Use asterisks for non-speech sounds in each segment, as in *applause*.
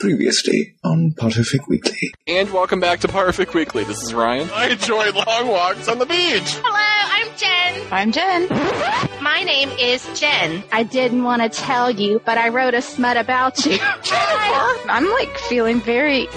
Previously on Potterfic Weekly. And welcome back to Potterfic Weekly. This is Ryan. I enjoy long walks on the beach. Hello, I'm Jen. I'm Jen. My name is Jen. I didn't want to tell you, but I wrote a smut about you. *laughs* I'm like feeling very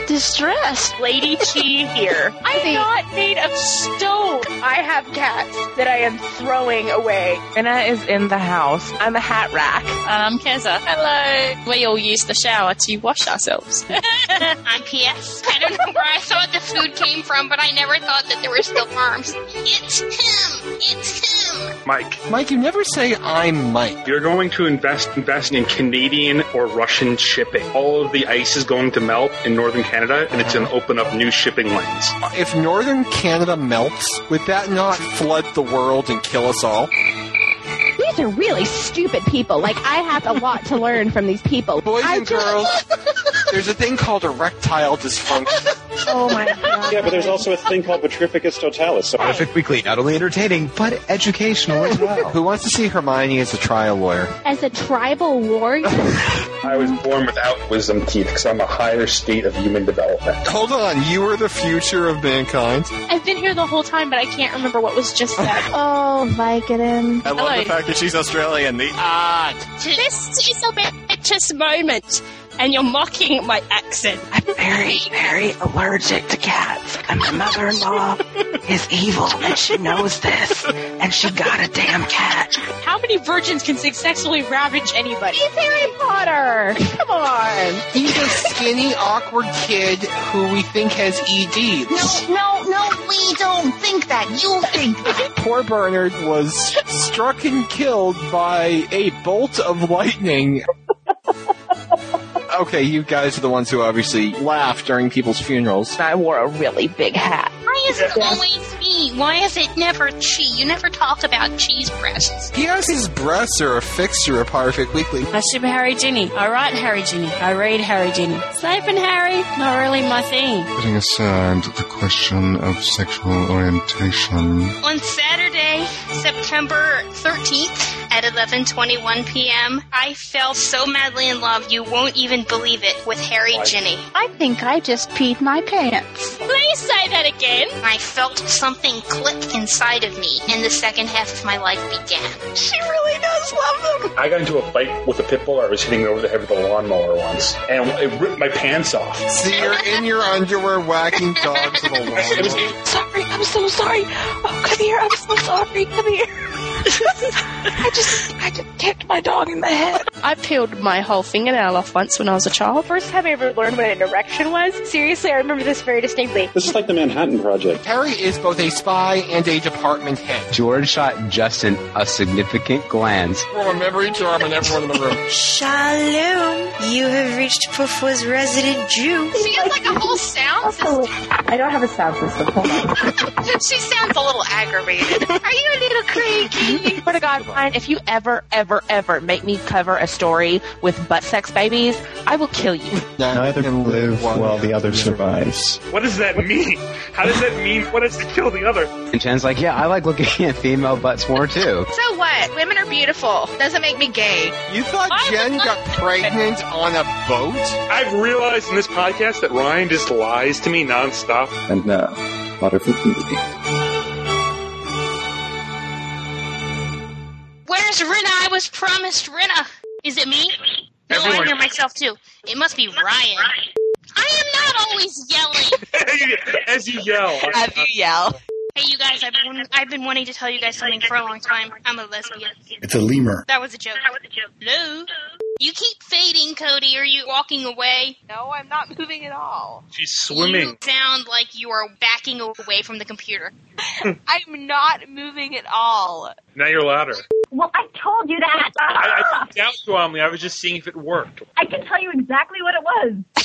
*gasps* distressed. Lady Chi here. *laughs* I am not made of stone. I have cats that I am throwing away. Anna is in the house. I'm a hat rack. And I'm Keza. Hello. We all use the shower to wash ourselves. *laughs* I'm PS. I don't know where I thought the food came from, but I never thought that there were still arms. It's him. It's him. Mike, Mike, you never say I'm Mike. you're going to invest invest in Canadian or Russian shipping. All of the ice is going to melt in northern Canada, and it's going to open up new shipping lanes. If northern Canada melts, would that not flood the world and kill us all? These are really stupid people. Like, I have a lot to learn from these people. Boys I and just- girls, *laughs* there's a thing called erectile dysfunction. *laughs* Oh my god. Yeah, but there's also a thing called Petrificus totalis. So Potterfic Weekly, not only entertaining, but educational as well. Who wants to see Hermione as a trial lawyer? As a tribal warrior, *laughs* I was born without wisdom teeth because I'm a higher state of human development. Hold on, you are the future of mankind. I've been here the whole time, but I can't remember what was just said. *laughs* oh Vicodin. I love the fact that she's Australian. The ah, odd. this is a bitch's moment, and you're mocking my accent. I'm very, very allergic to cats. And my mother-in-law is evil, and she knows this. And she got a damn cat. How many virgins can successfully ravage anybody? He's Harry Potter. Come on. He's a skinny, awkward kid who we think has ED. No, no, no, we don't think that. You think that. Poor Bernard was struck and killed by a bolt of lightning. Okay, you guys are the ones who obviously laugh during people's funerals. I wore a really big hat. Why is it always me? Why is it never Chi? You never talk about Chi's breasts. He has his breasts are a fixture of Potterfic Weekly. I super Harry Ginny. I write Harry Ginny. I read Harry Ginny. Sleeping Harry, not really my thing. Putting aside the question of sexual orientation, On Saturday, September 13th at 11:21 p.m., I fell so madly in love you won't even believe it with Harry Ginny. I think I just peed my pants. Please say that again. I felt something click inside of me, and the second half of my life began. She really does love them. I got into a fight with a pit bull. I was hitting it over the head with a lawnmower once, and it ripped my pants off. See, you're in your underwear whacking dogs with a It was lawnmower. Sorry, I'm so sorry. Oh, come here. I'm so sorry. Come here. I just, I just kicked my dog in the head. I peeled my whole fingernail off once when I was a child. First time I ever learned what an erection was. Seriously, I remember this very distinctly. This is like the Manhattan Project. Harry is both a spy and a department head. George shot Justin a significant glance. From a memory charm on everyone in the room. Shalom. You have reached Puffwa's resident Jew. She has like a whole sound system. I don't have a sound system. Hold on. *laughs* She sounds a little aggravated. Are you a little cranky? *laughs* Swear to God, Ryan, if you ever, ever, ever make me cover a story with butt sex babies, I will kill you. Neither can live while the other survives. What does that mean? How does that mean? What is to kill the other? And Jen's like, yeah, I like looking *laughs* at female butts more too. So what? Women are beautiful. Doesn't make me gay. You thought Jen got pregnant on a boat? I've realized in this podcast that Ryan just lies to me nonstop. And now, Potterfic Weekly. Where's Rinna? I was promised Rinna. Is it me? No, I Everyone- hear myself too. It must be Ryan. I am not always yelling. *laughs* As you yell. As you yell? Hey, you guys, I've been, I've been wanting to tell you guys something for a long time. I'm a lesbian. It's a lemur. That was a joke. That was a joke. Hello? You keep fading, Cody. Are you walking away? No, I'm not moving at all. She's swimming. You sound like you are backing away from the computer. *laughs* I'm not moving at all. Now you're louder. Well, I told you that. I, I didn't doubt you on. I was just seeing if it worked. I can tell you exactly what it was. *laughs*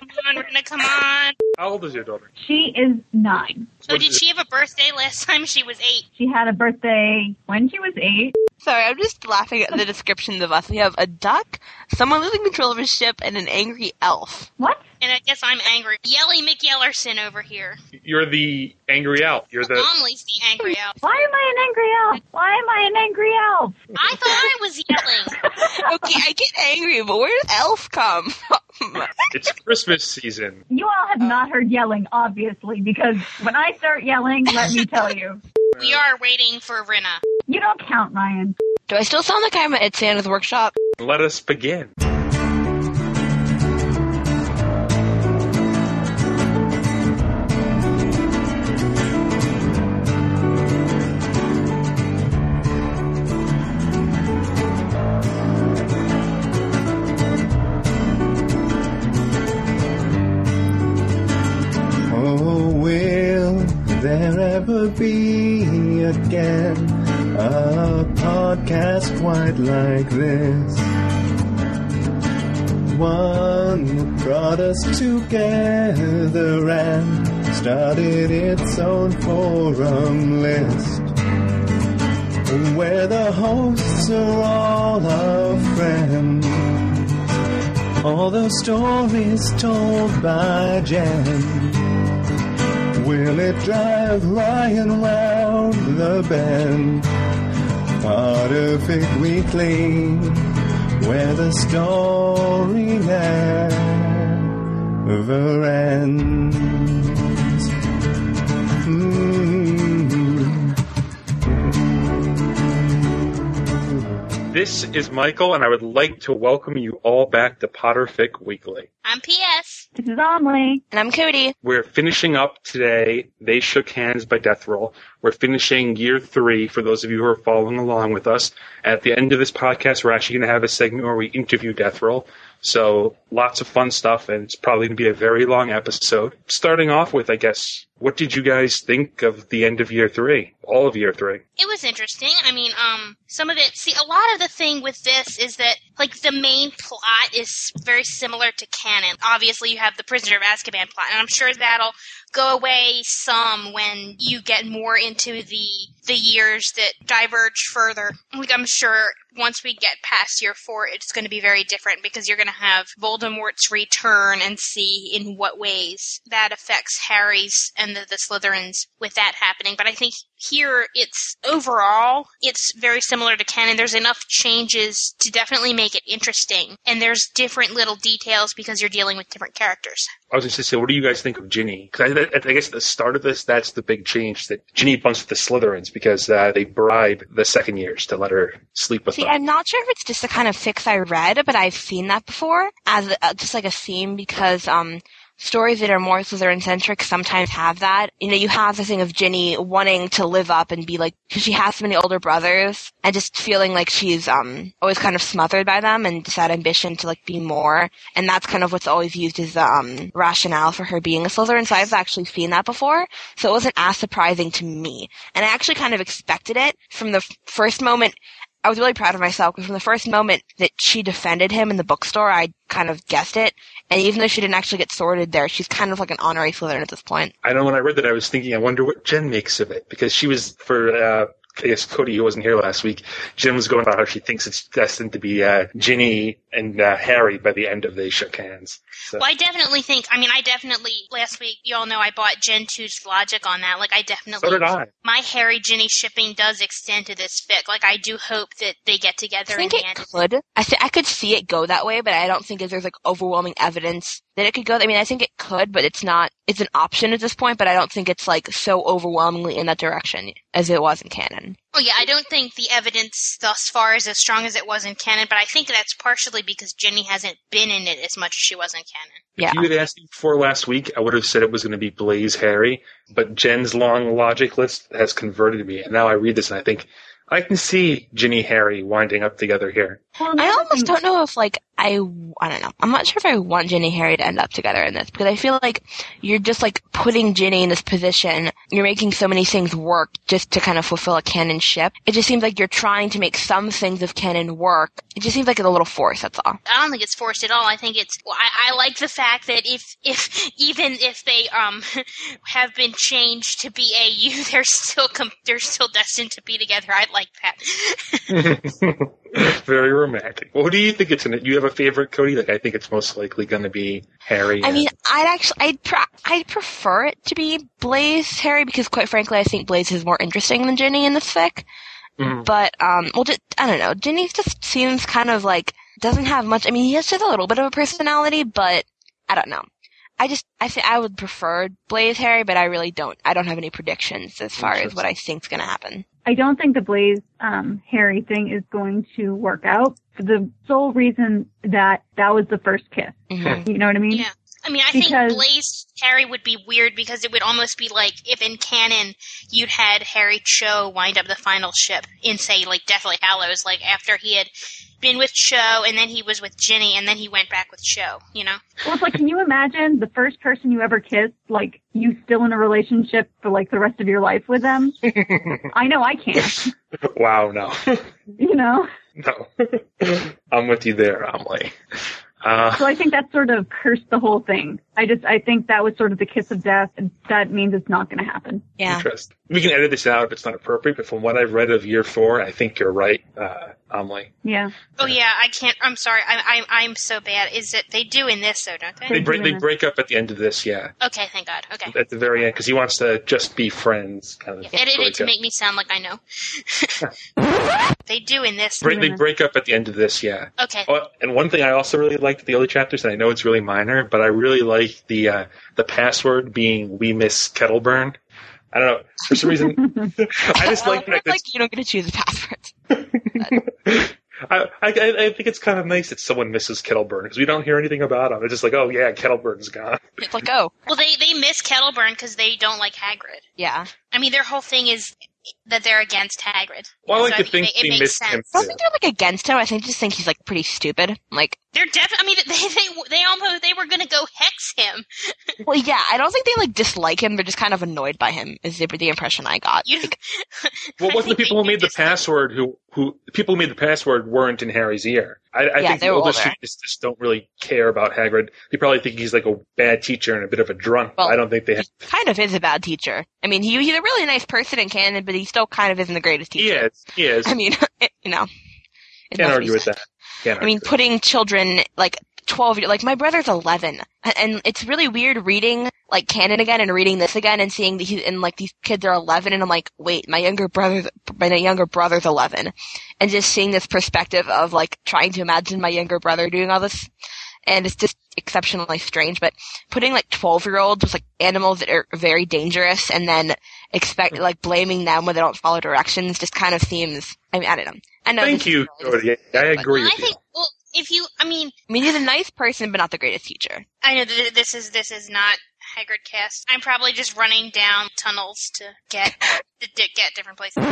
Come on, Rinna, come on. How old is your daughter? She is nine. So did she have a birthday last time she was eight? She had a birthday when she was eight. Sorry, I'm just laughing at the descriptions of us. We have a duck, someone losing control of a ship, and an angry elf. What? And I guess I'm angry. Yelly McYellerson over here. You're the angry elf. You're the. Momley's the angry elf. Why am I an angry elf? Why am I an angry elf? I thought I was yelling. *laughs* okay, I get angry, but where does elf come from? It's Christmas season. You all have not heard yelling, obviously, because when I start yelling, let me tell you, We are waiting for Rina. you don't count, Ryan. Do I still sound like I'm at Santa's workshop? Let us begin. Again a podcast quite like this? One that brought us together and started its own forum list. Where the hosts are all our friends. All those stories told by Jen. Will it drive Ryan round the bend? Part of it weekly, where the story never ends. Mm. This is Michael, and I would like to welcome you all back to Potterfic Weekly. I'm PS. This is Amelie. And I'm Cody. We're finishing up today. They shook hands by Death Roll. We're finishing year three for those of you who are following along with us. At the end of this podcast, we're actually going to have a segment where we interview Death Roll. So lots of fun stuff, and it's probably going to be a very long episode. Starting off with, I guess, what did you guys think of the end of year three? All of year three. It was interesting. I mean, um, some of it. See, a lot of the thing with this is that, like, the main plot is very similar to canon. Obviously, you have the Prisoner of Azkaban plot, and I'm sure that'll go away some when you get more into the the years that diverge further. Like, I'm sure once we get past year four, it's going to be very different because you're going to have Voldemort's return and see in what ways that affects Harry's and the, the Slytherins with that happening. But I think here it's overall it's very similar to canon. There's enough changes to definitely make it interesting, and there's different little details because you're dealing with different characters. I was just to say, what do you guys think of Ginny? Because I, I guess at the start of this, that's the big change that Ginny bunks with the Slytherins because uh, they bribe the second years to let her sleep with See, them. I'm not sure if it's just a kind of fix I read, but I've seen that before as a, just like a theme because um stories that are more Slytherin centric sometimes have that. You know, you have the thing of Ginny wanting to live up and be like, because she has so many older brothers, and just feeling like she's um always kind of smothered by them, and just that ambition to like be more. And that's kind of what's always used as the um, rationale for her being a Slytherin. So I've actually seen that before, so it wasn't as surprising to me. And I actually kind of expected it from the f- first moment. I was really proud of myself because from the first moment that she defended him in the bookstore, I kind of guessed it. And even though she didn't actually get sorted there, she's kind of like an honorary Slytherin at this point. I know when I read that, I was thinking, I wonder what Jen makes of it because she was for. Uh, I guess Cody, who wasn't here last week, Jen was going about how she thinks it's destined to be uh, Ginny and uh, Harry by the end of They Shook Hands. So. Well, I definitely think. I mean, I definitely last week. You all know I bought Gen 2's logic on that. Like, I definitely. So did I. My Harry Ginny shipping does extend to this fic. Like, I do hope that they get together I think in it the end. could. I th- I could see it go that way, but I don't think that there's like overwhelming evidence that it could go. I mean, I think it could, but it's not. It's an option at this point, but I don't think it's like so overwhelmingly in that direction as it was in canon. Oh yeah, I don't think the evidence thus far is as strong as it was in canon, but I think that's partially because Ginny hasn't been in it as much as she was in canon. Yeah. If you had asked me before last week, I would have said it was going to be Blaise Harry, but Jen's long logic list has converted me, and now I read this and I think I can see Ginny Harry winding up together here. I almost don't know if like I I don't know. I'm not sure if I want Ginny and Harry to end up together in this because I feel like you're just like putting Ginny in this position. You're making so many things work just to kind of fulfill a canon ship. It just seems like you're trying to make some things of canon work. It just seems like it's a little forced. That's all. I don't think it's forced at all. I think it's. well, I, I like the fact that if if even if they um *laughs* have been changed to BAU, *laughs* they're still com- they're still destined to be together. I like that. *laughs* Very romantic. Well, do you think it's in it? You have a favorite, Cody? Like, I think it's most likely going to be Harry. I and- mean, I'd actually, I'd, pre- I'd prefer it to be Blaise Harry because, quite frankly, I think Blaise is more interesting than Ginny in this fic. Mhm. But, um, well, just, I don't know. Ginny just seems kind of like doesn't have much. I mean, he has just a little bit of a personality, but I don't know. I just, I think I would prefer Blaise Harry, but I really don't. I don't have any predictions as far as what I think's going to happen. I don't think the Blaise um, Harry thing is going to work out for the sole reason that that was the first kiss. Mm-hmm. You know what I mean? Yeah. I mean, I Because- think Blaise Harry would be weird because it would almost be like if in canon you'd had Harry Cho wind up the final ship in, say, like Deathly Hallows, like after he had been with Cho and then he was with Ginny and then he went back with Cho, you know? Well, it's like, can you imagine the first person you ever kissed, like you still in a relationship for like the rest of your life with them? *laughs* I know I can't. wow, no. You know? no. I'm with you there, Amelie. Uh, So I think that sort of cursed the whole thing. I just, I think that was sort of the kiss of death, and that means it's not going to happen. Yeah. interest. We can edit this out if it's not appropriate, but from what I've read of year four, I think you're right, uh, Amelie. Yeah. Oh yeah, I can't. I'm sorry. I'm I'm I'm so bad. Is it they do in this though, don't they? They break, they break up at the end of this, yeah. Okay, thank God. Okay. At the very end, because he wants to just be friends, kind of. Edit it to up. make me sound like I know. *laughs* they do in this. Break, they break up at the end of this, yeah. Okay. Oh, and one thing I also really liked the early chapters, and I know it's really minor, but I really like the uh, the password being "We miss Kettleburn." I don't know for some reason. *laughs* I just like that. like you don't get to choose a password. *laughs* I, I I think it's kind of nice that someone misses Kettleburn because we don't hear anything about him. It's just like, oh yeah, Kettleburn's gone. It's like, oh, Well, they they miss Kettleburn because they don't like Hagrid. yeah. I mean, their whole thing is that they're against Hagrid. Well, I like So to it think ma- it they makes missed sense. him I don't think they're like against him. I think just think he's like pretty stupid. Like, They're definitely. I mean, *laughs* they they they almost they were gonna go hex him. *laughs* well, yeah. I don't think they like dislike him. They're just kind of annoyed by him. Is the, the impression I got. You, *laughs* Well, wasn't the people who made the password who who the people who made the password weren't in Harry's ear? I, I Yeah, think they the older older. students just don't really care about Hagrid. They probably think he's like a bad teacher and a bit of a drunk. but I don't think they have. kind of is a bad teacher. I mean, he, he's a really nice person in canon, but he still kind of isn't the greatest teacher. He is. He is. I mean, it, you know. it Can't argue with that. I mean, putting children like 12, year- like my brother's 11, and- it's really weird reading like canon again and reading this again and seeing that he's and like these kids are 11, and I'm like, wait, my younger brother, my younger brother's 11, and just seeing this perspective of like trying to imagine my younger brother doing all this, and it's just exceptionally strange. But putting like 12 year olds with like animals that are very dangerous, and then expect like blaming them when they don't follow directions just kind of seems. I mean, I don't know. I know. Thank this you, Jody. I agree I with you. think. Well, if you, I mean, I mean, he's a nice person, but not the greatest teacher. I know that this is this is not Hagrid cast. I'm probably just running down tunnels to get *laughs* to di- get different places.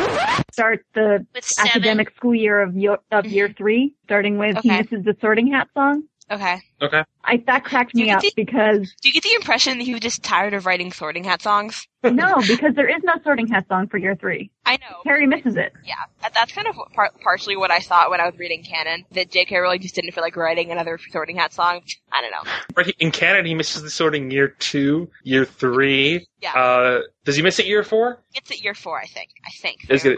Start the academic school year of year, of year mm-hmm. three, starting with he Okay. misses the sorting hat song. Okay. Okay. I that cracked me you up think- because Do you get the impression that he was just tired of writing Sorting Hat songs? *laughs* no, because there is no sorting hat song for year three. I know. Harry misses it. Yeah, that, that's kind of par- partially what I thought when I was reading canon. That J.K. really just didn't feel like writing another Sorting Hat song. I don't know. Right, in canon, he misses the sorting year two, year three. Yeah. Uh, does he miss it year four? He gets it year four, I think. I think. Is it?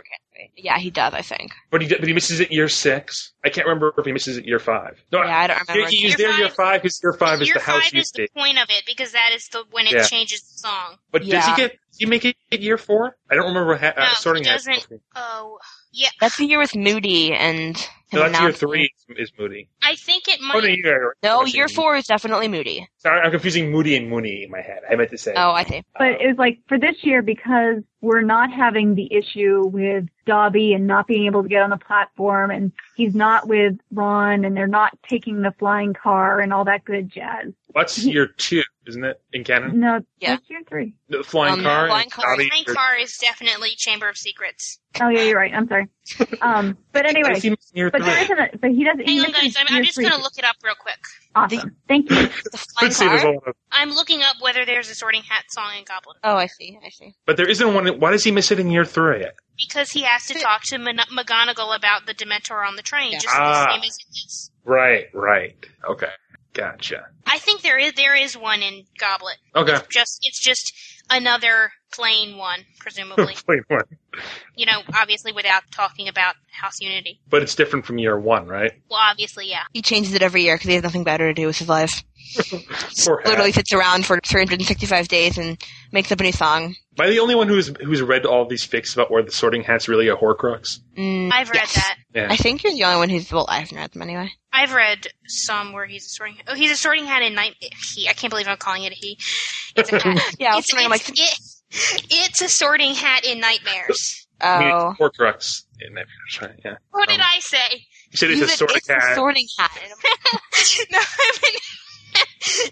Yeah, he does. I think. But he, but he misses it year six. I can't remember if he misses it year five. No, Yeah, I don't remember. He, he's there year five. because year five is Year the house five you is the stay. point of it because that is the when it Yeah. changes the song. But does he get? Does he make it year four? I don't remember ha- uh, sorting he doesn't. Oh, yeah. That's the year with Moody and. No, that's year three is Moody. I think it Oh, no, might. you are. No, year four is definitely Moody. Sorry, I'm confusing Moody and Moony in my head. I meant to say. Oh, I see. But it was like for this year because we're not having the issue with Dobby and not being able to get on the platform and he's not with Ron and they're not taking the flying car and all that good jazz. What's year two, isn't it, in canon? No, Yeah. that's year three. The flying Um, car. flying and car, Dobby- flying car is definitely Chamber of Secrets. Oh yeah, you're right. I'm sorry. Um, but anyway, I see him in year but there three. isn't a, but he doesn't. he Hang on, misses guys. I'm, I'm just gonna look it up real quick. Awesome. Thank you. *laughs* The flying Let's see, there's a lot of- I'm looking up whether there's a Sorting Hat song in Goblet Oh, I see. I see. But there isn't one. Why does he miss it in year three? because he has to talk to Mon- McGonagall about the Dementor on the train, just Ah. the same as it is. Right, right. Okay, gotcha. I think there is there is one in Goblet. Okay. Just it's just another plain one, presumably. *laughs* Wait, what? you know, obviously without talking about House Unity. But it's different from year one, right? Well, obviously, yeah. He changes it every year because he has nothing better to do with his life. *laughs* Poor Hat. Literally sits around for 365 days and makes up a new song. Am I the only one who's who's read all these fics about where the Sorting Hat's really a Horcrux? Mm, I've read yes. that. Yeah. I think you're the only one who's, well, I haven't read them anyway. I've read some where he's a sorting. Oh, he's a sorting hat in night. He. I can't believe I'm calling it a he. It's a hat. *laughs* Yeah, I was it's, wondering, it's, it, it's a sorting hat in nightmares. Oh. Horcrux in Nightmares, right? Yeah. What did Um, I say? You said it's You a said Sorting it's a Hat. sorting hat. *laughs* no, I mean,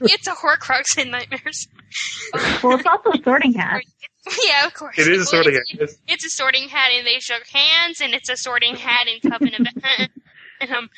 *laughs* it's a Horcrux in nightmares. Well, it's also a sorting hat. *laughs* Yeah, of course. It is a Well, Sorting it's, Hat. It's- It's a sorting hat, and they shook hands, and it's a sorting hat in Coven of *laughs* um,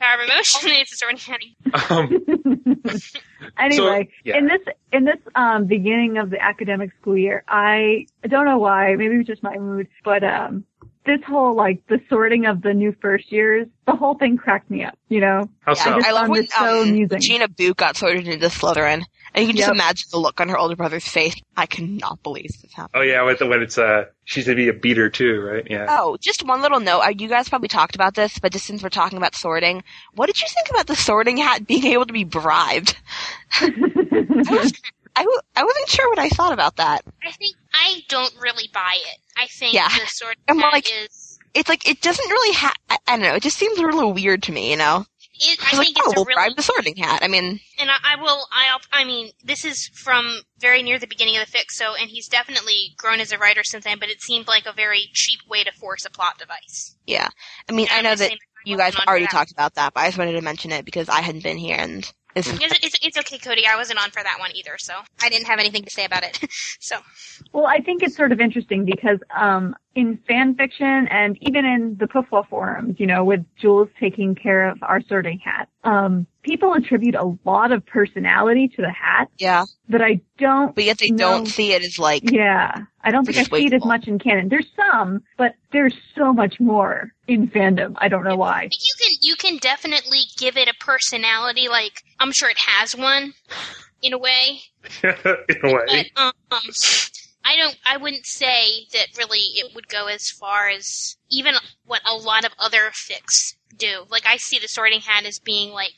Power of Emotion. and It's a sorting hat. in- Um, *laughs* Anyway, yeah. in this in this um, beginning of the academic school year, I don't know why, maybe it was just my mood, but um, this whole like the sorting of the new first years, the whole thing cracked me up. You know, how so? I I love found when it so um. Gina Boot got sorted into Slytherin. And you can just Yep. imagine the look on her older brother's face. I cannot believe this happened. Oh yeah, with the, when it's uh, she's gonna be a beater too, right? Yeah. Oh, just one little note. Uh, You guys probably talked about this, but just since we're talking about sorting, what did you think about the sorting hat *laughs* being able to be bribed? *laughs* I, was, I, w- I wasn't sure what I thought about that. I think I don't really buy it. I think Yeah. the sorting I'm hat like- is. It's like, it doesn't really have, I, I don't know, it just seems a little weird to me, you know? It, I I think like, oh, it's a oh, really bribe the sorting hat. I mean, And I, I will. I. I mean, this is from very near the beginning of the fic. So, and he's definitely grown as a writer since then. But it seemed like a very cheap way to force a plot device. yeah. I mean, I I'm know that you guys wasn't on for already talked about that, but I just wanted to mention it because I hadn't been here and It's, it's, it's okay, Cody. I wasn't on for that one either, so I didn't have anything to say about it. *laughs* so, Well, I think it's sort of interesting because um, in fan fiction and even in the Puffwa forums, you know, with Jules taking care of our sorting hat, um, people attribute a lot of personality to the hat yeah. that I don't. But yet they know- don't see it as like, Yeah, I don't think I see it as much in canon. There's some, but there's so much more in fandom. I don't know why. you can you can definitely give it a personality. Like I'm sure it has one, in a way. *laughs* in a way. But um, I don't. I wouldn't say that really it would go as far as even what a lot of other fics do. Like I see the Sorting Hat as being like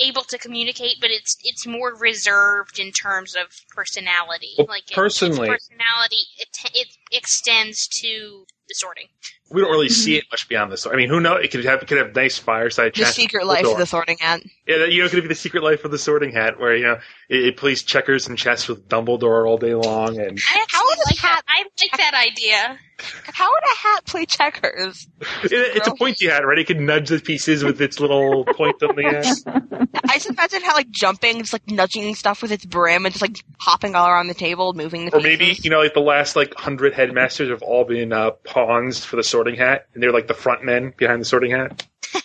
able to communicate, but it's it's more reserved in terms of personality. Well, like it, personally- its personality it it extends to the sorting. We don't really see it much beyond this. I mean, who knows? It could have it could have nice fireside the secret with life of the sorting hat. Yeah, you know, it could be the secret life of the Sorting Hat, where you know it, it plays checkers and chess with Dumbledore all day long, and I How would a like hat? that. I like that idea. *laughs* How would a hat play checkers? it, it's a pointy hat, right? It could nudge the pieces with its little *laughs* point on the end. I just imagine how like jumping, just like nudging stuff with its brim and just like hopping all around the table, moving the pieces. Or pieces. maybe you know, like the last like hundred headmasters have all been uh, pawns for the Sorting Hat, and they're like the front men behind the Sorting Hat. *laughs*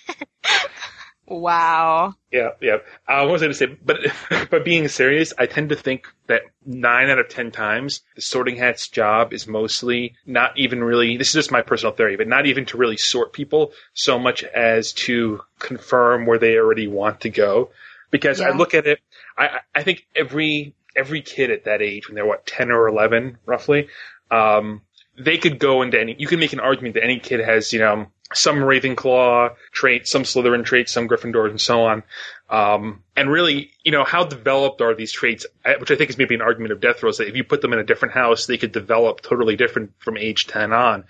Wow. Yeah, yeah. I was going to say? But *laughs* but being serious, I tend to think that nine out of ten times the Sorting Hat's job is mostly not even really. This is just my personal theory, but not even to really sort people so much as to confirm where they already want to go. Because I look at it, I I- think every every kid at that age, when they're what ten or eleven, roughly, um, they could go into any. You can make an argument that any kid has, you know, some Ravenclaw trait, some Slytherin trait, some Gryffindor, and so on. Um, and really, you know, how developed are these traits? Which I think is maybe an argument of Death Row's that if you put them in a different house, they could develop totally different from age ten on.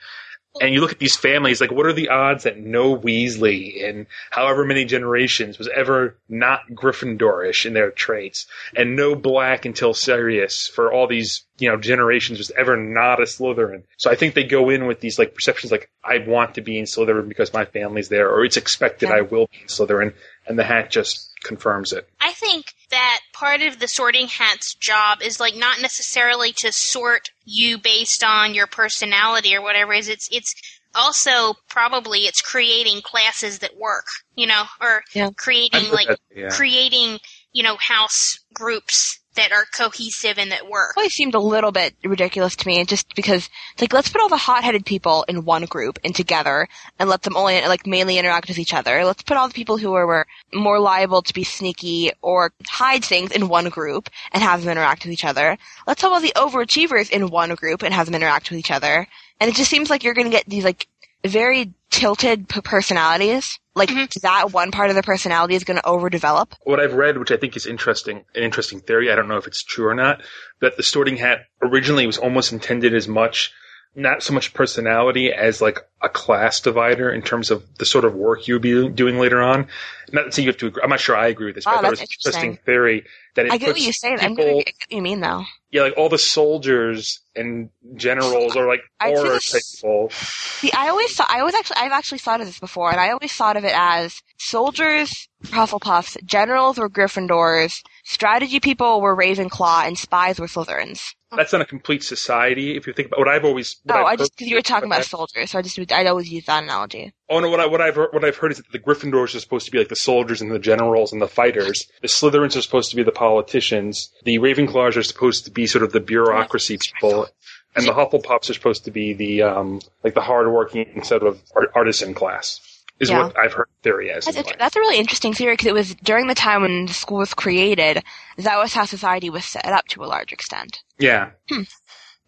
And you look at these families, like what are the odds that no Weasley in however many generations was ever not Gryffindorish in their traits, and no Black until Sirius for all these you know generations was ever not a Slytherin. So I think they go in with these like perceptions, like I want to be in Slytherin because my family's there, or it's expected I will be in Slytherin, and the hat just confirms it. I think that part of the sorting hat's job is like not necessarily to sort you based on your personality or whatever it is it's it's also probably it's creating classes that work, you know, or Yeah. creating like that- yeah. creating, you know, house groups that are cohesive and that work. It always seemed a little bit ridiculous to me, just because it's like let's put all the hot-headed people in one group and together, and let them only like mainly interact with each other. Let's put all the people who are were more liable to be sneaky or hide things in one group and have them interact with each other. Let's have all the overachievers in one group and have them interact with each other. And it just seems like you're going to get these like very tilted p- personalities. Like mm-hmm. that one part of the personality is going to overdevelop. What I've read, which I think is interesting, an interesting theory, I don't know if it's true or not, that the sorting hat originally was almost intended as much, not so much personality as like a class divider in terms of the sort of work you'd be doing later on. Not to say you have to agree, I'm not sure I agree with this, but Oh, I thought was an interesting theory that it I get what you say. I'm gonna get what you mean though. yeah, like all the soldiers and generals are like I Auror just- type people. See, I always thought, I always actually, I've actually thought of this before, and I always thought of it as soldiers Hufflepuffs, generals were Gryffindors, strategy people were Ravenclaw, and spies were Slytherins. That's not a complete society. If you think about what I've always, what oh, I've I just because you were talking about soldiers, so I just I'd always use that analogy. Oh no! What, I, what I've heard, what I've heard is that the Gryffindors are supposed to be like the soldiers and the generals and the fighters. The Slytherins are supposed to be the politicians. The Ravenclaws are supposed to be sort of the bureaucracy people, and the Hufflepuffs are supposed to be the um, like the hardworking sort of art- artisan class. Is Yeah. what I've heard theory as. That's, int- that's a really interesting theory because it was during the time when the school was created, that was how society was set up to a large extent. Yeah. Hmm.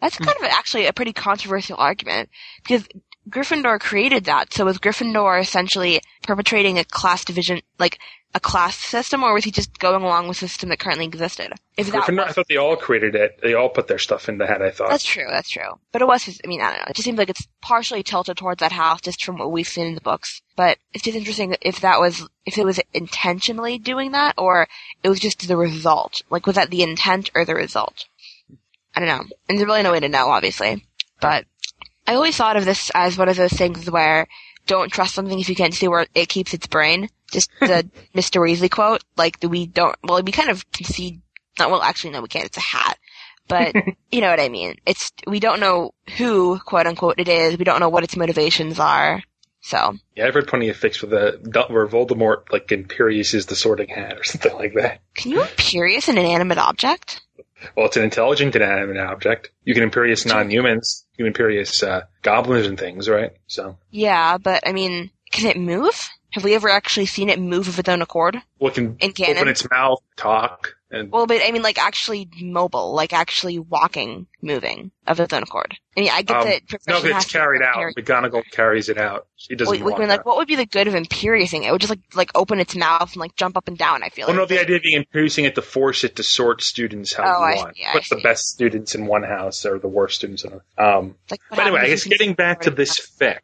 That's kind of actually a pretty controversial argument because Gryffindor created that. So was Gryffindor essentially perpetrating a class division, like a class system, or was he just going along with the system that currently existed? If that Gryffindor, I thought they all created it. They all put their stuff in the hat. I thought. That's true. That's true. But it was. Just, I mean, I don't know. It just seems like it's partially tilted towards that house, just from what we've seen in the books. But it's just interesting if that was, if it was intentionally doing that, or it was just the result. Like, was that the intent or the result? I don't know. And there's really no way to know, obviously. But I always thought of this as one of those things where don't trust something if you can't see where it keeps its brain. Just the *laughs* Mr. Weasley quote. Like, we don't. Well, we kind of concede. Not well. Actually, no, we can't. It's a hat but *laughs* you know what I mean. It's we don't know who quote unquote it is. We don't know what its motivations are. So Yeah, I've heard plenty of fics where the where Voldemort like Imperius is the Sorting Hat or *laughs* something like that. can you Imperius an inanimate object? Well, it's an intelligent inanimate object. You can Imperius non-humans. You can Imperius uh, goblins and things, right? So, Yeah, but I mean, can it move? Have we ever actually seen it move of its own accord? well, it can In canon? open its mouth, talk, and Well, but I mean, like actually mobile, like actually walking, moving of its own accord. I mean, I get um, that. no, it's carried out. carry- McGonagall carries it out. She doesn't wait, I mean, like, what would be the good of Imperiusing it? It would just like like open its mouth and like jump up and down. I feel Well, like. no, the idea of being Imperiusing it to force it to sort students how Oh, you I want. I Put the best students in one house or the worst students in another. Um, Like, but anyway, I guess getting back to this fic.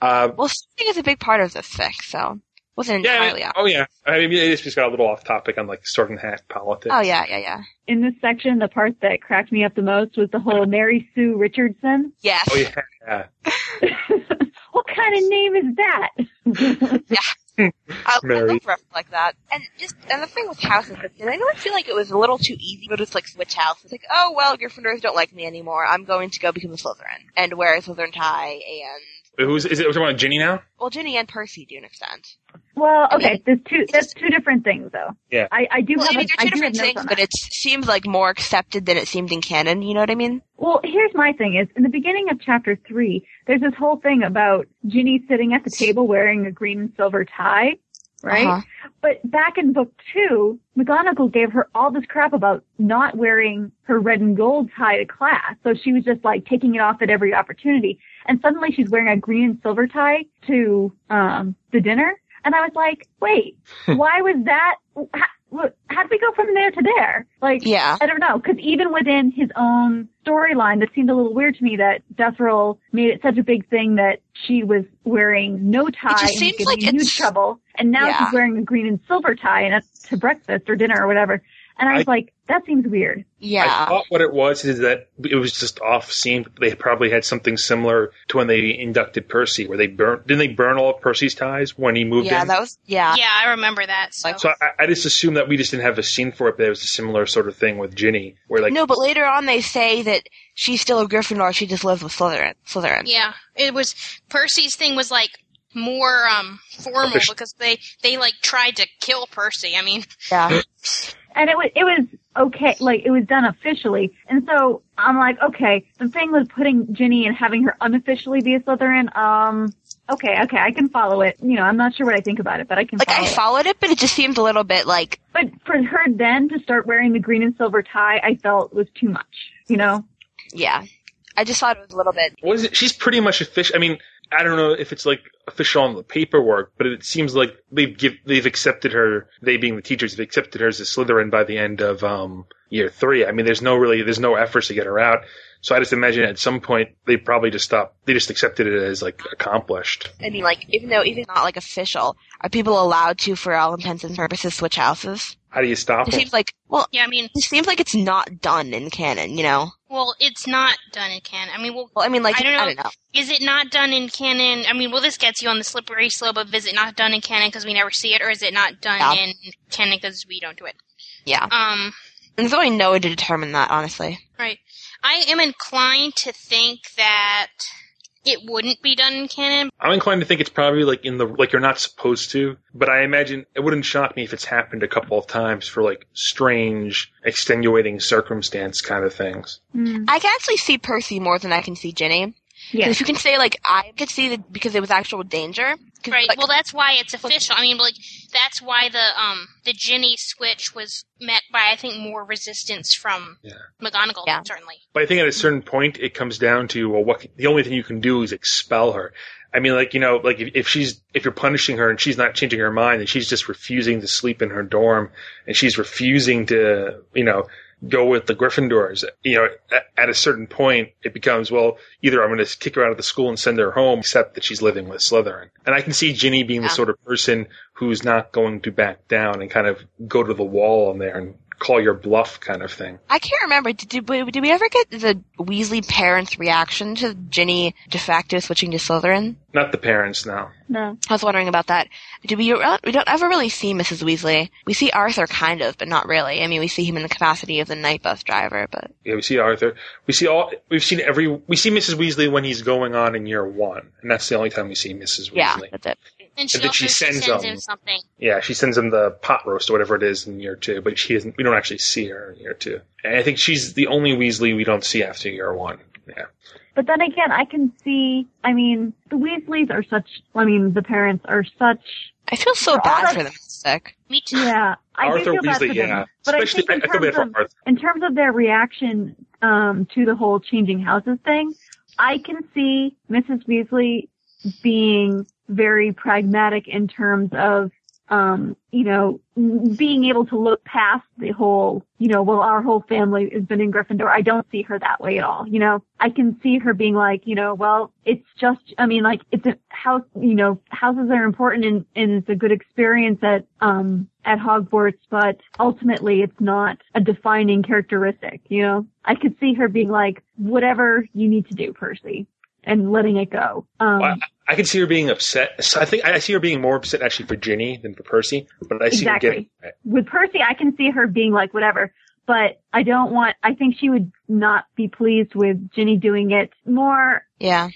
Uh, Well, something is a big part of this fic, so wasn't yeah, entirely mean, out. oh yeah. I mean, it's just got a little off topic on like Sorting Hat politics. Oh yeah, yeah, yeah. In this section, the part that cracked me up the most was the whole Mary Sue Richardson. Yes. Oh yeah. yeah. *laughs* What kind of name is that? *laughs* I, I Mary. love reference like that. And just and the thing with houses, and I know I feel like it was a little too easy but it's like switch house. It's like, oh well, Gryffindors don't like me anymore. I'm going to go become a Slytherin and wear a Slytherin tie. And Who's is it? We're talking about Ginny now? well, Ginny and Percy to an extent. Well, okay, there's two. That's two different things, though. Yeah. I, I do Well, have. I mean, a, they're I two different things, but it seems like more accepted than it seemed in canon. You know what I mean? Well, here's my thing: is in the beginning of chapter three, there's this whole thing about Ginny sitting at the table wearing a green and silver tie, right? Uh-huh. But back in book two, McGonagall gave her all this crap about not wearing her red and gold tie to class. So she was just like taking it off at every opportunity. And suddenly she's wearing a green and silver tie to, um, the dinner. And I was like, wait, *laughs* why was that? How, how did we go from there to there? Like, Yeah. I don't know. Cause even within his own storyline, that seemed a little weird to me that Death Roll made it such a big thing that she was wearing no tie just and seems like in huge trouble. And now Yeah. she's wearing a green and silver tie and that's to breakfast or dinner or whatever. And I was I- like, that seems weird. Yeah. I thought what it was is that it was just off scene. They probably had something similar to when they inducted Percy, where they burnt. Didn't they burn all of Percy's ties when he moved Yeah, in? that was yeah. Yeah, I remember that. So. so I, I just assumed that we just didn't have a scene for it, but it was a similar sort of thing with Ginny, where like no, but later on they say that she's still a Gryffindor. She just lives with Slytherin. Slytherin. Yeah, it was Percy's thing was like more um formal because they they like tried to kill Percy. I mean, Yeah. *laughs* And it was, it was okay, like it was done officially. And so I'm like, okay, the thing with putting Ginny and having her unofficially be a Slytherin, um, okay, okay, I can follow it. You know, I'm not sure what I think about it, but I can Like follow I it. followed it, but it just seemed a little bit like But for her then to start wearing the green and silver tie, I felt was too much, you know? yeah. I just thought it was a little bit. was it, she's pretty much official. I mean, I don't know if it's like official on the paperwork, but it seems like they've give, they've accepted her. They being the teachers, have accepted her as a Slytherin by the end of um, year three. I mean, there's no really there's no efforts to get her out. So I just imagine at some point they probably just stopped. They just accepted it as like accomplished. I mean, like, even though even not like official, are people allowed to, for all intents and purposes, switch houses? How do you stop It them? seems like, well, yeah, I mean, it seems like it's not done in canon, you know? Well, it's not done in canon. I mean, well, Well, I mean, like, I don't know. I don't know. Is it not done in canon? I mean, well, this gets you on the slippery slope of is it not done in canon because we never see it, or is it not done Yeah. in canon because we don't do it? Yeah. Um, There's only no way to determine that, honestly. right. I am inclined to think that it wouldn't be done in canon. I'm inclined to think it's probably like in the like you're not supposed to, but I imagine it wouldn't shock me if it's happened a couple of times for like strange, extenuating circumstance kind of things. Hmm. I can actually see Percy more than I can see Ginny. Yeah. If you can say, like, I could see that because it was actual danger. 'Cause, Right. like, well, that's why it's official. I mean, like that's why the um the Ginny switch was met by I think more resistance from McGonagall yeah. certainly. But I think at a certain point it comes down to well, what the only thing you can do is expel her. I mean, like you know, like if, if she's if you're punishing her and she's not changing her mind and she's just refusing to sleep in her dorm and she's refusing to you know go with the Gryffindors, you know, at, a certain point it becomes well, either I'm going to kick her out of the school and send her home, except that she's living with Slytherin. And I can see Ginny being the sort of person who's not going to back down and kind of go to the wall on there and call your bluff kind of thing. I can't remember. Did, did, we, did we ever get the Weasley parents' reaction to Ginny de facto switching to Slytherin? Not the parents now. No. I was wondering about that. Do we? We don't ever really see Mrs. Weasley. We see Arthur kind of, but not really. I mean, we see him in the capacity of the night bus driver, but Yeah, we see Arthur. We see all. We've seen every. We see Mrs. Weasley when he's going on in year one, and that's the only time we see Mrs. Weasley. yeah, that's it. And she And then also she sends sends them. him something. Yeah, she sends him the pot roast or whatever it is in year two, but she isn't. We don't actually see her in year two, and I think she's the only Weasley we don't see after year one. Yeah, But then again, I can see, I mean, the Weasleys are such, I mean, the parents are such. I feel so bad for them. Sick. Me too. Yeah, I Arthur do feel bad Weasley, for yeah. But Especially, I think in I feel bad terms for of, Arthur. in terms of their reaction um, to the whole changing houses thing, I can see Mrs. Weasley being very pragmatic in terms of, um, you know, being able to look past the whole, you know, well, our whole family has been in Gryffindor. I don't see her that way at all. You know, I can see her being like, you know, well, it's just, I mean, like, it's a house, you know, houses are important and, and it's a good experience at, um, at Hogwarts, but ultimately it's not a defining characteristic, you know? I could see her being like, whatever you need to do, Percy, and letting it go. Um, Well, I, I can see her being upset. So I think I see her being more upset actually for Ginny than for Percy, but I see Exactly. her getting. with Percy, I can see her being like, whatever, but I don't want, I think she would not be pleased with Ginny doing it more Yeah.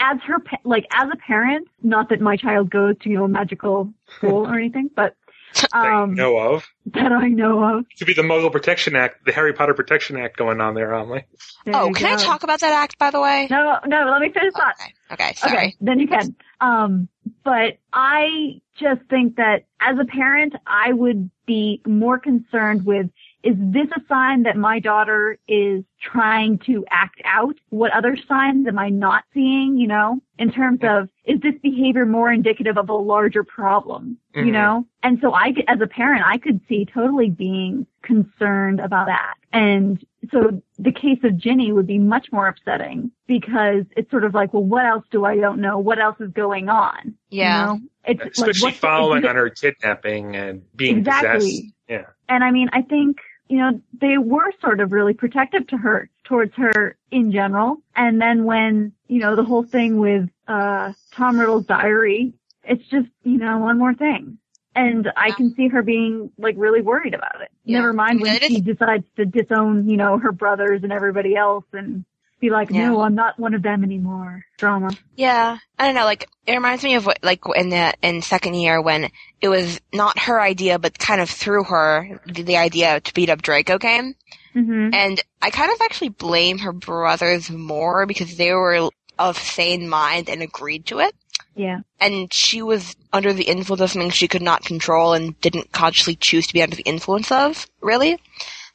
As her, like, as a parent, not that my child goes to, you know, a magical school or anything, but, *laughs* um, know of. that I know of. It could be the Muggle Protection Act, the Harry Potter Protection Act going on there, Amelie. There Oh, you can I talk about that act, by the way? No, no, let me finish that. Okay, sorry. Okay, then you can. Um, but I just think that as a parent, I would be more concerned with is this a sign that my daughter is trying to act out? What other signs am I not seeing, you know, in terms of is this behavior more indicative of a larger problem, you Mhm. know? And so I, as a parent, I could see totally being concerned about that. And so the case of Ginny would be much more upsetting because it's sort of like, well, what else do I don't know? What else is going on? Yeah. You know? It's Especially what's- following is *laughs* on her kidnapping and being Exactly. possessed. Yeah. And I mean, I think, you know, they were sort of really protective to her, towards her in general. And then when, you know, the whole thing with, uh, Tom Riddle's diary, it's just, you know, one more thing. And I can see her being like really worried about it. Yeah. Never mind when she decides to disown, you know, her brothers and everybody else and be like, Yeah. no, I'm not one of them anymore. Drama. Yeah, I don't know. Like it reminds me of what, like in the in second year when it was not her idea, but kind of through her the, the idea to beat up Draco came, Mm-hmm. and I kind of actually blame her brothers more because they were of sane mind and agreed to it, Yeah. and she was under the influence of something she could not control and didn't consciously choose to be under the influence of. Really,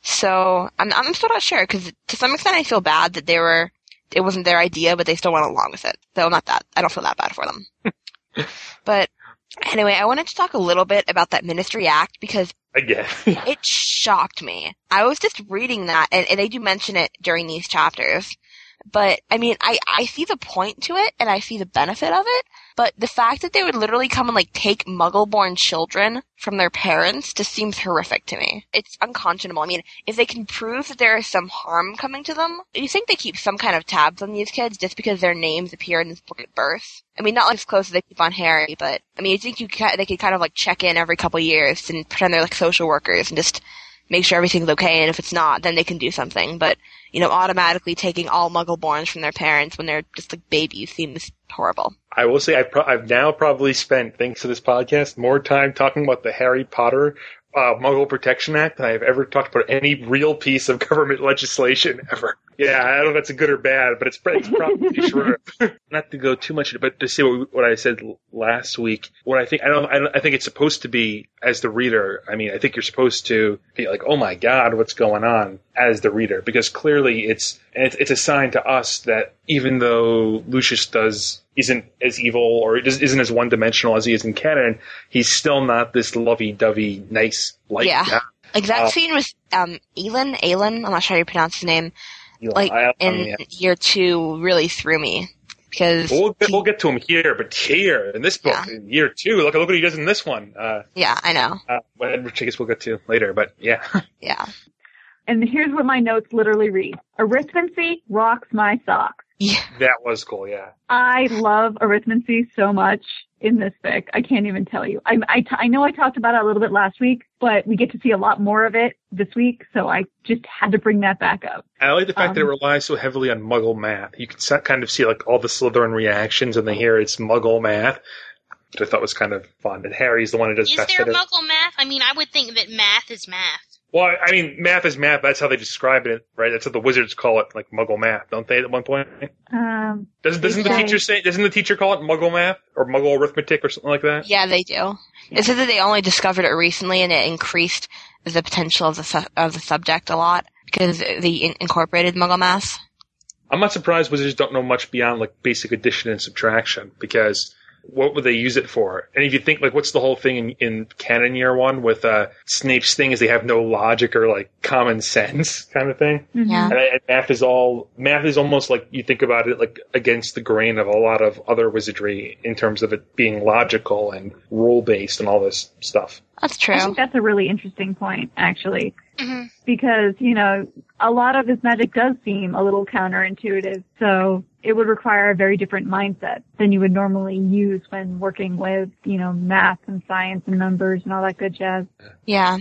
so I'm I'm still not sure because to some extent I feel bad that they were it wasn't their idea, but they still went along with it. So not that I don't feel that bad for them. *laughs* but anyway, I wanted to talk a little bit about that Ministry Act because Again. *laughs* it shocked me. I was just reading that, and, and they do mention it during these chapters. But I mean, I I see the point to it, and I see the benefit of it. But the fact that they would literally come and like take Muggle-born children from their parents just seems horrific to me. It's unconscionable. I mean, if they can prove that there is some harm coming to them, do you think they keep some kind of tabs on these kids just because their names appear in this book at birth? I mean, not like as close as they keep on Harry, but I mean, do you think you ca- they could kind of like check in every couple years and pretend they're like social workers and just make sure everything's okay. And if it's not, then they can do something. But you know, automatically taking all Muggle-borns from their parents when they're just like babies seems horrible. I will say I've, pro- I've now probably spent, thanks to this podcast, more time talking about the Harry Potter uh, Muggle Protection Act than I've ever talked about any real piece of *laughs* government legislation ever. Yeah, I don't know if that's a good or bad, but it's, it's probably *laughs* true. Not to go too much, but to say what, what I said last week, what I think, I don't, I don't, I think it's supposed to be as the reader. I mean, I think you're supposed to be like, oh my god, what's going on as the reader, because clearly it's, and it's, it's a sign to us that even though Lucius does isn't as evil or isn't as one dimensional as he is in canon, he's still not this lovey-dovey, nice, light yeah. guy. Like that Uh, scene with um Elon, Elon, I'm not sure how you pronounce his name. Eli, like I- in um, yeah. year two really threw me because We'll get, we'll get to him here, but here in this book, in year two, look, look what he does in this one. Uh, yeah, I know. uh, which I guess we'll get to later, but yeah. *laughs* Yeah. And here's what my notes literally read. Arithmancy rocks my socks. That was cool, yeah. I love arithmancy so much in this fic. I can't even tell you. I, I, t- I know I talked about it a little bit last week, but we get to see a lot more of it this week, so I just had to bring that back up. I like the fact that it Um, relies so heavily on Muggle math. You can sa- kind of see like all the Slytherin reactions, and they hear it's Muggle math, which I thought was kind of fun. And Harry's the one who does Is best there at it. Muggle math? I mean, I would think that math is math. Well, I mean, math is math. That's how they describe it, right? That's what the wizards call it, like Muggle math, don't they? At one point, Um, doesn't doesn't the Okay. teacher say? Doesn't the teacher call it Muggle math or Muggle arithmetic or something like that? Yeah, they do. It said that they only discovered it recently and it increased the potential of the su- of the subject a lot because they in- incorporated Muggle math. I'm not surprised wizards don't know much beyond like basic addition and subtraction because what would they use it for? And if you think like what's the whole thing in, in canon year one with uh, Snape's thing is they have no logic or like common sense *laughs* kind of thing. Yeah. And, and math is all math is almost like you think about it like against the grain of a lot of other wizardry in terms of it being logical and rule based and all this stuff. That's true. I think that's a really interesting point, actually. Because, you know, a lot of this magic does seem a little counterintuitive, so it would require a very different mindset than you would normally use when working with, you know, math and science and numbers and all that good jazz. Yeah.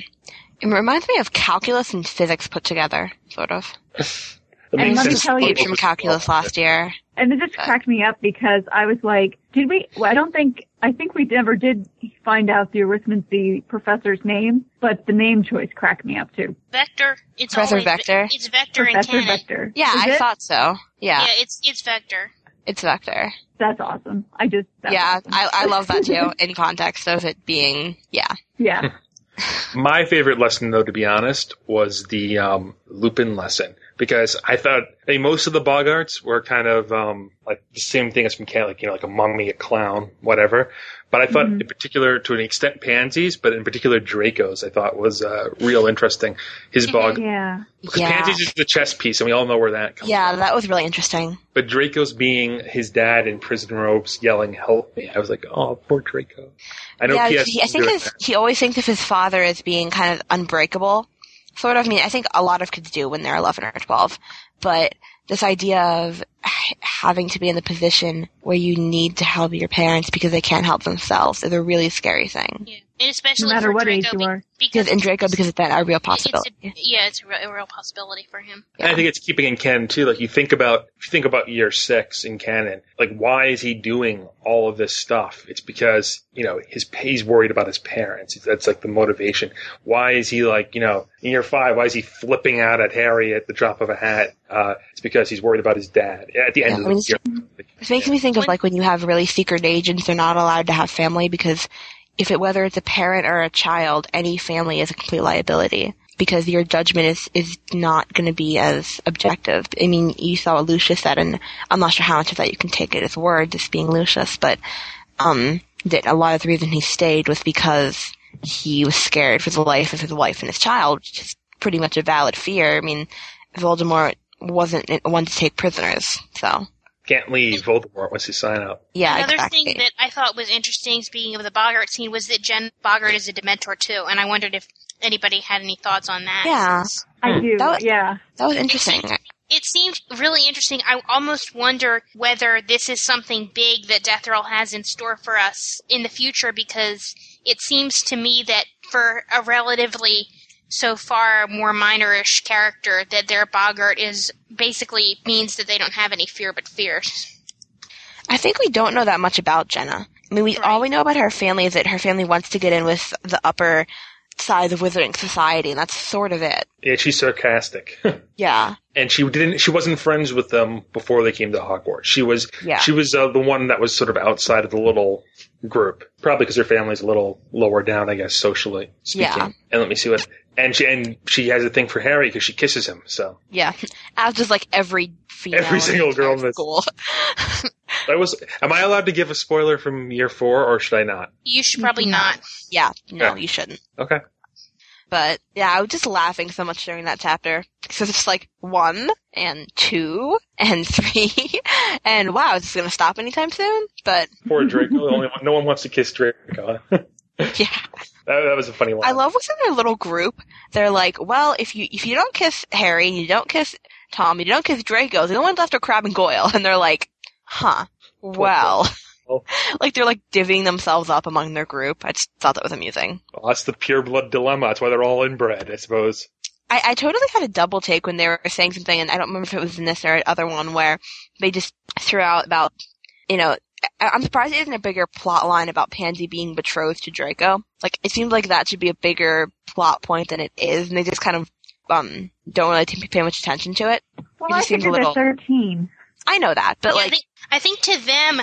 It reminds me of calculus and physics put together, sort of. *laughs* And let me tell you, from calculus last year. And it just cracked me up because I was like, did we, well, I don't think, I think we never did find out the arithmancy professor's name, but the name choice cracked me up too. Vector. It's Professor always ve- Vector? It's Vector in Professor canon. Vector. Yeah, Is I it? thought so. Yeah. Yeah, it's it's Vector. It's Vector. That's awesome. I just, yeah, awesome. I, I love that too, in context of it being, yeah. Yeah. *laughs* My favorite lesson, though, to be honest, was the um, Lupin lesson because I thought I mean, most of the boggarts were kind of um, like the same thing as from Cat, like you know, like a mummy, a clown, whatever. But I thought, Mhm. in particular, to an extent, Pansies, but in particular, Draco's, I thought was uh, real interesting. His bog, Yeah. because Yeah. Pansies is the chess piece, and we all know where that comes. Yeah, that was really interesting. But Draco's being his dad in prison robes, yelling "Help me!" I was like, "Oh, poor Draco." I know. yeah, PS he, I think his, he always thinks of his father as being kind of unbreakable. Sort of. I mean, I think a lot of kids do when they're 11 or 12. But this idea of having to be in the position where you need to help your parents because they can't help themselves is a really scary thing. And especially No matter for what Draco, age you are. Because in Draco, because it's that a real It's possibility. a, yeah, it's a real, a real possibility for him. And I think it's keeping in canon too. Like you think about, if you think about year six in canon, like why is he doing all of this stuff? It's because you know his he's worried about his parents. That's like the motivation. Why is he like you know in year five? Why is he flipping out at Harry at the drop of a hat? Uh, it's because he's worried about his dad. At the end Yeah, of I mean, the year, It makes me think of like when you have really secret agents, they're not allowed to have family because if it, whether it's a parent or a child, any family is a complete liability. because your judgment is, is not going to be as objective. I mean, you saw what Lucius said, and I'm not sure how much of that you can take it as word, just being Lucius, but, um, that a lot of the reason he stayed was because he was scared for the life of his wife and his child, which is pretty much a valid fear. I mean, Voldemort wasn't one to take prisoners, so. Can't leave Voldemort once you sign up. Yeah, Another exactly. thing that I thought was interesting, speaking of the Boggart scene, was that Jen Boggart is a Dementor too, and I wondered if anybody had any thoughts on that. Yeah. I hmm. do. That was, yeah. That was interesting. It seemed really interesting. I almost wonder whether this is something big that Death Roll has in store for us in the future because it seems to me that for a relatively so far more minorish character that their Boggart is basically means that they don't have any fear but fears. I think we don't know that much about Jenna. I mean, we all we know about her family is that her family wants to get in with the upper side of Wizarding Society, and that's sort of it. Yeah, she's sarcastic. *laughs* Yeah. and she didn't she wasn't friends with them before they came to Hogwarts. She was Yeah. she was uh, the one that was sort of outside of the little group, probably because her family's a little lower down, I guess, socially speaking. Yeah. And let me see what. And she and she has a thing for Harry because she kisses him. So Yeah. As does like every female. every single girl in this school. *laughs* I was. Am I allowed to give a spoiler from year four, or should I not? You should probably not. Yeah. No, Yeah. you shouldn't. Okay. But yeah, I was just laughing so much during that chapter. because it's just like one and two and *laughs* three, and wow, is this gonna stop anytime soon? But Poor Draco. only one, no one wants to kiss Draco. *laughs* *laughs* yeah, That, that was a funny one. I love what's in their little group. They're like, well, if you if you don't kiss Harry, you don't kiss Tom, you don't kiss Draco, the only ones left are Crabbe and Goyle, *laughs* and they're like, huh, *laughs* well. like they're like divvying themselves up among their group. I just thought that was amusing. Well, that's the pure blood dilemma. That's why they're all inbred, I suppose. I, I totally had a double take when they were saying something, and I don't remember if it was in this or other one where they just threw out about, you know, I'm surprised it isn't a bigger plot line about Pansy being betrothed to Draco. Like, it seems like that should be a bigger plot point than it is, and they just kind of, um, don't really pay much attention to it. Well, it I just seems a figured little. they're 13. I know that, but Yeah, I like, think, I think to them,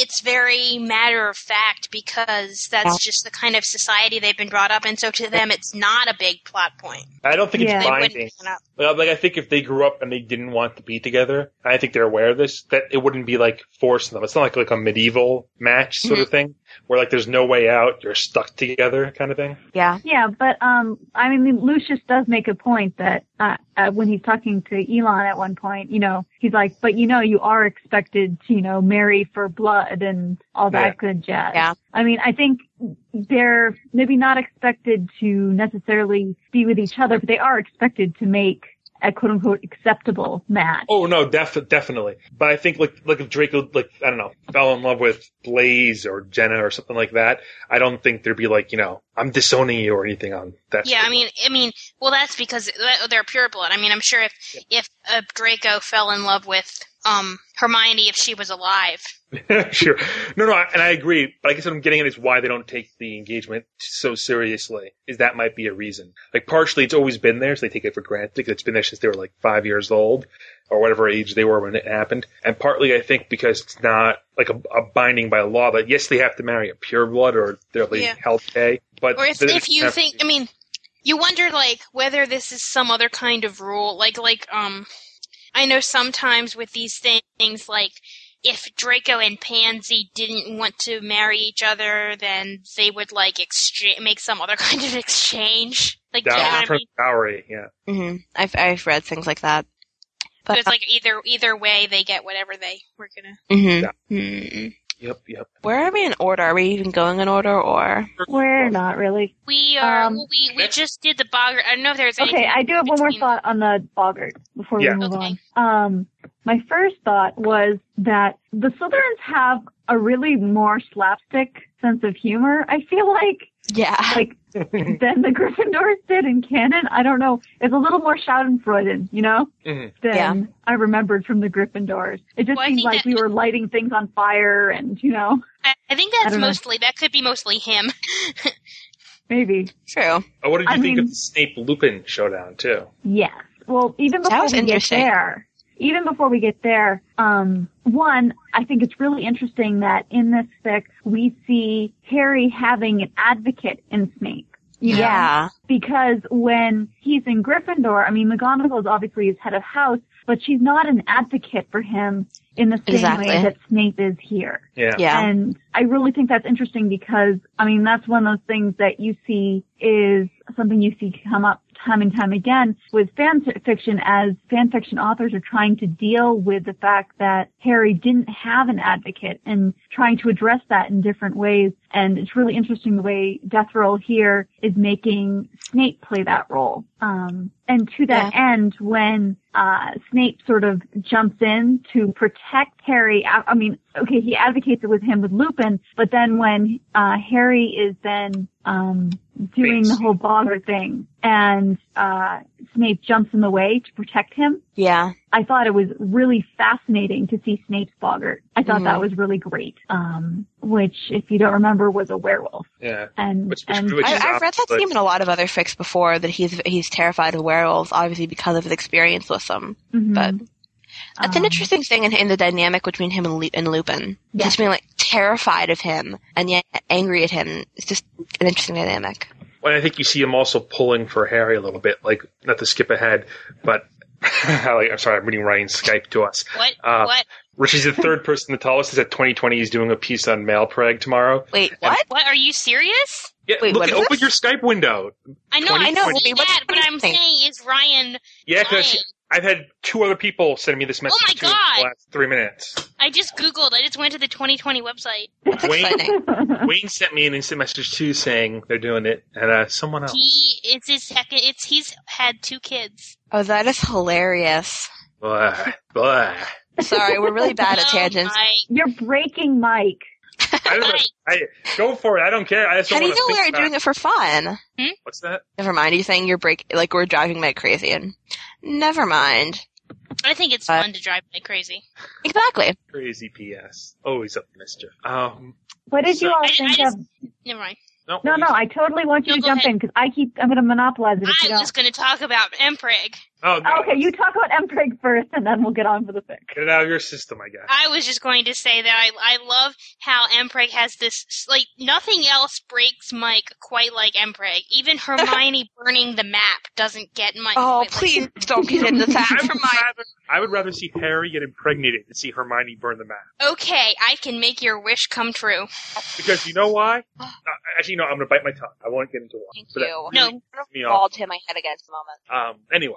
it's very matter of fact because that's Yeah. just the kind of society they've been brought up in. So to them, it's not a big plot point. I don't think Yeah. it's They wouldn't binding. bring it up. Well, like I think if they grew up and they didn't want to be together, I think they're aware of this, that it wouldn't be like forcing them. It's not like like a medieval match sort of mm-hmm. thing where like there's no way out, you're stuck together kind of thing. yeah. Yeah, but um, I mean, Lucius does make a point that uh, uh, when he's talking to Elon at one point, you know, he's like, "But you know, you are expected to, you know, marry for blood and all that Yeah. good jazz." Yeah. I mean, I think they're maybe not expected to necessarily be with each other, but they are expected to make a quote unquote acceptable match. Oh no, def- definitely. But I think like like if Draco like I don't know fell in love with Blaise or Jenna or something like that, I don't think there'd be like you know I'm disowning you or anything on that. yeah, I mean, I mean, well, that's because they're pure blood. I mean, I'm sure if if uh, Draco fell in love with um Hermione if she was alive, *laughs* sure. No, no, and I agree. But I guess what I'm getting at is why they don't take the engagement so seriously. Is that might be a reason. Like partially, it's always been there, so they take it for granted because it's been there since they were like five years old or whatever age they were when it happened. And partly, I think because it's not like a, a binding by law that yes, they have to marry a pure blood or they'll be Yeah. held pay. But or if if you have- think, I mean, you wonder like whether this is some other kind of rule, like like um, I know sometimes with these things like. If Draco and Pansy didn't want to marry each other, then they would like exchange, make some other *laughs* kind of exchange. Like, do you know Dow- what I mean? dowry, yeah. hmm I've, I've read things like that. So it's like either either way they get whatever they were gonna. hmm hmm Yep, yep. Where are we in order? Are we even going in order or? We're not really. We are. Um, we we just did the Boggart. I don't know if there's anything. Okay, I do have one more thought on the Boggart before Yeah. we move on. Um, my first thought was that the Slytherins have a really more slapstick sense of humor. I feel like, yeah, like *laughs* than the Gryffindors did in canon. I don't know. It's a little more Schadenfreude, you know, Mhm. than Yeah. I remembered from the Gryffindors. It just Well, I seems like that- we were lighting things on fire, and you know, I, I think that's don't know. mostly that could be mostly him. *laughs* maybe. True. Oh, what did you I think mean- of the Snape Lupin showdown too? Yes. Well, even That before was we get interesting. there, even before we get there, um, one, I think it's really interesting that in this fic we see Harry having an advocate in Snape. You know? Yeah. Because when he's in Gryffindor, I mean, McGonagall is obviously his head of house, but she's not an advocate for him in the same Exactly. way that Snape is here. Yeah. Yeah. And I really think that's interesting because, I mean, that's one of those things that you see is something you see come up time and time again with fan fiction as fan fiction authors are trying to deal with the fact that Harry didn't have an advocate and trying to address that in different ways. And it's really interesting the way Death Roll here is making Snape play that role. Um, and to that end, when uh, Snape sort of jumps in to protect Harry, I, I mean, okay, he advocates it with him with Lupin, but then when uh, Harry is then um, doing the whole boggart thing, and uh, Snape jumps in the way to protect him. Yeah. I thought it was really fascinating to see Snape's boggart. I thought that Mhm. was really great. Um, which, if you don't remember, was a werewolf. Yeah. And, and I, I've read that theme in a lot of other fics before that he's he's terrified of werewolves, obviously because of his experience with them. Mhm. But that's Um, an interesting thing in, in the dynamic between him and, Lu- and Lupin. Just being like terrified of him and yet angry at him. It's just an interesting dynamic. Well, I think you see him also pulling for Harry a little bit, like not to skip ahead, but *laughs* like, I'm sorry, I'm reading Ryan's Skype to us. What? Uh, what? Richie's the third person to tell us is that 2020 is doing a piece on male Mailpreg tomorrow. Wait, What? What? Are you serious? Yeah, Wait, look, what is open this? your Skype window. I know, I know 2020. that, but I'm saying is Ryan. Yeah, because lying. I've had two other people send me this message Oh my too in God. the last three minutes. I just googled. I just went to the 2020 website. Wayne, *laughs* Wayne sent me an instant message too saying they're doing it, and uh, someone else. He it's his second. It's he's had two kids. Oh, that is hilarious. Blah, blah. Sorry, we're really bad at *laughs* Oh, tangents. You're breaking Mike. I don't know. I, go for it. I don't care. I just How don't do you know we're doing it for fun? What's that? Never mind. You saying you're break like we're driving Meg crazy and never mind. I think it's Uh, fun to drive like crazy. Exactly. Crazy PS. Always up to mischief. Um, What did you all I, I think just, of? never mind. no, No, no, I totally want you No, to jump ahead. in because I keep, I'm going to monopolize it I'm just going to talk about Mpreg. Oh, no. Okay, you talk about Mpreg first and then we'll get on for the fic. Get it out of your system, I guess. I was just going to say that I I love how Mpreg has this like nothing else breaks Mike quite like Mpreg. Even *laughs* Hermione burning the map doesn't get Mike. Oh, please like don't get into *laughs* I that would, rather, I would rather see Harry get impregnated than see Hermione burn the map. Okay, I can make your wish come true. Because you know why? Uh, actually, no, I'm going to bite my tongue. I won't get into it. Thank But that you. really No. pissed me off. Bald hit my head against the moment. Um, anyway.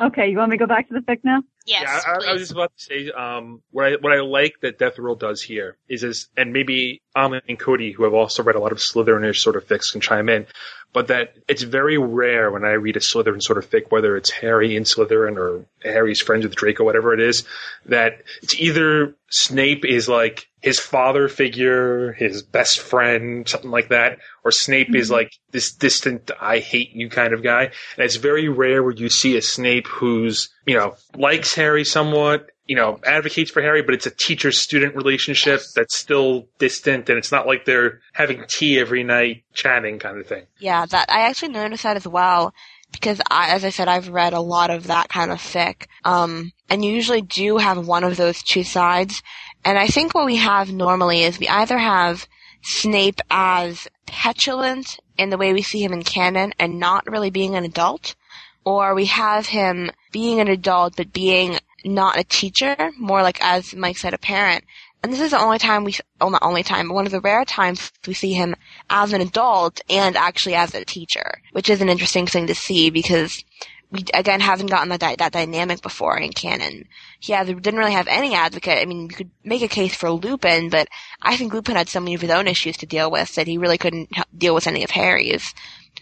Okay, you want me to go back to the fic now? Yes, yeah, I, I was just about to say, um, what I what I like that Death Roll does here is, is and maybe Alan and Cody, who have also read a lot of Slytherinish sort of fics, can chime in, but that it's very rare when I read a Slytherin sort of fic, whether it's Harry in Slytherin or Harry's friends with Draco, whatever it is, that it's either Snape is like his father figure, his best friend, something like that, or Snape is mm-hmm. like this distant, I hate you kind of guy. And it's very rare where you see a Snape who's, you know, likes Harry somewhat, you know, advocates for Harry, but it's a teacher student relationship that's still distant and it's not like they're having tea every night chatting kind of thing. Yeah, that I actually noticed that as well because I, as I said, I've read a lot of that kind of fic. Um, and you usually do have one of those two sides. And I think what we have normally is we either have Snape as petulant in the way we see him in canon and not really being an adult, or we have him being an adult but being not a teacher, more like as Mike said, a parent. And this is the only time we, well not only time, but one of the rare times we see him as an adult and actually as a teacher, which is an interesting thing to see because we again haven't gotten that dy- that dynamic before in canon. He either didn't really have any advocate. I mean, you could make a case for Lupin, but I think Lupin had so many of his own issues to deal with that he really couldn't deal with any of Harry's.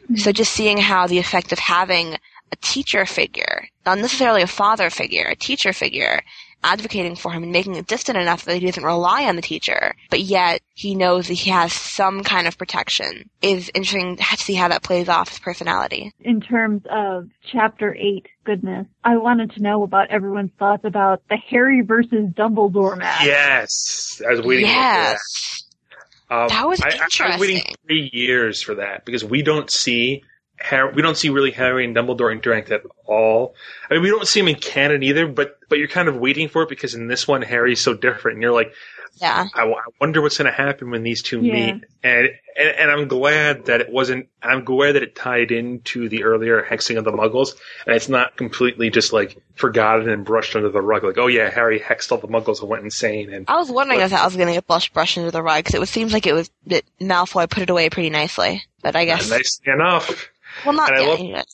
Mm-hmm. So just seeing how the effect of having a teacher figure, not necessarily a father figure, a teacher figure, advocating for him and making it distant enough that he doesn't rely on the teacher, but yet he knows that he has some kind of protection is interesting to see how that plays off his personality. In terms of chapter 8 goodness, I wanted to know about everyone's thoughts about the Harry versus Dumbledore match. Yes, I was waiting. Yes. For that. Um, That was I, I, I was waiting three years for that because we don't see Harry, we don't see really Harry and Dumbledore interact at all. I mean, we don't see him in canon either, but but you're kind of waiting for it because in this one Harry's so different, and you're like, Yeah. I, w- I wonder what's going to happen when these two Yeah. meet. And, and and I'm glad that it wasn't. I'm glad that it tied into the earlier hexing of the Muggles, and it's not completely just like forgotten and brushed under the rug. Like, oh yeah, Harry hexed all the Muggles and went insane. And I was wondering if that was going to get brushed, brushed under the rug because it was, seems like it was that Malfoy put it away pretty nicely. But I guess nicely enough. Well, not and I love-. And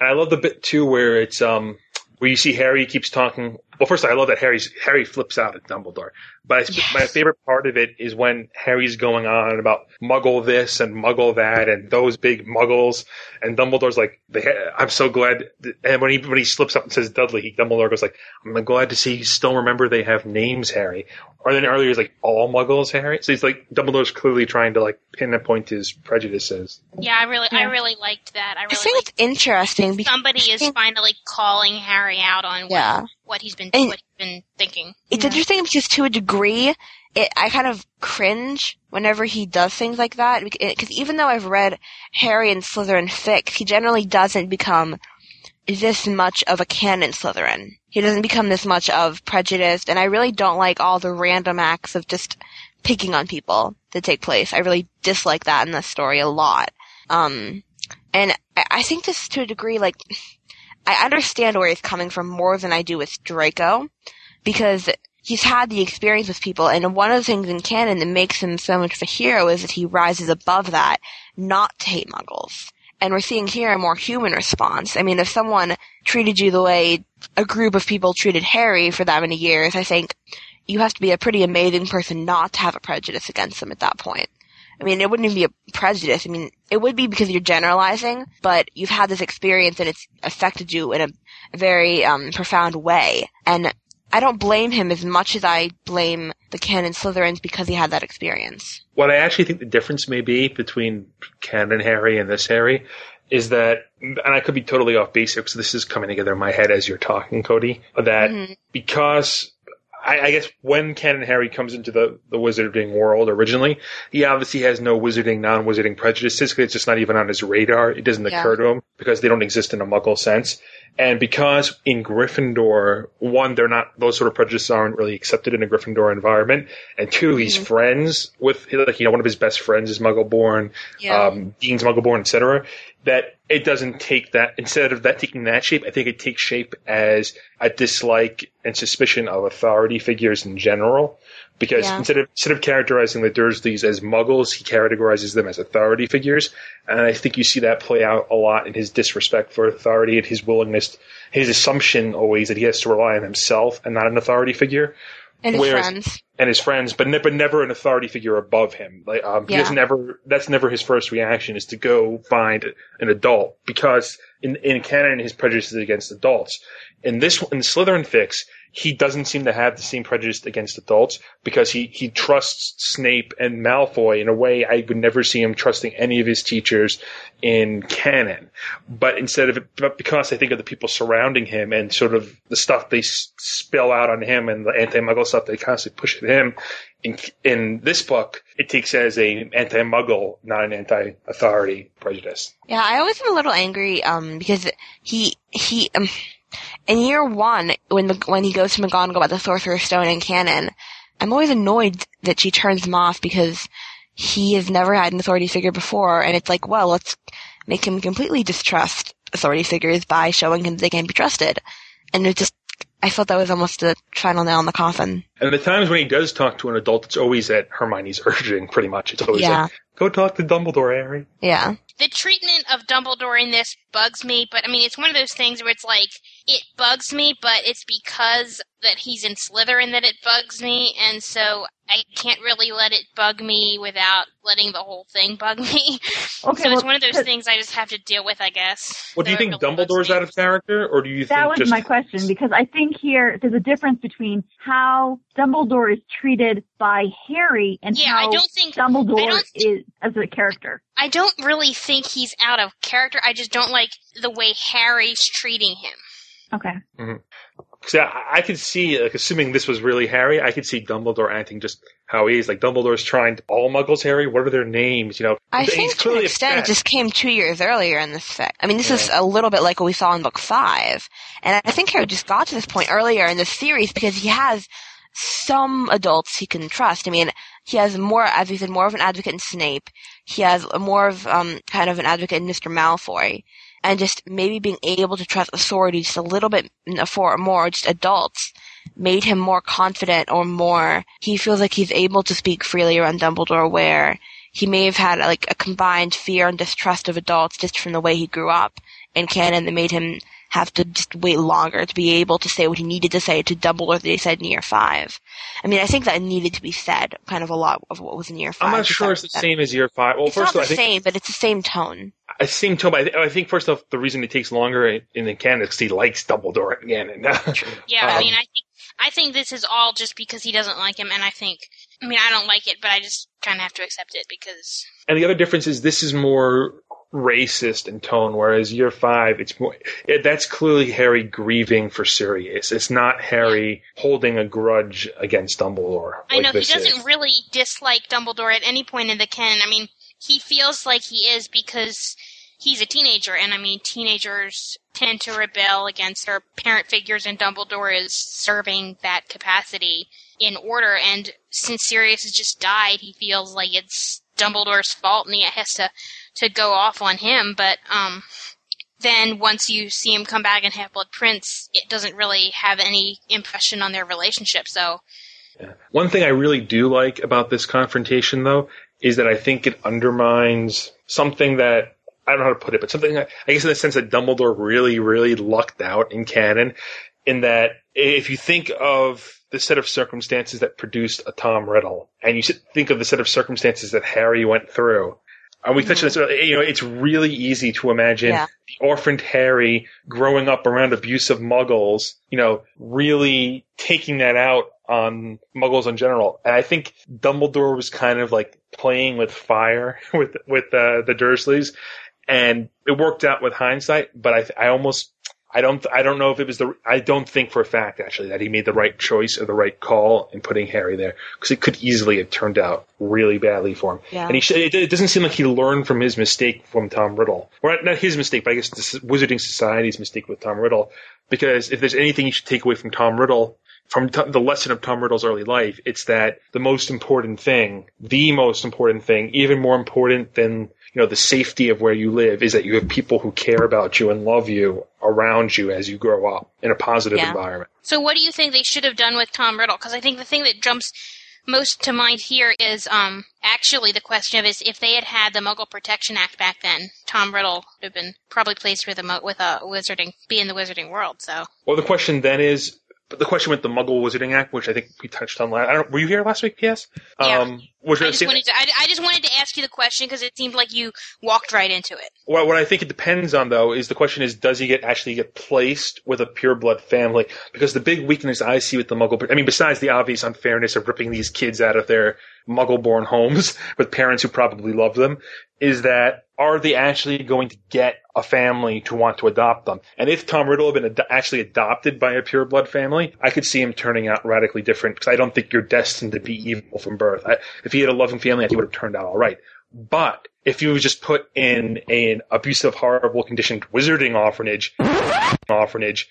I love the bit too where it's um where you see Harry keeps talking. Well, first I love that Harry's Harry flips out at Dumbledore. But I, my favorite part of it is when Harry's going on about Muggle this and Muggle that and those big Muggles, and Dumbledore's like, they ha- "I'm so glad." And when he when he slips up and says Dudley, he, Dumbledore goes like, "I'm glad to see you still remember they have names, Harry." Or then earlier he's like, "All Muggles, Harry." So he's like, Dumbledore's clearly trying to like pinpoint his prejudices. Yeah, I really, I really liked that. I I really think it's interesting because somebody is finally calling Harry out on Yeah. what he's been And- what he's been thinking. It's interesting because to a degree, it, I kind of cringe whenever he does things like that. Because even though I've read Harry and Slytherin fics, he generally doesn't become this much of a canon Slytherin. He doesn't become this much of prejudiced, and I really don't like all the random acts of just picking on people that take place. I really dislike that in this story a lot. Um, and I, I think this to a degree, like, I understand where he's coming from more than I do with Draco, because he's had the experience with people, and one of the things in canon that makes him so much of a hero is that he rises above that, not to hate muggles. And we're seeing here a more human response. I mean, if someone treated you the way a group of people treated Harry for that many years, I think you have to be a pretty amazing person not to have a prejudice against them at that point. I mean, it wouldn't even be a prejudice. I mean, it would be because you're generalizing, but you've had this experience and it's affected you in a, a very um, profound way. And I don't blame him as much as I blame the canon Slytherins because he had that experience. What I actually think the difference may be between Canon Harry and this Harry is that, and I could be totally off base here because this is coming together in my head as you're talking, Cody, that Mhm. because I, I guess when Canon Harry comes into the, the wizarding world originally, he obviously has no wizarding, non-wizarding prejudices because it's just not even on his radar. It doesn't Yeah. occur to him because they don't exist in a muggle sense. And because in Gryffindor, one, they're not, those sort of prejudices aren't really accepted in a Gryffindor environment. And two, he's Mhm. friends with, like, you know, one of his best friends is Muggleborn, Yeah. um, Dean's Muggleborn, etc. That it doesn't take that, instead of that taking that shape, I think it takes shape as a dislike and suspicion of authority figures in general. Because Yeah. instead of instead of characterizing the Dursleys as muggles, he categorizes them as authority figures. And I think you see that play out a lot in his disrespect for authority and his willingness his assumption always that he has to rely on himself and not an authority figure. And his friends. and his friends, but, ne- but never an authority figure above him. Like um, he Yeah. doesn't ever. That's never his first reaction is to go find an adult because in in canon his prejudice is against adults. In this in Slytherin fix, he doesn't seem to have the same prejudice against adults because he he trusts Snape and Malfoy in a way I would never see him trusting any of his teachers in canon. But instead of it, but because I think of the people surrounding him and sort of the stuff they s- spill out on him and the anti-Muggle stuff they constantly push at him, in in this book, it takes as a anti-Muggle, not an anti-authority prejudice. Yeah, I always am a little angry um because he he um in year one when when he goes to McGonagall about the Sorcerer's Stone and canon, I'm always annoyed that she turns him off because he has never had an authority figure before, and it's like, well, let's make him completely distrust authority figures by showing him they can be trusted, and it just I felt that was almost the final nail in the coffin. And the times when he does talk to an adult, it's always at Hermione's urging, pretty much. It's always Yeah. like, go talk to Dumbledore, Harry. Yeah. The treatment of Dumbledore in this bugs me, but I mean, it's one of those things where it's like, it bugs me, but it's because that he's in Slytherin that it bugs me, and so I can't really let it bug me without letting the whole thing *laughs* bug me. Okay, so it's well, one of those things I just have to deal with, I guess. Well, do you think really Dumbledore's out of character, or do you That think was just my question because I think here there's a difference between how Dumbledore is treated by Harry and Yeah, I how don't think- I Dumbledore don't is as a character. I don't really think he's out of character. I just don't like the way Harry's treating him. Okay. Mm-hmm. Because I, I could see, like, assuming this was really Harry, I could see Dumbledore acting just how he is. Like Dumbledore's trying to, all Muggles, Harry. What are their names? You know, I he's think to an clearly extent it just came two years earlier in this fic. I mean, this is a little bit like what we saw in book five. And I think Harry just got to this point earlier in the series because he has some adults he can trust. I mean, he has more, as we said, more of an advocate in Snape. He has more of um, kind of an advocate in Mr. Malfoy, and just maybe being able to trust authority just a little bit for more just adults made him more confident or more. He feels like he's able to speak freely around Dumbledore, where he may have had like a combined fear and distrust of adults just from the way he grew up in canon that made him have to just wait longer to be able to say what he needed to say to double what they said in year five. I mean, I think that needed to be said kind of a lot of what was in year five. I'm not sure it's the same as year five. Well, it's first not of all, the I think same, but it's the same tone. I same tone. But I, I think first off, the reason it takes longer in, in the canon is because he likes Dumbledore again. And, *laughs* Yeah, I um, mean, I think I think this is all just because he doesn't like him, and I think, I mean, I don't like it, but I just kind of have to accept it because And the other difference is this is more racist in tone, whereas year five, it's more. It, that's clearly Harry grieving for Sirius. It's not Harry holding a grudge against Dumbledore. I like know he doesn't is. really dislike Dumbledore at any point in the canon. I mean, he feels like he is because he's a teenager, and I mean, teenagers tend to rebel against their parent figures, and Dumbledore is serving that capacity in order. And since Sirius has just died, he feels like it's Dumbledore's fault, and he has to to go off on him. But um, then once you see him come back in Half Blood Prince, it doesn't really have any impression on their relationship. So. One thing I really do like about this confrontation, though, is that I think it undermines something that I don't know how to put it, but something I guess in the sense that Dumbledore really, really lucked out in canon, in that if you think of the set of circumstances that produced a Tom Riddle, and you think of the set of circumstances that Harry went through, and we touched on this earlier, you know, it's really easy to imagine Yeah. the orphaned Harry growing up around abusive muggles, you know, really taking that out on muggles in general. And I think Dumbledore was kind of like playing with fire *laughs* with, with, uh, the Dursleys and it worked out with hindsight, but I, I almost, I don't, I don't know if it was the, I don't think for a fact actually that he made the right choice or the right call in putting Harry there because it could easily have turned out really badly for him. Yeah. And he, it, it doesn't seem like he learned from his mistake from Tom Riddle, or not- not his mistake, but I guess the Wizarding Society's mistake with Tom Riddle. Because if there's anything you should take away from Tom Riddle, from t- the lesson of Tom Riddle's early life, it's that the most important thing, the most important thing, even more important than you know the safety of where you live, is that you have people who care about you and love you around you as you grow up in a positive Yeah. environment. So what do you think they should have done with Tom Riddle? Because I think the thing that jumps most to mind here is um actually the question of is if they had had the Muggle Protection Act back then, Tom Riddle would have been probably placed with a with a wizarding be in the wizarding world. So Well, the question then is, but the question with the Muggle Wizarding Act, which I think we touched on last. I don't, were you here last week? Yes. Um, was I just wanted to I, I just wanted to ask you the question because it seemed like you walked right into it. Well, what I think it depends on though is the question is does he get actually get placed with a pureblood family? Because the big weakness I see with the Muggle, I mean, besides the obvious unfairness of ripping these kids out of their Muggle-born homes *laughs* with parents who probably love them, is that are they actually going to get a family to want to adopt them? And if Tom Riddle had been ad- actually adopted by a pureblood family, I could see him turning out radically different because I don't think you're destined to be evil from birth. I, if he had a loving family, I think he would have turned out all right. But if you just put in an abusive, horrible, conditioned wizarding orphanage, orphanage,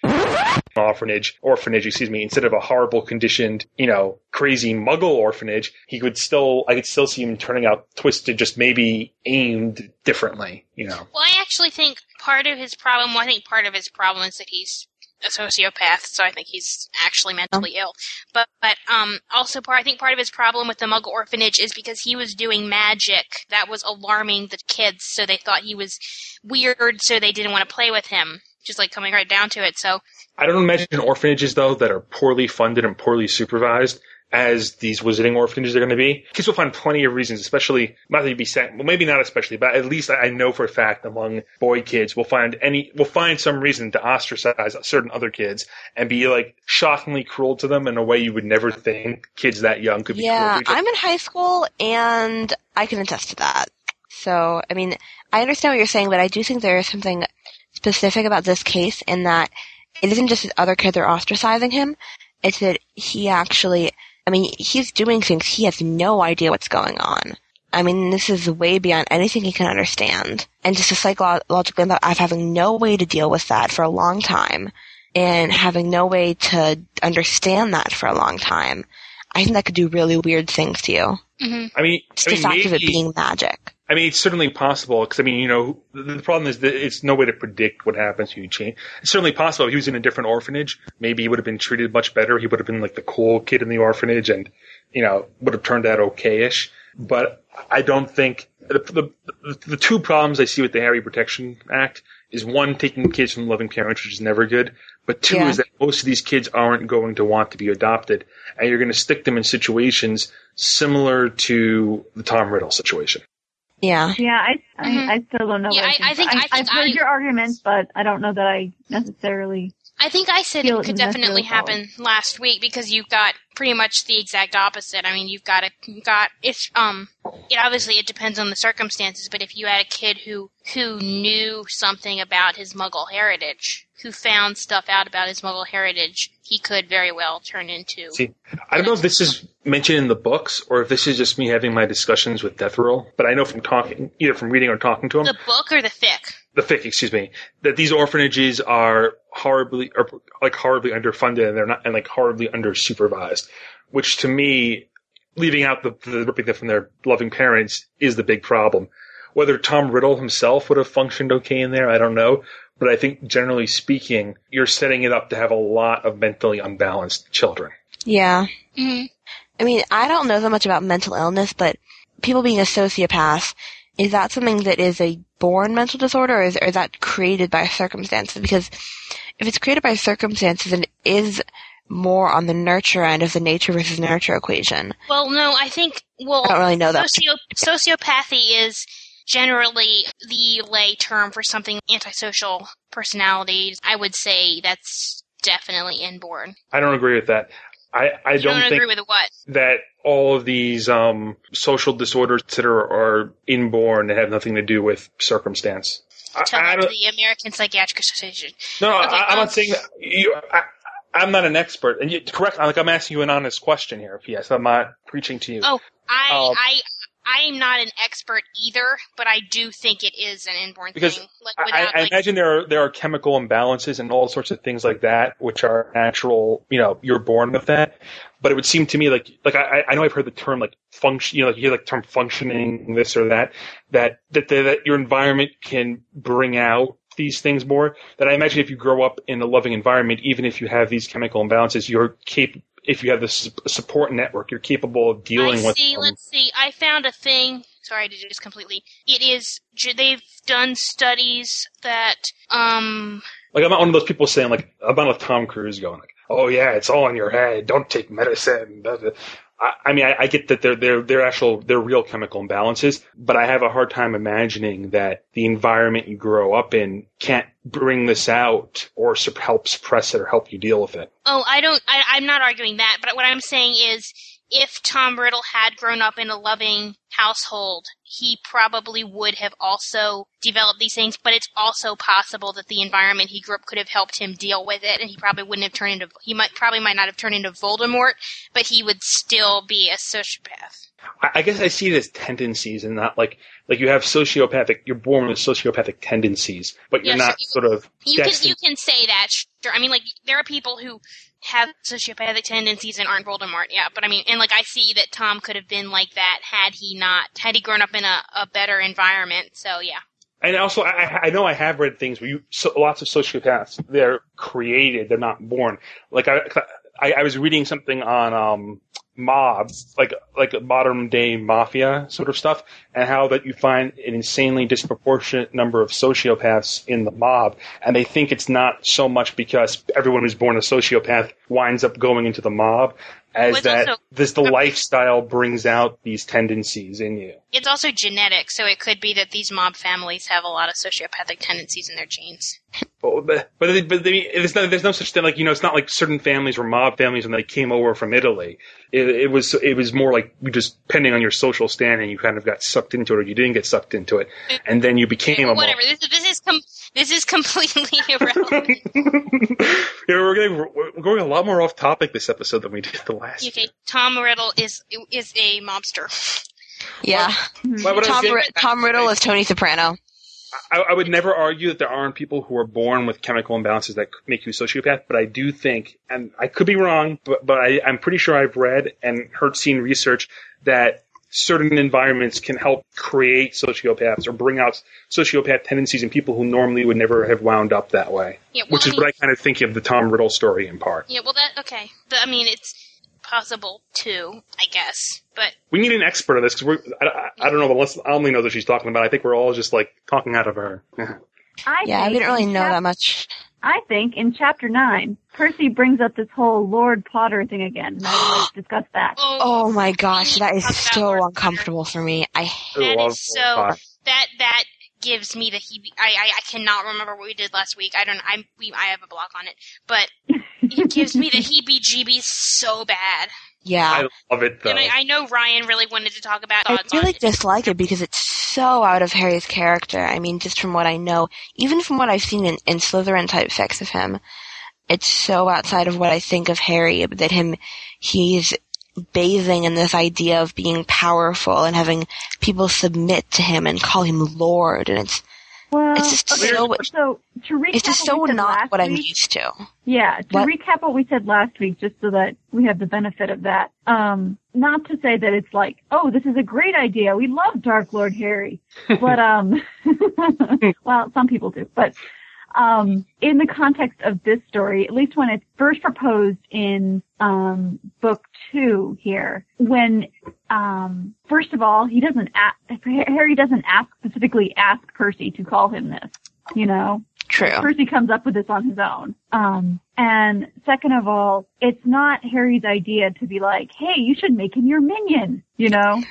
orphanage, orphanage, excuse me, instead of a horrible, conditioned, you know, crazy muggle orphanage, he could still, I could still see him turning out twisted, just maybe aimed differently, you know. Well, I actually think part of his problem. Well, I think part of his problem is that he's a sociopath, so I think he's actually mentally ill. But but um also part I think part of his problem with the Muggle orphanage is because he was doing magic that was alarming the kids, so they thought he was weird, so they didn't want to play with him. Just like coming right down to it. So I don't imagine orphanages though that are poorly funded and poorly supervised as these wizarding orphanages are going to be. Kids will find plenty of reasons, especially not to be sad, well, maybe not especially, but at least I know for a fact among boy kids will find any, will find some reason to ostracize certain other kids and be like shockingly cruel to them in a way you would never think kids that young could be Yeah. I'm in high school and I can attest to that. So, I mean, I understand what you're saying, but I do think there is something specific about this case in that it isn't just that other kids are ostracizing him, it's that he actually, I mean, he's doing things he has no idea what's going on. I mean, this is way beyond anything he can understand. And just a psychological impact of having no way to deal with that for a long time and having no way to understand that for a long time, I think that could do really weird things to you. Mm-hmm. I mean, Just I the mean, fact of it being magic. I mean, it's certainly possible because I mean, you know, the, the problem is that it's no way to predict what happens when you change. It's certainly possible if he was in a different orphanage, maybe he would have been treated much better. He would have been like the cool kid in the orphanage, and you know, would have turned out okayish. But I don't think the, the the the two problems I see with the Harry Protection Act is one taking kids from loving parents, which is never good. But two Yeah. is that most of these kids aren't going to want to be adopted, and you're going to stick them in situations similar to the Tom Riddle situation. Yeah. Yeah, I I, Mhm. I still don't know. Yeah, what I- I think- I think I've heard I- your arguments, but I don't know that I necessarily. I think I said it it could definitely happen last week because you've got pretty much the exact opposite. I mean, you've got a you've got if um it obviously it depends on the circumstances, but if you had a kid who who knew something about his Muggle heritage, who found stuff out about his Muggle heritage, he could very well turn into See, I don't know if this is mentioned in the books or if this is just me having my discussions with Death Roll, but I know from talking, either from reading or talking to him, the book or the fic. The fic, excuse me, that these orphanages are horribly, or like horribly underfunded and they're not, and like horribly under supervised, which to me, leaving out the, the ripping them from their loving parents is the big problem. Whether Tom Riddle himself would have functioned okay in there, I don't know. But I think generally speaking, you're setting it up to have a lot of mentally unbalanced children. Yeah. Mm-hmm. I mean, I don't know that much about mental illness, but people being a sociopath, is that something that is a born mental disorder or is, or is that created by circumstances? Because if it's created by circumstances, then it is more on the nurture end of the nature versus nurture equation. Well, no, I think well, I don't really know that. Socio- sociopathy is generally the lay term for something antisocial personality. I would say that's definitely inborn. I don't agree with that. I, I You don't don't think agree with what? that all of these um, social disorders that are, are inborn and have nothing to do with circumstance. I, Tell I don't, the American Psychiatric Association. no, no, Okay, I, I'm um, not saying that. You, I, I'm not an expert, and you, correct. Like I'm asking you an honest question here. Yes, I'm not preaching to you. Oh, I, Um, I, I'm not an expert either, but I do think it is an inborn Because thing. Like I, without, I like, imagine there are there are chemical imbalances and all sorts of things like that, which are natural. You know, you're born with that. But it would seem to me like like I, I know I've heard the term like function. You know, like you hear like the term functioning this or that. That that that your environment can bring out these things more. That I imagine if you grow up in a loving environment, even if you have these chemical imbalances, you're cap- If you have this support network, you're capable of dealing with. I with see. them. Let's see. I found a thing. Sorry to do this completely. It is. They've done studies that. Um. Like I'm not one of those people saying like I'm not with Tom Cruise going like, oh yeah, it's all in your head. Don't take medicine. blah, blah. I, I mean, I, I get that they're they're they're actual they're real chemical imbalances, but I have a hard time imagining that the environment you grow up in can't bring this out or sup- help suppress it or help you deal with it. Oh, I don't. I, I'm not arguing that. But what I'm saying is, if Tom Riddle had grown up in a loving household, he probably would have also developed these things. But it's also possible that the environment he grew up could have helped him deal with it, and he probably wouldn't have turned into. He might probably might not have turned into Voldemort, but he would still be a sociopath. I, guess I see it as tendencies and not like like you have sociopathic. You're born with sociopathic tendencies, but you're Yes, not you- sort of You can you can say that. Sure. I mean, like there are people who have sociopathic tendencies and aren't Voldemort. Yeah, but I mean, and like I see that Tom could have been like that had he not had he grown up in a, a better environment. So yeah. And also, I, I know I have read things where you so, lots of sociopaths they're created, they're not born. Like I, I, I was reading something on um, mob, like like modern day mafia sort of stuff, and how that you find an insanely disproportionate number of sociopaths in the mob, and they think it's not so much because everyone who's born a sociopath winds up going into the mob, as Well, that also- this the lifestyle brings out these tendencies in you. It's also genetic, so it could be that these mob families have a lot of sociopathic tendencies in their genes. But but but, there's no there's no such thing like you know it's not like certain families were mob families when they came over from Italy. It, it was it was more like you just depending on your social standing, you kind of got sucked into it or you didn't get sucked into it, and then you became a mob. Whatever. This, this is com- this is completely *laughs* irrelevant. *laughs* Yeah, we're getting we're going a lot more off topic this episode than we did the last. okay, Tom Riddle is is a mobster. Yeah. What- mm-hmm. what Tom, getting Ri- at- Tom Riddle is Tony Soprano. I, I would never argue that there aren't people who are born with chemical imbalances that make you a sociopath, but I do think, and I could be wrong, but, but I, I'm pretty sure I've read and heard seen research that certain environments can help create sociopaths or bring out sociopath tendencies in people who normally would never have wound up that way. Yeah, well, which I is what I kind of think of the Tom Riddle story in part. Yeah, well, that okay. But, I mean, it's possible too, I guess. But We need an expert on this because we're, I, I, I don't know, unless I only know that she's talking about. I think we're all just like talking out of her. I *laughs* Yeah, I think didn't really know that much. I think in chapter nine, Percy brings up this whole Lord Potter thing again. And I'd like to discuss that. Oh, oh my gosh, that is so uncomfortable for me. I that is so that that gives me the heebie. I, I I cannot remember what we did last week. I don't. I'm we. I have a block on it, but it gives me the *laughs* heebie-jeebies so bad. Yeah. I love it though. And I, I know Ryan really wanted to talk about I thoughts on really it. dislike it because it's so out of Harry's character. I mean, just from what I know, even from what I've seen in, in Slytherin type fics of him, it's so outside of what I think of Harry that him, he's bathing in this idea of being powerful and having people submit to him and call him Lord, and it's Well, it's just okay, so so to recap, it's just so not what I'm used to. Yeah, to What? recap what we said last week, just so that we have the benefit of that. Um, not to say that it's like, oh, this is a great idea. We love Dark Lord Harry, but *laughs* um, *laughs* well, some people do. But um, in the context of this story, at least when it's first proposed in um, book two here, when um, first of all, he doesn't ask, Harry doesn't ask specifically ask Percy to call him this, you know. True. Percy comes up with this on his own. Um, and second of all, it's not Harry's idea to be like, hey, you should make him your minion, you know?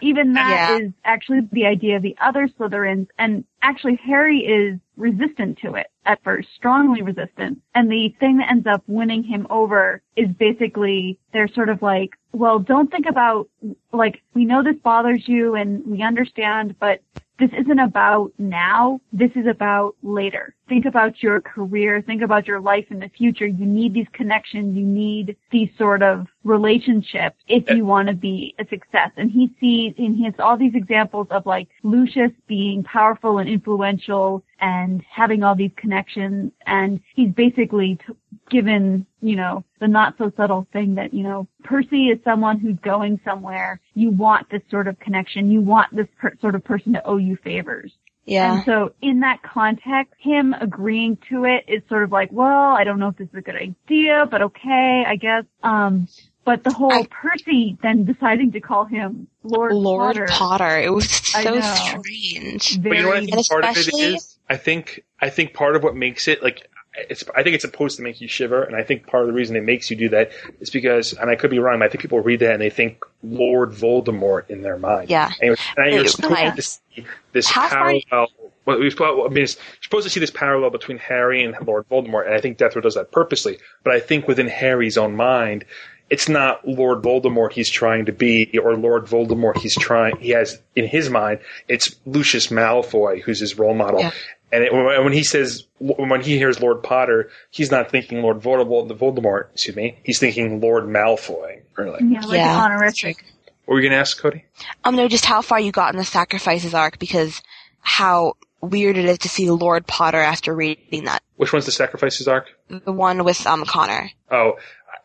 Even that is Yeah. actually the idea of the other Slytherins, and actually Harry is resistant to it at first, strongly resistant. And the thing that ends up winning him over is basically they're sort of like, well, don't think about like we know this bothers you and we understand, but this isn't about now. This is about later. Think about your career. Think about your life in the future. You need these connections. You need these sort of relationships if you want to be a success. And he sees, and he has all these examples of like Lucius being powerful and influential and having all these connections. And he's basically t- given, you know, the not so subtle thing that, you know, Percy is someone who's going somewhere. You want this sort of connection. You want this per- sort of person to owe you favors. Yeah. And so in that context, him agreeing to it is sort of like, well, I don't know if this is a good idea, but okay, I guess. Um, but the whole Percy then deciding to call him Lord, Lord Potter. Potter. It was I so know. strange. But you know what I think part of it especially- I think I think part of what makes it like it's I think it's supposed to make you shiver, and I think part of the reason it makes you do that is because, and I could be wrong, but I think people read that and they think Lord Voldemort in their mind. Yeah. and, and you're supposed to see this How far- parallel. Well, we're supposed, I mean, it's- you're supposed to see this parallel between Harry and Lord Voldemort, and I think Death Row does that purposely. But I think within Harry's own mind, it's not Lord Voldemort he's trying to be, or Lord Voldemort he's trying. He has in his mind, it's Lucius Malfoy who's his role model. Yeah. And it, when when he says, when he hears Lord Potter, he's not thinking Lord Voldemort, Voldemort, excuse me. He's thinking Lord Malfoy. Really. Yeah, like Yeah. an honorific. What were you going to ask, Cody? Um, no, just how far you got in the sacrifices arc because how weird it is to see Lord Potter after reading that. Which one's the sacrifices arc? The one with um Connor. Oh,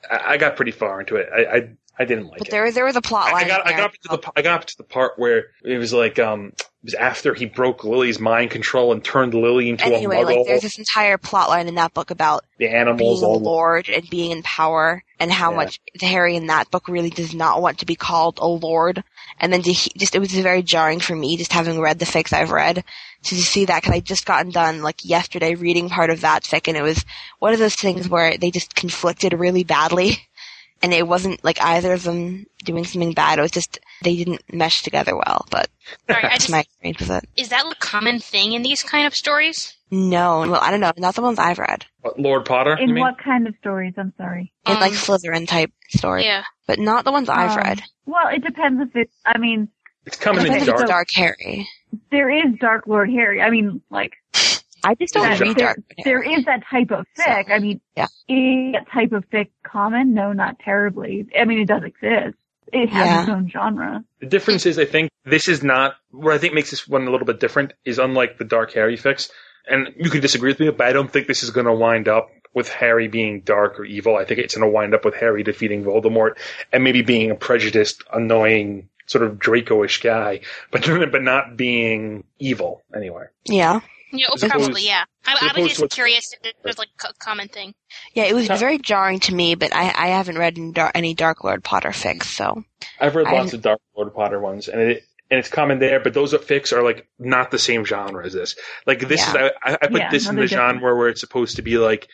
I, I got pretty far into it. I, I, I didn't like But it. But there there was a plot line. I got, I got up to the, I got up to the part where it was like, um, it was after he broke Lily's mind control and turned Lily into Anyway, a like there's this entire plot line in that book about the animals being a lord and being in power and how Yeah. much Harry in that book really does not want to be called a lord. And then to he, just, it was very jarring for me just having read the fics I've read to see that because I just gotten done like yesterday reading part of that fic and it was one of those things where they just conflicted really badly. *laughs* And it wasn't like either of them doing something bad. It was just, they didn't mesh together well, but Sorry, that's just, my experience with it. is that a common thing in these kind of stories? No, well, I don't know. Not the ones I've read. What, Lord Potter? you In mean? what kind of stories? I'm sorry. In like Um, Slytherin type stories. Yeah. But not the ones I've Um, read. Well, it depends if it's, I mean, It's coming in Depends if dark. it's Dark Harry. there is Dark Lord Harry. I mean, like, I just don't that- read there, Dark there Harry. is that type of fic. I mean, Yeah. is that type of fic common? No, not terribly. I mean, it does exist. It has Yeah. its own genre. The difference is, I think this is not what I think makes this one a little bit different. Is unlike the Dark Harry fics, and you could disagree with me, but I don't think this is going to wind up with Harry being dark or evil. I think it's going to wind up with Harry defeating Voldemort and maybe being a prejudiced, annoying, sort of Draco-ish guy, but *laughs* but not being evil anyway. Yeah. Yeah, oh, As opposed- probably, yeah. I, I was just what's- curious if it was like a common thing. Yeah, it was very jarring to me, but I, I haven't read any Dark, Lord Potter fics, so. I've read I'm- lots of Dark Lord Potter ones, and it and it's common there, but those fics are like not the same genre as this. Like this is I, I I put Yeah, this in the different. genre where it's supposed to be like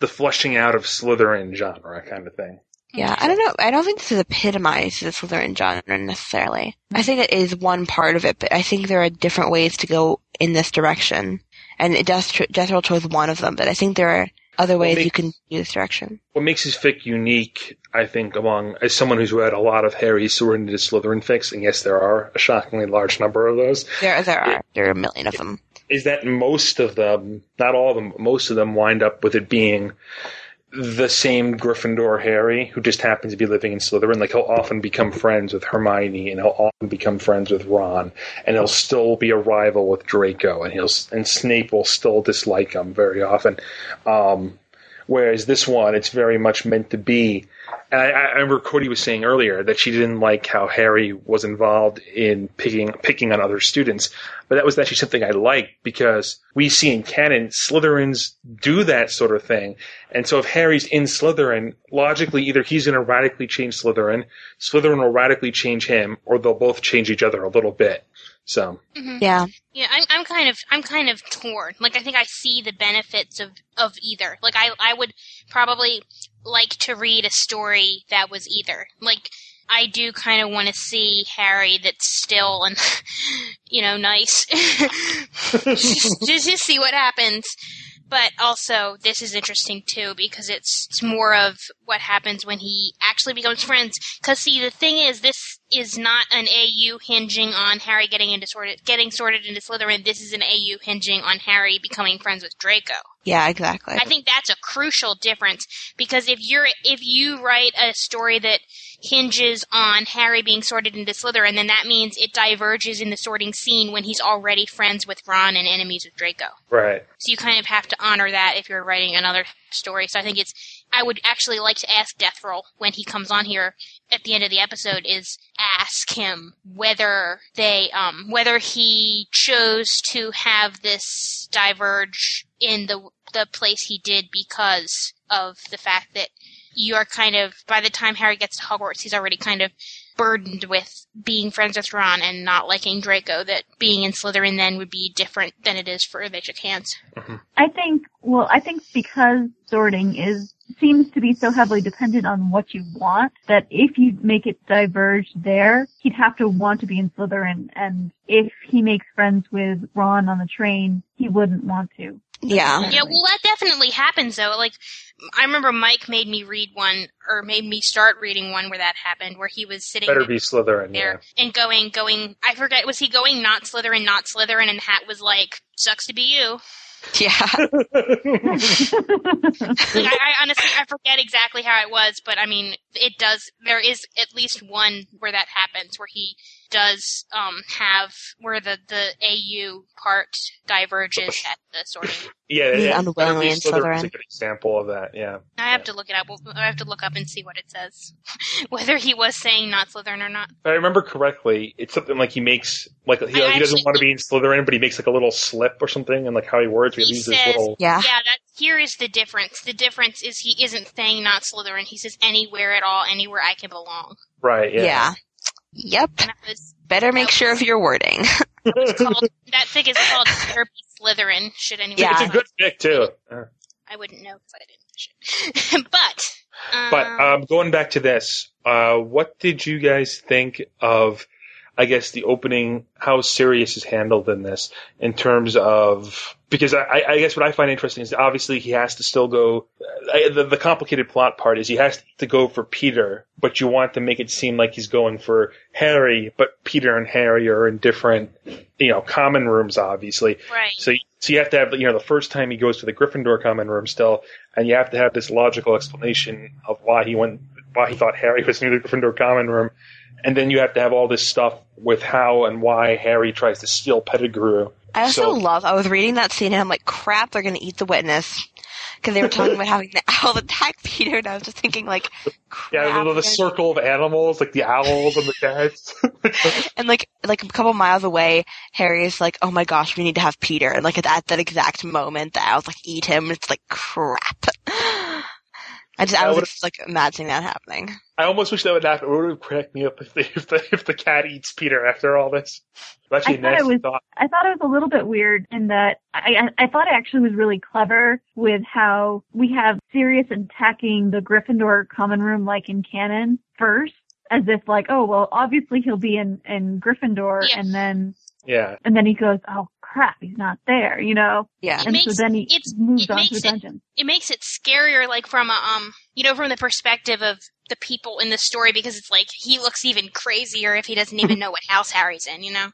the fleshing out of Slytherin genre kind of thing. Yeah, I don't know. I don't think this is epitomized the Slytherin genre necessarily. I mm-hmm. think it is one part of it, but I think there are different ways to go in this direction. And it tr- Death Roll chose one of them, but I think there are other ways they- you can do this direction. What makes his fic unique, I think, among as someone who's read a lot of Harry into Slytherin fics, and yes, there are a shockingly large number of those. There, there are. There are a million of them. is that most of them, not all of them, but most of them wind up with it being the same Gryffindor Harry who just happens to be living in Slytherin. Like he'll often become friends with Hermione and he'll often become friends with Ron and he'll still be a rival with Draco and he'll and Snape will still dislike him very often. Um, whereas this one, it's very much meant to be. And I, I remember Cody was saying earlier that she didn't like how Harry was involved in picking picking on other students, but that was actually something I liked because we see in canon Slytherins do that sort of thing, and so if Harry's in Slytherin, logically either he's going to radically change Slytherin, Slytherin will radically change him, or they'll both change each other a little bit. So Mhm. Yeah. Yeah, I'm, I'm kind of, I'm kind of torn. Like, I think I see the benefits of, of either. Like, I, I would probably like to read a story that was either. Like, I do kind of want to see Harry that's still and, *laughs* you know, nice. *laughs* just, just see what happens. But also, this is interesting too because it's, it's more of what happens when he actually becomes friends. Because see, the thing is, this is not an AU hinging on Harry getting into sorted, getting sorted into Slytherin. This is an AU hinging on Harry becoming friends with Draco. Yeah, exactly. I think that's a crucial difference because if you're if you write a story that hinges on Harry being sorted into Slytherin, then that means it diverges in the sorting scene when he's already friends with Ron and enemies with Draco. right. So you kind of have to honor that if you're writing another story. So I think it's I would actually like to ask Death Roll when he comes on here at the end of the episode is ask him whether they um whether he chose to have this diverge in the the place he did because of the fact that you are kind of by the time Harry gets to Hogwarts he's already kind of burdened with being friends with Ron and not liking Draco that being in Slytherin then would be different than it is for they shook hands. I think, well, I think because sorting is, seems to be so heavily dependent on what you want, that if you make it diverge there, he'd have to want to be in Slytherin, and if he makes friends with Ron on the train, he wouldn't want to. Yeah. Yeah, well, that definitely happens though. Like, I remember Mike made me read one, or made me start reading one where that happened, where he was sitting Better be Slytherin. Yeah. there and going, going. I forget, was he going not Slytherin, not Slytherin, and the Hat was like, "Sucks to be you." Yeah. *laughs* Like, I, I honestly, I forget exactly how it was, but I mean, it does. There is at least one where that happens, where he does um have where the the AU part diverges at the sorting. *laughs* Yeah, Being yeah. unwillingly in Slytherin's a Slytherin. good example of that. Yeah. I have to look it up. I have to look up and see what it says, *laughs* whether he was saying not Slytherin or not. If I remember correctly, it's something like he makes like he, I he doesn't want to be in Slytherin, but he makes like a little slip or something, and like how he words, he, He leaves says, this little. Yeah. yeah. That here is the difference. The difference is he isn't saying not Slytherin. He says anywhere at all, anywhere I can belong. Right. Yeah. Yeah. Yep. And that was Better make sure of your wording. *laughs* *laughs* called that thing is called Therapy Slytherin. Should anyone? Yeah. It's a good pick too. I wouldn't know because I didn't finish it. *laughs* but um, But um, going back to this, uh, what did you guys think of? I guess the opening, how Sirius is handled in this, in terms of because I, I guess what I find interesting is obviously he has to still go. Uh, the, the complicated plot part is he has to go for Peter, but you want to make it seem like he's going for Harry, but Peter and Harry are in different, you know, common rooms, obviously. right. So, you- so you have to have, you know, the first time he goes to the Gryffindor common room still, and you have to have this logical explanation of why he went why he thought Harry was in the Gryffindor common room. And then you have to have all this stuff with how and why Harry tries to steal Pettigrew. I also So- love. I was reading that scene and I'm like, crap, they're gonna eat the witness because they were talking about having the owl *laughs* attack Peter, and I was just thinking like, Yeah, the, the circle of animals, like the owls and the cats. *laughs* and like like a couple miles away, Harry's like, oh my gosh, we need to have Peter, and like at, at that exact moment, the owls like eat him. It's like crap. *laughs* I just I I was just like imagining that happening. I almost wish that would happen. It would have cracked me up if the, if the if the cat eats Peter after all this. It's actually I a thought it was thought. I thought it was a little bit weird in that I I, I thought it actually was really clever with how we have Sirius attacking the Gryffindor common room like in canon first, as if like oh well obviously he'll be in in Gryffindor and then Yeah. and then he goes oh crap he's not there you know yeah It and makes- so then he it's- moves it on to makes the it- dungeon. it makes it scarier like from a um you know from the perspective of the people in the story because it's like he looks even crazier if he doesn't even *laughs* know what house Harry's in, you know?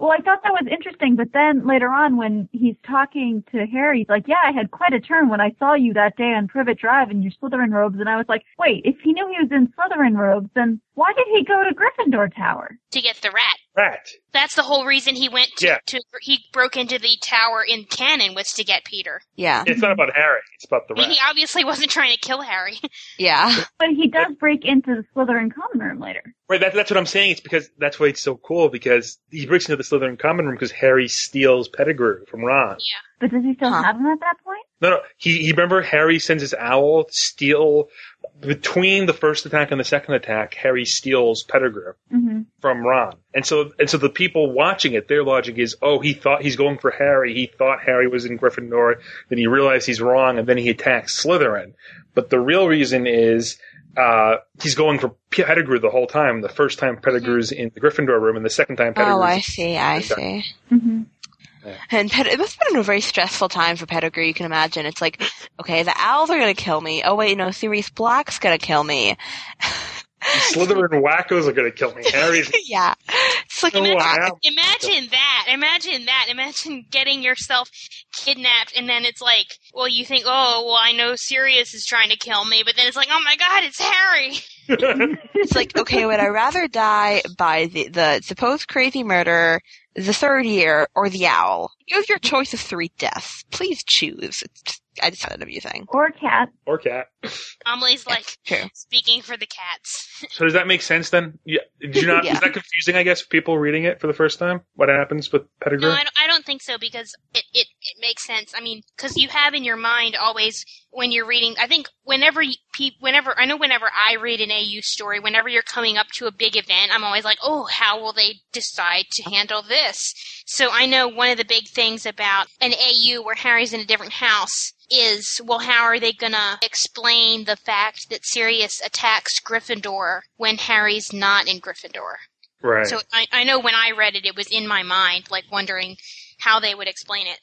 Well, I thought that was interesting, but then later on when he's talking to Harry, he's like, yeah, I had quite a turn when I saw you that day on Privet Drive in your Slytherin robes. And I was like, wait, if he knew he was in Slytherin robes, then why did he go to Gryffindor Tower? To get the rat. Rat. That's the whole reason he went to, Yeah. to he broke into the tower in canon was to get Peter. Yeah. It's not about Harry. It's about the I mean, rat. he obviously wasn't trying to kill Harry. Yeah. *laughs* But he does break into the Slytherin common room later. Right, that, that's what I'm saying. It's because that's why it's so cool because he breaks into the Slytherin common room because Harry steals Pettigrew from Ron. Yeah, But does he still have him at that point? No, no, he, he remember Harry sends his owl to steal between the first attack and the second attack. Harry steals Pettigrew Mm-hmm. from Ron, and so and so the people watching it, their logic is, oh, he thought he's going for Harry. He thought Harry was in Gryffindor. Then he realized he's wrong, and then he attacks Slytherin. But the real reason is uh, he's going for Pettigrew the whole time. The first time Pettigrew's in the Gryffindor room, and the second time Pettigrew's Oh, I see. I see. Mm-hmm. And it must have been a very stressful time for Pettigrew. You can imagine. It's like, okay, the owls are gonna kill me. Oh wait, no, Sirius Black's gonna kill me. Slytherin *laughs* wackos are going to kill me. Harry's *laughs* yeah. It's like, oh, Imagine, imagine that. Imagine that. Imagine getting yourself kidnapped and then it's like, well, you think, oh, well, I know Sirius is trying to kill me, but then it's like, oh my god, it's Harry. It's like, okay, would I rather die by the, the supposed crazy murderer, the third year, or the owl? You have your choice of three deaths. Please choose. It's just, I just found it amusing. Or cat. or cat. Amelie's like True. speaking for the cats. *laughs* So does that make sense then? Yeah. Did you not? Yeah. Is that confusing? I guess for people reading it for the first time. What happens with Pettigrew? No, I don't, I don't think so because it, it, it makes sense. I mean, because you have in your mind always when you're reading. I think whenever you, pe- whenever I know whenever I read an AU story, whenever you're coming up to a big event, I'm always like, oh, how will they decide to handle this? So I know one of the big things about an AU where Harry's in a different house is, well, how are they gonna explain the fact that Sirius attacks Gryffindor when Harry's not in Gryffindor? Right. So I, I know when I read it, it was in my mind, like wondering how they would explain it.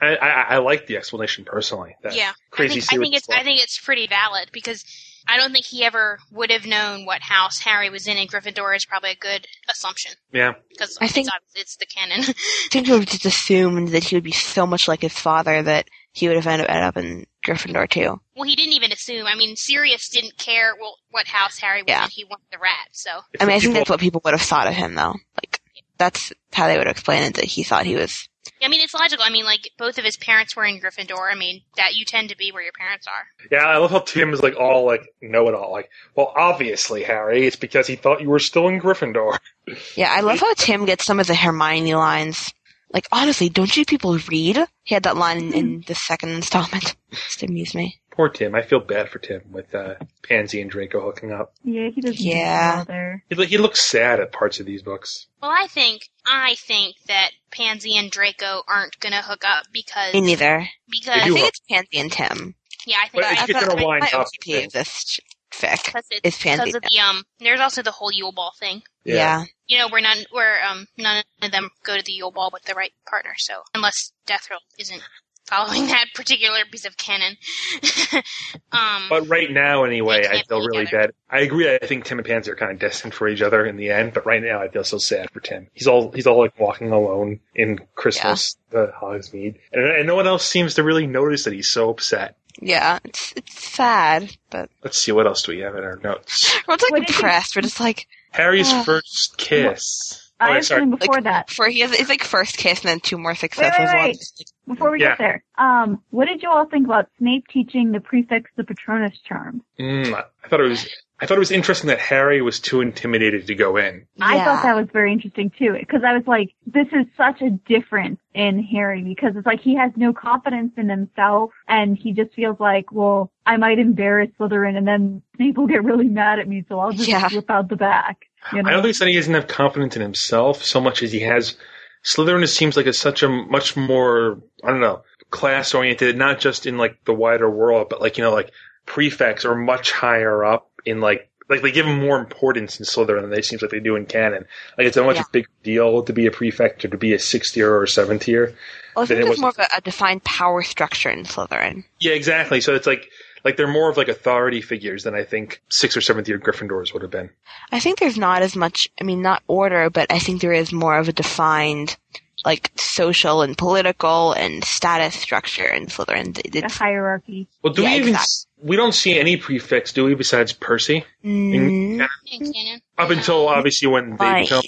I, I, I like the explanation personally. That yeah, Crazy I think, I think it's stuff. I think it's pretty valid because I don't think he ever would have known what house Harry was in and Gryffindor is probably a good assumption Yeah. because I think- it's, it's the canon. *laughs* I think we just assumed that he would be so much like his father that he would have ended ended up in Gryffindor too. well, he didn't even assume. I mean, Sirius didn't care well, what house Harry was Yeah. in. He wanted the rat. So I mean, I think that's what people would have thought of him, though. Like, that's how they would explain it, that he thought he was. I mean, it's logical. I mean, like both of his parents were in Gryffindor. I mean, that you tend to be where your parents are. Yeah, I love how Tim is like all like know it all. Like, well, obviously, Harry, it's because he thought you were still in Gryffindor. *laughs* Yeah, I love how Tim gets some of the Hermione lines. Like, honestly, don't you people read? He had that line in, in the second installment. *laughs* Just amused me. Poor Tim. I feel bad for Tim with uh, Pansy and Draco hooking up. Yeah, he doesn't Yeah. there. He, he looks sad at parts of these books. Well, I think I think that Pansy and Draco aren't gonna hook up because Me neither. Because I think hook. it's Pansy and Tim. yeah, I think But I, if you're gonna wind my up, OTP of this fic is it's Pansy. because of the um. There's also the whole Yule Ball thing. yeah. You know, where none where um none of them go to the Yule Ball with the right partner. So unless Death Row isn't following that particular piece of canon, *laughs* um. But right now, anyway, I feel be really bad. I agree. I think Tim and Pansy are kind of destined for each other in the end. But right now, I feel so sad for Tim. He's all he's all like walking alone in Christmas, the Hogsmeade, and, and no one else seems to really notice that he's so upset. Yeah, it's it's sad, but Let's see, what else do we have in our notes? we're just like did you- depressed. We're just like Harry's Oh. first kiss. I have something before like, that. For he has it's like first kiss and then two more Wait, successive wait, wait. ones. Before we Yeah. get there, um, what did you all think about Snape teaching the prefects the Patronus charm? Mm, I thought it was. I thought it was interesting that Harry was too intimidated to go in. I thought that was very interesting too, because I was like, this is such a difference in Harry because it's like he has no confidence in himself, and he just feels like, well, I might embarrass Slytherin, and then Snape will get really mad at me, so I'll just Yeah. whip out the back. You know? I don't think he doesn't have confidence in himself so much as he has. Slytherin seems like it's such a much more I don't know class oriented, not just in like the wider world, but like you know like prefects are much higher up in like like they give them more importance in Slytherin than they seems like they do in canon. Like it's a much Yeah. big deal to be a prefect or to be a sixth year or a seventh year. Well, I think there's more of a, a defined power structure in Slytherin. Yeah, exactly. So it's like like they're more of like authority figures than I think sixth or seventh year Gryffindors would have been. I think there's not as much, I mean, not order, but I think there is more of a defined, like, social and political and status structure in Slytherin. It- the hierarchy. Well, do Yeah, we even exactly. we don't see any prefects, do we? Besides Percy, Mm, In- In up until obviously when they right. become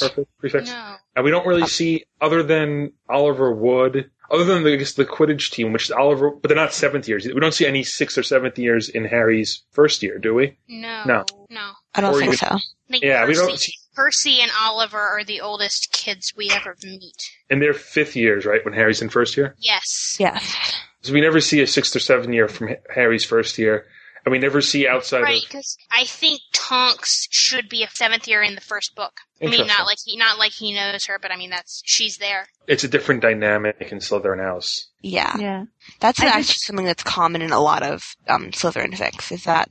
perfect prefects, No. and we don't really see other than Oliver Wood, other than the, I guess the Quidditch team, which is Oliver, but they're not seventh years. We don't see any sixth or seventh years in Harry's first year, do we? No. No. No. I don't Or think even- so. Like Yeah, we Percy, don't see- Percy and Oliver are the oldest kids we ever meet. and they're fifth years, right, when Harry's in first year. Yes. Yes. So we never see a sixth or seventh year from Harry's first year, and we never see outside Right, of. because I think Tonks should be a seventh year in the first book. I mean, not like he, not like he knows her, but I mean that's she's there. It's a different dynamic in Slytherin House. Yeah. Yeah. That's I actually just- something that's common in a lot of um, Slytherin fics, is that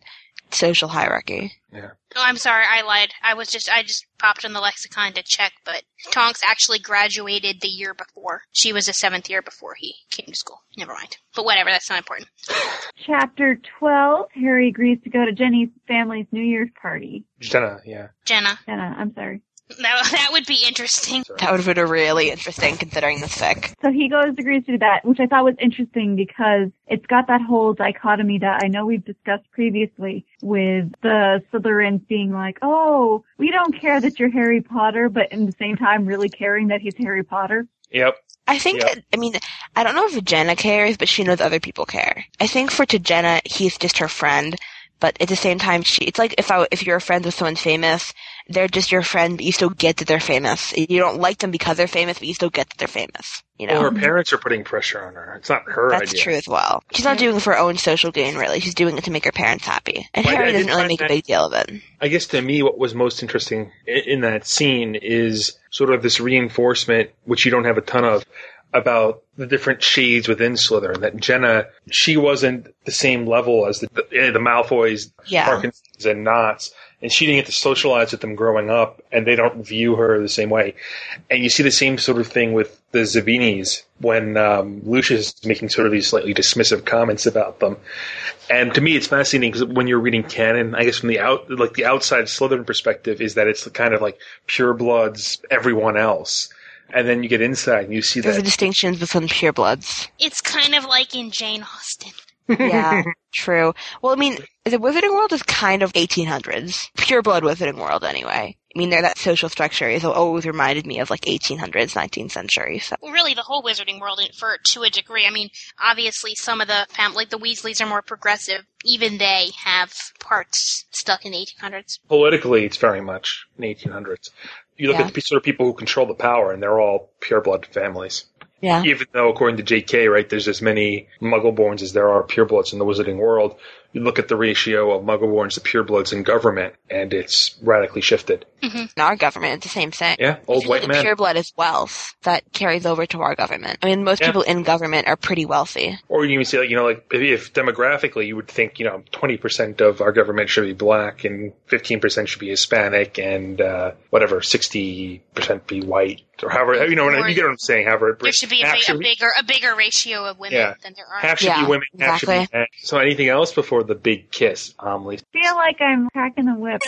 social hierarchy. Yeah. Oh, I'm sorry, I lied. I was just I just popped in the lexicon to check, but Tonks actually graduated the year before. She was a seventh year before he came to school. Never mind. But whatever, that's not important. Chapter 12, Harry agrees to go to Jenny's family's New Year's party. Jenna, yeah. Jenna. Jenna, I'm sorry. That that would be interesting. That would have been really interesting considering the fic. So he goes, agrees to do that, which I thought was interesting because it's got that whole dichotomy that I know we've discussed previously with the Slytherins being like, oh, we don't care that you're Harry Potter, but in the same time really caring that he's Harry Potter. Yep. I think Yeah. that, I mean, I don't know if Jenna cares, but she knows other people care. I think for to Jenna, he's just her friend, but at the same time, she, it's like if I, if you're friends with someone famous, they're just your friend, but you still get that they're famous. You don't like them because they're famous, but you still get that they're famous. You know? Well, her parents are putting pressure on her. It's not her That's idea. true as well. She's not doing it for her own social gain, really. She's doing it to make her parents happy. And Well, Harry I doesn't really find make a big deal of it. I guess to me, what was most interesting in that scene is sort of this reinforcement, which you don't have a ton of, about the different shades within Slytherin. That Jenna, she wasn't the same level as the the, the Malfoys, Yeah. Parkinsons, and Notts, and she didn't get to socialize with them growing up, and they don't view her the same way. And you see the same sort of thing with the Zabinis when um, Lucius is making sort of these slightly dismissive comments about them. And to me, it's fascinating because when you're reading canon, I guess from the out, like the outside Slytherin perspective, is that it's kind of like purebloods, everyone else, and then you get inside and you see There's a that. distinction between purebloods. It's kind of like in Jane Austen. *laughs* Yeah, true. Well, I mean, the Wizarding World is kind of 1800s. Pure blood Wizarding World, anyway. I mean, there that social structure is always reminded me of like 1800s, 19th century. So Well, really, the whole Wizarding world, for to a degree. I mean, obviously, some of the fam- like the Weasleys are more progressive. Even they have parts stuck in the 1800s. Politically, it's very much in 1800s. You look Yeah. at the sort of people who control the power, and they're all pure blood families. yeah, Even though, according to J.K., right, there's as many Muggleborns as there are purebloods in the Wizarding world. You look at the ratio of Muggleborns to purebloods in government, and it's radically shifted. in our government, it's the same thing. Yeah, old If you white look at man. Pure blood is wealth that carries over to our government. I mean, most Yeah. people in government are pretty wealthy. Or you can even see, like, you know, like if, if demographically, you would think, you know, 20% of our government should be black and 15% should be Hispanic and uh, whatever, 60% be white. or however you know what I- you get what I'm saying. However, There should be a, should a bigger a bigger ratio of women Yeah. than there are. half should be women, half should be men. So anything else before the big kiss, Amelie? feel like I'm cracking the whip.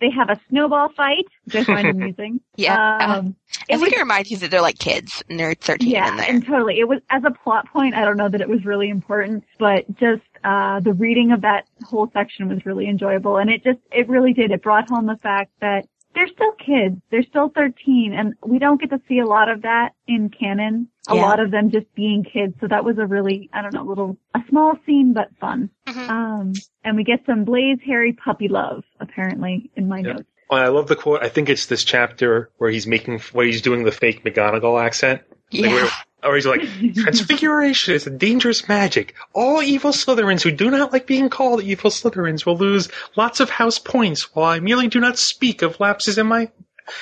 They have a snowball fight, which I find *laughs* amusing. Yeah. Um, I think it reminds you that they're like kids and they're 13 yeah, in there. and totally. It was as a plot point. I don't know that it was really important, but just uh, the reading of that whole section was really enjoyable, and it just it really did. It brought home the fact that they're still kids. They're still 13, and we don't get to see a lot of that in canon. A Yeah. lot of them just being kids. So that was a really I don't know little a small scene but fun. Mm-hmm. Um, and we get some Blaise Harry puppy love apparently in my notes. Oh, I love the quote. I think it's this chapter where he's making where he's doing the fake McGonagall accent. Like, Yeah. where- or he's like, *laughs* Transfiguration is a dangerous magic. All evil Slytherins who do not like being called evil Slytherins will lose lots of house points, while I merely do not speak of lapses in my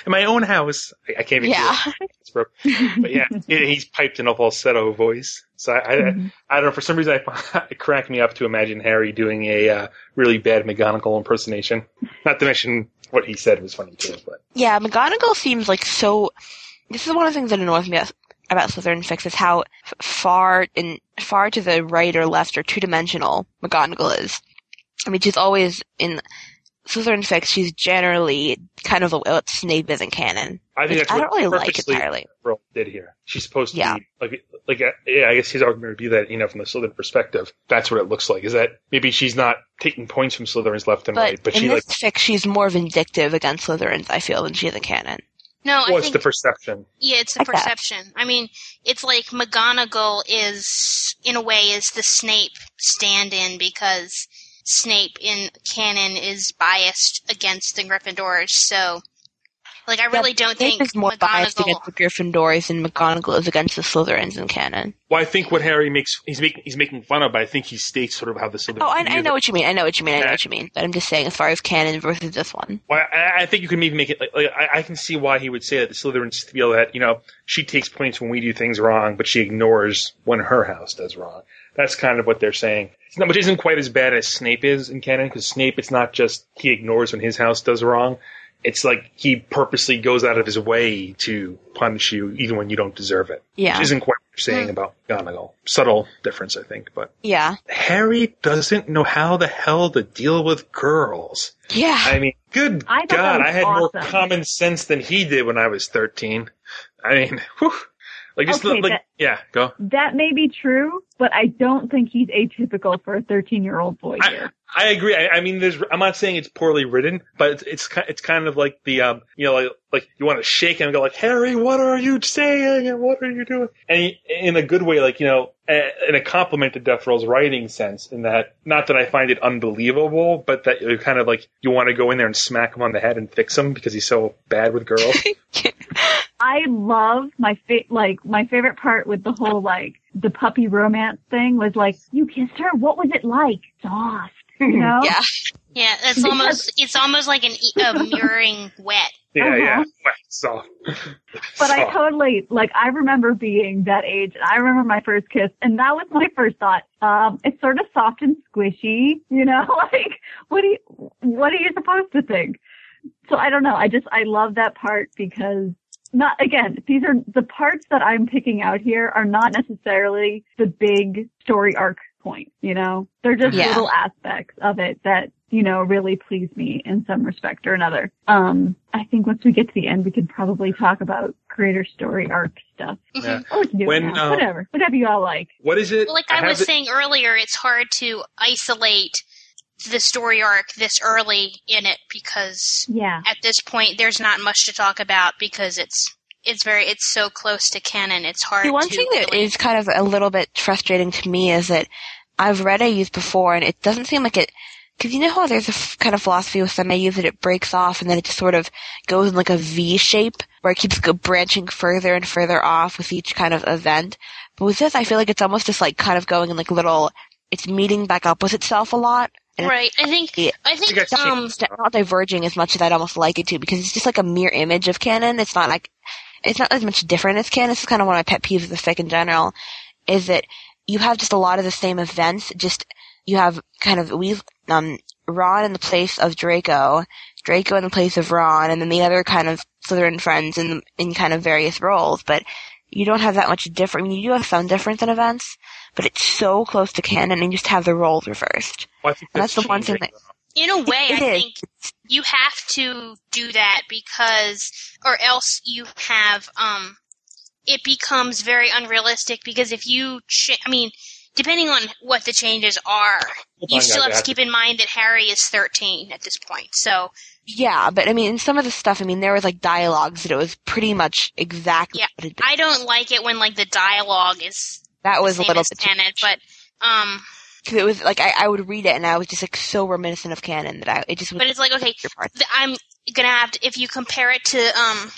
in my own house. I, I can't even Yeah. *laughs* It's rough. But yeah, *laughs* he's piped in a falsetto voice. So I, I, I don't know. For some reason, I it cracked me up to imagine Harry doing a uh, really bad McGonagall impersonation. Not to mention what he said was funny too. But Yeah, McGonagall seems like so. This is one of the things that annoys me about, Slytherin fics is how f- far in far to the right or left or two dimensional McGonagall is. I mean, she's always in Slytherin fics. She's generally kind of what Snape is in canon. I think that's I what don't really like entirely. Rowling did here. She's supposed to Yeah. be like, like, uh, yeah. I guess his argument would be that you know, from the Slytherin perspective, that's what it looks like. Is that maybe she's not taking points from Slytherins left and But, right, but in she this like, fic, she's more vindictive against Slytherins. I feel than she is in canon. No, I what's think the perception? Yeah, it's the guess. perception. I mean, it's like McGonagall is, in a way, is the Snape stand-in because Snape in canon is biased against the Gryffindors. So, like, I really don't think is more biased against the Gryffindors than McGonagall is against the Slytherins in canon. Well, I think what Harry makes he's making he's making fun of, but I think he states sort of how the Slytherins. Oh, I, I know what you mean. I know what you mean. I know Yeah. what you mean. But I'm just saying, as far as canon versus this one. Well, I, I think you can maybe make it like, like I, I can see why he would say that the Slytherins feel that you know she takes points when we do things wrong, but she ignores when her house does wrong. That's kind of what they're saying. It's not, which isn't quite as bad as Snape is in canon, because Snape, it's not just he ignores when his house does wrong. It's like he purposely goes out of his way to punish you, even when you don't deserve it. Yeah. Which isn't quite what you're saying Hmm. about McGonagall. Subtle difference, I think, but Yeah. Harry doesn't know how the hell to deal with girls. Yeah. I mean, good I God, I had more common sense than he did when I was 13. I mean, *laughs* whew. Like, just Okay, like, that- yeah, go. That may be true, but I don't think he's atypical for a 13 year old boy here. I agree. I, I mean, there's. I'm not saying it's poorly written, but it's it's, it's kind of like the um, you know, like like you want to shake him and go like, Harry, what are you saying and what are you doing? And in a good way, like you know, in a compliment to Death Row's writing sense, in that not that I find it unbelievable, but that you kind of like you want to go in there and smack him on the head and fix him because he's so bad with girls. *laughs* I love my fa- like my favorite part with the whole like the puppy romance thing was like you kissed her. What was it like? Soft, you *laughs* know? Yeah. Yeah, it's Because- almost it's almost like an e- a mirroring wet. *laughs* yeah, yeah. Uh-huh. So, But I totally like I remember being that age and I remember my first kiss and that was my first thought. Um, it's sort of soft and squishy, you know, *laughs* like what do you what are you supposed to think? So I don't know. I just I love that part because not again, these are the parts that I'm picking out here are not necessarily the big story arc point, you know? They're just Yeah. little aspects of it that, you know, really please me in some respect or another. Um, I think once we get to the end, we can probably talk about creator story arc stuff. Yeah. Or we can do When, uh, Whatever. Whatever you all like. What is it? Well, like I, have was it- saying earlier, it's hard to isolate the story arc this early in it because Yeah. at this point there's not much to talk about because it's it's very it's so close to canon. It's hard. See, one to thing that really- is kind of a little bit frustrating to me is that I've read AUs before, and it doesn't seem like it. Because you know how there's a f- kind of philosophy with some AUs that it breaks off, and then it just sort of goes in like a V shape, where it keeps go branching further and further off with each kind of event. But with this, I feel like it's almost just like kind of going in like little. It's meeting back up with itself a lot. right. I think Yeah. I think It's um it's not diverging as much as I'd almost like it to because it's just like a mere image of canon. It's not like it's not as much different as canon. This is kind of one of my pet peeves of the fic in general, is that you have just a lot of the same events. Just you have kind of we've um Ron in the place of Draco Draco in the place of Ron, and then the other kind of Slytherin friends in in kind of various roles, but you don't have that much different. I mean, you do have some difference in events, but it's so close to canon, and you just have the roles reversed. Well, I think And that's the one thing that In a way, It I is. think you have to do that because, or else you have, um, it becomes very unrealistic because if you, ch- I mean, depending on what the changes are, you still have I to keep in mind that Harry is 13 at this point. So, Yeah, but I mean, in some of the stuff, I mean, there was like dialogues that it was pretty much exactly yeah, what it I don't like it when, like, the dialogue is That was a same little bit canon, but, um, Cause it was like I, I would read it and I was just like so reminiscent of canon that I it just was. But it's like okay, th- I'm gonna have to if you compare it to um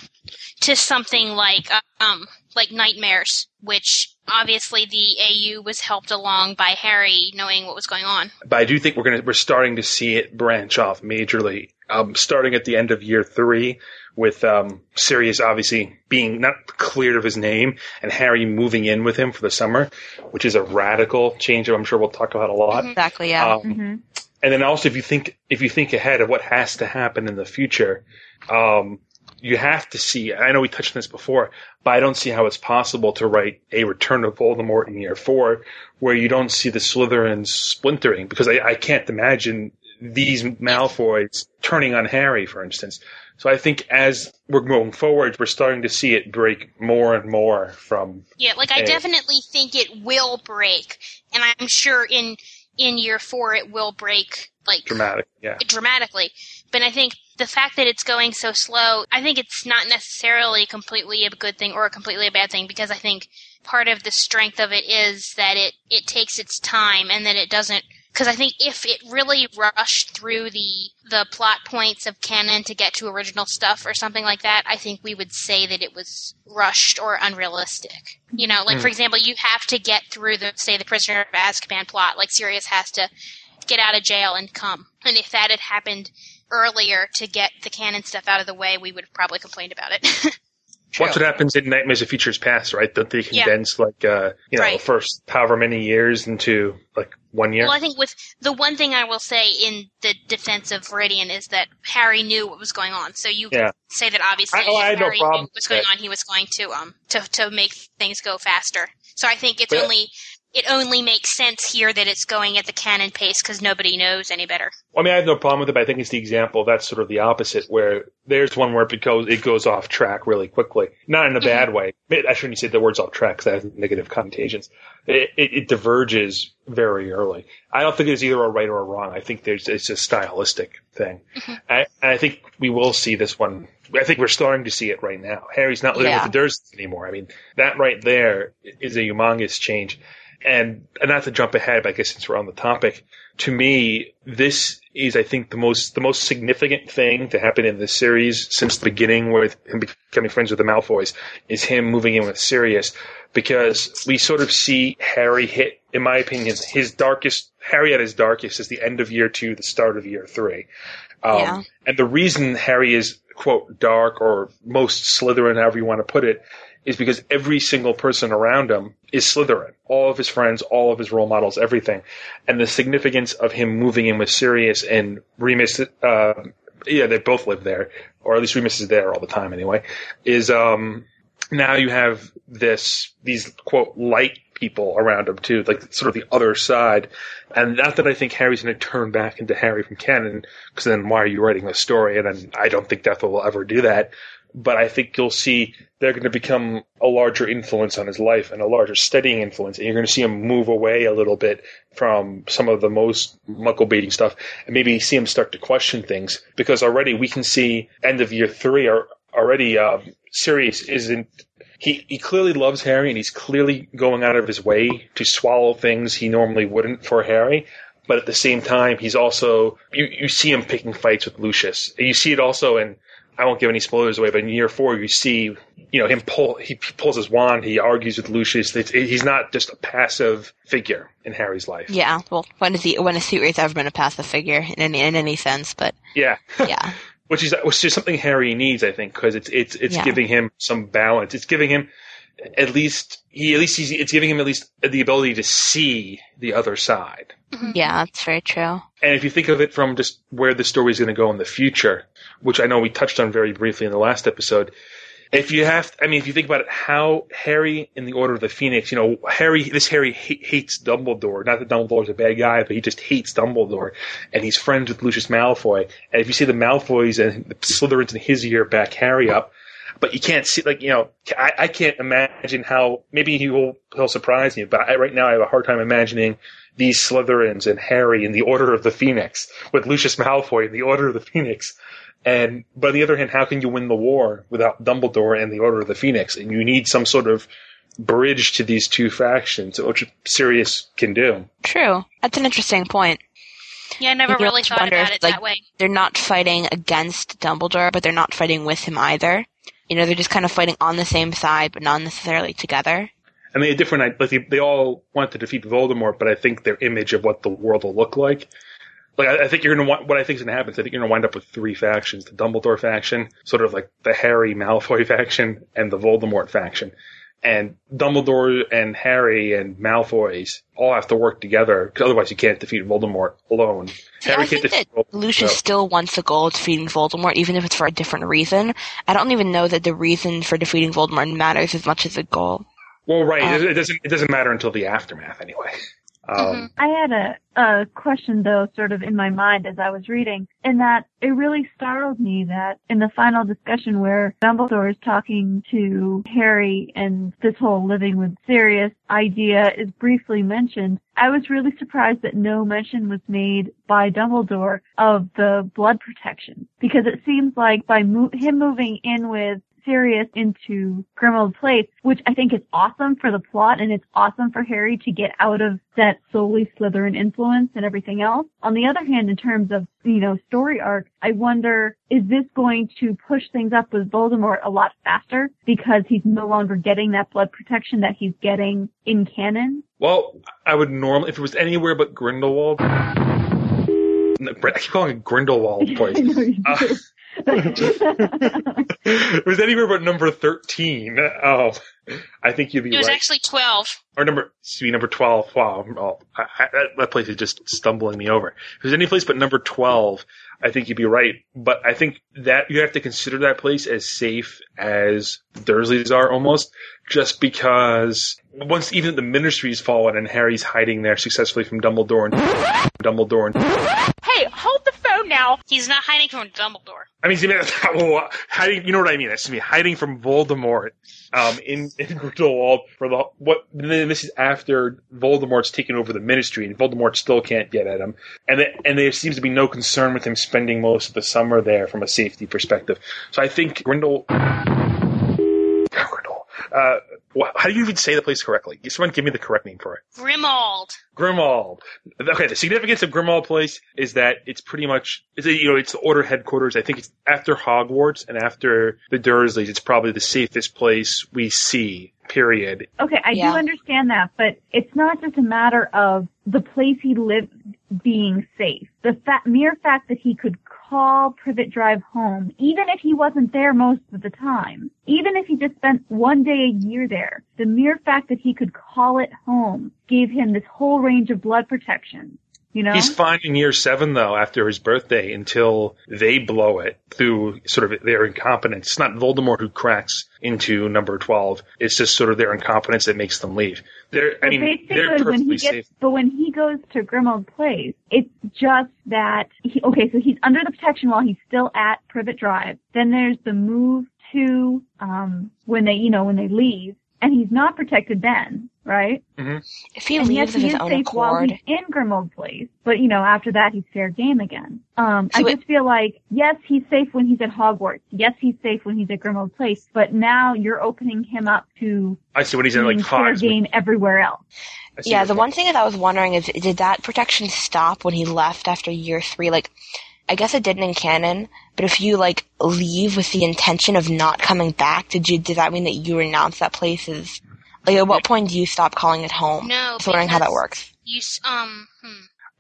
to something like uh, um like Nightmares, which obviously the AU was helped along by Harry knowing what was going on. but I do think we're gonna we're starting to see it branch off majorly. Um, starting at the end of year three, with um, Sirius obviously being not cleared of his name and Harry moving in with him for the summer, which is a radical change. I'm sure we'll talk about a lot. Exactly. Yeah. Um, And then also, if you think if you think ahead of what has to happen in the future, um, you have to see. I know we touched on this before, but I don't see how it's possible to write a Return of Voldemort in year four where you don't see the Slytherins splintering because I, I can't imagine these Malfoys turning on Harry, for instance. So I think as we're going forward, we're starting to see it break more and more from Yeah, like I definitely think it will break, and I'm sure in in year four it will break like dramatic. Yeah. dramatically. But I think the fact that it's going so slow, I think it's not necessarily completely a good thing or a completely a bad thing because I think part of the strength of it is that it it takes its time and that it doesn't because I think if it really rushed through the the plot points of canon to get to original stuff or something like that, I think we would say that it was rushed or unrealistic. You know, like for Hmm. example, you have to get through the say the prisoner of Azkaban plot. Like Sirius has to get out of jail and come. And if that had happened earlier to get the canon stuff out of the way, we would have probably complained about it. *laughs* Watch what happens in Nightmares of Futures Past, right? That they Yeah. condense like uh you know, Right. the first however many years into like one year. Well, I think with the one thing I will say in the defense of Viridian is that Harry knew what was going on. So you Yeah. can say that obviously I- oh, I had no Harry problem knew what was going on. He was going to um to to make things go faster. So I think it's But- only it only makes sense here that it's going at the canon pace because nobody knows any better. Well, I mean, I have no problem with it, but I think it's the example that's sort of the opposite, where there's one where it goes it goes off track really quickly, not in a bad mm-hmm. way. I shouldn't say the words off track because that has negative connotations. It, it, it diverges very early. I don't think it's either a right or a wrong. I think there's it's a stylistic thing. Mm-hmm. I, and I think we will see this one. I think we're starting to see it right now. Harry's not living Yeah. with the Dursleys anymore. I mean, that right there is a humongous change. And, and not to jump ahead, but I guess since we're on the topic, to me, this is, I think, the most the most significant thing to happen in this series since the beginning, with him becoming friends with the Malfoys, is him moving in with Sirius, because we sort of see Harry hit, in my opinion, his darkest. Harry at his darkest is the end of year two, the start of year three. Um, Yeah. And the reason Harry is quote dark or most Slytherin, however you want to put it, is because every single person around him is Slytherin. All of his friends, all of his role models, everything. And the significance of him moving in with Sirius and Remus, uh, yeah, they both live there, or at least Remus is there all the time anyway, is, um, now you have this, these quote, light people around him too, like sort of the other side. And not that I think Harry's going to turn back into Harry from canon, because then why are you writing a story? And then I don't think Death will ever do that. But I think you'll see they're going to become a larger influence on his life and a larger steadying influence. And you're going to see him move away a little bit from some of the most Muggle baiting stuff and maybe see him start to question things because already we can see end of year three are already, um, Sirius isn't he, he clearly loves Harry and he's clearly going out of his way to swallow things he normally wouldn't for Harry. But at the same time, he's also, you, you see him picking fights with Lucius. You see it also in, I won't give any spoilers away, but in year four, you see, you know, him pull, he pulls his wand, he argues with Lucius. It's, he's not just a passive figure in Harry's life. Yeah. Well, when is he? When has Sirius ever been a passive figure in any in any sense? But Yeah. yeah. *laughs* which is which is something Harry needs, I think, because it's it's it's Yeah. giving him some balance. It's giving him at least he at least he's, it's giving him at least the ability to see the other side. Mm-hmm. Yeah, that's very true. And if you think of it from just where the story is going to go in the future, which I know we touched on very briefly in the last episode, if you have, I mean, if you think about it, how Harry in the Order of the Phoenix, you know, Harry, this Harry ha- hates Dumbledore. Not that Dumbledore's a bad guy, but he just hates Dumbledore, and he's friends with Lucius Malfoy. And if you see the Malfoys and the Slytherins in his year back Harry up, but you can't see, like, you know, I, I can't imagine how, maybe he will, he'll surprise me, but I, right now I have a hard time imagining these Slytherins and Harry in the Order of the Phoenix with Lucius Malfoy in the Order of the Phoenix. And, but on the other hand, how can you win the war without Dumbledore and the Order of the Phoenix? And you need some sort of bridge to these two factions, which Sirius can do. True. That's an interesting point. Yeah, I never You really have thought wonder about if, it like, that way. They're not fighting against Dumbledore, but they're not fighting with him either. You know, they're just kind of fighting on the same side, but not necessarily together. And they had different, like they, they all want to defeat Voldemort, but I think their image of what the world will look like. Like I, I think you're gonna want what I think is gonna happen. Is I think you're gonna wind up with three factions: the Dumbledore faction, sort of like the Harry Malfoy *laughs* faction, and the Voldemort faction. And Dumbledore and Harry and Malfoy's all have to work together because otherwise you can't defeat Voldemort alone. See, Harry I can't think defeat that Voldemort. Lucius so- still wants the goal of defeating Voldemort, even if it's for a different reason. I don't even know that the reason for defeating Voldemort matters as much as the goal. Well, right. Um, it doesn't. It doesn't matter until the aftermath, anyway. *laughs* Um, I had a, a question though, sort of in my mind as I was reading, in that it really startled me that in the final discussion where Dumbledore is talking to Harry and this whole living with Sirius idea is briefly mentioned, I was really surprised that no mention was made by Dumbledore of the blood protection because it seems like by mo- him moving in with Sirius into Grimmauld Place, which I think is awesome for the plot and it's awesome for Harry to get out of that solely Slytherin influence and everything else. On the other hand, in terms of, you know, story arc, I wonder, is this going to push things up with Voldemort a lot faster because he's no longer getting that blood protection that he's getting in canon? Well, I would normally, if it was anywhere but Grindelwald, I keep calling it Grindelwald place. *laughs* I know you Uh, it was anywhere but number 13, oh, I think you'd be It was right. actually 12. or number, excuse me, number 12. Wow, oh, I, I, that, that place is just stumbling me over. If there's any place but number 12, I think you'd be right. But I think that you have to consider that place as safe as Dursley's are almost, just because once even the ministry's fallen and Harry's hiding there successfully from Dumbledore and *laughs* Dumbledore and now. He's not hiding from Dumbledore. I mean, *laughs* well, hiding. You know what I mean? Excuse me, hiding from Voldemort, um, in *laughs* in Grindelwald for the what? Then this is after Voldemort's taken over the Ministry, and Voldemort still can't get at him. And it, and there seems to be no concern with him spending most of the summer there from a safety perspective. So I think Grindel. Grindel. Uh, how do you even say the place correctly? Someone give me the correct name for it. Grimmauld. Grimmauld. Okay, the significance of Grimmauld Place is that it's pretty much, it's a, you know, it's the Order headquarters. I think it's after Hogwarts and after the Dursleys. It's probably the safest place we see. Period. Okay, I Yeah. do understand that, but it's not just a matter of the place he lived being safe. The fa- mere fact that he could call Privet Drive home, even if he wasn't there most of the time, even if he just spent one day a year there, the mere fact that he could call it home gave him this whole range of blood protection. You know? He's fine in year seven though, after his birthday, until they blow it through sort of their incompetence. It's not Voldemort who cracks into number twelve. It's just sort of their incompetence that makes them leave. They're, I mean, basically, they're when perfectly he gets, safe. but when he goes to Grimmauld Place, it's just that he, okay, so he's under the protection while he's still at Privet Drive. Then there's the move to, um, when they, you know, when they leave, and he's not protected then, right? If he and yes, leaves of his own safe while accord, he's in Grimmauld Place, but you know, after that he's fair game again. Um, I So it- just feel like, yes, he's safe when he's at Hogwarts. Yes, he's safe when he's at Grimmauld Place, but now you're opening him up to I see when he's in like being fair Hogsmeade. game everywhere else. Yeah, the one thing that I was wondering is, did that protection stop when he left after year three? Like, I guess it didn't in canon, but if you like leave with the intention of not coming back, did you? Does that mean that you renounce that place? Is like at what point do you stop calling it home? No, I was wondering how that works. You, um, hmm.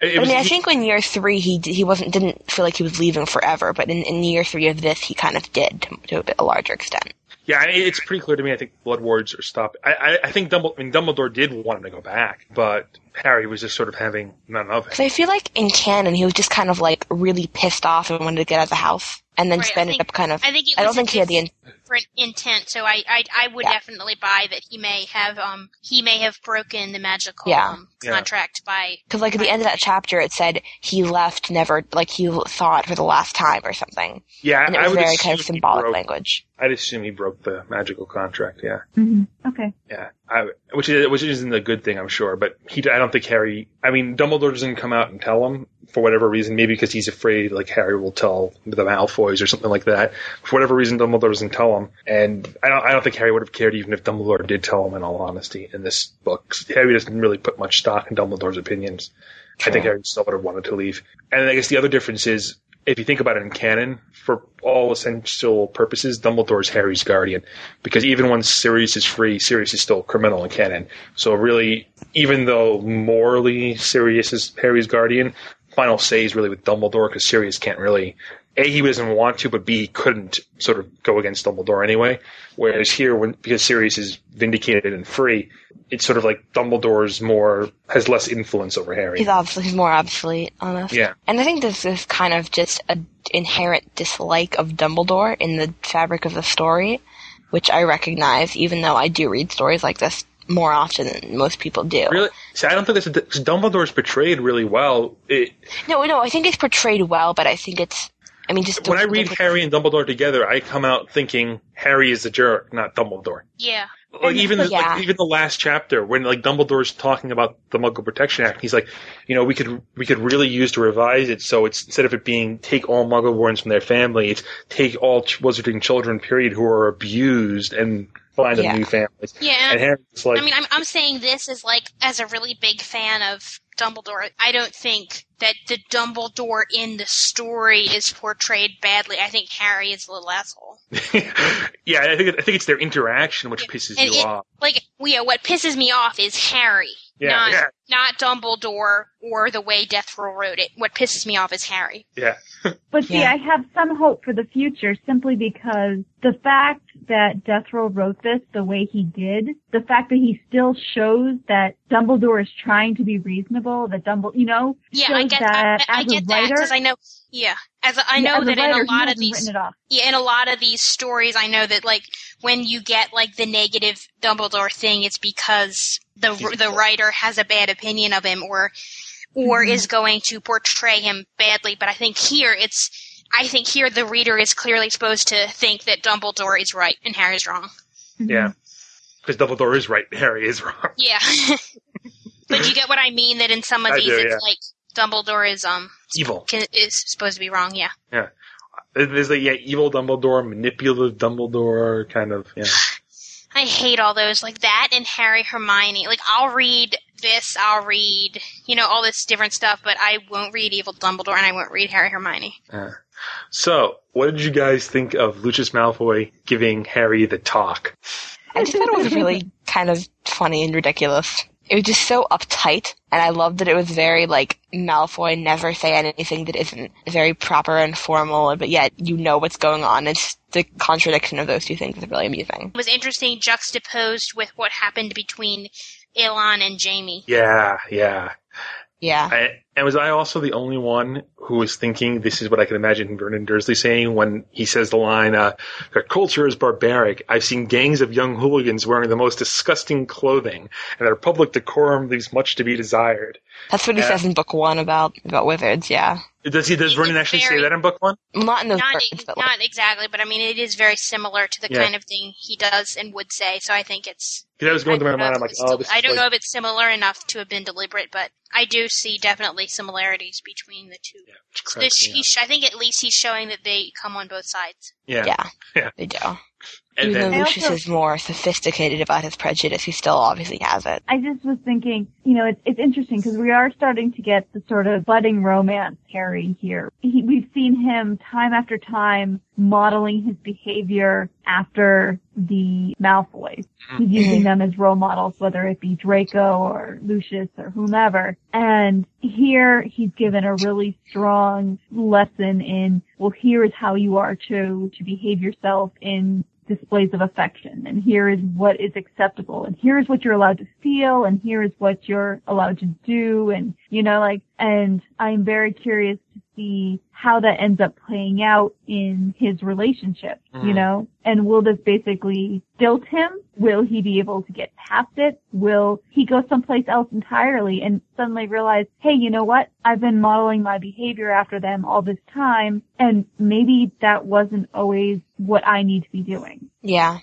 It I mean, I think when year three he he wasn't didn't feel like he was leaving forever, but in, in year three of this he kind of did to, to a bit a larger extent. Yeah, it's pretty clear to me. I think Blood Wards are stopped. I, I, I think Dumbledore, I mean, Dumbledore did want him to go back, but Harry was just sort of having none of it. Because I feel like in canon, he was just kind of like really pissed off and wanted to get out of the house, and then Right, just ended think- up kind of. I think I don't think he had the. In- different intent. So I, I, I would definitely buy that he may have, um, he may have broken the magical Yeah. um, Yeah. contract by. Because like at the end of that chapter, it said he left never, like he thought for the last time or something. Yeah, and it I was would very kind of symbolic broke- language. I'd assume he broke the magical contract. Yeah, hmm Okay. yeah. I, which is which isn't a good thing, I'm sure. But he, I don't think Harry. I mean, Dumbledore doesn't come out and tell him for whatever reason. Maybe because he's afraid, like Harry will tell the Malfoys or something like that. For whatever reason, Dumbledore doesn't tell him, and I don't. I don't think Harry would have cared even if Dumbledore did tell him. In all honesty, in this book, Harry doesn't really put much stock in Dumbledore's opinions. I think Harry still would have wanted to leave. And I guess the other difference is, if you think about it in canon, for all essential purposes, Dumbledore is Harry's guardian. Because even when Sirius is free, Sirius is still a criminal in canon. So really, even though morally Sirius is Harry's guardian, final say is really with Dumbledore because Sirius can't really. A, he doesn't want to, but B, he couldn't sort of go against Dumbledore anyway. Whereas here, when because Sirius is vindicated and free, it's sort of like Dumbledore's more has less influence over Harry. He's obviously he's more obsolete, almost. Yeah. And I think this is kind of just an inherent dislike of Dumbledore in the fabric of the story, which I recognize, even though I do read stories like this more often than most people do. Really? See, I don't think that's because Dumbledore's portrayed really well. It, No, no, I think it's portrayed well, but I think it's. I mean, just when I read Harry and Dumbledore together, I come out thinking Harry is the jerk, not Dumbledore. Yeah. Like even the, Yeah. like even the last chapter when like Dumbledore's talking about the Muggle Protection Act, he's like, you know, we could we could really use to revise it so it's instead of it being take all Muggleborns from their family, it's take all ch- Wizarding children, period, who are abused and find Yeah. them new families. Yeah. and Harry's like, I mean, I'm, I'm saying this as like, as a really big fan of Dumbledore, I don't think that the Dumbledore in the story is portrayed badly. I think Harry is a little asshole. *laughs* yeah, I think I think it's their interaction which pisses And you it- off. Like, yeah, what pisses me off is Harry. Yeah, not, yeah. not Dumbledore or the way Death Row wrote it. What pisses me off is Harry. Yeah. *laughs* But see, I have some hope for the future simply because the fact that Death Row wrote this the way he did, the fact that he still shows that Dumbledore is trying to be reasonable, that Dumbledore, you know, Yeah, I get that I, I as get a that because I know. Yeah, as a, I Yeah, know as a that in a lot of these. written it off. Yeah, in a lot of these stories, I know that like when you get like the negative Dumbledore thing, it's because the the writer has a bad opinion of him or or Mm-hmm. is going to portray him badly. But I think here it's. I think here the reader is clearly supposed to think that Dumbledore is right and Harry's wrong. Yeah. Because Dumbledore is right, Harry is wrong. Yeah. *laughs* but you get what I mean that in some of I these do, it's yeah. like Dumbledore is um Evil. can, is supposed to be wrong, yeah. Yeah. There's like yeah, evil Dumbledore, manipulative Dumbledore, kind of yeah. *sighs* *laughs* I hate all those like that and Harry Hermione. Like I'll read this, I'll read you know all this different stuff, but I won't read Evil Dumbledore and I won't read Harry Hermione. Uh, so, what did you guys think of Lucius Malfoy giving Harry the talk? I just thought it was really kind of funny and ridiculous. It was just so uptight, and I loved that it was very like Malfoy never say anything that isn't very proper and formal, but yet you know what's going on. It's the contradiction of those two things is really amusing. It was interesting juxtaposed with what happened between Elon and Jamie. Yeah, yeah. Yeah. I, and was I also the only one who was thinking this is what I can imagine Vernon Dursley saying when he says the line, uh, their culture is barbaric. I've seen gangs of young hooligans wearing the most disgusting clothing, and their public decorum leaves much to be desired. That's what he Yeah. says in book one about about wizards. Yeah, Does he, does Vernon actually say that in book one? not in those Not, words, but like, exactly, but I mean it is very similar to the Yeah. kind of thing he does and would say. So I think it's. Because I was going through my don't mind, I'm like, oh, I don't like- know if it's similar enough to have been deliberate, but I do see definitely similarities between the two. So cracks me he's- I think at least he's showing that they come on both sides. Yeah. yeah, *laughs* Yeah. they do. And Even then- though Lucius also- is more sophisticated about his prejudice, he still obviously has it. I just was thinking, you know, it's, it's interesting because we are starting to get the sort of budding romance Harry here. He, we've seen him time after time modeling his behavior after the Malfoys. Hmm. He's *laughs* using them as role models, whether it be Draco or Lucius or whomever. And here he's given a really strong lesson in, well, here is how you are to, to behave yourself in displays of affection. And here is what is acceptable. And here is what you're allowed to feel. And here is what you're allowed to do. And you know like and I'm very curious to see how that ends up playing out in his relationship, you Mhm. know? And will this basically stilt him? Will he be able to get past it? Will he go someplace else entirely and suddenly realize, hey, you know what? I've been modeling my behavior after them all this time and maybe that wasn't always what I need to be doing Yeah.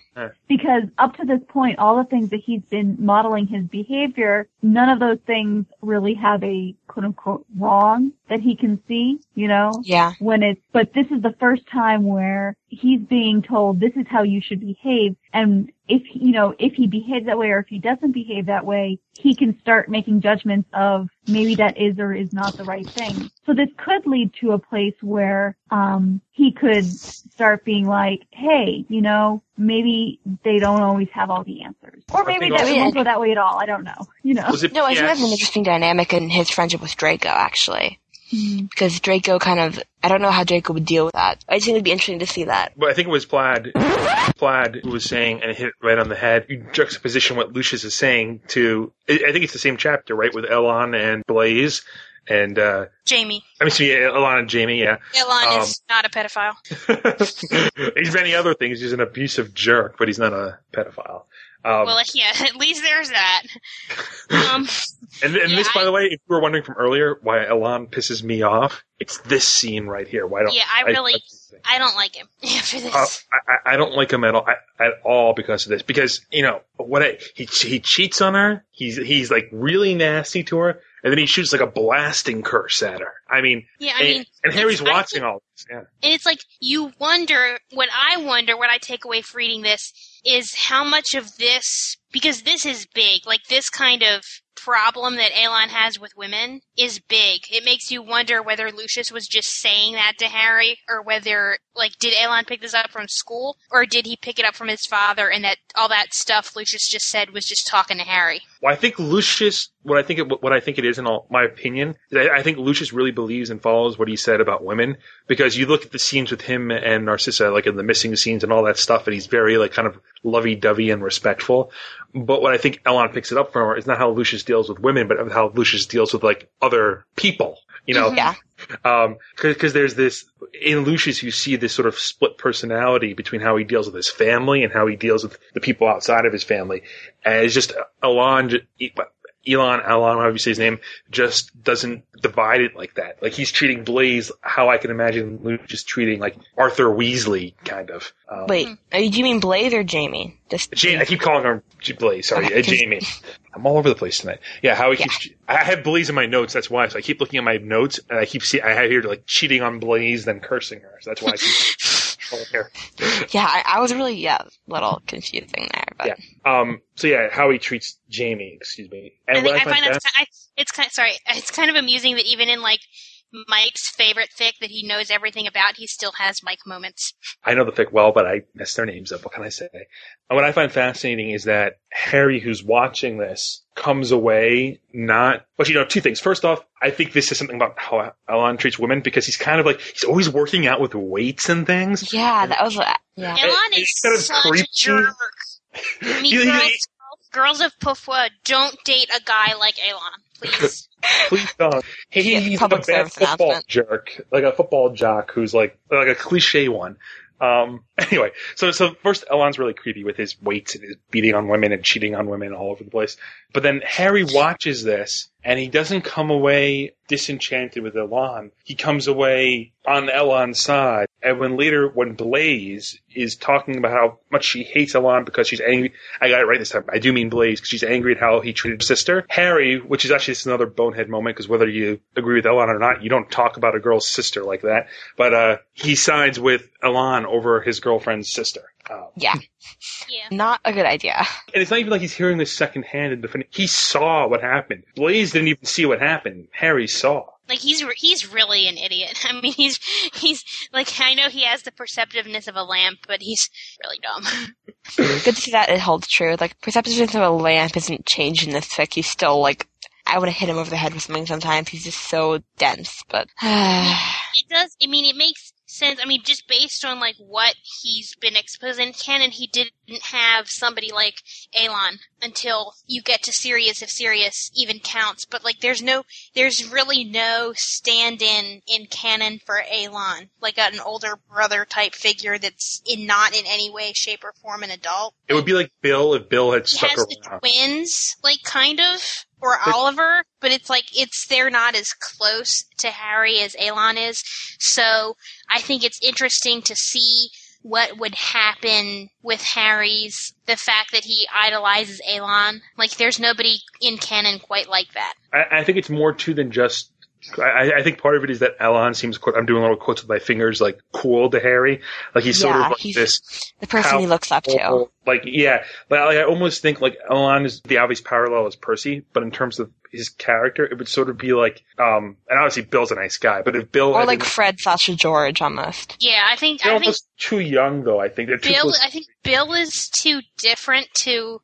because up to this point, all the things that he's been modeling his behavior, none of those things really have a quote unquote wrong that he can see, you know? Yeah. When it's, but this is the first time where he's being told this is how you should behave and if, you know, if he behaves that way or if he doesn't behave that way, he can start making judgments of maybe that is or is not the right thing. So this could lead to a place where, um, he could start being like, hey, you know, maybe they don't always have all the answers. Or maybe think that also- won't go that way at all. I don't know. You know. no, I think that's an interesting dynamic in his friendship with Draco, actually. Mhm. Because Draco kind of, I don't know how Draco would deal with that. I just think it'd be interesting to see that. But I think it was Plaid. Plaid who was saying, and it hit it right on the head. You juxtaposition what Lucius is saying to. I I think it's the same chapter, right, with Elon and Blaise, and uh Jamie. I mean, see, Elon and Jamie, yeah. Elon Um, is not a pedophile. *laughs* he's many other things. He's an abusive jerk, but he's not a pedophile. Um, well, *laughs* yeah, at least there's that. Um, *laughs* and and this, by the way, if you were wondering from earlier why Elon pisses me off, it's this scene right here. Why don't yeah, I really, I, don't like him *laughs* after this. Uh, I, I- I don't like him at all, I, at all because of this. Because you know what? I, he he cheats on her. He's he's like really nasty to her, and then he shoots like a blasting curse at her. I mean, Yeah, I and, mean, and Harry's it's- I watching all this. Yeah, And it's like you wonder what I wonder what I take away from reading this is how much of this because this is big, like this kind of problem that Elon has with women is big. It makes you wonder whether Lucius was just saying that to Harry or whether like did Elon pick this up from school or did he pick it up from his father and that all that stuff Lucius just said was just talking to Harry. Well, I think Lucius. What I think it, what I think it is, in all my opinion, I, I think Lucius really believes and follows what he said about women. Because you look at the scenes with him and Narcissa, like in the missing scenes and all that stuff, and he's very like kind of lovey-dovey and respectful. But what I think Elon picks it up from is not how Lucius deals with women, but how Lucius deals with like other people. You know, Yeah. um, because there's this in Lucius, you see this sort of split personality between how he deals with his family and how he deals with the people outside of his family. And it's just Elon, j- Elon, Elon, however you say his name, just doesn't divide it like that. Like he's treating Blaise how I can imagine Luke just treating like Arthur Weasley, kind of. Um, Wait, uh, do you mean Blaise or Jamie? Just Jamie, I keep calling her Blaise. Sorry, uh, Jamie. I'm all over the place tonight. Yeah, how he keeps. I have Blaise in my notes. That's why. So I keep looking at my notes, and I keep see. I have here like cheating on Blaise, then cursing her. So that's why I keep *laughs* calling her. yeah, I, I was really yeah, a little confusing there, but Yeah. Um. So yeah, how he treats Jamie. Excuse me. And I think what I find best- that's I, it's kind of sorry, it's kind of amusing that even in like Mike's favorite fic that he knows everything about, he still has Mike moments. I know the fic well, but I mess their names up. What can I say? And what I find fascinating is that Harry, who's watching this, comes away not. But you know, two things. First off, I think this is something about how Elon treats women because he's kind of like he's always working out with weights and things. yeah, that was yeah. Elon It- is it's kind of such a jerk. I mean, You- you- girls, girls of Pufwa, don't date a guy like Elon, please. *laughs* Please don't. He, Yeah, he's public a bad football jerk, like a football jock who's like like a cliche one. Um. *laughs* Anyway, so so first, Elon's really creepy with his weights and his beating on women and cheating on women all over the place. But then Harry watches this and he doesn't come away disenchanted with Elon. He comes away on Elon's side. And when later, when Blaise is talking about how much she hates Elon because she's angry, I got it right this time. I do mean Blaise because she's angry at how he treated her sister. Harry, which is actually just another bonehead moment because whether you agree with Elon or not, you don't talk about a girl's sister like that. But uh, he sides with Elon over his girlfriend's sister. Um, *laughs* yeah. Not a good idea. and it's not even like he's hearing this secondhand and defending. He saw what happened. Blaise didn't even see what happened. Harry saw. Like he's re- he's really an idiot. *laughs* I mean, he's he's like I know he has the perceptiveness of a lamp, but he's really dumb. *laughs* Good to see that it holds true. Like perceptiveness of a lamp isn't changed in this fic. He's still like I would have hit him over the head with something sometimes. He's just so dense, but *sighs* it does. I mean, it makes sense. I mean, just based on like what he's been exposed in canon, he didn't have somebody like Alon until you get to Sirius, if Sirius even counts. But like, there's no, there's really no stand-in in canon for Alon, like an older brother type figure that's in not in any way, shape, or form an adult. It would be like Bill if Bill had He stuck has the twins, like kind of, or Oliver, but it's like it's they're not as close to Harry as Alon is. So I think it's interesting to see what would happen with Harry's the fact that he idolizes Alon. Like there's nobody in canon quite like that. I, I think it's more too than just. I, I think part of it is that Elon seems. quote- I'm doing little quotes with my fingers, like cool to Harry. Like he's sort Yeah, of like he's this. the person he looks up to. Like yeah, but like, I almost think like Elon is the obvious parallel is Percy, but in terms of his character, it would sort of be like. um And obviously, Bill's a nice guy, but if Bill Or like been- Fred Sasha George almost. Yeah, I think they're I think almost too young though. I think they're too Bill close. I think Bill is too different to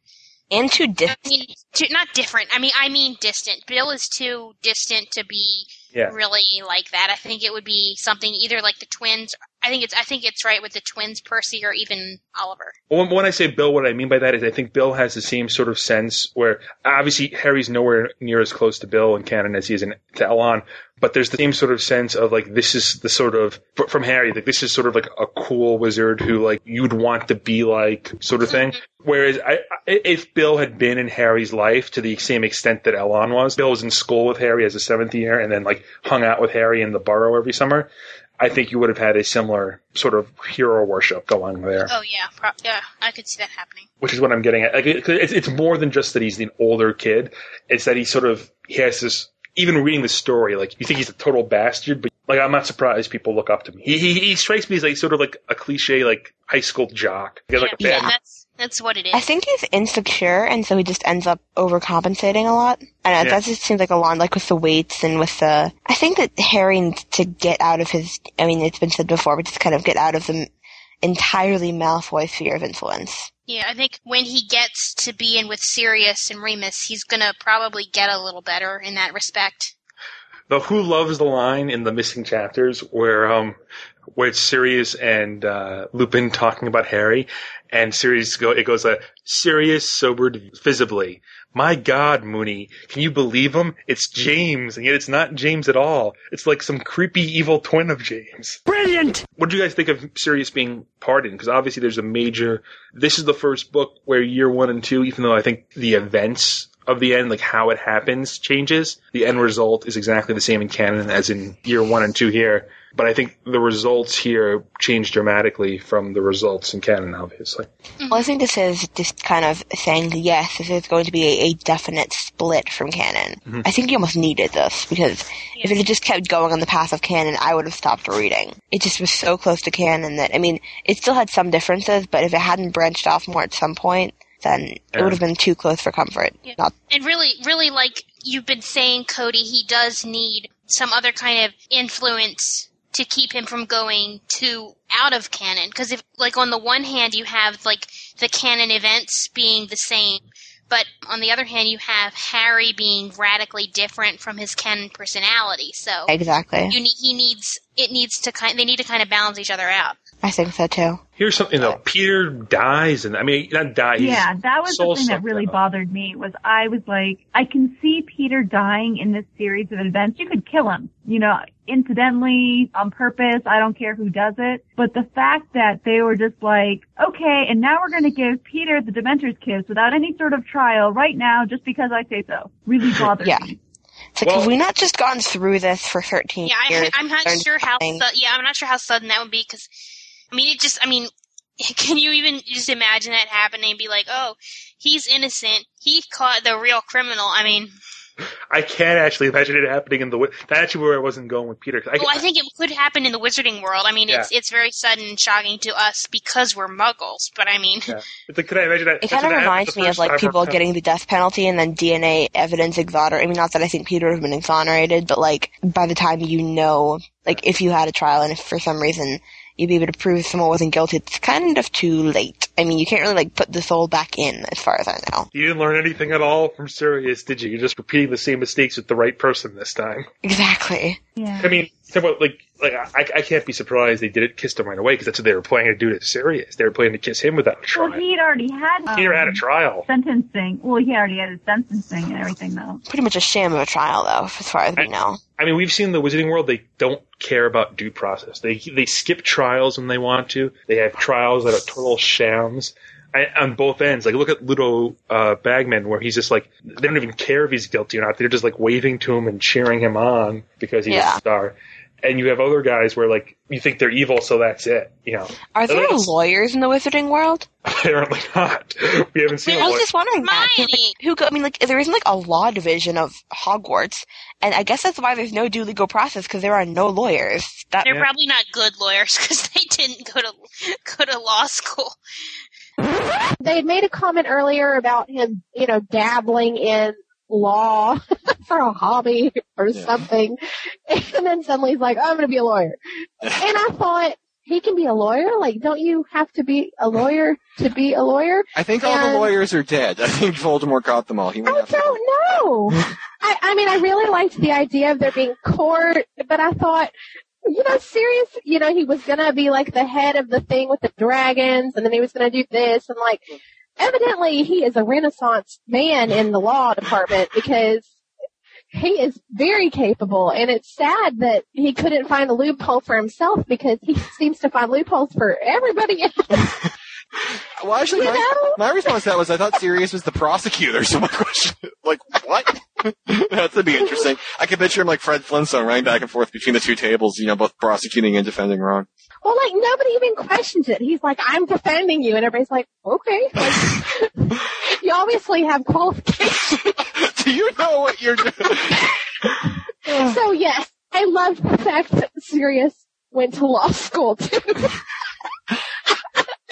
and too distant. I mean, too, not different. I mean, I mean distant. Bill is too distant to be Yeah. really like that. I think it would be something either like the twins. I think it's I think it's right with the twins, Percy, or even Oliver. When, when I say Bill, what I mean by that is I think Bill has the same sort of sense where obviously Harry's nowhere near as close to Bill and canon as he is in, to Elon, but there's the same sort of sense of like this is the sort of from Harry like this is sort of like a cool wizard who like you'd want to be like sort of thing. Mm-hmm. Whereas I, I, if Bill had been in Harry's life to the same extent that Elon was, Bill was in school with Harry as a seventh year and then like hung out with Harry in the burrow every summer. I think you would have had a similar sort of hero worship going there Oh yeah, pro- yeah, I could see that happening. which is what I'm getting at. Like, it, it's, it's more than just that he's an older kid. It's that he sort of he has this. Even reading the story, like you think he's a total bastard, but like I'm not surprised people look up to me. He he, he strikes me as like sort of like a cliche like high school jock. He has like a yeah, that's that's what it is. I think he's insecure, and so he just ends up overcompensating a lot. I know Yeah. that just seems like a lot, like with the weights and with the. I think that Harry needs to get out of his. I mean, it's been said before, but just kind of get out of the entirely Malfoy sphere of influence. Yeah, I think when he gets to be in with Sirius and Remus, he's gonna probably get a little better in that respect. The Who loves the line in the missing chapters where um where it's Sirius and uh, Lupin talking about Harry, and Sirius go it goes uh, Sirius sobered visibly. My God, Moony, can you believe him? It's James, and yet it's not James at all. It's like some creepy evil twin of James. Brilliant. What do you guys think of Sirius being pardoned? Because obviously there's a major. This is the first book where year one and two, even though I think the events of the end, like how it happens, changes. The end result is exactly the same in canon as in year one and two here. But I think the results here change dramatically from the results in canon, obviously. Well, I think this is just kind of saying yes, this is going to be a, a definite split from canon. Mhm. I think you almost needed this because if it had just kept going on the path of canon, I would have stopped reading. It just was so close to canon that I mean, it still had some differences, but if it hadn't branched off more at some point, then it would have been too close for comfort. Not And really, really, like you've been saying, Cody, he does need some other kind of influence to keep him from going too out of canon. Because if, like, on the one hand, you have like the canon events being the same, but on the other hand, you have Harry being radically different from his canon personality. So Exactly. you need, he needs it needs to kind. They need to kind of balance each other out. I think so too. Here's something though. Peter dies, and I mean, not die. he's yeah, that was the thing that really out. bothered me was I was like, I can see Peter dying in this series of events. You could kill him, you know, incidentally, on purpose. I don't care who does it. But the fact that they were just like, okay, and now we're going to give Peter the Dementor's kiss without any sort of trial right now just because I say so really *laughs* bothered Yeah. me. It's like, have we not just gone through this for 13 Yeah, years? I, I'm not sure how. Su- yeah, I'm not sure how sudden that would be because, I mean, it just. I mean, *laughs* can you even just imagine that happening and be like, oh, he's innocent. He caught the real criminal. I mean, I can't actually imagine it happening in the. wi- That's actually where I wasn't going with Peter. 'cause I, well, I think it could happen in the wizarding world. I mean, it's Yeah. it's very sudden and shocking to us because we're Muggles. But I mean, yeah. It's like, could I imagine that? It kind of reminds me of like people around. getting the death penalty and then DNA evidence exonerated. I mean, not that I think Peter would have been exonerated, but like by the time you know, like if you had a trial and if for some reason you'd be able to prove someone wasn't guilty, it's kind of too late. I mean, you can't really like put the soul back in, as far as I know. You didn't learn anything at all from Sirius, did you? You're just repeating the same mistakes with the right person this time. Exactly. Yeah. I mean, talk about like like I, I can't be surprised they did it, kissed him right away because that's what they were planning to do to Sirius. They were planning to kiss him without a trial. Well, trial. he had already had. Um, He never had a trial. Sentencing. Well, he already had his sentencing and everything, though. Pretty much a sham of a trial, though, as far as we know. I mean, we've seen the Wizarding World. They don't care about due process. They they skip trials when they want to. They have trials that are total shams I, on both ends. Like look at Ludo uh, Bagman, where he's just like they don't even care if he's guilty or not. They're just like waving to him and cheering him on because he's Yeah. a star. And you have other guys where like you think they're evil, so that's it. You know, Are there That's- lawyers in the Wizarding World? *laughs* apparently not. We haven't seen. I a was just wondering that. 'cause, like, who go, I mean, like, there isn't like a law division of Hogwarts, and I guess that's why there's no due legal process because there are no lawyers. That They're probably not good lawyers *laughs* because they didn't go to go to law school. They had made a comment earlier about him, you know, dabbling in law *laughs* for a hobby or something. And then suddenly he's like, oh, I'm going to be a lawyer. and I thought, he can be a lawyer? Like, don't you have to be a lawyer to be a lawyer? I think all the lawyers are dead. *laughs* I think Voldemort got them all. He went I after don't know. I, I mean, I really liked the idea of there being court, but I thought, you know, Sirius, you know, he was gonna be like the head of the thing with the dragons, and then he was gonna do this, and like, evidently he is a renaissance man in the law department because he is very capable, and it's sad that he couldn't find a loophole for himself because he seems to find loopholes for everybody else. *laughs* Well, actually, my, my response to that was I thought Sirius was the prosecutor. So my question, like, what? *laughs* That's gonna be interesting. I can picture him like Fred Flintstone running back and forth between the two tables, you know, both prosecuting and defending Ron. Well, like nobody even questions it. He's like, "I'm defending you," and everybody's like, "Okay." Like, *laughs* you obviously have qualifications. *laughs* Do you know what you're doing? *laughs* so yes, I love the fact that Sirius went to law school too.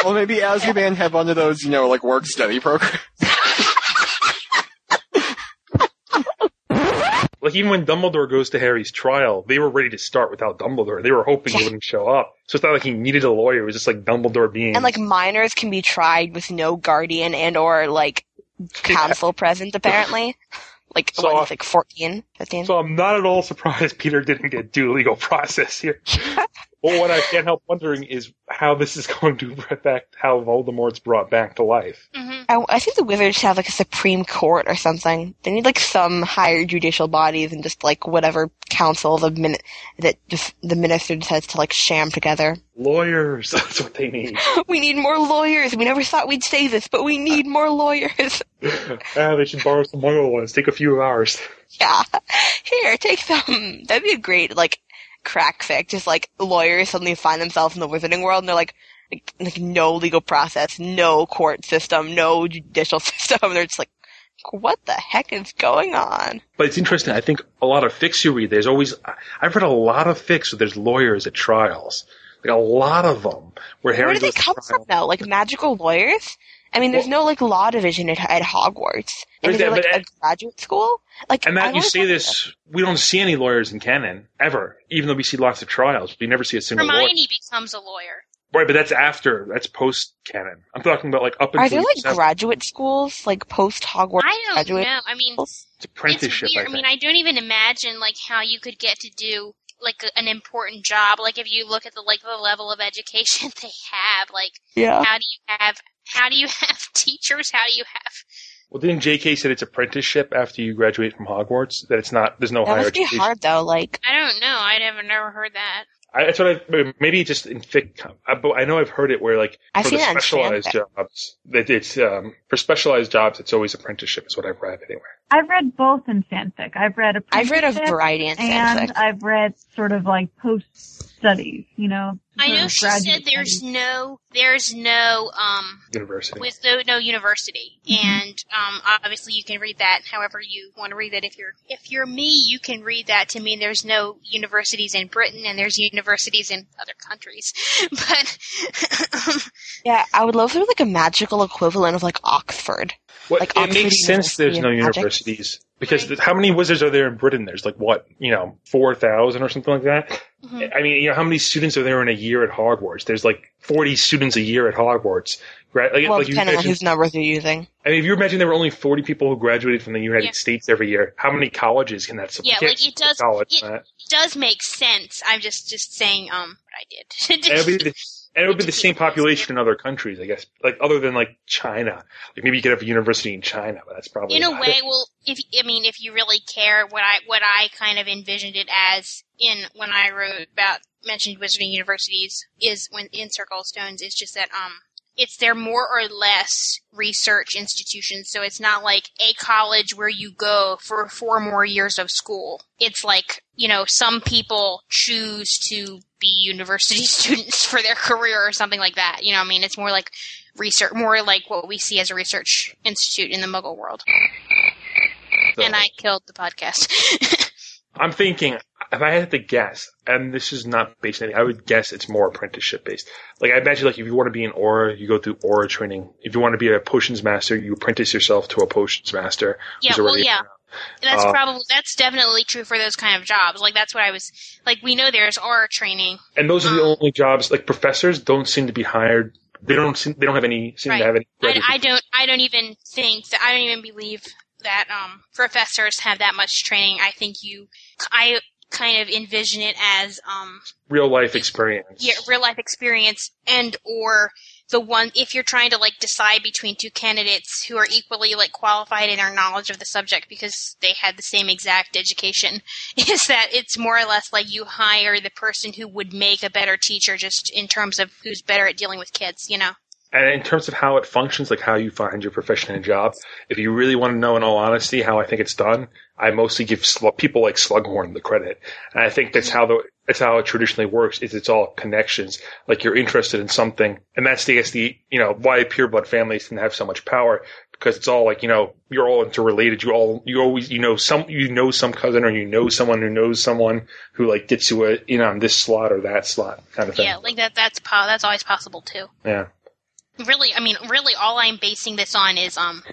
Well, maybe Azkaban had one of those, you know, like work study programs. Like even when Dumbledore goes to Harry's trial, they were ready to start without Dumbledore. They were hoping he wouldn't show up. So it's not like he needed a lawyer. It was just like Dumbledore being. and like minors can be tried with no guardian and or like counsel present, apparently. *laughs* Like So- what, like 14, 15? So I'm not at all surprised *laughs* Peter didn't get due legal process here. *laughs* but what I can't help wondering is how this is *laughs* going to affect how Voldemort's brought back to life. I, I think the wizards should have like a supreme court or something. They need like some higher judicial bodies and just like whatever council the min- that just the minister decides to like sham together. Lawyers, *laughs* that's what they need. *laughs* we need more lawyers. We never thought we'd say this, but we need more lawyers. ah, they should borrow some Muggle ones. Take a few hours. yeah. Here, take some. That'd be a great like crack fic. Just like lawyers suddenly find themselves in the wizarding world and they're like, like, like no legal process, no court system, no judicial *laughs* system. And They're just like, what the heck is going on? But it's interesting. I think a lot of fics you read, there's always, I've read a lot of fics where there's lawyers at trials. Like a lot of them where Harry Where do they come from though? Like magical lawyers? I mean, there's no like law division at, at Hogwarts. I There's mean, like but- a graduate school. Like, And I've Matt, you always say wondered this, we don't see any lawyers in canon, ever. Even though we see lots of trials, we never see a single lawyer. Hermione becomes a lawyer. Right, but that's after, that's post canon. I'm talking about like up until Are there like seven- graduate schools, like post Hogwarts I don't graduate? know. I mean, It's apprenticeship, it's weird. I I, mean, I don't even imagine like how you could get to do like an important job. Like if you look at the like the level of education *laughs* they have, like Yeah. how do you have how do you have *laughs* teachers? How do you have Well, didn't J.K. said it's apprenticeship after you graduate from Hogwarts? That it's not, there's no That higher must be education. hard though. Like, I don't know. I'd never never heard that. I, that's what I maybe just in fic. But I know I've heard it where like I've for the specialized jobs, that it's um, for specialized jobs, it's always apprenticeship. Is what I've read anyway. I've read both in fanfic. I've read a I've read a variety in and. I've read sort of like post studies. You know, I know she said there's studies. no there's no um University. with no, no university Mm-hmm. and um obviously you can read that however you want to read it if you're if you're me you can read that to mean there's no universities in britain and there's universities in other countries *laughs* but *laughs* yeah, I would love if there was like a magical equivalent of like Oxford. Well, Like it Oxford makes sense. There's no University no of Magic. because th- how many wizards are there in Britain? There's like what you know, four thousand or something like that. Mhm. I mean, you know, how many students are there in a year at Hogwarts? There's like 40 students a year at Hogwarts. Right? Like, well, like you depending on imagine- whose numbers you're using. I mean, if you imagine there were only 40 people who graduated from the United Yeah. States every year, how many colleges can that support? Yeah, like it does. college It from does make sense. I'm just just saying um what I did. *laughs* And it would be the, and it would be the same population in other countries, I guess. Like other than like China, like maybe you could have a university in China, but that's probably in a way, it. well, if I mean, if you really care, what I what I kind of envisioned it as in when I wrote about mentioned wizarding universities is when in Circle of Stones is just that um it's they're more or less research institutions, so it's not like a college where you go for four more years of school. It's like you know some people choose to be university *laughs* students for their career or something like that. You know, I mean, it's more like research, more like what we see as a research institute in the Muggle world. So- And I killed the podcast. *laughs* I'm thinking if I had to guess, and this is not based on anything, I would guess it's more apprenticeship based. Like I imagine, like if you want to be an Auror, you go through Auror training. If you want to be a potions master, you apprentice yourself to a potions master. yeah, well, yeah. That's Uh, probably that's definitely true for those kind of jobs. Like that's what I was like. We know there's Auror training. And those are the only jobs. Like professors don't seem to be hired. They don't. Seem, they don't have any. Seem Right. to have any. I, I don't. I don't even think that. I don't even believe that um, professors have that much training. I think you. I kind of envision it as um, real life experience. yeah, real life experience and or the one if you're trying to like decide between two candidates who are equally like qualified in their knowledge of the subject because they had the same exact education *laughs* is that it's more or less like you hire the person who would make a better teacher just in terms of who's better at dealing with kids you know? And in terms of how it functions, like how you find your profession and job, if you really want to know, in all honesty, how I think it's done, I mostly give sl- people like Slughorn the credit, and I think that's mm-hmm. how the that's how it traditionally works. Is it's all connections. Like you're interested in something, and that's the, that's the you know why pure blood families can have so much power because it's all like you know you're all interrelated. You all you always you know some you know some cousin or you know someone who knows someone who like gets you a you know on this slot or that slot kind of thing. yeah like that that's po- that's always possible too yeah. really i mean really all i'm basing this on is um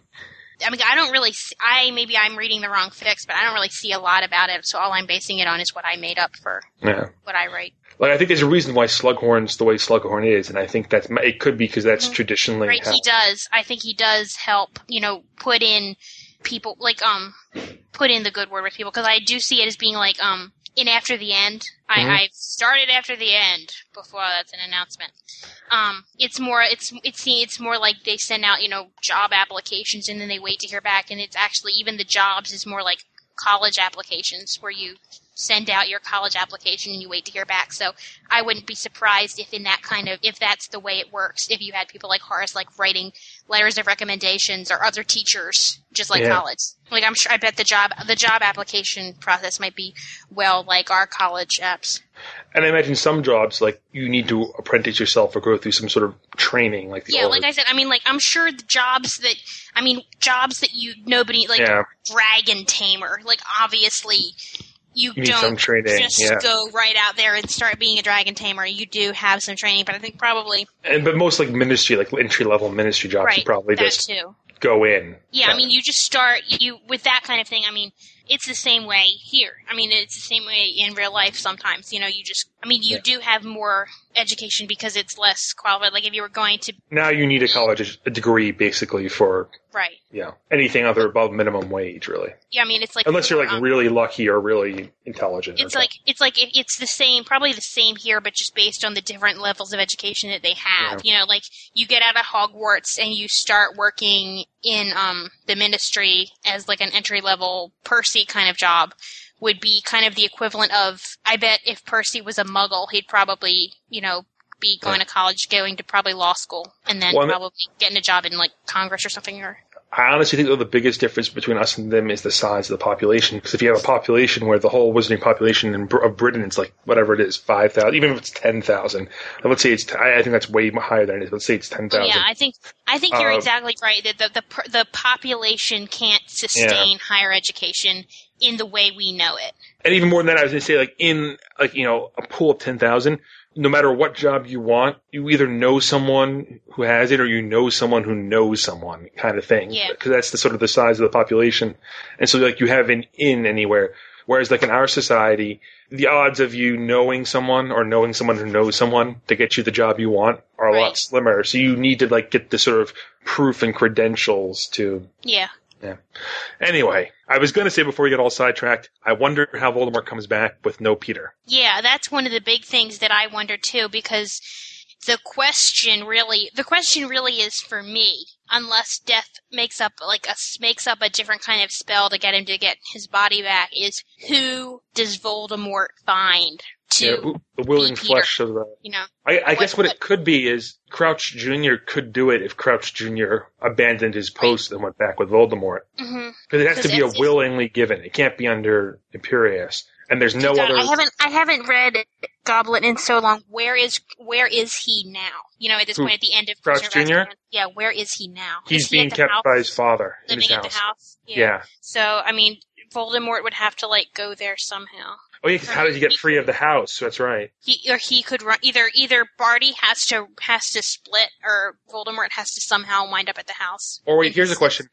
i mean i don't really see, i maybe i'm reading the wrong fics but i don't really see a lot about it so all i'm basing it on is what i made up for Yeah. what i write. Like I think there's a reason why Slughorn's the way Slughorn is, and I think that's it could be because that's traditionally right how, he does. I think he does help you know put in people like um put in the good word with people because i do see it as being like um in after the end. I, Mhm. I started after the end before that's an announcement. Um it's more it's it's it's more like they send out you know job applications and then they wait to hear back. And it's actually even the jobs is more like college applications where you send out your college application and you wait to hear back. So I wouldn't be surprised if in that kind of if that's the way it works. If you had people like Horace like writing letters of recommendations or other teachers just like Yeah. college. Like I'm sure I bet the job the job application process might be well like our college apps. And I imagine some jobs like you need to apprentice yourself or go through some sort of training, like the Yeah, older- like I said, I mean like I'm sure the jobs that I mean jobs that you nobody like Yeah. dragon tamer. Like obviously you, You don't training, just yeah. go right out there and start being a dragon tamer. You do have some training, but I think probably and but most like ministry, like entry level ministry jobs, right you probably just too. go in. Yeah, I mean, you just start you with that kind of thing. I mean, it's the same way here. I mean, it's the same way in real life. Sometimes, you know, you just. I mean, you do have more education because it's less qualified. Like if you were going to, Now you need a college a degree basically for right? yeah anything other above minimum wage, really. Yeah, I mean, it's like Unless you're like um, really lucky or really intelligent. It's like it's like it- it's the same, probably the same here, but just based on the different levels of education that they have. You know, like you get out of Hogwarts and you start working in um the ministry as like an entry level Percy kind of job would be kind of the equivalent of I bet if Percy was a Muggle, he'd probably you know be going to college, going to probably law school, and then Well, probably getting a job in like Congress or something. Or I honestly think that the biggest difference between us and them is the size of the population. Because if you have a population where the whole wizarding population in, Br- of Britain is like whatever it is, five thousand, even if it's ten thousand, let's say it's, t- I think that's way higher than it is. Let's say it's ten thousand. yeah, I think I think you're Uh, exactly right. That the, the the population can't sustain higher education in the way we know it. and even more than that, I was going to say, like in like you know a pool of ten thousand, no matter what job you want, you either know someone who has it or you know someone who knows someone, kind of thing. Yeah. Because that's the sort of the size of the population, and so like you have an in anywhere. Whereas, like in our society, the odds of you knowing someone or knowing someone who knows someone to get you the job you want are a lot slimmer. So you need to like get the sort of proof and credentials to Yeah. Yeah. Anyway, I was going to say before we get all sidetracked, I wonder how Voldemort comes back with no Peter. Yeah, that's one of the big things that I wonder too, because the question really, the question really is for me, unless Death makes up like a makes up a different kind of spell to get him to get his body back, is who does Voldemort find Yeah, the willing Peter. flesh of the. you know? I, I guess what it could be is Crouch Jr. could do it if Crouch Jr. abandoned his post and went back with Voldemort. Mm-hmm. Because it has to be a willingly given. It can't be under Imperius. And there's no other. I haven't I haven't read Goblet in so long. Where is where is he now? You know, at this Who? point at the end of Crouch Jr.? Yeah, where is he now? He's Is being kept house, by his father in living his at house. the house. Yeah. So I mean, Voldemort would have to like go there somehow. Oh, yeah, 'cause how did he get free of the house? That's right. He or he could run either either Barty has to has to split or Voldemort has to somehow wind up at the house. Or wait, here's a question.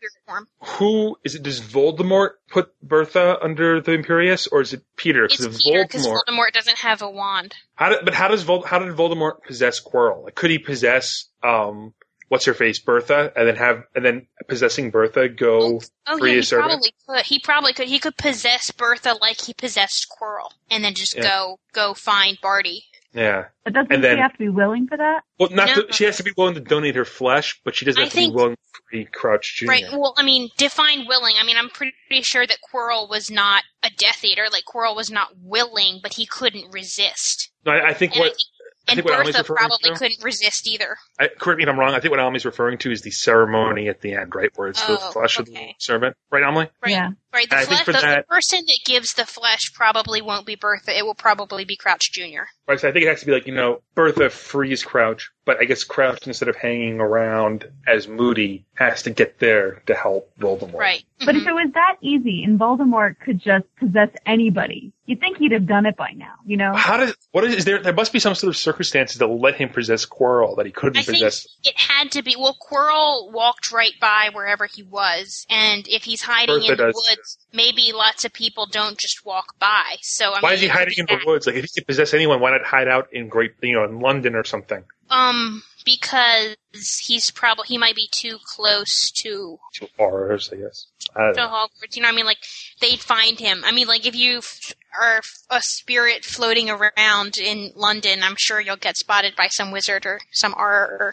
Who is it? Does Voldemort put Bertha under the Imperius, or is it Peter? It's Because Peter because Voldemort. Voldemort doesn't have a wand. How did, but how does Vol, how did Voldemort possess Quirrell? Like, could he possess um what's her face Bertha, and then have and then possessing Bertha go oh, oh free yeah, he his servant? probably could. He probably could. He could possess Bertha like he possessed Quirrell, and then just Yeah. go go find Barty. Yeah. But doesn't And then- she have to be willing for that? Well, not No. to- she has to be willing to donate her flesh, but she doesn't I have to think- be willing to free Crouch Jr. Right. Well, I mean, define willing. I mean, I'm pretty sure that Quirrell was not a Death Eater. Like Quirrell was not willing, but he couldn't resist. No, I, I think And what I think what Emily's Bertha referring probably to- couldn't resist either. I, correct me if I'm wrong. I think what Almi's referring to is the ceremony at the end, right, where it's the Oh, flesh of the servant, right, Emily? Right. Yeah. Right. The, flesh, for the, the person that gives the flesh probably won't be Bertha. It will probably be Crouch Jr. Right, so I think it has to be like you know Bertha frees Crouch, but I guess Crouch instead of hanging around as Moody has to get there to help Voldemort. Right. But mm-hmm. if it was that easy and Voldemort could just possess anybody, you'd think he'd have done it by now, you know? How does what is, is there? There must be some sort of circumstances that let him possess Quirrell that he couldn't I think possess. it had to be. Well, Quirrell walked right by wherever he was, and if he's hiding Bertha in the does, woods, maybe lots of people don't just walk by. So I why mean, is he hiding be in the woods? Like if he could possess anyone, why not hide out in Great, you know, in London or something? Um, because he's probably he might be too close to To ours, I guess. I to. Hogwarts. You know, I mean, like they'd find him. I mean, like if you f- f- a spirit floating around in London, I'm sure you'll get spotted by some wizard or some Auror.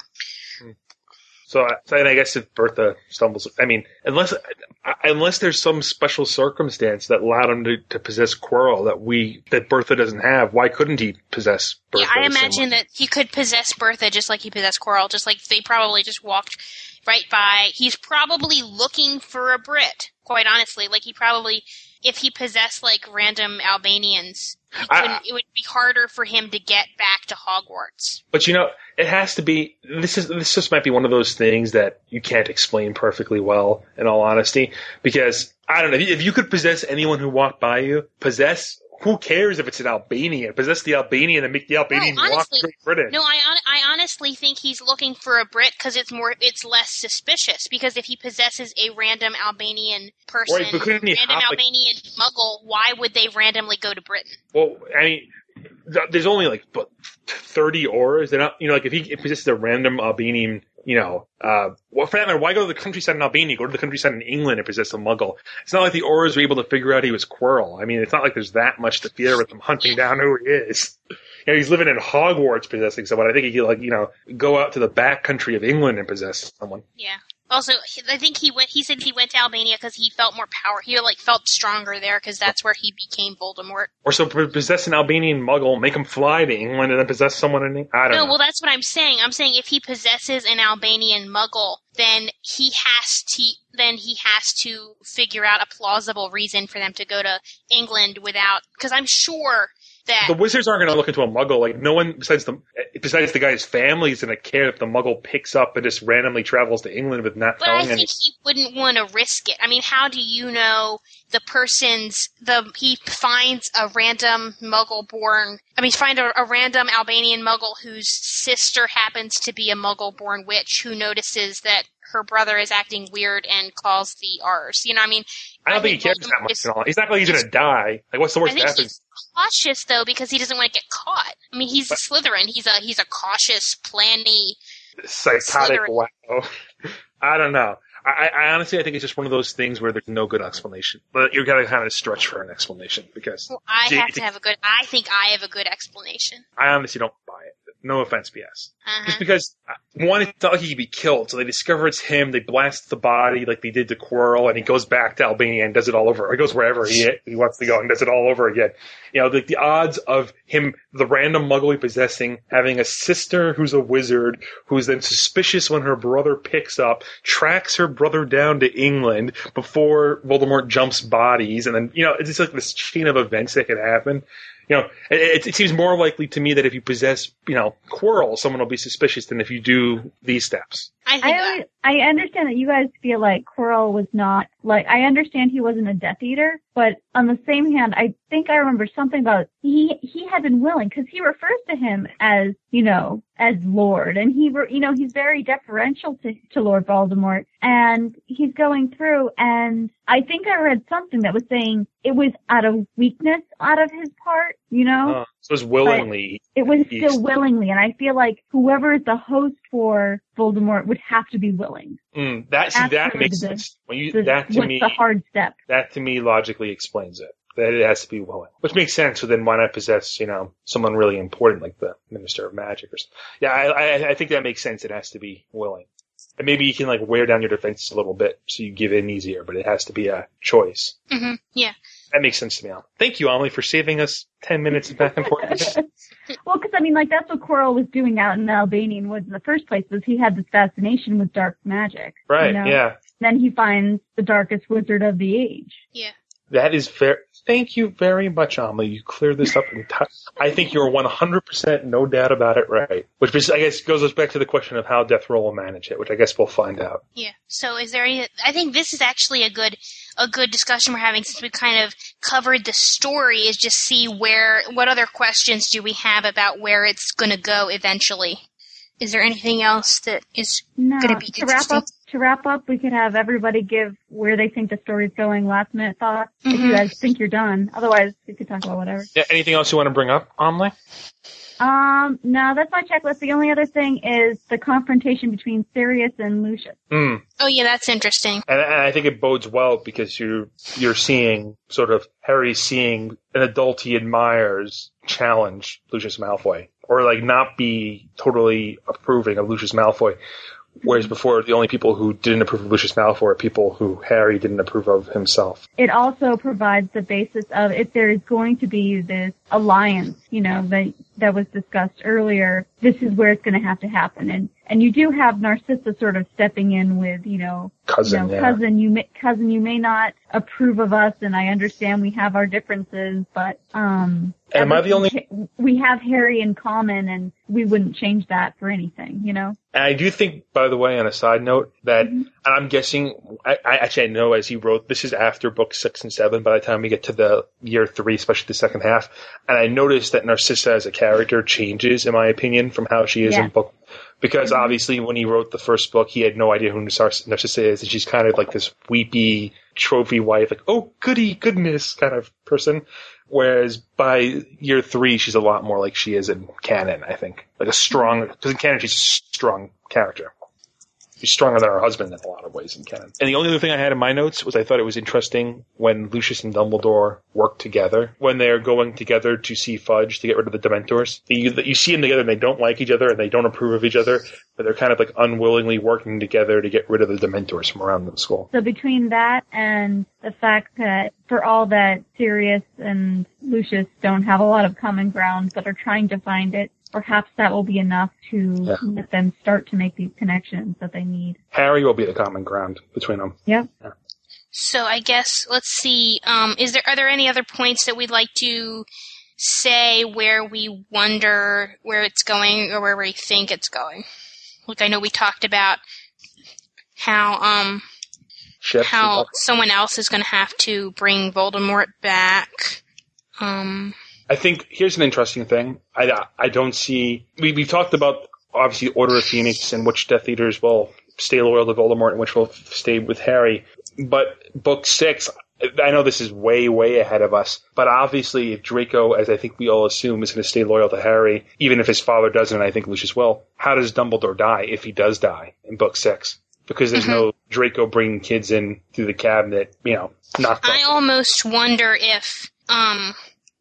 So, I- so I guess if Bertha stumbles, I mean, unless unless there's some special circumstance that allowed him to, to possess Quirrell that we that Bertha doesn't have, why couldn't he possess Bertha? Yeah, I imagine that he could possess Bertha just like he possessed Quirrell, just like they probably just walked right by. He's probably looking for a Brit, quite honestly. Like he probably, if he possessed like random Albanians, I- it would be harder for him to get back to Hogwarts. But you know, it has to be. This is this just might be one of those things that you can't explain perfectly well. In all honesty, because I don't know if you could possess anyone who walked by you, possess. Who cares if it's an Albanian? Possess the Albanian and make the Albanian walk honestly, to Great Britain. No, I I honestly think he's looking for a Brit because it's more it's less suspicious. Because if he possesses a random Albanian person, Right, random hop, like- Albanian Muggle, why would they randomly go to Britain? Well, I mean, there's only like 30 Aurors. They're not, you know, like if he possesses a random Albanian, you know, uh, well, for that matter, why go to the countryside in Albania? Go to the countryside in England and possess a muggle. It's not like the Aurors were able to figure out he was Quirrell. I mean, it's not like there's that much to fear with them hunting down who he is. You know, he's living in Hogwarts possessing someone. I think he could, like, you know, go out to the back country of England and possess someone. Yeah. Also, I think he went. He said he went to Albania because he felt more power. He like felt stronger there because that's where he became Voldemort. Or so possess an Albanian muggle, make him fly to England and then possess someone in England. I don't No, know. well, that's what I'm saying. I'm saying if he possesses an Albanian Muggle, then he has to. Then he has to figure out a plausible reason for them to go to England without. Because I'm sure that the wizards aren't going to look into a muggle. Like no one besides the besides the guy's family is going to care if the muggle picks up and just randomly travels to England with not But I telling any. think he wouldn't want to risk it. I mean, how do you know the person's the he finds a random Muggle born? I mean, find a, a random Albanian Muggle whose sister happens to be a Muggle born witch who notices that her brother is acting weird and calls the Aurors. You know, I mean, I don't think he cares that much at all. He's not like he's gonna die. Like, what's the I worst think that happens? he's cautious though because he doesn't want to get caught. I mean, he's a Slytherin. He's a he's a cautious, planny. Psychotic Slytherin. wow. *laughs* I don't know. I, I honestly, I think it's just one of those things where there's no good explanation. But you gotta kind of stretch for an explanation because I have to have a good. I think I have a good explanation. I honestly don't buy it. No offense, BS. Uh-huh. Just because uh, one, it's not like he could be killed, so they discover it's him. They blast the body like they did to Quirrell, and he goes back to Albania and does it all over. He goes wherever he he wants to go and does it all over again. You know, the, the odds of him, the random Muggle he possessing, having a sister who's a wizard, who's then suspicious when her brother picks up, tracks her brother down to England before Voldemort jumps bodies, and then you know, it's just like this chain of events that could happen. You know, it, it seems more likely to me that if you possess, you know, Quirrell, someone will be suspicious than if you do these steps. I think I, I understand that you guys feel like Quirrell was not like I understand he wasn't a Death Eater, but on the same hand, I think I remember something about he he had been willing because he refers to him as you know as Lord, and he you know he's very deferential to to Lord Voldemort, and he's going through, and I think I read something that was saying it was out of weakness out of his part, you know. Uh, so it's willingly. It was He's- still willingly, and I feel like whoever is the host for Voldemort would have to be willing. Mm, that see, That's that makes the- sense. When you The- that to me, the hard step? that to me logically explains it. That it has to be willing, which makes sense. So then, why not possess, you know, someone really important like the Minister of Magic or something? Yeah, I, I, I think that makes sense. It has to be willing, and maybe you can like wear down your defenses a little bit so you give in easier. But it has to be a choice. hmm Yeah. That makes sense to me. Al. Thank you, Amelie, for saving us ten minutes of back and forth. *laughs* Well, because I mean, like that's what Quirrell was doing out in the Albanian woods in the first place. Was he had this fascination with dark magic? you Right, know? yeah. Then he finds the darkest wizard of the age. Yeah. That is very. Thank you very much, Amelie. You cleared this up. enti- I think you're 100% no doubt about it right. Which is, I guess goes us back to the question of how Death Row will manage it, which I guess we'll find out. Yeah. So is there any I think this is actually a good a good discussion we're having since we kind of covered the story is just see where what other questions do we have about where it's going to go eventually. Is there anything else that is No, going to be to wrap interesting? up, to wrap up, we could have everybody give where they think the story's going, last minute thoughts. If Mhm. you guys think you're done, otherwise we could talk about whatever. Yeah, anything else you want to bring up, Amelie? Um, no, that's my checklist. The only other thing is the confrontation between Sirius and Lucius. Hmm. Oh yeah, that's interesting. And, and I think it bodes well because you're you're seeing sort of Harry seeing an adult he admires challenge Lucius Malfoy, or like not be totally approving of Lucius Malfoy. Whereas before, the only people who didn't approve of Lucius Malfoy are people who Harry didn't approve of himself. It also provides the basis of if there is going to be this alliance, you know, that that was discussed earlier, this is where it's going to have to happen. And and you do have Narcissa sort of stepping in with, you know, Cousin, you know, yeah. cousin, you may, cousin, you may not approve of us, and I understand we have our differences, but um, Am I the only? we have Harry in common, and we wouldn't change that for anything, you know. And I do think, by the way, on a side note, that Mm-hmm. I'm guessing, I, I actually I know as he wrote, this is after book six and seven. By the time we get to the year three, especially the second half, and I noticed that Narcissa as a character changes, in my opinion, from how she is Yeah. in book. Because Mm-hmm. obviously, when he wrote the first book, he had no idea who Narciss- Narcissa is, and she's kind of like this weepy trophy wife, like oh goody goodness kind of person. Whereas by year three, she's a lot more like she is in canon. I think like a strong because in canon she's a strong character. She's stronger than her husband in a lot of ways in canon. And the only other thing I had in my notes was I thought it was interesting when Lucius and Dumbledore work together when they're going together to see Fudge to get rid of the Dementors. You, you see them together and they don't like each other and they don't approve of each other, but they're kind of like unwillingly working together to get rid of the Dementors from around the school. So between that and the fact that for all that Sirius and Lucius don't have a lot of common ground but are trying to find it, perhaps that will be enough to Yeah. let them start to make these connections that they need. Harry will be the common ground between them. Yep. So I guess let's see. Um, is there are there any other points that we'd like to say where we wonder where it's going or where we think it's going? Like I know we talked about how um Ships. how someone else is going to have to bring Voldemort back. Um, I think here's an interesting thing. I I don't see we we've talked about obviously Order of Phoenix and which Death Eaters will stay loyal to Voldemort and which will stay with Harry. But book six, I know this is way, way ahead of us, but obviously if Draco, as I think we all assume, is going to stay loyal to Harry, even if his father doesn't, and I think Lucius will, how does Dumbledore die if he does die in book six? Because there's no Draco bringing kids in through the cabinet, you know, knocked I almost wonder if, um,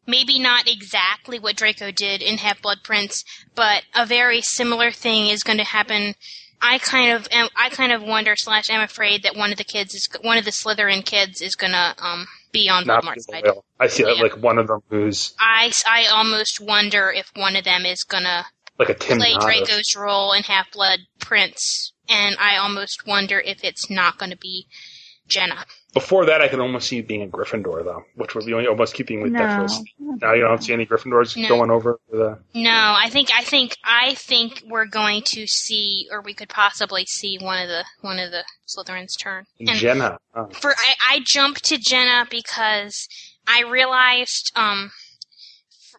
maybe not exactly what Draco did in Half Blood Prince, but a very similar thing is going to happen. I kind of, am, I kind of wonder slash am afraid that one of the kids is one of the Slytherin kids is gonna um be on not Voldemort's side. I see Yeah. like one of them who's I, I almost wonder if one of them is gonna like a Tim play Notter. Draco's role in Half Blood Prince, and I almost wonder if it's not going to be Jenna. Before that, I could almost see you being a Gryffindor, though, which would be almost keeping with No. Death Now you don't see any Gryffindors No. going over the. No, I think I think I think we're going to see, or we could possibly see one of the one of the Slytherins turn. And Jenna. Oh. for I, I jumped to Jenna because I realized um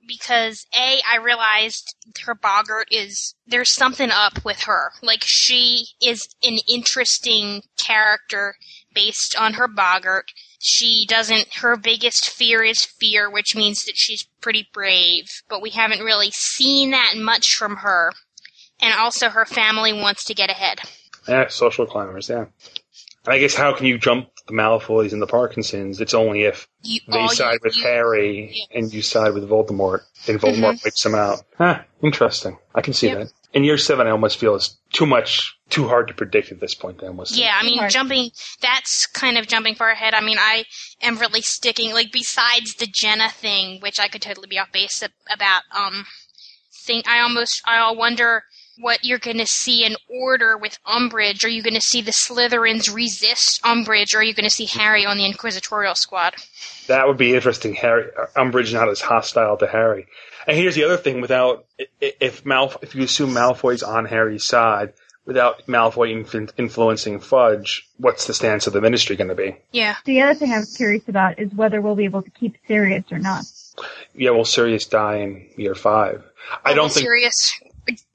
because a I realized her boggart is there's something up with her. Like she is an interesting character based on her boggart. She doesn't her biggest fear is fear, which means that she's pretty brave, but we haven't really seen that much from her. And also her family wants to get ahead. Yeah, social climbers, yeah. I guess how can you jump the Malfoys and the Parkinsons? It's only if You- they side you- with you- Harry and you side with Voldemort, and Voldemort Mhm. wipes them out. Huh, interesting. I can see Yep. that. In year seven, I almost feel it's too much, too hard to predict at this point. I almost Yeah, I mean, jumping, that's kind of jumping far ahead. I mean, I am really sticking, like, besides the Jenna thing, which I could totally be off base about, um, think, I almost, I all wonder what you're gonna see in order with Umbridge. Are you gonna see the Slytherins resist Umbridge, or are you gonna see Harry on the Inquisitorial squad? That would be interesting. Harry Umbridge not as hostile to Harry. And here's the other thing: without i- i- if Malf, if you assume Malfoy's on Harry's side, without Malfoy influ- influencing Fudge, what's the stance of the Ministry going to be? Yeah. The other thing I was curious about is whether we'll be able to keep Sirius or not. Yeah, will Sirius die in year five? I don't think. Sirius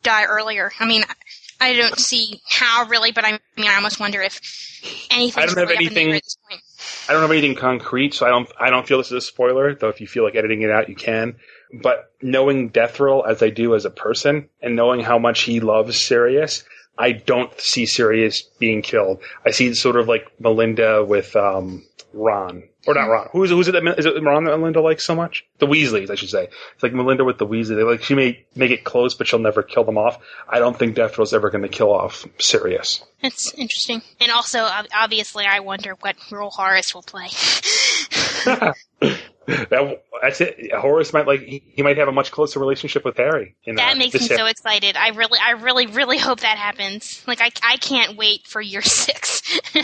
die earlier. I mean, I don't see how really, but I mean, I almost wonder if anything. I don't have anything. I don't have anything concrete, so I don't. I don't feel this is a spoiler. Though, if you feel like editing it out, you can. But knowing Death Roll as I do as a person, and knowing how much he loves Sirius, I don't see Sirius being killed. I see sort of like Melinda with um, Ron, or not Ron. Who's who's it? That, is it Ron that Melinda likes so much? The Weasleys, I should say. It's like Melinda with the Weasleys. They like she may make it close, but she'll never kill them off. I don't think Death Roll's ever going to kill off Sirius. That's interesting. And also, obviously, I wonder what role Horace will play. *laughs* *laughs* *laughs* That, that's it. Horace might like he, he might have a much closer relationship with Harry. In, that uh, makes me so excited. I really, I really, really hope that happens. Like, I, I can't wait for year *laughs* six. *laughs*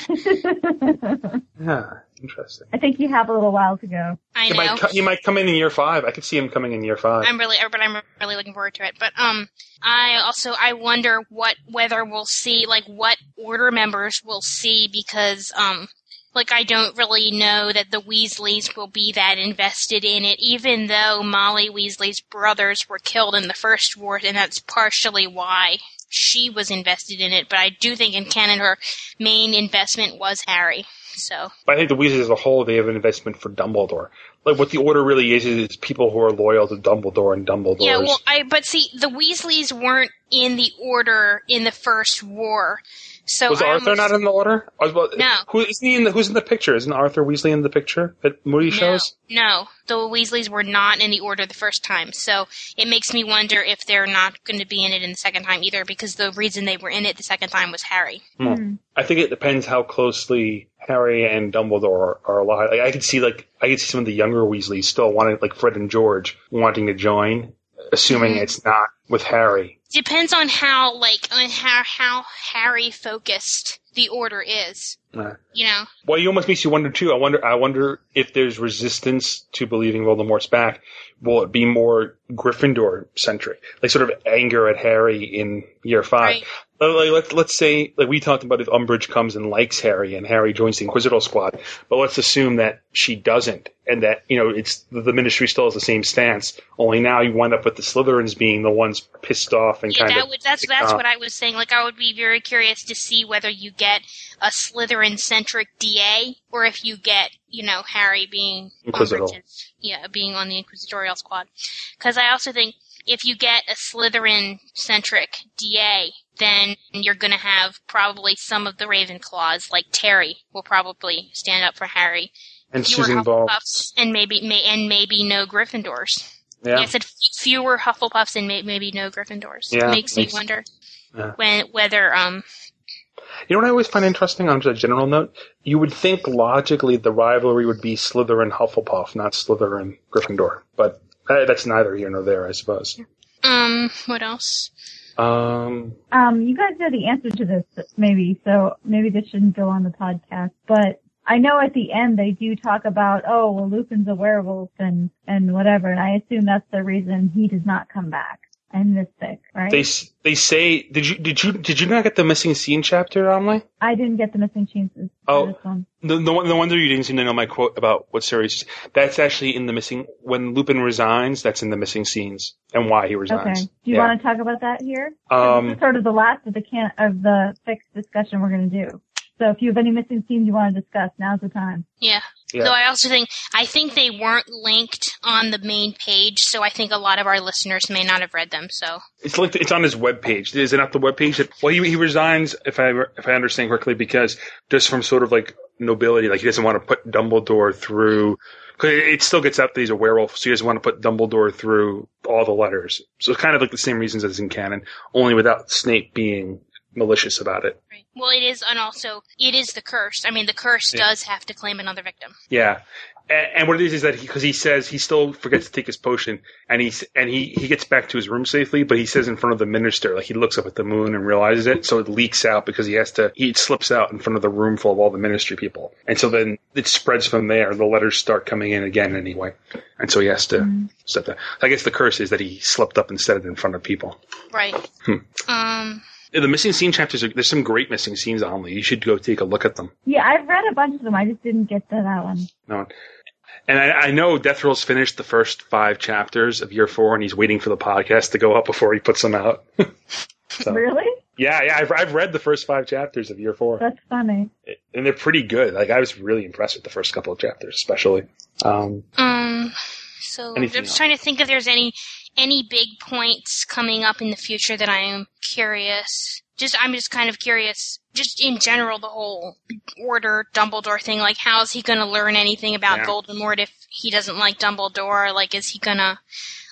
Yeah, interesting. I think you have a little while to go. I He know. might, co- he might come in in year five. I could see him coming in year five. I'm really, but I'm really looking forward to it. But um, I also I wonder what whether we'll see like what order members we'll see because um, like I don't really know that the Weasleys will be that invested in it, even though Molly Weasley's brothers were killed in the first war, and that's partially why she was invested in it. But I do think in canon her main investment was Harry. So But I think the Weasleys as a whole, they have an investment for Dumbledore. Like what the Order really is is people who are loyal to Dumbledore and Dumbledore's. Yeah, well, I but see, the Weasleys weren't in the order in the first war, so was I Arthur almost- not in the Order? I was about- No. Who isn't he in the, who's in the picture? Isn't Arthur Weasley in the picture that Moody No, shows? no, the Weasleys were not in the order the first time, so it makes me wonder if they're not going to be in it in the second time either, because the reason they were in it the second time was Harry. Hmm. I think it depends how closely Harry and Dumbledore are alive. Like, I could see like I could see some of the younger Weasleys still wanting, like Fred and George, wanting to join, assuming Mhm. it's not with Harry. Depends on how, like, on how how Harry focused the order is. Uh, You know, Well, it almost makes you wonder too. I wonder. I wonder if there's resistance to believing Voldemort's back will it be more Gryffindor centric, like sort of anger at Harry in year five? Uh, Like, let's let's say like we talked about if Umbridge comes and likes Harry and Harry joins the Inquisitor Squad, but let's assume that she doesn't and that you know it's the Ministry still has the same stance. Only now you wind up with the Slytherins being the ones pissed off and Yeah, kind that of would, that's that's what I was saying. Like, I would be very curious to see whether you get a Slytherin centric DA or if you get, you know, Harry being Inquisitor. Yeah, being on the Inquisitorial squad. Because I also think if you get a Slytherin centric DA, then you're going to have probably some of the Ravenclaws, like Terry, will probably stand up for Harry. and Fewer Susan Ball. Hufflepuffs and maybe may, and maybe no Gryffindors. Yeah. I said fewer Hufflepuffs and may, maybe no Gryffindors. Yeah, makes, makes- me wonder Yeah. when whether um You know what I always find interesting on just a general note? You would think logically the rivalry would be Slytherin Hufflepuff, not Slytherin Gryffindor. But uh, that's neither here nor there, I suppose. um what else? Um, Um, you guys know the answer to this, maybe, so maybe this shouldn't go on the podcast, but I know at the end they do talk about, oh, well, Lupin's a werewolf and, and whatever, and I assume that's the reason he does not come back and Mystic, right? they they say did you did you did you not get the missing scene chapter, Emily? I didn't get the missing chances Oh. for this one. The, the, one- the wonder you didn't seem to know my quote about what series. That's actually in the missing. When Lupin resigns, that's in the missing scenes and why he resigns. Okay. Do you Yeah. want to talk about that here? Um, this is sort of the last of the can of the fixed discussion we're going to do. So if you have any missing scenes you want to discuss, now's the time. Yeah. Yeah. Though I also think I think they weren't linked on the main page, so I think a lot of our listeners may not have read them. So It's linked. It's on his webpage. Is it not the webpage? That, well, he, he resigns, if I if I understand correctly, because just from sort of like nobility, like he doesn't want to put Dumbledore through. Cause it it still gets out that he's a werewolf, so he doesn't want to put Dumbledore through all the letters. So it's kind of like the same reasons as in canon, only without Snape being malicious about it. well, it is, and also it is the curse. I mean, the curse Yeah. does have to claim another victim. Yeah. And, and what it is is that because he, says he still forgets to take his potion, and he's and he he gets back to his room safely, but he says in front of the minister, like he looks up at the moon and realizes it, so it leaks out because he has to. He slips out in front of the room full of all the ministry people, and so then it spreads from there. The letters start coming in again anyway, and so he has to step that. I guess the curse is that he slipped up and said it in front of people. Right. Hmm. Um. The missing scene chapters are there's some great missing scenes on You should go take a look at them. Yeah, I've read a bunch of them. I just didn't get to that one. No. And I, I know Death Roll's finished the first five chapters of year four, and he's waiting for the podcast to go up before he puts them out. *laughs* So, Really? Yeah, yeah, I've, I've read the first five chapters of year four, That's funny. and they're pretty good. Like I was really impressed with the first couple of chapters, especially. Um, Um. So I'm just else? trying to think if there's any any big points coming up in the future that I am curious. Just I'm just kind of curious. Just in general, the whole Order Dumbledore thing. Like, how is he going to learn anything about Yeah. Voldemort if he doesn't like Dumbledore? Like, is he going to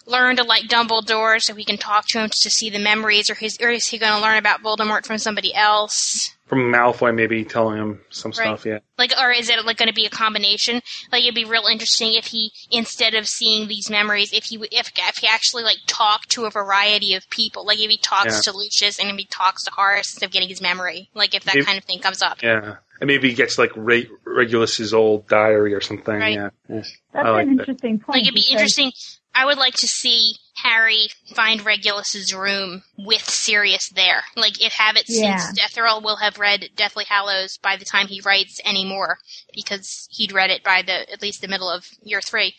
learn to like Dumbledore so he can talk to him to see the memories, or his or is he going to learn about Voldemort from somebody else? from Malfoy, maybe telling him some Right. stuff. Yeah, Like, or is it like going to be a combination? Like, it'd be real interesting if he, instead of seeing these memories, if he w- if if he actually like talked to a variety of people, like if he talks Yeah. to Lucius and if he talks to Horace instead of getting his memory, like if that Maybe- kind of thing comes up. yeah, and maybe he gets like Re- Regulus's old diary or something. Right. Yeah, yeah. That's I like an that. interesting point. Like, it'd be interesting. I would like to see Harry find Regulus's room with Sirius there. Like, it have it Yeah. since Death Earl will have read Deathly Hallows by the time he writes anymore, because he'd read it by the at least the middle of year three.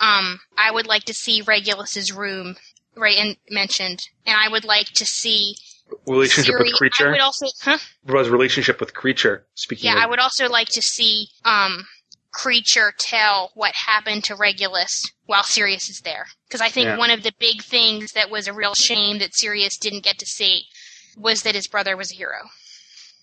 Um, I would like to see Regulus's room right and mentioned, and I would like to see Relationship Siri- with Kreacher. I would also, huh? What about his relationship with Kreacher? Speaking Yeah, of, I would also like to see um Kreacher tell what happened to Regulus while Sirius is there. Because I think Yeah. one of the big things that was a real shame that Sirius didn't get to see was that his brother was a hero.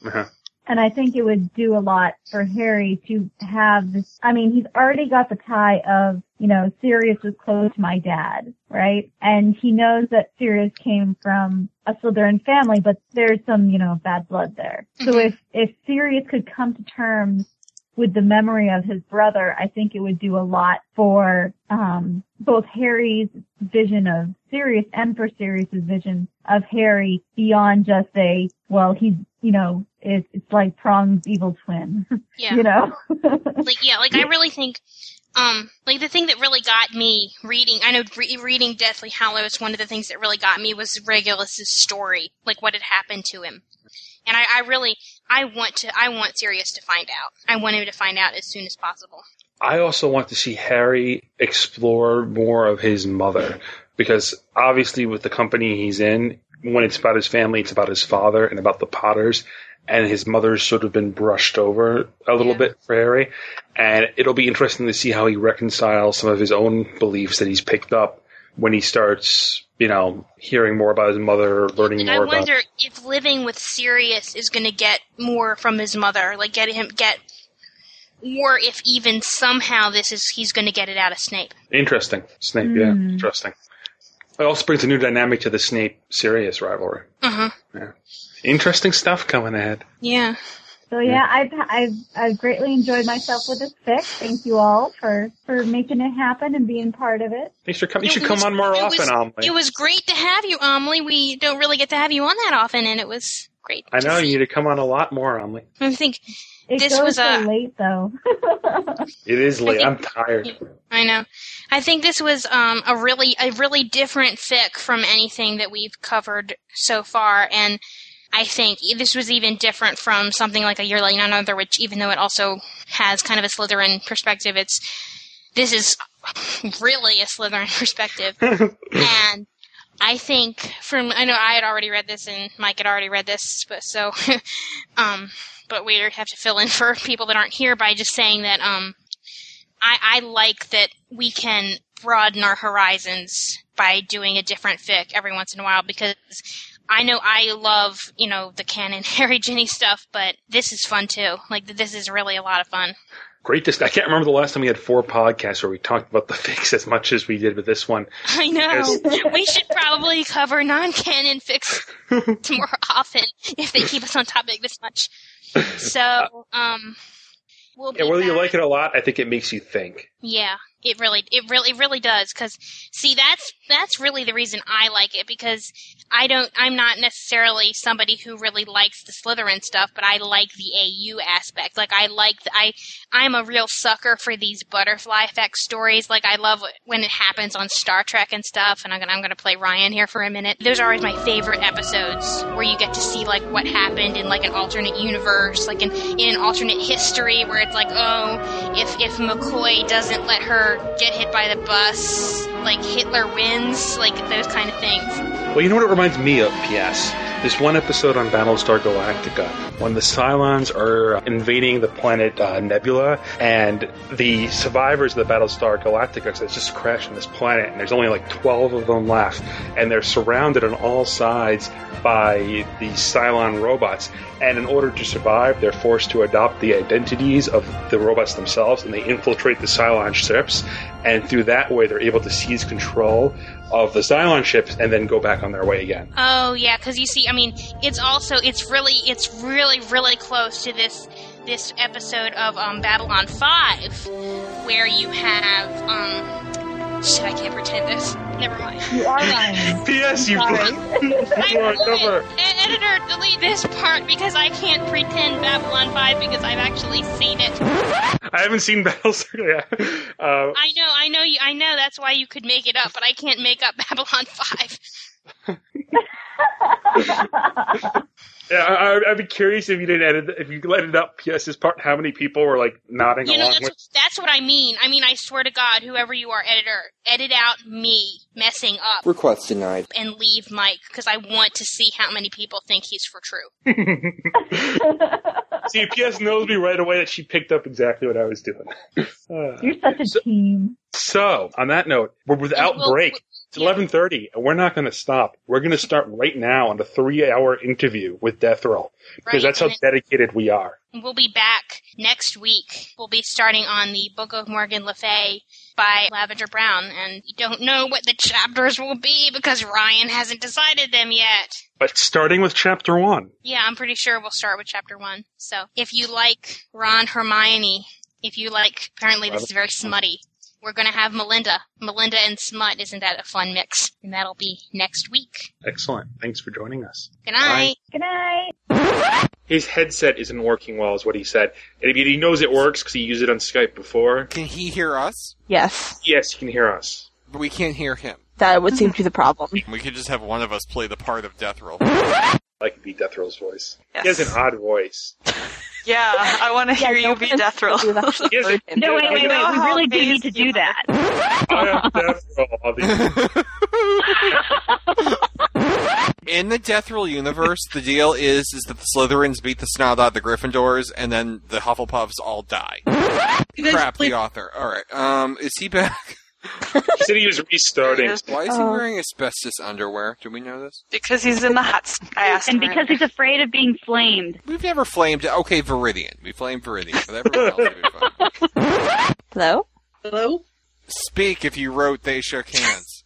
Uh-huh. And I think it would do a lot for Harry to have this. I mean, he's already got the tie of, you know, Sirius was close to my dad, right? And he knows that Sirius came from a Slytherin family, but there's some, you know, bad blood there. So if, if Sirius could come to terms with the memory of his brother, I think it would do a lot for, um, both Harry's vision of Sirius and for Sirius's vision of Harry beyond just a, well, he's, you know, it's, it's like Prong's evil twin. *laughs* Yeah. you know? *laughs* like yeah, like I really think um like the thing that really got me reading I know re- reading Deathly Hallows one of the things that really got me was Regulus's story like what had happened to him and I, I really I want to I want Sirius to find out. I want him to find out as soon as possible. I also want to see Harry explore more of his mother because obviously with the company he's in, when it's about his family, it's about his father and about the Potters, and his mother's sort of been brushed over a little bit for Harry, and it'll be interesting to see how he reconciles some of his own beliefs that he's picked up when he starts, you know, hearing more about his mother, learning and more I about. wonder if living with Sirius is going to get more from his mother like get him get or if even somehow this is he's going to get it out of Snape Interesting, Snape. Yeah, Hmm. interesting. It also brings a new dynamic to the Snape Sirius rivalry. uh-huh Yeah. Interesting stuff coming ahead. yeah So yeah, I've I've I've greatly enjoyed myself with this fic. Thank you all for for making it happen and being part of it. Thanks for coming. You It should come on more often, was, Amelie. It was great to have you, Amelie. We don't really get to have you on that often, and it was great. I know see. you need to come on a lot more, Amelie. I think It this goes was so a. late though. *laughs* It is late. think- I'm tired. I know. I think this was um, a really a really different fic from anything that we've covered so far, and I think this was even different from something like A Year Like None Other, which even though it also has kind of a Slytherin perspective, it's this is really a Slytherin *laughs* perspective, *laughs* and I think from I know I had already read this and Mike had already read this, but so *laughs* um, but we have to fill in for people that aren't here by just saying that um, I, I like that we can broaden our horizons by doing a different fic every once in a while because I know I love, you know, the canon *laughs* Harry Ginny stuff, but this is fun too. Like this is really a lot of fun. Great. To, I can't remember the last time we had four podcasts where we talked about the *laughs* fix as much as we did with this one. *laughs* I know. we should probably cover non-canon fics more often if they keep us on topic this much. So, um, we'll be Yeah, whether you like it a lot, I think it makes you think. Yeah, it really, it really, it really does. Because see, that's that's really the reason I like it because I don't, I'm not necessarily somebody who really likes the Slytherin stuff, but I like the AU aspect. Like I like, the, I, I'm a real sucker for these butterfly effect stories. Like I love when it happens on Star Trek and stuff. And I'm gonna, I'm gonna play Ryan here for a minute. Those are always my favorite episodes where you get to see like what happened in like an alternate universe, like in in an alternate history where it's like, oh, if if McCoy doesn't let her get hit by the bus, like Hitler wins, like those kind of things. Well, you know what it reminds me of, P.S.? This one episode on Battlestar Galactica, when the Cylons are invading the planet uh, Nebula, and the survivors of the Battlestar Galactica says just crashed on this planet, and there's only like 12 of them left, and they're surrounded on all sides by these Cylon robots, and in order to survive, they're forced to adopt the identities of the robots themselves, and they infiltrate the Cylon ships, and through that way, they're able to seize control of the Cylon ships and then go back on their way again. Oh yeah, because you see, I mean, it's also it's really it's really really close to this this episode of um, Babylon Five, where you have um, shit, I can't pretend this. Never mind. You are *laughs* Ryan. P.S. You *laughs* I you are cover. Editor, delete this part because I can't pretend Babylon 5 because I've actually seen it. I haven't seen Battlestar. *laughs* Yeah. Uh, I know, I know, you, I know. That's why you could make it up, but I can't make up Babylon 5. Yeah, I, I'd be curious if you didn't edit if you let it up. P.S. part. How many people were like nodding You know, along that's, with? that's what I mean. I mean, I swear to God, whoever you are, editor, edit out me messing up Request denied. and leave Mike because I want to see how many people think he's for true. *laughs* *laughs* See, P.S. knows me right away that she picked up exactly what I was doing. Uh, You're such a team. So, on that note, we're without well, break. It's eleven thirty, and we're not going to stop. We're going to start right now on a three-hour interview with Death Roll because Right, that's how and dedicated we are. We'll be back next week. We'll be starting on the Book of Morgan Le Fay by Lavender Brown, and we don't know what the chapters will be because Ryan hasn't decided them yet. But starting with chapter one. Yeah, I'm pretty sure we'll start with chapter one. So if you like Ron Hermione, if you like, apparently this is very smutty. We're gonna have Melinda. Melinda and smut, isn't that a fun mix? And that'll be next week. Excellent. Thanks for joining us. Good night. Good night. his headset isn't working well, is what he said. And he knows it works because he used it on Skype before. Can he hear us? Yes. Yes, he can hear us. But we can't hear him. That would seem to be the problem. We could just have one of us play the part of Death Roll. I could be Death Roll's voice. He has an odd voice. *laughs* Yeah, I want to hear you be Death Roll. He has a- No, wait, wait, wait. We really do need to do that. *laughs* I am Death Roll. *laughs* In the Death Roll universe, the deal is is that the Slytherins beat the snot out of the Gryffindors, and then the Hufflepuffs all die. *laughs* Crap, the author. All right, um, is he back? He said he was restarting. *laughs* Why is he Oh. wearing asbestos underwear? Do we know this? Because he's in the hot. s- I asked And him because he's afraid of being flamed. We've never flamed. Okay, Viridian. We flamed Viridian, but everyone else we fine. Hello? Hello? Speak if you wrote they shook hands.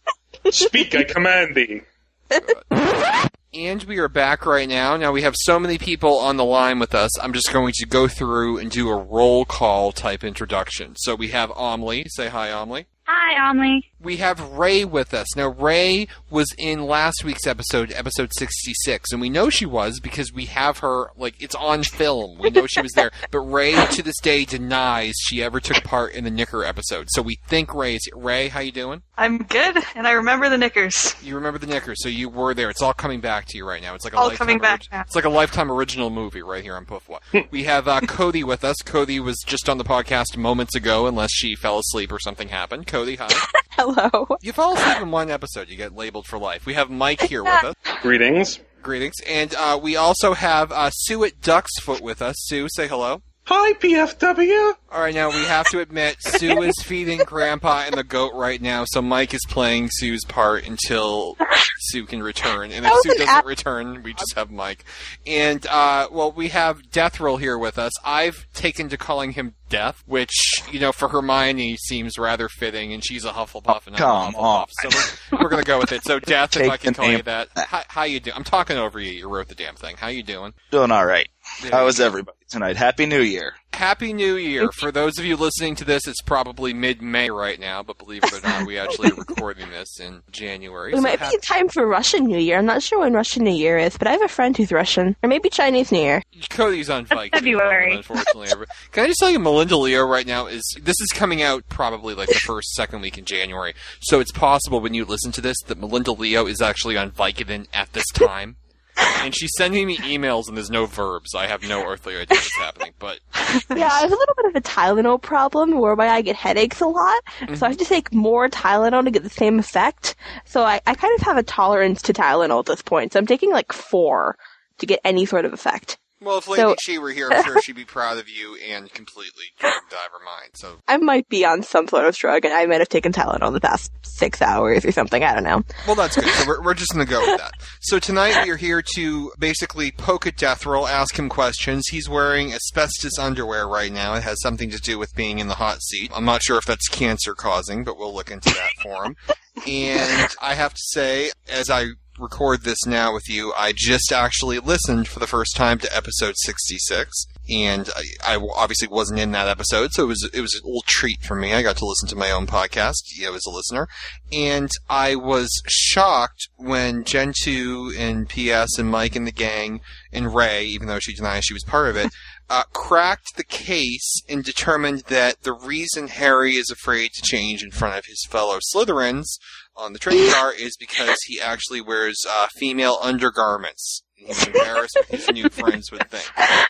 Speak, I command thee. Uh, and we are back right now. Now we have so many people on the line with us. I'm just going to go through and do a roll call type introduction. So we have Omley. Say hi, Omley. Hi, Omni. We have Ray with us. Now, Ray was in last week's episode, episode 66, and we know she was because we have her, like, it's on film. We know she was there. *laughs* But Ray, to this day, denies she ever took part in the Knicker episode. So we think Ray's. Ray, how you doing? I'm good, and I remember the knickers. You remember the Knickers, so you were there. It's all coming back to you right now. It's like a All lifetime coming back orig- now. It's like a lifetime original movie right here on Puffwa. *laughs* we have uh, Cody with us. Cody was just on the podcast moments ago, unless she fell asleep or something happened. Cody, hi. *laughs* Hello. You fall asleep in one episode, you get labeled for life. We have Mike here with us. Greetings. Greetings. And uh, we also have uh, Sue at Ducksfoot with us. Sue, say hello. Hi, PFW. All right, now we have to admit, Sue is feeding Grandpa and the goat right now, so Mike is playing Sue's part until Sue can return. And if Sue an doesn't act- return, we just have Mike. And, uh, well, we have Death Roll here with us. I've taken to calling him Death, which, you know, for Hermione seems rather fitting, and she's a Hufflepuff and I'm come a Hufflepuff. on. So we're, we're gonna go with it. So, Death, if I can the call you name. that. How, how you doing? I'm talking over you. You wrote the damn thing. How you doing? Doing all right. There How you everybody tonight? Happy New Year. Happy New Year. For those of you listening to this, it's probably mid-May right now, but believe it or not, we actually are recording this in January. It so might hap- be time for Russian New Year. I'm not sure when Russian New Year is, but I have a friend who's Russian. Or maybe Chinese New Year. Cody's on Viking. February. Unfortunately, *laughs* can I just tell you, Melinda Leo right now is this is coming out probably like the first second week in January. So it's possible when you listen to this that Melinda Leo is actually on Vicodin at this time. And she's sending me emails and there's no verbs. I have no earthly idea what's happening. But *laughs* Yeah, I have a little bit of a Tylenol problem whereby I get headaches a lot. So I mm-hmm. have to take more Tylenol to get the same effect. So I, I kind of have a tolerance to Tylenol at this point. So I'm taking like four to get any sort of effect. Well, if Lady So- Chi were here, I'm sure she'd be *laughs* proud of you and completely of her mind. So I might be on some sort of drug and I might have taken Tylenol the past six hours or something. I don't know. Well, that's good. So we're, we're just going to go with that. *laughs* So tonight we are here to basically poke at Death Roll, ask him questions. He's wearing asbestos underwear right now. It has something to do with being in the hot seat. I'm not sure if that's cancer causing, but we'll look into that for him. *laughs* And I have to say, as I record this now with you, I just actually listened for the first time to episode 66. And I, I obviously wasn't in that episode, so it was it was a little treat for me. I got to listen to my own podcast, you know, as a listener, and I was shocked when Gen 2 and PS and Mike and the gang and Ray, even though she denies she was part of it, *laughs* uh, cracked the case and determined that the reason Harry is afraid to change in front of his fellow Slytherins on the train car is because he actually wears uh, female undergarments. He's embarrassed what his new friends would think.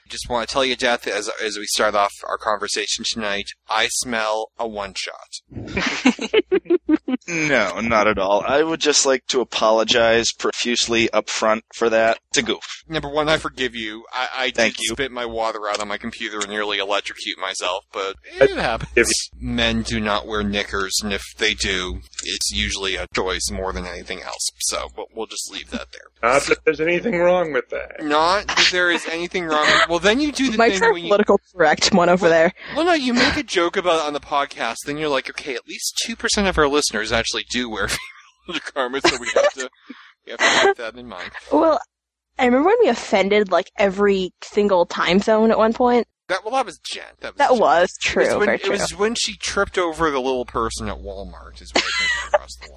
Just want to tell you, Death, as as we start off our conversation tonight, I smell a one shot. *laughs* No, not at all. I would just like to apologize profusely up front for that. It's a goof. Number one, I forgive you. I, I Thank did you. spit my water out on my computer and nearly electrocute myself, but it happens. Men do not wear knickers, and if they do, it's usually a choice more than anything else. So we'll, we'll just leave that there. Not that there's anything wrong with that. Not that there is anything wrong. With, Well, then you do the Mike's thing our when you. political correct one over there. Well, no, you make a joke about it on the podcast, then you're like, okay, at least two percent of our listeners actually do wear *laughs* female undergarments, so we have to we have to keep that in mind. Well, I remember when we offended like every single time zone at one point. That well, that was Jen. That was That Jen. was It true. was when, it true. was when she tripped over the little person at Walmart. Is what I think we crossed the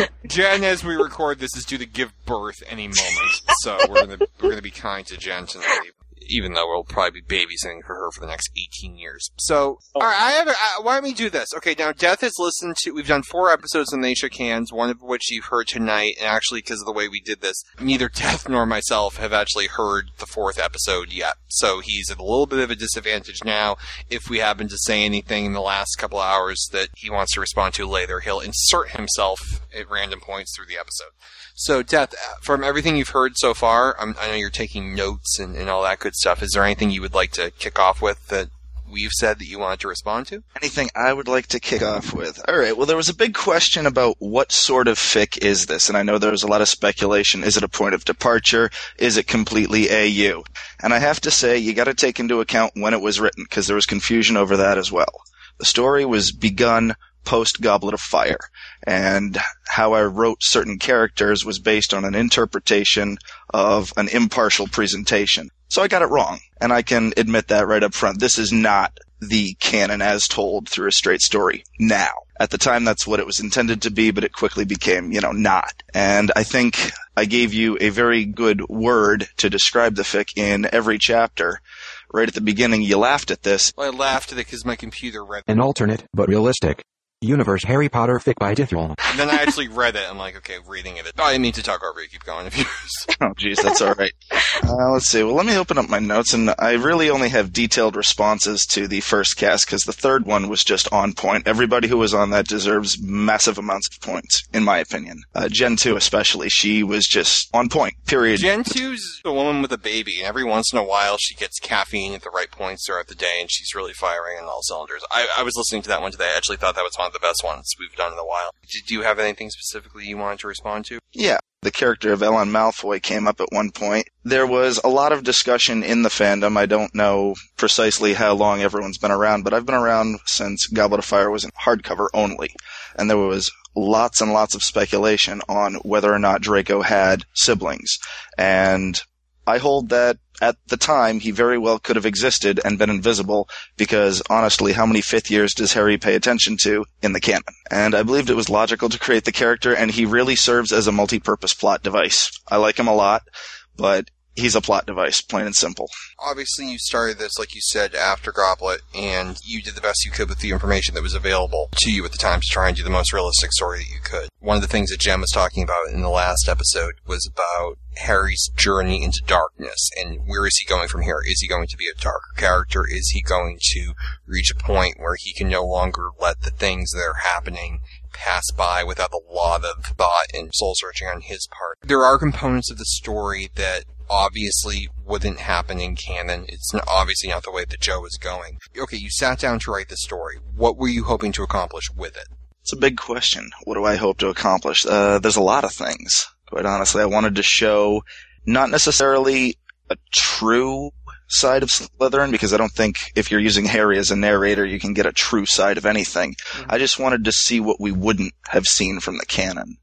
line. *laughs* Jen, as we record this, is due to give birth any moment, so we're gonna we're gonna be kind to Jen tonight. Even though we'll probably be babysitting for her for the next 18 years. So, oh. all right, I have. A, I, why don't we do this? Okay, now Death has listened to. We've done four episodes and they shook hands. One of which you've heard tonight, and actually because of the way we did this, neither Death nor myself have actually heard the fourth episode yet. So he's at a little bit of a disadvantage now. If we happen to say anything in the last couple of hours that he wants to respond to later, he'll insert himself at random points through the episode. So, Death, from everything you've heard so far, I'm, I know you're taking notes and, and all that good stuff. Is there anything you would like to kick off with that we've said that you wanted to respond to? Anything I would like to kick off with? All right. Well, there was a big question about what sort of fic is this, and I know there was a lot of speculation. Is it a point of departure? Is it completely AU? And I have to say, you got to take into account when it was written because there was confusion over that as well. The story was begun post Goblet of Fire, and how I wrote certain characters was based on an interpretation of an impartial presentation. So I got it wrong, and I can admit that right up front. This is not the canon as told through a straight story now. At the time, that's what it was intended to be, but it quickly became, you know, not. And I think I gave you a very good word to describe the fic in every chapter. Right at the beginning, you laughed at this. Well, I laughed at it because my computer read An alternate, but realistic, universe Harry Potter fic by Dithril. And then I actually read it. I'm like, okay, reading it. Oh, I didn't mean to talk over you. Keep going if you. *laughs* oh, geez, that's all right. Uh, let's see. Well, let me open up my notes, and I really only have detailed responses to the first cast because the third one was just on point. Everybody who was on that deserves massive amounts of points, in my opinion. Uh, Gen two, especially, she was just on point. Period. Gen 2's the woman with a baby, and every once in a while she gets caffeine at the right points throughout the day, and she's really firing on all cylinders. I, I was listening to that one today. I actually thought that was one of the best ones we've done in a while. Did you have anything specifically you wanted to respond to? Yeah. The character of Ellen Malfoy came up at one point. There was a lot of discussion in the fandom. I don't know precisely how long everyone's been around, but I've been around since Goblet of Fire was in hardcover only. And there was lots and lots of speculation on whether or not Draco had siblings. And I hold that at the time he very well could have existed and been invisible because honestly, how many fifth years does Harry pay attention to in the canon? And I believed it was logical to create the character and he really serves as a multi-purpose plot device. I like him a lot, but he's a plot device, plain and simple. Obviously, you started this, like you said, after Goblet, and you did the best you could with the information that was available to you at the time to try and do the most realistic story that you could. One of the things that Jem was talking about in the last episode was about Harry's journey into darkness, and where is he going from here? Is he going to be a darker character? Is he going to reach a point where he can no longer let the things that are happening pass by without a lot of thought and soul searching on his part. There are components of the story that obviously wouldn't happen in canon. It's not, obviously not the way that Joe is going. Okay, you sat down to write the story. What were you hoping to accomplish with it? It's a big question. What do I hope to accomplish? Uh, there's a lot of things. Quite honestly, I wanted to show not necessarily a true side of Slytherin because I don't think if you're using Harry as a narrator, you can get a true side of anything. Mm-hmm. I just wanted to see what we wouldn't have seen from the canon.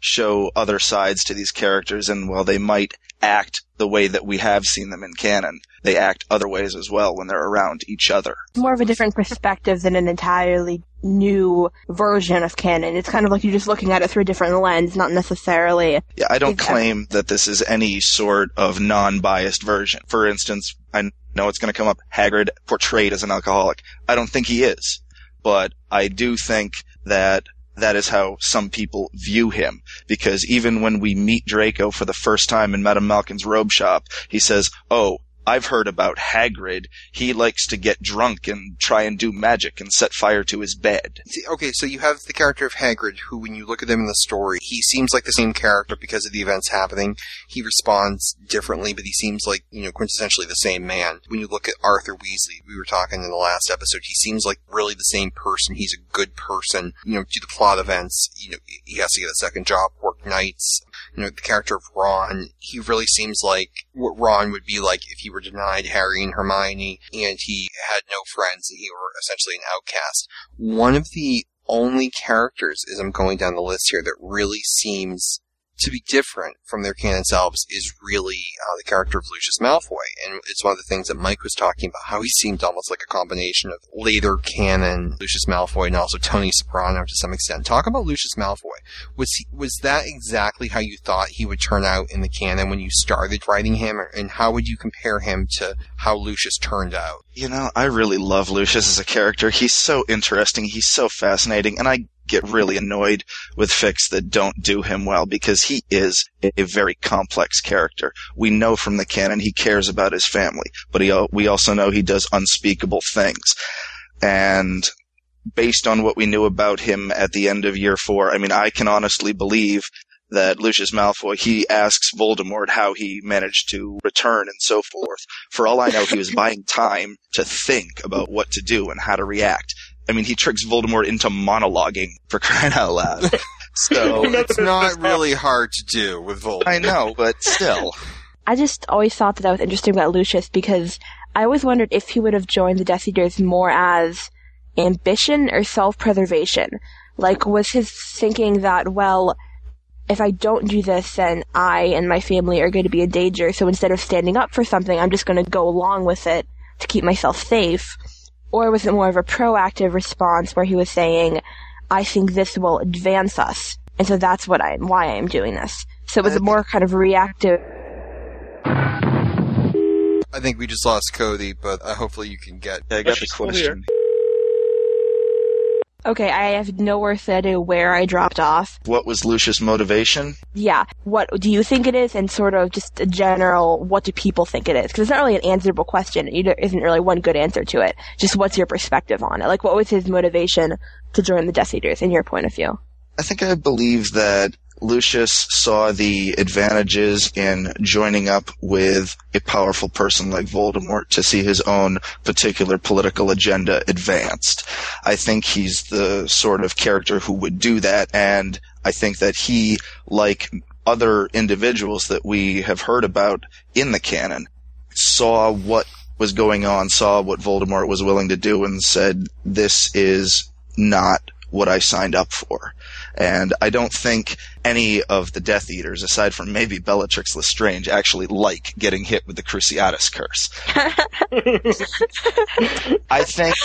Show other sides to these characters, and while they might act the way that we have seen them in canon, they act other ways as well when they're around each other. It's more of a different perspective than an entirely new version of canon. It's kind of like you're just looking at it through a different lens, not necessarily. Yeah, I don't claim that this is any sort of non-biased version. For instance, I know it's going to come up Hagrid portrayed as an alcoholic. I don't think he is, but I do think that that is how some people view him. Because even when we meet Draco for the first time in Madame Malkin's robe shop, he says, "Oh, I've heard about Hagrid. He likes to get drunk and try and do magic and set fire to his bed. See, okay, so you have the character of Hagrid, who, when you look at him in the story, he seems like the same character because of the events happening. He responds differently, but he seems like, you know, quintessentially the same man. When you look at Arthur Weasley, we were talking in the last episode, he seems like really the same person. He's a good person. You know, do the plot events. You know, he has to get a second job, work nights. You know, the character of Ron, he really seems like what Ron would be like if he were denied Harry and Hermione and he had no friends and he were essentially an outcast. One of the only characters, as I'm going down the list here, that really seems to be different from their canon selves is really uh, the character of Lucius Malfoy. And it's one of the things that Mike was talking about, how he seemed almost like a combination of later canon Lucius Malfoy and also Tony Soprano to some extent. Talk about Lucius Malfoy. Was he, was that exactly how you thought he would turn out in the canon when you started writing him? And how would you compare him to how Lucius turned out? You know, I really love Lucius as a character. He's so interesting. He's so fascinating. And I get really annoyed with fics that don't do him well because he is a very complex character. We know from the canon he cares about his family, but he, we also know he does unspeakable things. And based on what we knew about him at the end of year four, I mean, I can honestly believe that Lucius Malfoy, he asks Voldemort how he managed to return and so forth. For all I know, he was *laughs* buying time to think about what to do and how to react. I mean, he tricks Voldemort into monologuing for crying out loud. *laughs* So *laughs* it's not really hard to do with Voldemort. I know, but still. I just always thought that that was interesting about Lucius because I always wondered if he would have joined the Death Eaters more as ambition or self-preservation. Like, was his thinking that, well, if I don't do this, then I and my family are going to be in danger. So instead of standing up for something, I'm just going to go along with it to keep myself safe. Or was it more of a proactive response where he was saying, I think this will advance us. And so that's what I why I am doing this. So it was a more kind of reactive. I think we just lost Cody, but uh, hopefully you can get. Yeah, I got the question. Okay, I have no worse idea where I dropped off. What was Lucius' motivation? Yeah, what do you think it is, and sort of just a general, what do people think it is? Because it's not really an answerable question. There isn't really one good answer to it. Just what's your perspective on it? Like, what was his motivation to join the Death Eaters, in your point of view? I think I believe that Lucius saw the advantages in joining up with a powerful person like Voldemort to see his own particular political agenda advanced. I think he's the sort of character who would do that, and I think that he, like other individuals that we have heard about in the canon, saw what was going on, saw what Voldemort was willing to do, and said, this is not what I signed up for. And I don't think any of the Death Eaters, aside from maybe Bellatrix Lestrange, actually like getting hit with the Cruciatus curse. *laughs* I think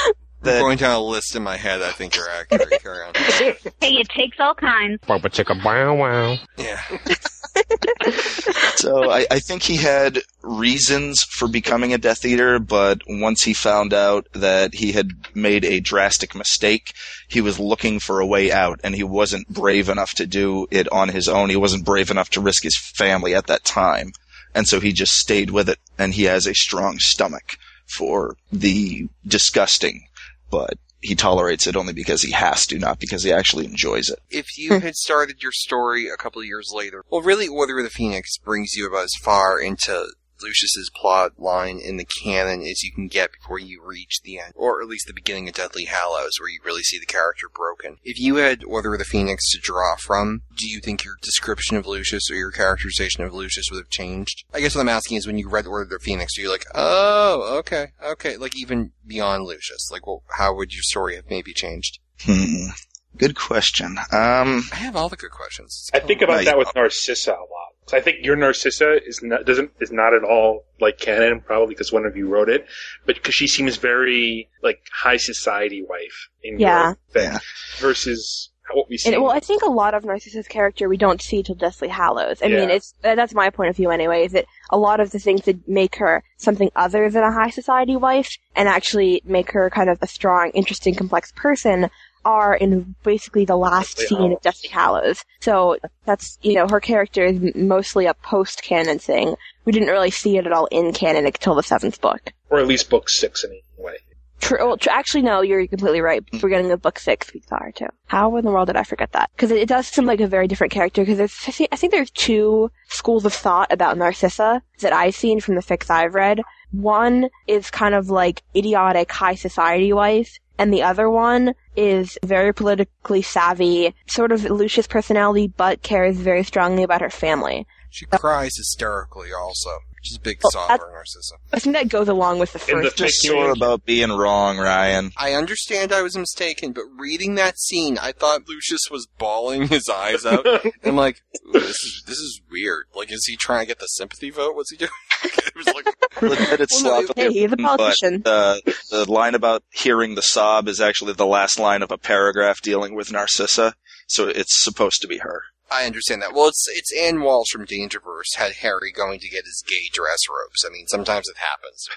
that going down a list in my head, I think you're accurate. Carry on. *laughs* Hey, it takes all kinds. Wow, wow. Yeah. *laughs* *laughs* so I, I think he had reasons for becoming a Death Eater, but once he found out that he had made a drastic mistake, he was looking for a way out, and he wasn't brave enough to do it on his own. He wasn't brave enough to risk his family at that time, and so he just stayed with it, and he has a strong stomach for the disgusting, but he tolerates it only because he has to, not because he actually enjoys it. If you hmm. had started your story a couple of years later, well, really, Order of the Phoenix brings you about as far into Lucius's plot line in the canon as you can get before you reach the end, or at least the beginning of Deathly Hallows, where you really see the character broken. If you had Order of the Phoenix to draw from, do you think your description of Lucius or your characterization of Lucius would have changed? I guess what I'm asking is when you read Order of the Phoenix, are you like, oh, okay, okay, like even beyond Lucius, like, well, how would your story have maybe changed? Hmm. Good question. Um, I have all the good questions. I think about Right. that with Narcissa a lot. So I think your Narcissa is not doesn't is not at all like canon, probably because one of you wrote it, but because she seems very like high society wife in Yeah. your thing versus what we see. And, well, I think a lot of Narcissa's character we don't see till Deathly Hallows. I mean, it's uh, that's my point of view anyway. Is that a lot of the things that make her something other than a high society wife and actually make her kind of a strong, interesting, complex person are in basically the last Deathly scene of Deathly Hallows. So that's you know her character is mostly a post canon thing. We didn't really see it at all in canon until the seventh book. or at least book six anyway. True. Well, tr- actually, no, you're completely right. Hmm. Forgetting the book six, we saw her too. How in the world did I forget that? Because it, it does seem like a very different character. Because I think, I think there's two schools of thought about Narcissa that I've seen from the fics I've read. One is kind of like idiotic high society wife, and the other one is very politically savvy, sort of Lucius personality, but cares very strongly about her family. She cries hysterically also. She's a big oh, Well, sobber, that's- Narcissa. I think that goes along with the first. Just sore about being wrong, Ryan. I understand I was mistaken, but reading that scene, I thought Lucius was bawling his eyes out. *laughs* I'm like, this is this is weird. Like, is he trying to get the sympathy vote? What's he doing? It was like, I'll it's Well, sloppy, hey, he's a but politician. the the line about hearing the sob is actually the last line of a paragraph dealing with Narcissa, so it's supposed to be her. I understand that. Well, it's it's Ann Walsh from Dangerverse had Harry going to get his gay dress robes. I mean, sometimes it happens.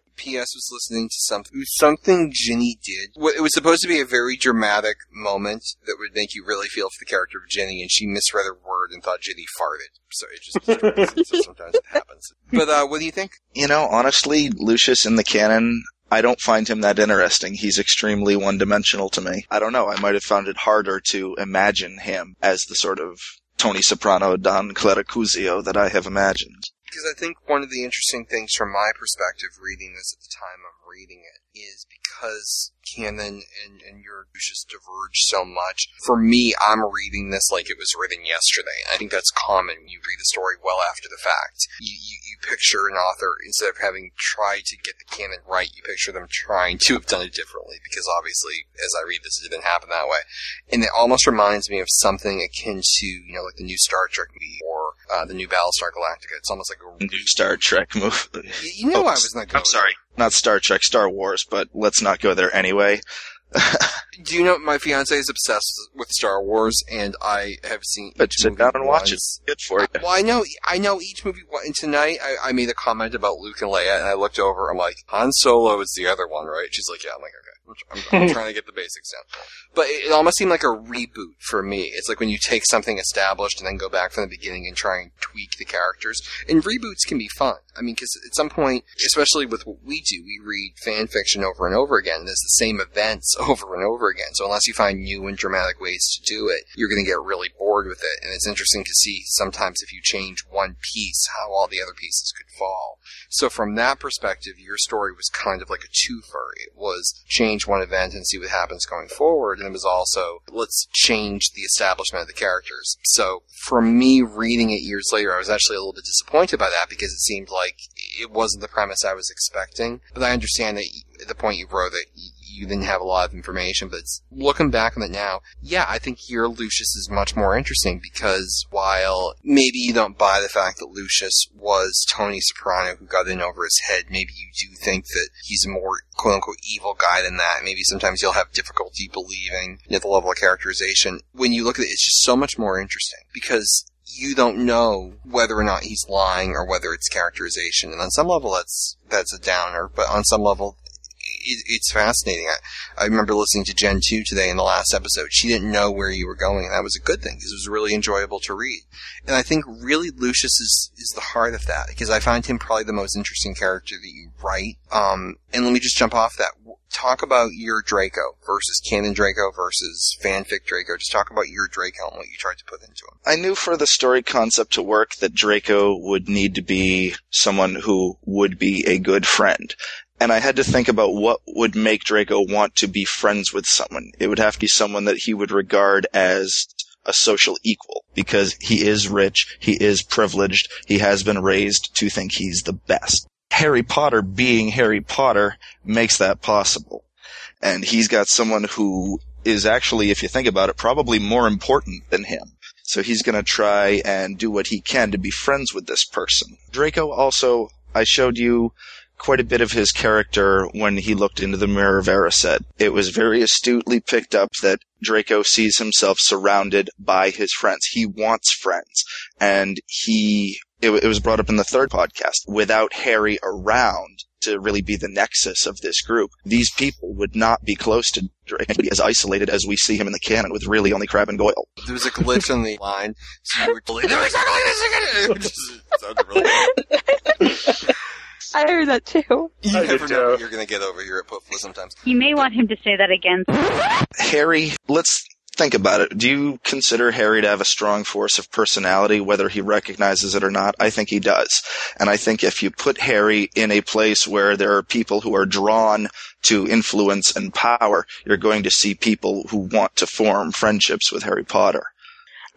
*laughs* P.S. was listening to something. It was something Ginny did. It was supposed to be a very dramatic moment that would make you really feel for the character of Ginny, and she misread a word and thought Ginny farted. So it just so sometimes it happens. But uh, what do you think? You know, honestly, Lucius in the canon, I don't find him that interesting. He's extremely one-dimensional to me. I don't know. I might have found it harder to imagine him as the sort of Tony Soprano, Don Clericuzio that I have imagined. Because I think one of the interesting things from my perspective reading this at the time I'm reading it is because canon and, and your Lucius diverge so much. For me, I'm reading this like it was written yesterday. I think that's common you read a story well after the fact. You, you, you picture an author, instead of having tried to get the canon right, you picture them trying to have done it differently because obviously, as I read this, it didn't happen that way. And it almost reminds me of something akin to, you know, like the new Star Trek movie or uh, the new Battlestar Galactica. It's almost like a New Star Trek *laughs* movie. you, you know I was not going. I'm sorry. Not Star Trek, Star Wars, but let's not go there anyway. Do you know my fiance is obsessed with Star Wars, and I have seen. But sit down and watch it. Good for you. Well, I know, I know each movie. And tonight, I, I made a comment about Luke and Leia, and I looked over. I'm like, Han Solo is the other one, right? She's like, yeah. I'm like. I'm, I'm, *laughs* trying to get the basics down. But it, it almost seemed like a reboot for me. It's like when you take something established and then go back from the beginning and try and tweak the characters. And reboots can be fun. I mean, because at some point, especially with what we do, we read fan fiction over and over again. There's the same events *laughs* over and over again. So unless you find new and dramatic ways to do it, you're going to get really bored with it. And it's interesting to see sometimes if you change one piece, how all the other pieces could fall. So from that perspective, your story was kind of like a twofer. It was change one event and see what happens going forward, and it was also let's change the establishment of the characters. So for me, reading it years later, I was actually a little bit disappointed by that because it seemed like it wasn't the premise I was expecting. But I understand that at the point you wrote that you didn't have a lot of information, but looking back on it now, yeah, I think your Lucius is much more interesting because while maybe you don't buy the fact that Lucius was Tony Soprano who got in over his head, maybe you do think that he's a more quote unquote evil guy than that. Maybe sometimes you'll have difficulty believing you know, the level of characterization. When you look at it, it's just so much more interesting because you don't know whether or not he's lying or whether it's characterization. And on some level, that's that's a downer, but on some level, it, it's fascinating. I, I remember listening to Gen 2 today in the last episode. She didn't know where you were going, and that was a good thing because it was really enjoyable to read. And I think really Lucius is, is the heart of that because I find him probably the most interesting character that you write. Um, and let me just jump off that. Talk about your Draco versus canon Draco versus fanfic Draco. Just talk about your Draco and what you tried to put into him. I knew for the story concept to work that Draco would need to be someone who would be a good friend. And I had to think about what would make Draco want to be friends with someone. It would have to be someone that he would regard as a social equal because he is rich, he is privileged, he has been raised to think he's the best. Harry Potter being Harry Potter makes that possible. And he's got someone who is actually, if you think about it, probably more important than him. So he's going to try and do what he can to be friends with this person. Draco also, I showed you quite a bit of his character when he looked into the Mirror of Erised. It was very astutely picked up that Draco sees himself surrounded by his friends. He wants friends. And he, it, it was brought up in the third podcast, without Harry around to really be the nexus of this group, these people would not be close to Draco. He'd be as isolated as we see him in the canon with really only Crabbe and Goyle. There was a glitch on the *laughs* line, so you were totally, "No, exactly this again!" It just sounded really *laughs* I heard that too. You never know you're going to get over here at Puffla sometimes. You may want him to say that again. Harry, let's think about it. Do you consider Harry to have a strong force of personality, whether he recognizes it or not? I think he does. And I think if you put Harry in a place where there are people who are drawn to influence and power, you're going to see people who want to form friendships with Harry Potter.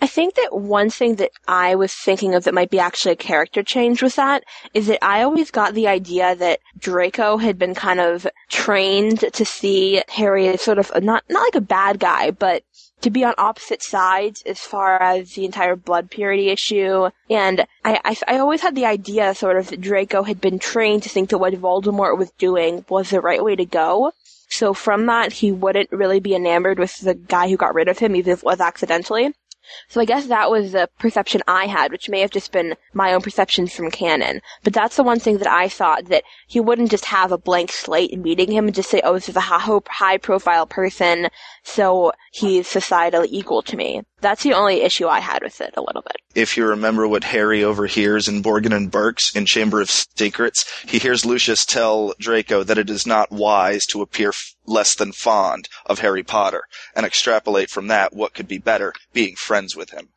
I think that one thing that I was thinking of that might be actually a character change with that is that I always got the idea that Draco had been kind of trained to see Harry as sort of a, not not like a bad guy, but to be on opposite sides as far as the entire blood purity issue. And I, I, I always had the idea sort of that Draco had been trained to think that what Voldemort was doing was the right way to go. So from that, he wouldn't really be enamored with the guy who got rid of him, even if it was accidentally. So I guess that was the perception I had, which may have just been my own perceptions from canon. But that's the one thing that I thought that he wouldn't just have a blank slate in meeting him and just say, oh, this is a high profile person, so he's societally equal to me. That's the only issue I had with it a little bit. If you remember what Harry overhears in Borgin and Burke's in Chamber of Secrets, he hears Lucius tell Draco that it is not wise to appear f- less than fond of Harry Potter, and extrapolate from that what could be better, being friends with him.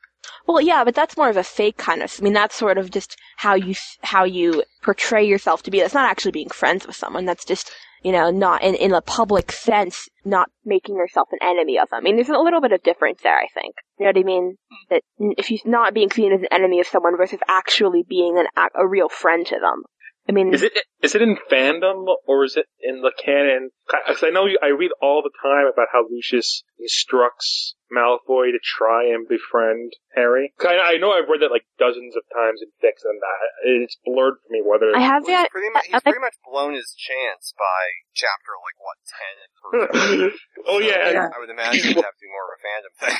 Well, yeah, but that's more of a fake kind of. I mean, that's sort of just how you how you portray yourself to be. That's not actually being friends with someone. That's just you know, not in in a public sense, not making yourself an enemy of them. I mean, there's a little bit of difference there. I think. You know what I mean? That if he's not being seen as an enemy of someone versus actually being an a real friend to them. I mean, is it is it in fandom or is it in the canon? Because I know you, I read all the time about how Lucius instructs Malfoy to try and befriend Harry. I, I know I've read that like dozens of times in fics, and that it's blurred for me whether I have that. he's pretty much, he's pretty much blown his chance by chapter like what ten. in *laughs* oh yeah, I would imagine it'd have to be more of a fandom thing.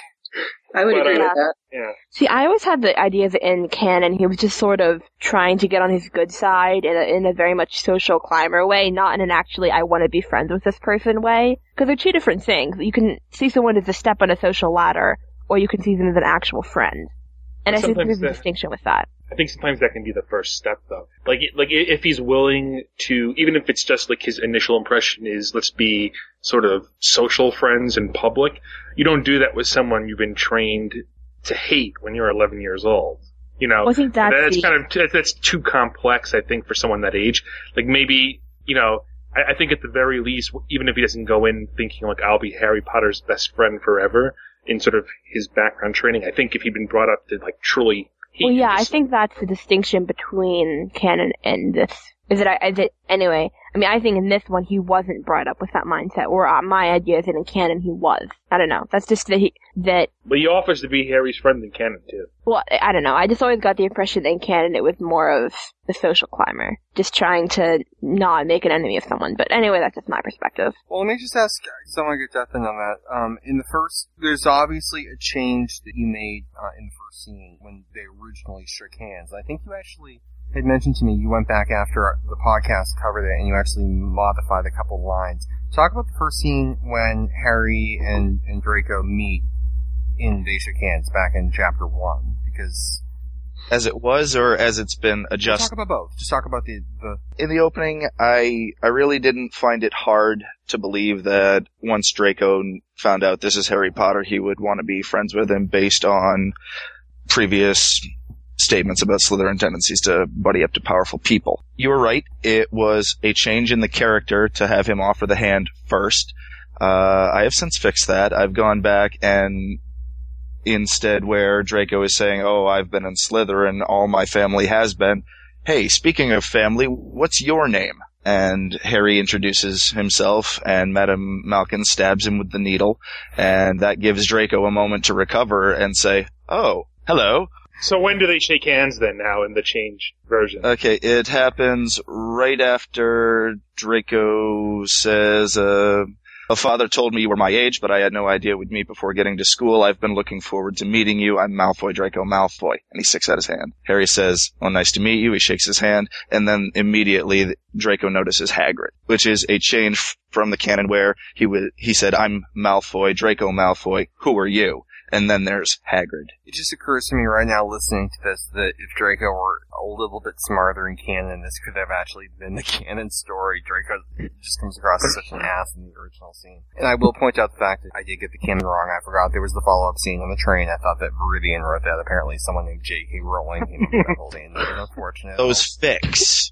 I would But, agree uh, with that. Yeah. See, I always had the idea that in canon he was just sort of trying to get on his good side in a, in a very much social climber way, not in an actually I want to be friends with this person way. Because they're two different things. You can see someone as a step on a social ladder, or you can see them as an actual friend. And I think there's a distinction with that. I think sometimes that can be the first step, though. Like, like if he's willing to, even if it's just like his initial impression is, let's be sort of social friends in public. You don't do that with someone you've been trained to hate when you're 11 years old. You know, Well, I think that's that's the- kind of that- that's too complex. I think for someone that age, like maybe you know, I, I think at the very least, even if he doesn't go in thinking like I'll be Harry Potter's best friend forever in sort of his background training, I think if he'd been brought up to like truly Well, yeah, I think that's the distinction between canon and this. Is that I, is it, anyway, I mean, I think in this one he wasn't brought up with that mindset, or uh, my idea is that in canon he was. I don't know. That's just that he, that, But he offers to be Harry's friend in canon too. well, I I don't know. I just always got the impression that in canon it was more of the social climber. Just trying to not make an enemy of someone. But anyway, that's just my perspective. Well, let me just ask someone get Death in on that. Um, in the first, there's obviously a change that you made uh, in the first scene when they originally shook hands. I think you actually had mentioned to me you went back after the podcast covered it and you actually modified a couple lines. Talk about the first scene when Harry and, and Draco meet in They Shook Hands back in chapter one because As it was, or as it's been adjusted? talk about both. Just talk about the the in the opening, I I really didn't find it hard to believe that once Draco found out this is Harry Potter, he would want to be friends with him based on previous statements about Slytherin tendencies to buddy up to powerful people. You were right. It was a change in the character to have him offer the hand first. Uh, I have since fixed that. I've gone back and instead where Draco is saying, "Oh, I've been in Slytherin, all my family has been." Hey, speaking of family, what's your name? And Harry introduces himself, and Madame Malkin stabs him with the needle, and that gives Draco a moment to recover and say, "Oh, hello." So when do they shake hands then? Now in the change version? Okay, it happens right after Draco says, uh, a father told me you were my age, but I had no idea we'd meet before getting to school. I've been looking forward to meeting you. I'm Malfoy Draco Malfoy. And he sticks out his hand. Harry says, well, nice to meet you. He shakes his hand. And then immediately Draco notices Hagrid, which is a change from the canon where he he said, I'm Malfoy, Draco Malfoy. Who are you? And then there's Hagrid. It just occurs to me right now, listening to this, that if Draco were a little bit smarter in canon, this could have actually been the canon story. Draco just comes across as such an ass in the original scene. And I will point out the fact that I did get the canon wrong. I forgot there was the follow-up scene on the train. I thought that Viridian wrote that. Apparently, someone named J.K. Rowling came up with that whole unfortunate. Those fics.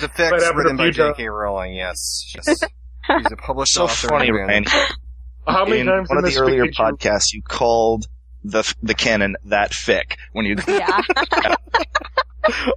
The fics Whatever, written by. J.K. Rowling, yes. Yes. He's a *laughs* published So author. funny, and- Randy. How many in times one in of the earlier fic you- podcasts, you called the the canon that fic when you Yeah. *laughs* *laughs*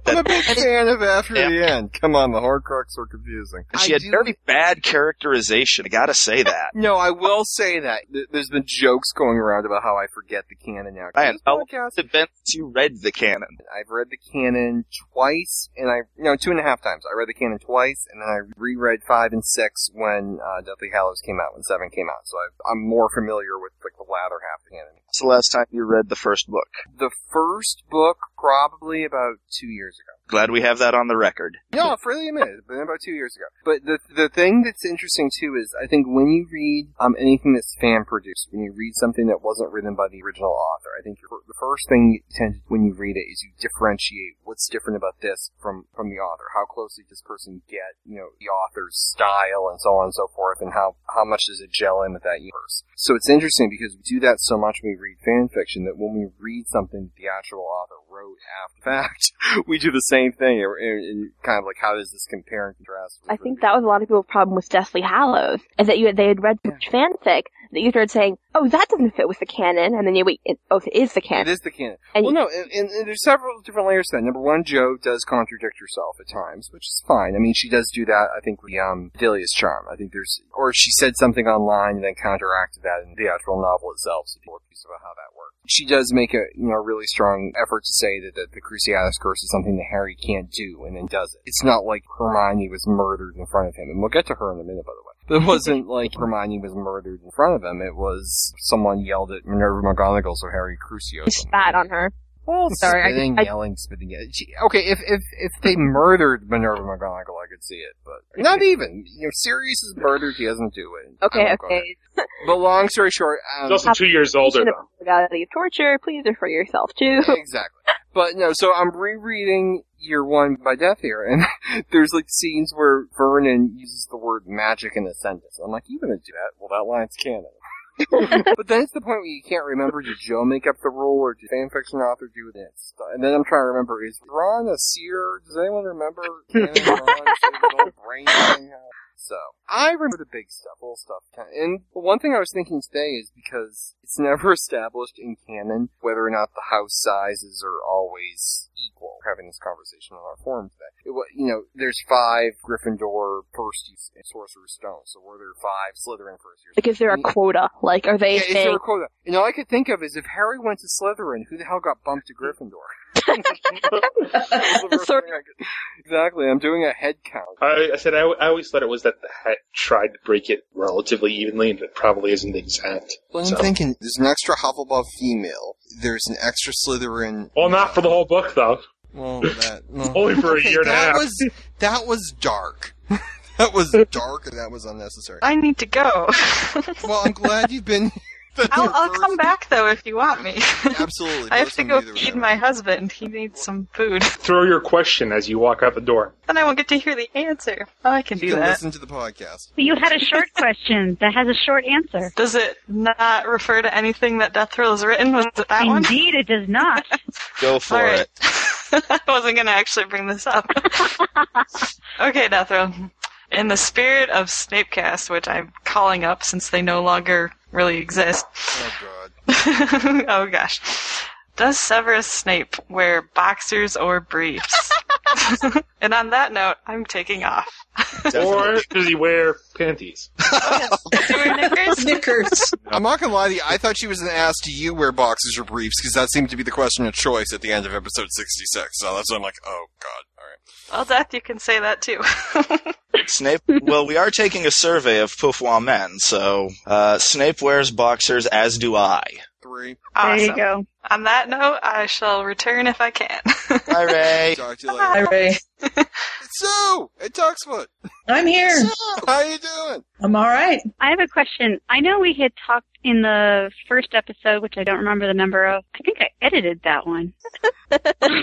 I'm a big fan of After the End. Come on, the Horcrux are confusing. she I had do- very bad characterization. I gotta say *laughs* that. No, I will say that there's been jokes going around about how I forget the canon now. I This how podcast- events you read the canon. I've read the canon twice, and I no two and a half times. I read the canon twice, and then I reread five and six when uh, Deathly Hallows came out, when seven came out. So I've, I'm more familiar with like the latter half of the canon. When's the last time you read the first book? The first book probably about two years ago. Glad we have that on the record. No, I'll freely admit it. It's been about two years ago. But the the thing that's interesting too is I think when you read um anything that's fan produced, when you read something that wasn't written by the original author, I think the first thing you tend to, when you read it is you differentiate what's different about this from from the author. How closely does this person get you know the author's style and so on and so forth, and how how much does it gel in with that universe? So it's interesting because we do that so much when we read fan fiction that when we read something the actual author wrote after fact, *laughs* *laughs* we do the same thing and, and, kind of like how does this compare and contrast? I think that was a lot of people's problem with Deathly Hallows, is that you they had read much fanfic that you started saying, "Oh, that doesn't fit with the canon," and then you wait, it, "Oh, it is the canon." It is the canon. And well, no, and, and, and there's several different layers to that. Number one, Joe does contradict herself at times, which is fine. I mean, she does do that, I think, with um, Fidelius Charm. I think there's, or she said something online and then counteracted that in the actual novel itself, so people are confused about how that works. She does make a, you know, really strong effort to say that, that the Cruciatus Curse is something that Harry can't do, and then does it. It's not like Hermione was murdered in front of him, and we'll get to her in a minute, by the way. But it wasn't *laughs* like Hermione was murdered in front of him. It was someone yelled at Minerva McGonagall, so Harry him. spat on her. Well, *laughs* Sorry, I- spitting, I- yelling, spitting. yeah. She- Okay, if if if they murdered Minerva McGonagall, I could see it, but not even. You know, Sirius is murdered. He doesn't do it. Okay, okay. *laughs* But long story short, um, He's also two years older, Should though. have modality of torture. Please refer yourself to. *laughs* exactly. But no, so I'm rereading Year One by Death here, and there's like scenes where Vernon uses the word magic in a sentence. I'm like, you gonna do that? Well, that line's canon. *laughs* but then it's the point where you can't remember did Joe make up the rule or did fanfiction author do this? And then I'm trying to remember is Ron a seer? Does anyone remember *laughs* Ron saved his own brain thing? So I remember the big stuff, little stuff. And one thing I was thinking today is because it's never *laughs* established in canon whether or not the house sizes are always equal. Having this conversation on our forum today. It, you know, there's five Gryffindor first use Sorcerer's Stones, so were there five Slytherin first years? Like, is there a mm-hmm. quota? Like, are they Yeah, is there a quota? And all I could think of is if Harry went to Slytherin, who the hell got bumped to Gryffindor? *laughs* *laughs* exactly. I'm doing a head count. I, I said I, I always thought it was that the hat tried to break it relatively evenly, and it probably isn't exact. Well, I'm thinking there's an extra Hufflepuff female. There's an extra Slytherin. Well, not for the whole book, though. Well, *laughs* that no. Only for a Okay, year and a half. Was, that was dark. *laughs* that was dark, and that was unnecessary. I need to go. well, I'm glad you've been. I'll, I'll come back though if you want me. *laughs* Absolutely. I have to go feed my husband. He needs some food. *laughs* Throw your question as you walk out the door. Then I won't get to hear the answer. Oh, I can do You can that. listen to the podcast. You had a short *laughs* question that has a short answer. Does it not refer to anything that Death Thrill has written? Was it that one? Indeed, it does not. Go for All right. it. I wasn't going to actually bring this up. okay, Death Row. In the spirit of Snapecast, which I'm calling up since they no longer really exist. Oh god. *laughs* oh gosh. Does Severus Snape wear boxers or briefs? *laughs* and on that note, I'm taking off. Or does he wear panties? Oh, *laughs* knickers? I'm not gonna lie to you. I thought she was going to ask, "Do you wear boxers or briefs?" Because that seemed to be the question of choice at the end of episode 66. So that's why I'm like, "Oh God." All right. Well, Death, you can say that too. *laughs* Snape. Well, we are taking a survey of Poufois men, so uh, Snape wears boxers, as do I. Three. There you go. On that note, I shall return if I can. Hi, Ray. Talk to you later. Hi, Ray. It's Sue at Tuxfoot. I'm here. Sue, how are you doing? I'm all right. I have a question. I know we had talked in the first episode, which I don't remember the number of. I think I edited that one. *laughs*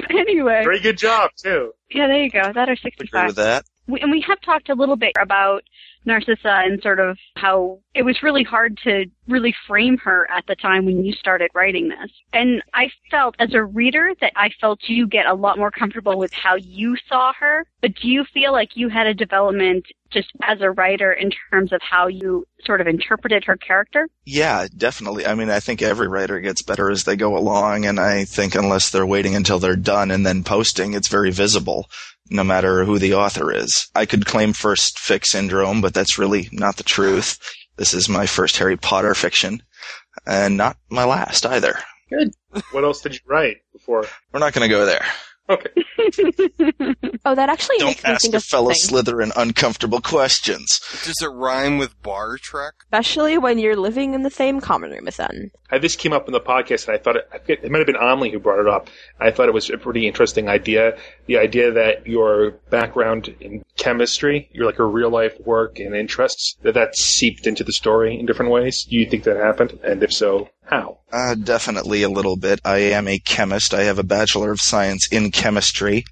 anyway. Very good job too. Yeah, there you go. That or Agree 65. with that. We, and we have talked a little bit about Narcissa and sort of how it was really hard to really frame her at the time when you started writing this. And I felt as a reader that I felt you get a lot more comfortable with how you saw her. But do you feel like you had a development just as a writer in terms of how you sort of interpreted her character? Yeah, definitely. I mean, I think every writer gets better as they go along, and I think unless they're waiting until they're done and then posting, it's very visible, no matter who the author is. I could claim first fic syndrome, but that's really not the truth. This is my first Harry Potter fiction, and not my last either. Good. What else did you write before? We're not going to go there. Okay. *laughs* Oh, that actually Don't makes me ask think a of fellow something. Slytherin uncomfortable questions. Does it rhyme with bar trek? Especially when you're living in the same common room as them. I, this came up in the podcast, and I thought it, I forget, it might have been Omley who brought it up. I thought it was a pretty interesting idea. The idea that your background in chemistry, your like your real life work and interests, that that seeped into the story in different ways. Do you think that happened? And if so, how? Uh, definitely a little bit. I am a chemist. I have a Bachelor of Science in Chemistry.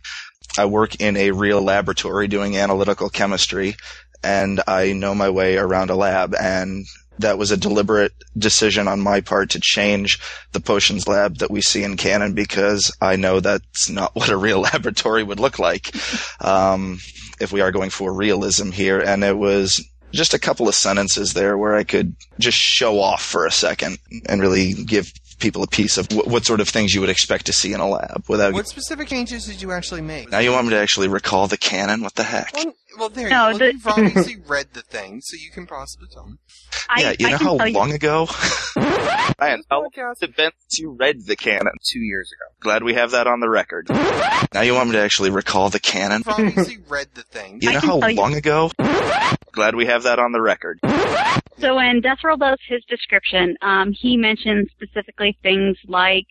I work in a real laboratory doing analytical chemistry, and I know my way around a lab, and that was a deliberate decision on my part to change the potions lab that we see in canon because I know that's not *laughs* what a real laboratory would look like um, if we are going for realism here. And it was just a couple of sentences there where I could just show off for a second and really give people a piece of what, what sort of things you would expect to see in a lab without. What specific changes did you actually make? Now you want me to actually recall the canon? What the heck? Well, well there No, you go. the- You've obviously *laughs* read the thing, so you can possibly tell me. I, yeah, you I know how tell you- long ago? Ryan, how long has it been since you read the canon? Two years ago. Glad we have that on the record. Now you want me to actually recall the canon? You've obviously read the thing. You know how long ago? Glad we have that on the record. So when Death Roll does his description, um, he mentions specifically things like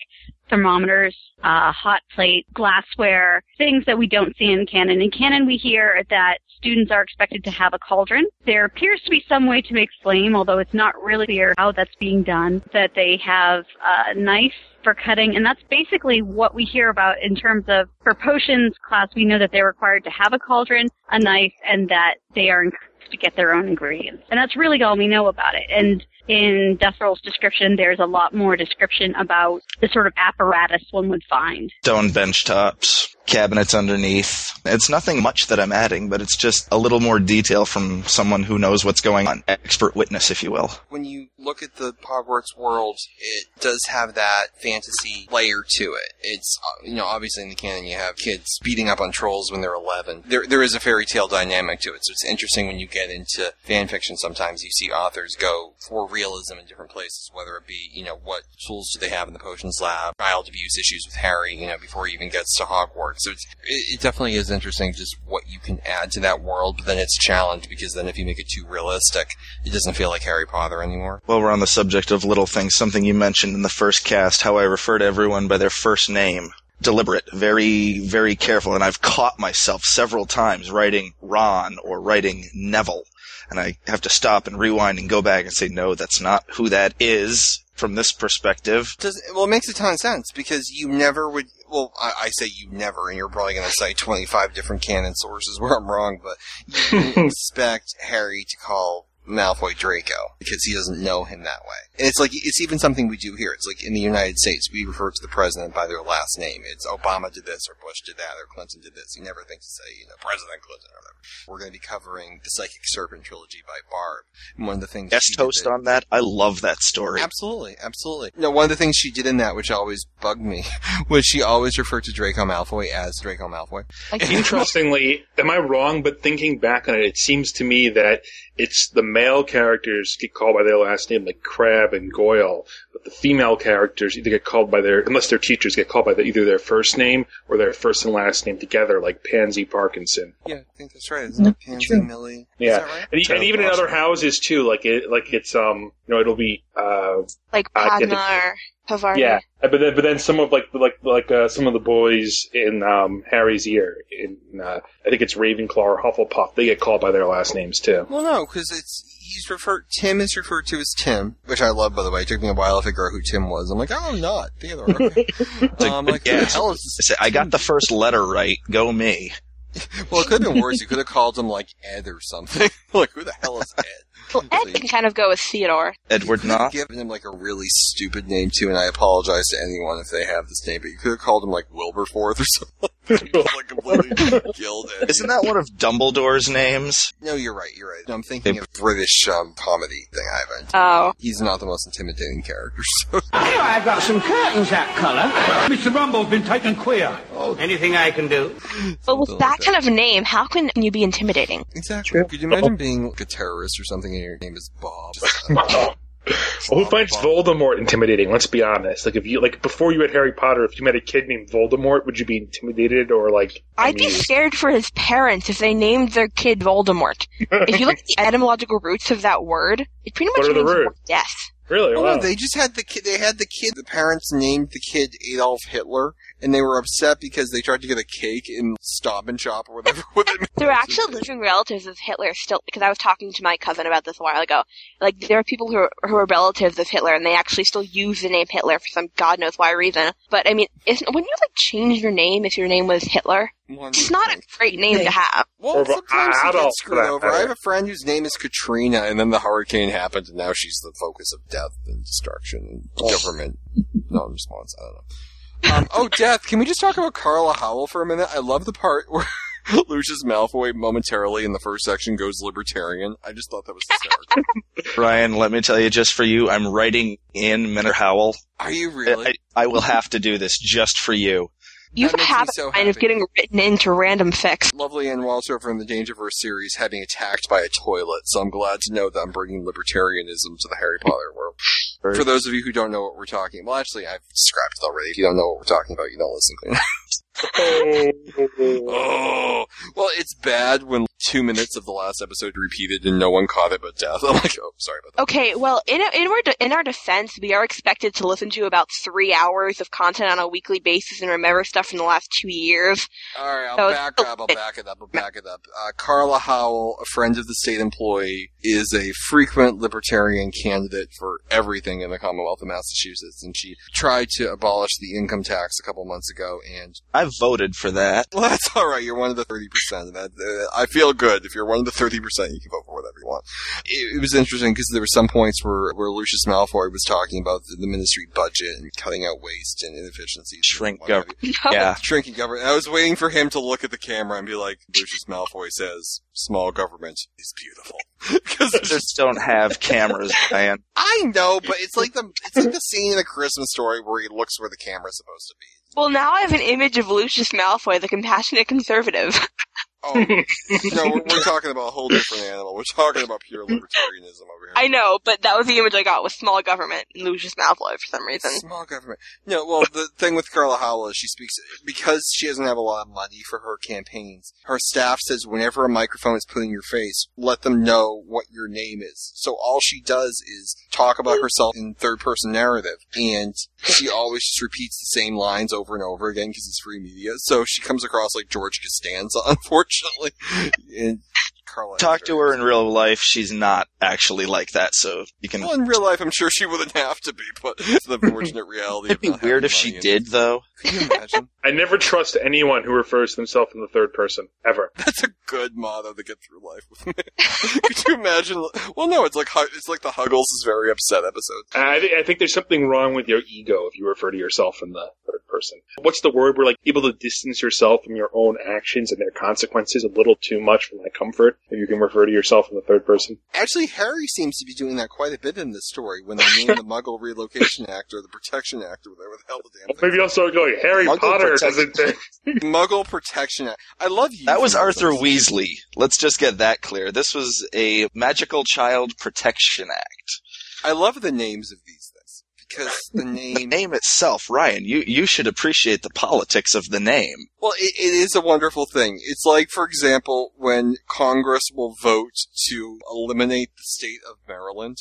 thermometers, uh, hot plate, glassware, things that we don't see in canon. In canon, we hear that students are expected to have a cauldron. There appears to be some way to make flame, although it's not really clear how that's being done. That they have a knife for cutting, and that's basically what we hear about in terms of for potions class. We know that they're required to have a cauldron, a knife, and that they are encouraged to get their own ingredients. And that's really all we know about it. And in Death Roll's description, there's a lot more description about the sort of apparatus one would find. Stone bench tops, cabinets underneath. It's nothing much that I'm adding, but it's just a little more detail from someone who knows what's going on. Expert witness, if you will. When you look at the Hogwarts world, it does have that fantasy layer to it. It's, uh, you know, obviously in the canon you have kids beating up on trolls when they're 11. There, there is a fairy tale dynamic to it, so it's interesting when you get into fan fiction sometimes you see authors go for realism in different places, whether it be, you know, what tools do they have in the potions lab, child abuse issues with Harry, you know, before he even gets to Hogwarts. So it's, it, it definitely is interesting just what you can add to that world, but then it's challenged because then if you make it too realistic, it doesn't feel like Harry Potter anymore. Well, we're on the subject of little things, something you mentioned in the first cast, how I refer to everyone by their first name. Deliberate, very, very careful, and I've caught myself several times writing Ron or writing Neville. And I have to stop and rewind and go back and say, no, that's not who that is from this perspective. Does well, it makes a ton of sense because you never would. Well, I, I say you never, and you're probably going to cite 25 different canon sources where I'm wrong, but you *laughs* expect Harry to call Malfoy Draco because he doesn't know him that way. And it's like it's even something we do here. It's like in the United States, we refer to the president by their last name. It's Obama did this, or Bush did that, or Clinton did this. You never think to say, you know, President Clinton or whatever. We're going to be covering the Psychic Serpent trilogy by Barb. And one of the things Guest host that- on that. I love that story. Absolutely, absolutely. No, one of the things she did in that, which always bugged me, *laughs* was she always referred to Draco Malfoy as Draco Malfoy. *laughs* Interestingly, am I wrong? But thinking back on it, it seems to me that it's the male characters get called by their last name, like Crabbe and Goyle, but the female characters either get called by their, unless they're teachers, get called by the, either their first name or their first and last name together, like Pansy Parkinson. Yeah, I think that's right. Isn't it Pansy Millie? Is Yeah, that right? and, and even in other houses too, like it, like it's um, you know, it'll be uh, Like Uh, Padma yeah, or Parvati. Yeah, but then but then some of like like like uh, some of the boys in um, Harry's ear in uh, I think it's Ravenclaw or Hufflepuff. They get called by their last names too. Well, no, because it's he's referred. Tim is referred to as Tim, which I love. By the way, it took me a while to figure out who Tim was. I'm like, oh, I'm not Theodore. Okay. *laughs* um, like, who the Yes. hell is I said, I got the first letter right. Go me. *laughs* Well, it could have been worse. You could have called him like Ed or something. *laughs* like, who the hell is Ed? Well, Ed can kind of go with Theodore. Edward You could have Knopf. given him like a really stupid name too, and I apologize to anyone if they have this name, but you could have called him like Wilberforth or something. *laughs* *laughs* like completely gilded. Isn't that one of Dumbledore's names? No, you're right. You're right. I'm thinking of British um, comedy thing I haven't. Oh. He's not the most intimidating character. *laughs* So. Here I've got some curtains that colour. Mr. Rumble's been taken queer. Oh, anything I can do? But with that kind of name, how can you be intimidating? Exactly. Could you imagine being like a terrorist or something and your name is Bob? *laughs* Well, who finds Voldemort intimidating? Let's be honest. Like if you like before you had Harry Potter, if you met a kid named Voldemort, would you be intimidated or like? I'd be scared for his parents if they named their kid Voldemort. if you look at the *laughs* etymological roots of that word, it pretty much What are the means roots? death. Really? Oh, Wow. no, they just had the kid. They had the kid. The parents named the kid Adolf Hitler, and they were upset because they tried to get a cake in Stop and Shop or whatever. *laughs* *laughs* with it. There are actual living relatives of Hitler still, because I was talking to my cousin about this a while ago. Like, there are people who are, who are relatives of Hitler, and they actually still use the name Hitler for some god knows why reason. But, I mean, isn't, wouldn't you, like, change your name if your name was Hitler? It's not a great name to have. Well, Or sometimes you get screwed over. I have a friend whose name is Katrina, and then the hurricane happened, and now she's the focus of death and destruction and government non-response. I don't know. Um, oh, death! Can we just talk about Carla Howell for a minute? I love the part where *laughs* Lucius Malfoy momentarily in the first section goes libertarian. I just thought that was hysterical. *laughs* Ryan, let me tell you, just for you, I'm writing in Minor Howell. Are you really? I, I will have to do this just for you. You That have a so kind of getting written into random fics. Lovely Ann Walter from the Dangerverse series had being attacked by a toilet, so I'm glad to know that I'm bringing libertarianism to the Harry Potter world. *laughs* For those of you who don't know what we're talking, well, actually, I've described it already. If you don't know what we're talking about, you don't listen. *laughs* *laughs* oh, well, it's bad when two minutes of the last episode repeated and no one caught it but death. *laughs* I'm like, oh, sorry about that. Okay, well, in in our, de- in our defense, we are expected to listen to about three hours of content on a weekly basis and remember stuff from the last two years. All right, I'll So- back up. I'll back it up. I'll back it up. Uh, Carla Howell, a friend of the state employee, is a frequent libertarian candidate for everything in the Commonwealth of Massachusetts, and she tried to abolish the income tax a couple months ago. And I voted for that. well, that's all right. You're one of the thirty percent. That uh, I feel good. If you're one of the thirty percent, you can vote for whatever you want. It, it was interesting because there were some points where where Lucius Malfoy was talking about the, the ministry budget and cutting out waste and inefficiencies. Shrink have government. you. Yeah. Shrinking government. I was waiting for him to look at the camera and be like, Lucius Malfoy says, small government is beautiful. *laughs* Because they Just don't have cameras, *laughs* Ryan. I know, but it's like the it's like the scene in the Christmas story where he looks where the camera's supposed to be. Well, now I have an image of Lucius Malfoy, the compassionate conservative. *laughs* Oh *laughs* no, we're, we're talking about a whole different animal. We're talking about pure *laughs* libertarianism over here. I know, but that was the image I got with small government and Lucius Malfoy for some reason. Small government. No, well, the thing with Carla Howell is she speaks because she doesn't have a lot of money for her campaigns. Her staff says whenever a microphone is put in your face, let them know what your name is. So all she does is talk about herself in third person narrative, and she always just repeats the same lines over and over again because it's free media. So she comes across like George Costanza, *laughs* unfortunately. And *laughs* Carla. Talk to her in real life. She's not actually like that, so you can. Well, in real life, I'm sure she wouldn't have to be, but it's the unfortunate *laughs* reality. It'd be weird if she money and- did, though. Can you imagine? *laughs* I never trust anyone who refers to themselves in the third person ever. That's a good motto to get through life with. Man. *laughs* Could you imagine? Well, no, it's like it's like the Huggles is very upset episode. I think I think there's something wrong with your ego if you refer to yourself in the third person. What's the word? We're like able to distance yourself from your own actions and their consequences a little too much from that comfort. If you can refer to yourself in the third person. Actually, Harry seems to be doing that quite a bit in this story when they name the Muggle Relocation *laughs* Act or the Protection Act or whatever the hell the damn thing. Maybe also going Harry Muggle Potter Protection- doesn't. *laughs* *laughs* Muggle Protection Act. I love you. That was Arthur Weasley. Let's just get that clear. This was a Magical Child Protection Act. I love the names of these things because the name. The name itself, Ryan, you, you should appreciate the politics of the name. Well, it, it is a wonderful thing. It's like, for example, when Congress will vote to eliminate the state of Maryland,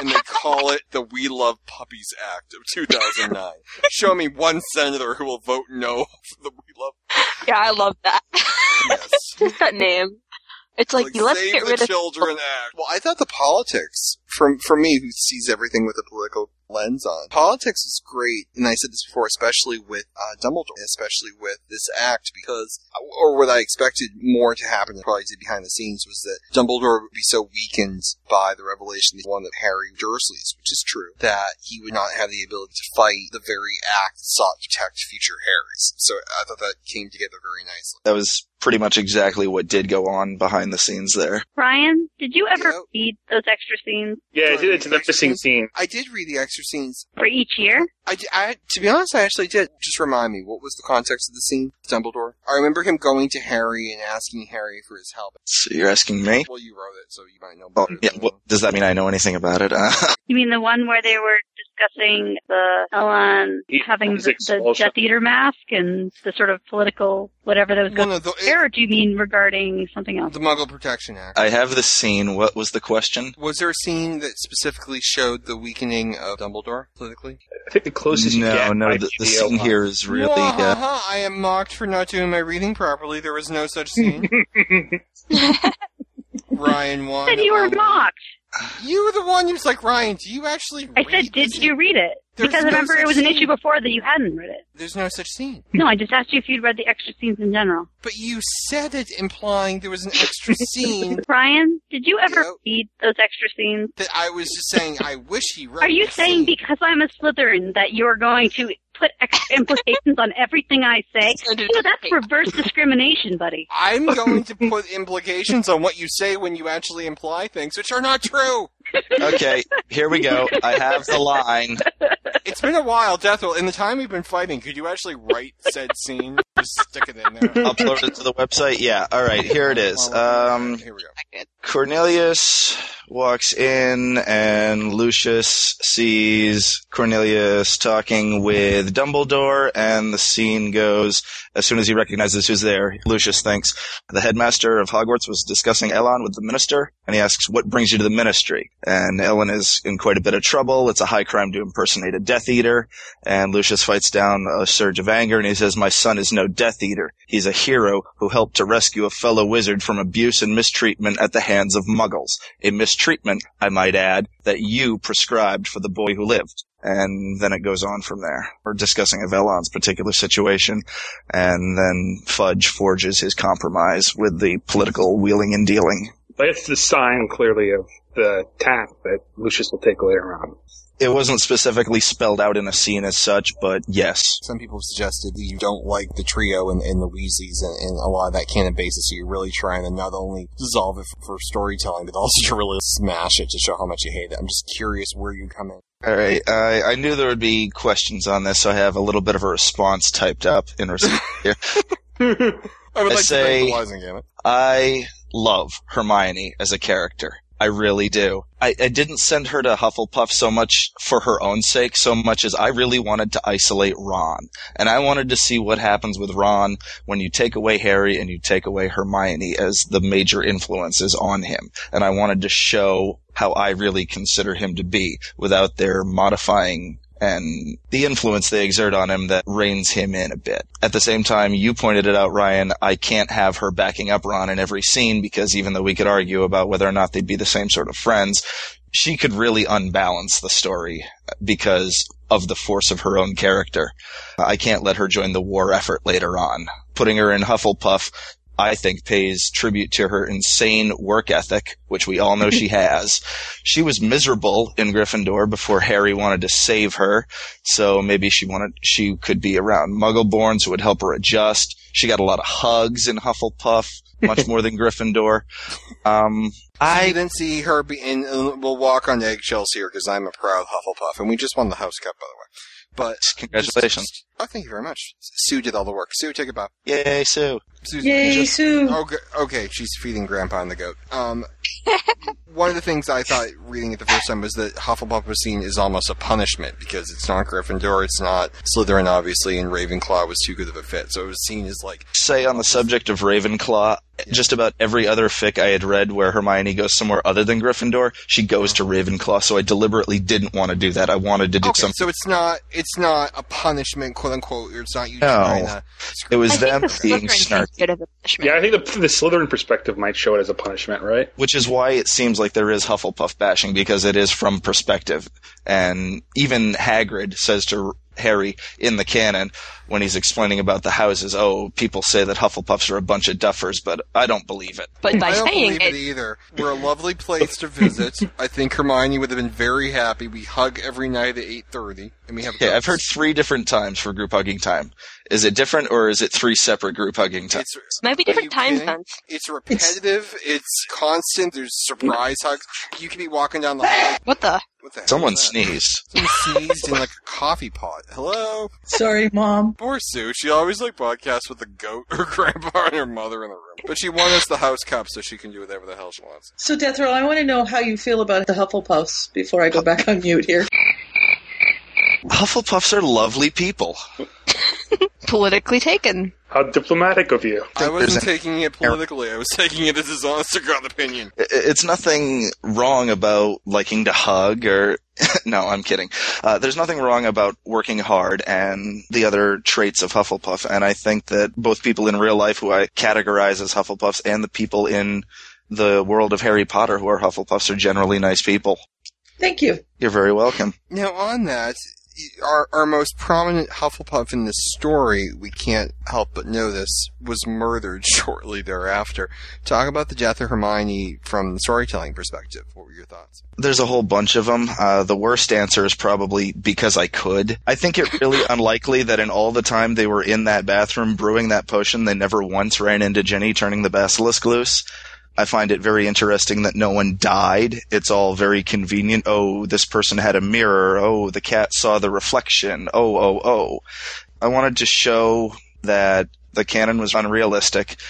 and they call it the We Love Puppies Act of 2009. Show me one senator who will vote no for the We Love. Puppies. Yeah, I love that. Yes. *laughs* Just that name. It's like, let's Save get the rid of Children Act. Well, I thought the politics, from for me, who sees everything with a political lens on, politics is great, and I said this before, especially with uh, Dumbledore, especially with this act, because, or what I expected more to happen, than probably did behind the scenes, was that Dumbledore would be so weakened by the revelation that he wanted Harry Dursley's, which is true, that he would not have the ability to fight the very act that sought to protect future Harrys. So I thought that came together very nicely. That was pretty much exactly what did go on behind the scenes there. Ryan, did you ever read those extra scenes Yeah, it's, it's the missing scene. I did read the extra scenes. for each year? I, I- to be honest, I actually did. Just remind me, what was the context of the scene? Dumbledore. I remember him going to Harry and asking Harry for his help. So you're asking me? Well, you wrote it, so you might know. Well, yeah, what, does that mean I know anything about it? Uh, *laughs* You mean the one where they were discussing the Ellen having the, the expulsion. Death Eater mask and the sort of political whatever that was Well, going no, the- there, or do you mean regarding something else? The Muggle Protection Act. I have the scene. What was the question? Was there a scene that specifically showed the weakening of Dumbledore politically? I think the closest you no, get no, might the, the the scene Owen. here is really. Uh, I am mocked for not doing my reading properly. There was no such scene. *laughs* Ryan *laughs* won. said you were mocked. You were the one who's like, Ryan, do you actually I said, did you read it? There's because no remember, it was an thing. issue before that you hadn't read it. There's no such scene. No, I just asked you if you'd read the extra scenes in general. But you said it implying there was an extra *laughs* scene Ryan, did you ever read those extra scenes? that I was just saying I wish he read. Are you saying scene. because I'm a Slytherin that you're going to put extra implications on everything I say? You know, oh, that's reverse discrimination, buddy. I'm going to put implications on what you say when you actually imply things which are not true. Okay, here we go. I have the line. It's been a while, Deathwell. In the time we've been fighting, could you actually write said scene? Just stick it in there. Upload it to the website. Yeah. All right. Here it is. Um, Here we go. Cornelius walks in, and Lucius sees Cornelius talking with Dumbledore, and the scene goes. As soon as he recognizes who's there, Lucius thinks the headmaster of Hogwarts was discussing Elon with the minister, and he asks, "What brings you to the ministry?" And Ellen is in quite a bit of trouble. It's a high crime to impersonate a Death Eater, and Lucius fights down a surge of anger, and he says, "My son is no Death Eater. He's a hero who helped to rescue a fellow wizard from abuse and mistreatment at the hands of Muggles. A mistreatment, I might add, that you prescribed for the boy who lived." And then it goes on from there. We're discussing Avelon's particular situation, and then Fudge forges his compromise with the political wheeling and dealing. But it's the sign clearly of the tack that Lucius will take later on. It wasn't specifically spelled out in a scene as such, but yes. Some people have suggested that you don't like the trio and, and the Weasleys and, and a lot of that canon basis, so you're really trying to not only dissolve it for, for storytelling, but also *laughs* to really smash it to show how much you hate it. I'm just curious where you come in. All right, I, I knew there would be questions on this, so I have a little bit of a response typed up in response here. *laughs* I would I like say- to Gamut. I love Hermione as a character. I really do. I, I didn't send her to Hufflepuff so much for her own sake, so much as I really wanted to isolate Ron. And I wanted to see what happens with Ron when you take away Harry and you take away Hermione as the major influences on him. And I wanted to show how I really consider him to be without their modifying and the influence they exert on him that reins him in a bit. At the same time, you pointed it out, Ryan, I can't have her backing up Ron in every scene because even though we could argue about whether or not they'd be the same sort of friends, she could really unbalance the story because of the force of her own character. I can't let her join the war effort later on. Putting her in Hufflepuff I think pays tribute to her insane work ethic, which we all know she *laughs* has. She was miserable in Gryffindor before Harry wanted to save her, so maybe she wanted she could be around Muggleborns who would help her adjust. She got a lot of hugs in Hufflepuff, much more than Gryffindor. Um, I didn't see her be in. Uh, we'll walk on eggshells here because I'm a proud Hufflepuff, and we just won the House Cup, by the way. But congratulations. Oh, thank you very much. Sue did all the work. Sue, take it back. Yay, Sue. Sue's Yay, just- Sue. Okay, okay, she's feeding Grandpa and the goat. Um, *laughs* One of the things I thought reading it the first time was that Hufflepuff was seen as almost a punishment because it's not Gryffindor, it's not Slytherin, obviously, and Ravenclaw was too good of a fit. So it was seen as like Say on the subject of Ravenclaw, just about every other fic I had read where Hermione goes somewhere other than Gryffindor, she goes to Ravenclaw. So I deliberately didn't want to do that. I wanted to do okay, something. so it's not it's not a punishment, quote unquote. Or it's not you No. trying to. It was I them the being snarky. Yeah, I think the, the Slytherin perspective might show it as a punishment, right? Which is why it seems like there is Hufflepuff bashing because it is from perspective. And even Hagrid says to Harry in the canon when he's explaining about the houses, oh, people say that Hufflepuffs are a bunch of duffers, but I don't believe it. But by I don't saying believe it, it, either. We're a lovely place to visit. I think Hermione would have been very happy. We hug every night at eight thirty, and we have. Yeah, I've heard three different times for group hugging time. Is it different or is it three separate group hugging times? might be different time zones. It's repetitive. It's constant. There's surprise hugs. You could be walking down the *gasps* hall. What the? What the Someone was sneezed. Someone sneezed in like a coffee pot. Hello. Sorry, Mom. Poor Sue. She always like podcasts with the goat, her *laughs* grandpa, and her mother in the room. But she won us the house cup, so she can do whatever the hell she wants. So, Death Row, I want to know how you feel about the Hufflepuffs before I go back on mute here. Hufflepuffs are lovely people. *laughs* Politically taken. How diplomatic of you. I wasn't There's taking it politically. I was taking it as his honest to God opinion. It's nothing wrong about liking to hug or. *laughs* no, I'm kidding. Uh, there's nothing wrong about working hard and the other traits of Hufflepuff. And I think that both people in real life who I categorize as Hufflepuffs and the people in the world of Harry Potter who are Hufflepuffs are generally nice people. Thank you. You're very welcome. Now, on that, our our most prominent Hufflepuff in this story, we can't help but know this, was murdered *laughs* shortly thereafter. Talk about the death of Hermione from the storytelling perspective. What were your thoughts? There's a whole bunch of them. Uh, the worst answer is probably because I could. I think it really *laughs* unlikely that in all the time they were in that bathroom brewing that potion, they never once ran into Ginny turning the basilisk loose. I find it very interesting that no one died. It's all very convenient. Oh, this person had a mirror. Oh, the cat saw the reflection. Oh, oh, oh. I wanted to show that the canon was unrealistic,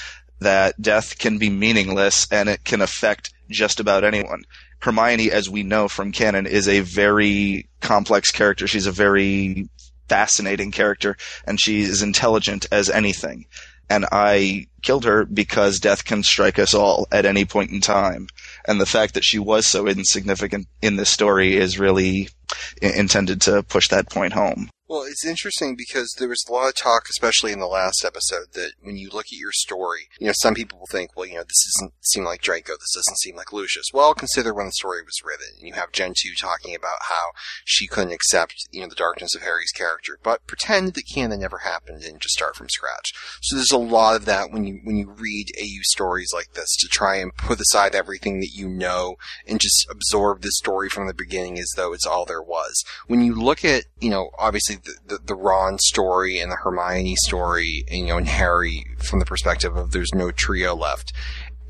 that death can be meaningless and it can affect just about anyone. Hermione, as we know from canon, is a very complex character. She's a very fascinating character and she is intelligent as anything. And I killed her because death can strike us all at any point in time. And the fact that she was so insignificant in this story is really intended to push that point home. Well, it's interesting because there was a lot of talk, especially in the last episode, that when you look at your story, you know, some people will think, well, you know, this doesn't seem like Draco, this doesn't seem like Lucius. Well, consider when the story was written, and you have Gen 2 talking about how she couldn't accept, you know, the darkness of Harry's character, but pretend that canon never happened and just start from scratch. So there's a lot of that when you, when you read AU stories like this to try and put aside everything that you know and just absorb the story from the beginning as though it's all there was. When you look at, you know, obviously the, the, Ron story and the Hermione story, and, you know, and Harry from the perspective of there's no trio left,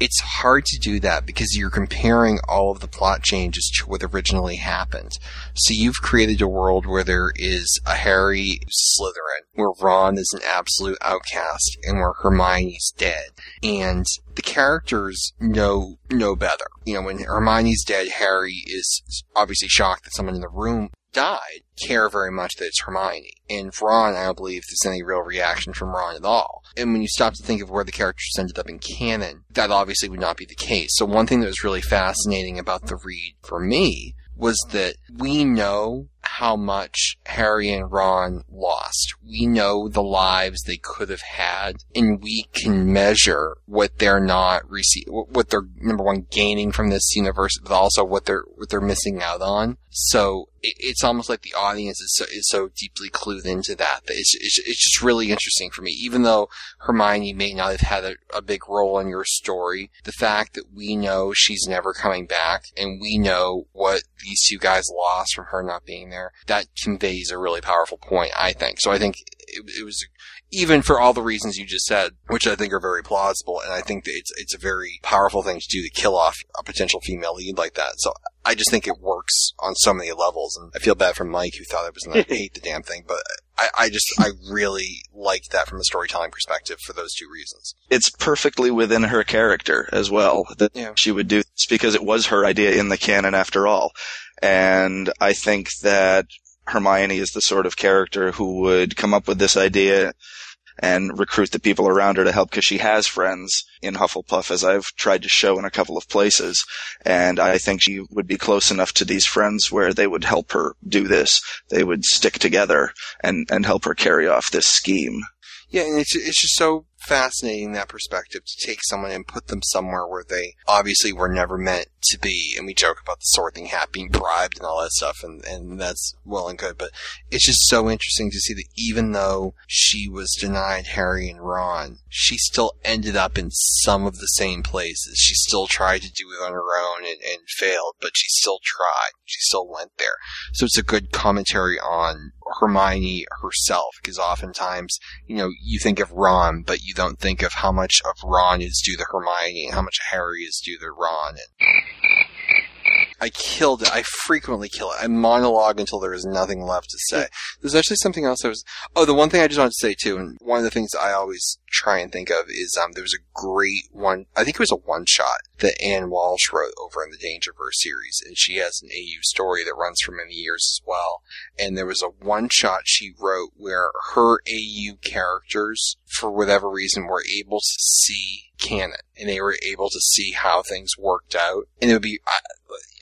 it's hard to do that because you're comparing all of the plot changes to what originally happened. So you've created a world where there is a Harry Slytherin, where Ron is an absolute outcast, and where Hermione's dead. And the characters know know better. You know, when Hermione's dead, Harry is obviously shocked that someone in the room died. Care very much that it's Hermione. And Ron, I don't believe there's any real reaction from Ron at all. And when you stop to think of where the characters ended up in canon, that obviously would not be the case. So one thing that was really fascinating about the read for me was that we know how much Harry and Ron lost. We know the lives they could have had, and we can measure what they're not rece- what they're number one gaining from this universe, but also what they're what they're missing out on. So it, it's almost like the audience is so, is so deeply clued into that that it's, it's it's just really interesting for me. Even though Hermione may not have had a, a big role in your story, the fact that we know she's never coming back, and we know what these two guys lost from her not being there, that conveys a really powerful point, I think. So I think it, it was, even for all the reasons you just said, which I think are very plausible, and I think that it's, it's a very powerful thing to do to kill off a potential female lead like that. So I just think it works on so many levels, and I feel bad for Mike who thought I was going *laughs* to hate the damn thing, but I, I just I really liked that from a storytelling perspective for those two reasons. It's perfectly within her character as well that Yeah. she would do this because it was her idea in the canon after all. And I think that Hermione is the sort of character who would come up with this idea and recruit the people around her to help because she has friends in Hufflepuff, as I've tried to show in a couple of places. And I think she would be close enough to these friends where they would help her do this. They would stick together and, and help her carry off this scheme. Yeah, and it's it's just so fascinating that perspective to take someone and put them somewhere where they obviously were never meant to be. And we joke about the sorting hat being bribed and all that stuff, and and that's well and good. But it's just so interesting to see that even though she was denied Harry and Ron, she still ended up in some of the same places. She still tried to do it on her own and, and failed, but she still tried. She still went there. So it's a good commentary on Hermione herself, because oftentimes, you know, you think of Ron, but you don't think of how much of Ron is due to Hermione and how much Harry is due to Ron. And I killed it. I frequently kill it. I monologue until there is nothing left to say. There's actually something else I was. Oh, the one thing I just wanted to say too, and one of the things I always try and think of is um, there was a great one. I think it was a one shot that Anne Walsh wrote over in the Dangerverse series, and she has an AU story that runs for many years as well. And there was a one shot she wrote where her AU characters, for whatever reason, were able to see canon, and they were able to see how things worked out. And it would be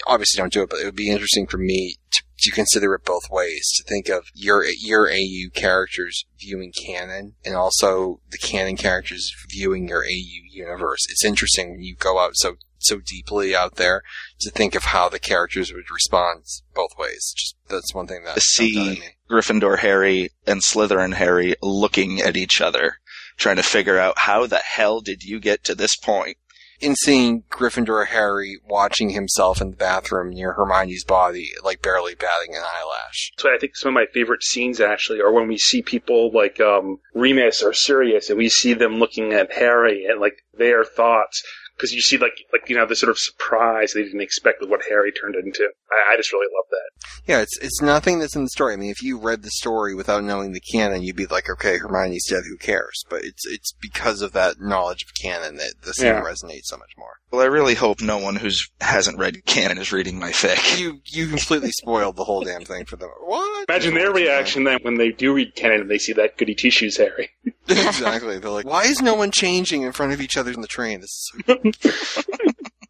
obviously don't do it, but it would be interesting for me to, to consider it both ways. To think of your your AU characters viewing canon, and also the canon characters viewing your AU universe. It's interesting when you go out so so deeply out there to think of how the characters would respond both ways. Just that's one thing that to jumped out at see. Gryffindor Harry and Slytherin Harry looking at each other, trying to figure out how the hell did you get to this point? in seeing Gryffindor Harry watching himself in the bathroom near Hermione's body, like barely batting an eyelash. So I think some of my favorite scenes actually are when we see people like um, Remus or Sirius, and we see them looking at Harry and like their thoughts. Because you see, like, like you know, the sort of surprise they didn't expect with what Harry turned into. I, I just really love that. Yeah, it's it's nothing that's in the story. I mean, if you read the story without knowing the canon, you'd be like, okay, Hermione's dead. Who cares? But it's it's because of that knowledge of canon that the scene Yeah. resonates so much more. Well, I really hope no one who's hasn't read canon is reading my fic. *laughs* You you completely spoiled the whole damn thing for them. What? Imagine their reaction then when they do read canon and they see that goody two shoes Harry. *laughs* *laughs* *laughs* exactly. They're like, why is no one changing in front of each other in the train? This is so *laughs*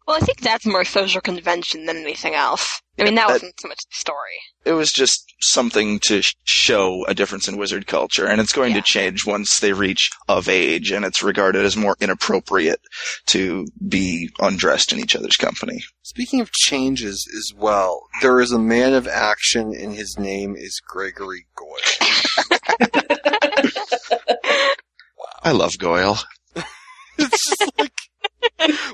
Well, I think that's more social convention than anything else. I mean, that wasn't so much the story. It was just something to show a difference in wizard culture, and it's going to change once they reach of age, and it's regarded as more inappropriate to be undressed in each other's company. Speaking of changes as well, there is a man of action and his name is Gregory Goyle. I love Goyle. *laughs* it's just like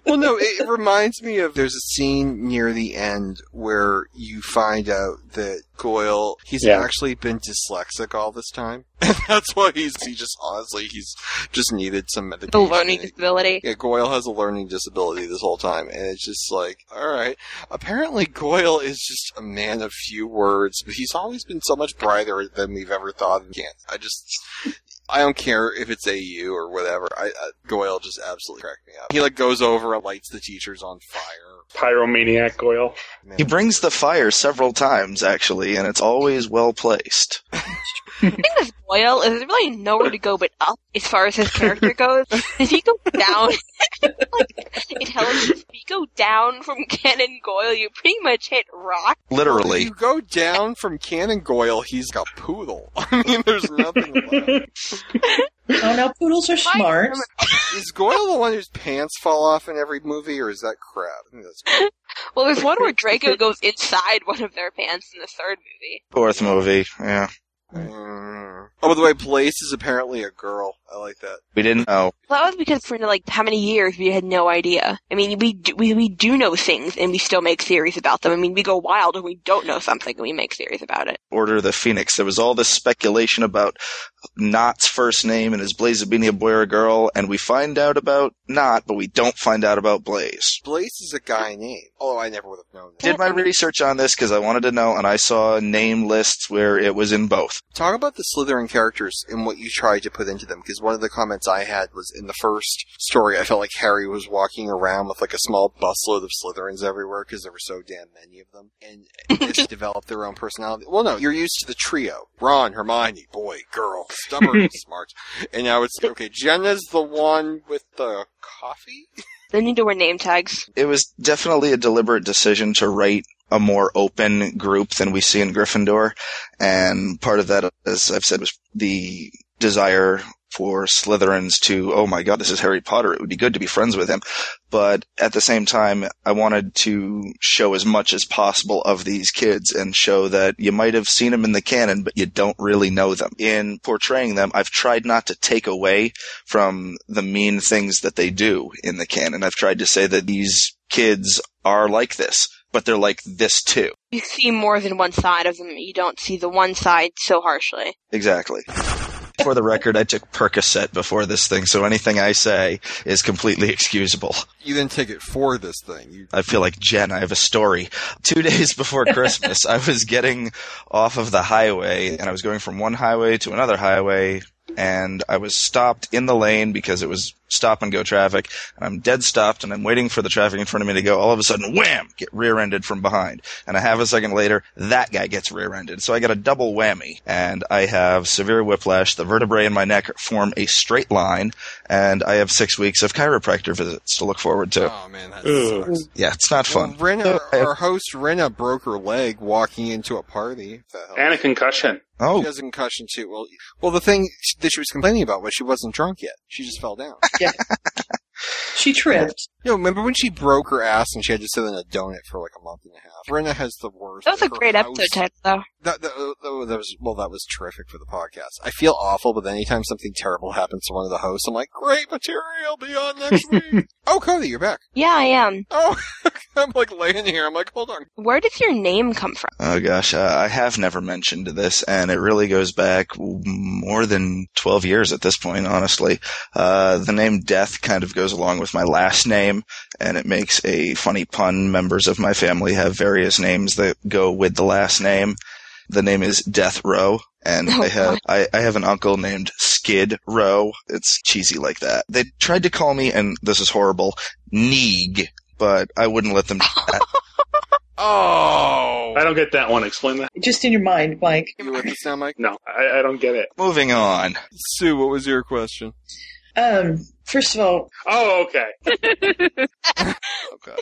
well no it reminds me of there's a scene near the end where you find out that goyle he's Yeah. actually been dyslexic all this time *laughs* and that's why he's he just honestly he's just needed some The medication learning disability. yeah, Goyle has a learning disability this whole time, and it's just like, all right. Apparently, Goyle is just a man of few words, but he's always been so much brighter than we've ever thought. Again, I just, I don't care if it's AU or whatever. I, I Goyle just absolutely cracked me up. He like goes over and lights the teachers on fire. Pyromaniac Goyle. He brings the fire several times, actually, and it's always well placed. *laughs* The thing with Goyle is there's really nowhere to go but up as far as his character *laughs* goes. if you go down, *laughs* like intelligence, if you go down from Canon Goyle, you pretty much hit rock. Literally. If you go down from Canon Goyle, he's got poodle. *laughs* I mean, there's nothing left. Oh, no, poodles are smart. Is Goyle the one whose pants fall off in every movie, or is that crap? That's Well, there's one where Draco goes inside one of their pants in the third movie. Fourth movie, yeah. Mm. Oh, by the way, Blaise is apparently a girl. I like that. We didn't know. Well, that was because for like how many years we had no idea. I mean, we do, we we do know things and we still make theories about them. I mean, we go wild when we don't know something and we make theories about it. Order of the Phoenix. There was all this speculation about Nott's first name and is Blaise Zabini a boy or a girl, and we find out about Knot, but we don't find out about Blaise. Blaise is a guy name. Oh, I never would have known that. Did my research on this because I wanted to know, and I saw name lists where it was in both. Talk about the Slytherin characters and what you tried to put into them, because one of the comments I had was in the first story, I felt like Harry was walking around with like a small busload of Slytherins everywhere because there were so damn many of them, and they just *laughs* developed their own personality. Well, no, you're used to the trio: Ron, Hermione, boy, girl, stubborn, and *laughs* smart, and now it's okay. Jenna's the one with the coffee. They need to wear name tags. It was definitely a deliberate decision to write a more open group than we see in Gryffindor, and part of that, as I've said, was the desire for Slytherins to, oh my god, this is Harry Potter. It would be good to be friends with him. But at the same time, I wanted to show as much as possible of these kids and show that you might have seen them in the canon, but you don't really know them. In portraying them, I've tried not to take away from the mean things that they do in the canon. I've tried to say that these kids are like this, but they're like this too. You see more than one side of them. You don't see the one side so harshly. Exactly. For the record, I took Percocet before this thing, so anything I say is completely excusable. You didn't take it for this thing. You I feel like Jen. I have a story. Two days before Christmas, *laughs* I was getting off of the highway and I was going from one highway to another highway and I was stopped in the lane because it was stop and go traffic. And I'm dead stopped and I'm waiting for the traffic in front of me to go. All of a sudden, wham! Get rear-ended from behind. And a half a second later, that guy gets rear-ended. So I get a double whammy and I have severe whiplash. The vertebrae in my neck form a straight line and I have six weeks of chiropractor visits to look forward to. Oh man, that sucks. Yeah, it's not fun. Well, Rena, our host Rena broke her leg walking into a party. if that helps. And a concussion. Oh. She has a concussion too. Well, well, the thing that she was complaining about was she wasn't drunk yet. She just fell down. *laughs* Yeah. She tripped. You know, remember when she broke her ass and she had to sit in a donut for like a month and a half? Brenna has the worst. That was a Her great house- episode title, though. That, that, that, that was well, that was terrific for the podcast. I feel awful, but anytime something terrible happens to one of the hosts, I'm like, great material, be on next *laughs* week. oh, Cody, you're back. Yeah, I am. Oh, *laughs* I'm like laying here. I'm like, hold on. Where does your name come from? Oh gosh, uh, I have never mentioned this, and it really goes back more than 12 years at this point, honestly. Uh, the name Death kind of goes along with my last name, and it makes a funny pun. Members of my family have various names that go with the last name. The name is Death Row, and Oh, I have I, I have an uncle named Skid Row. It's cheesy like that. They tried to call me, and this is horrible, Neeg, but I wouldn't let them do that. *laughs* Oh, I don't get that one. Explain that. Just in your mind, Mike. You with us now, Mike? No, I, I don't get it. Moving on. Sue, what was your question? Um, first of all, Oh, okay. *laughs* okay.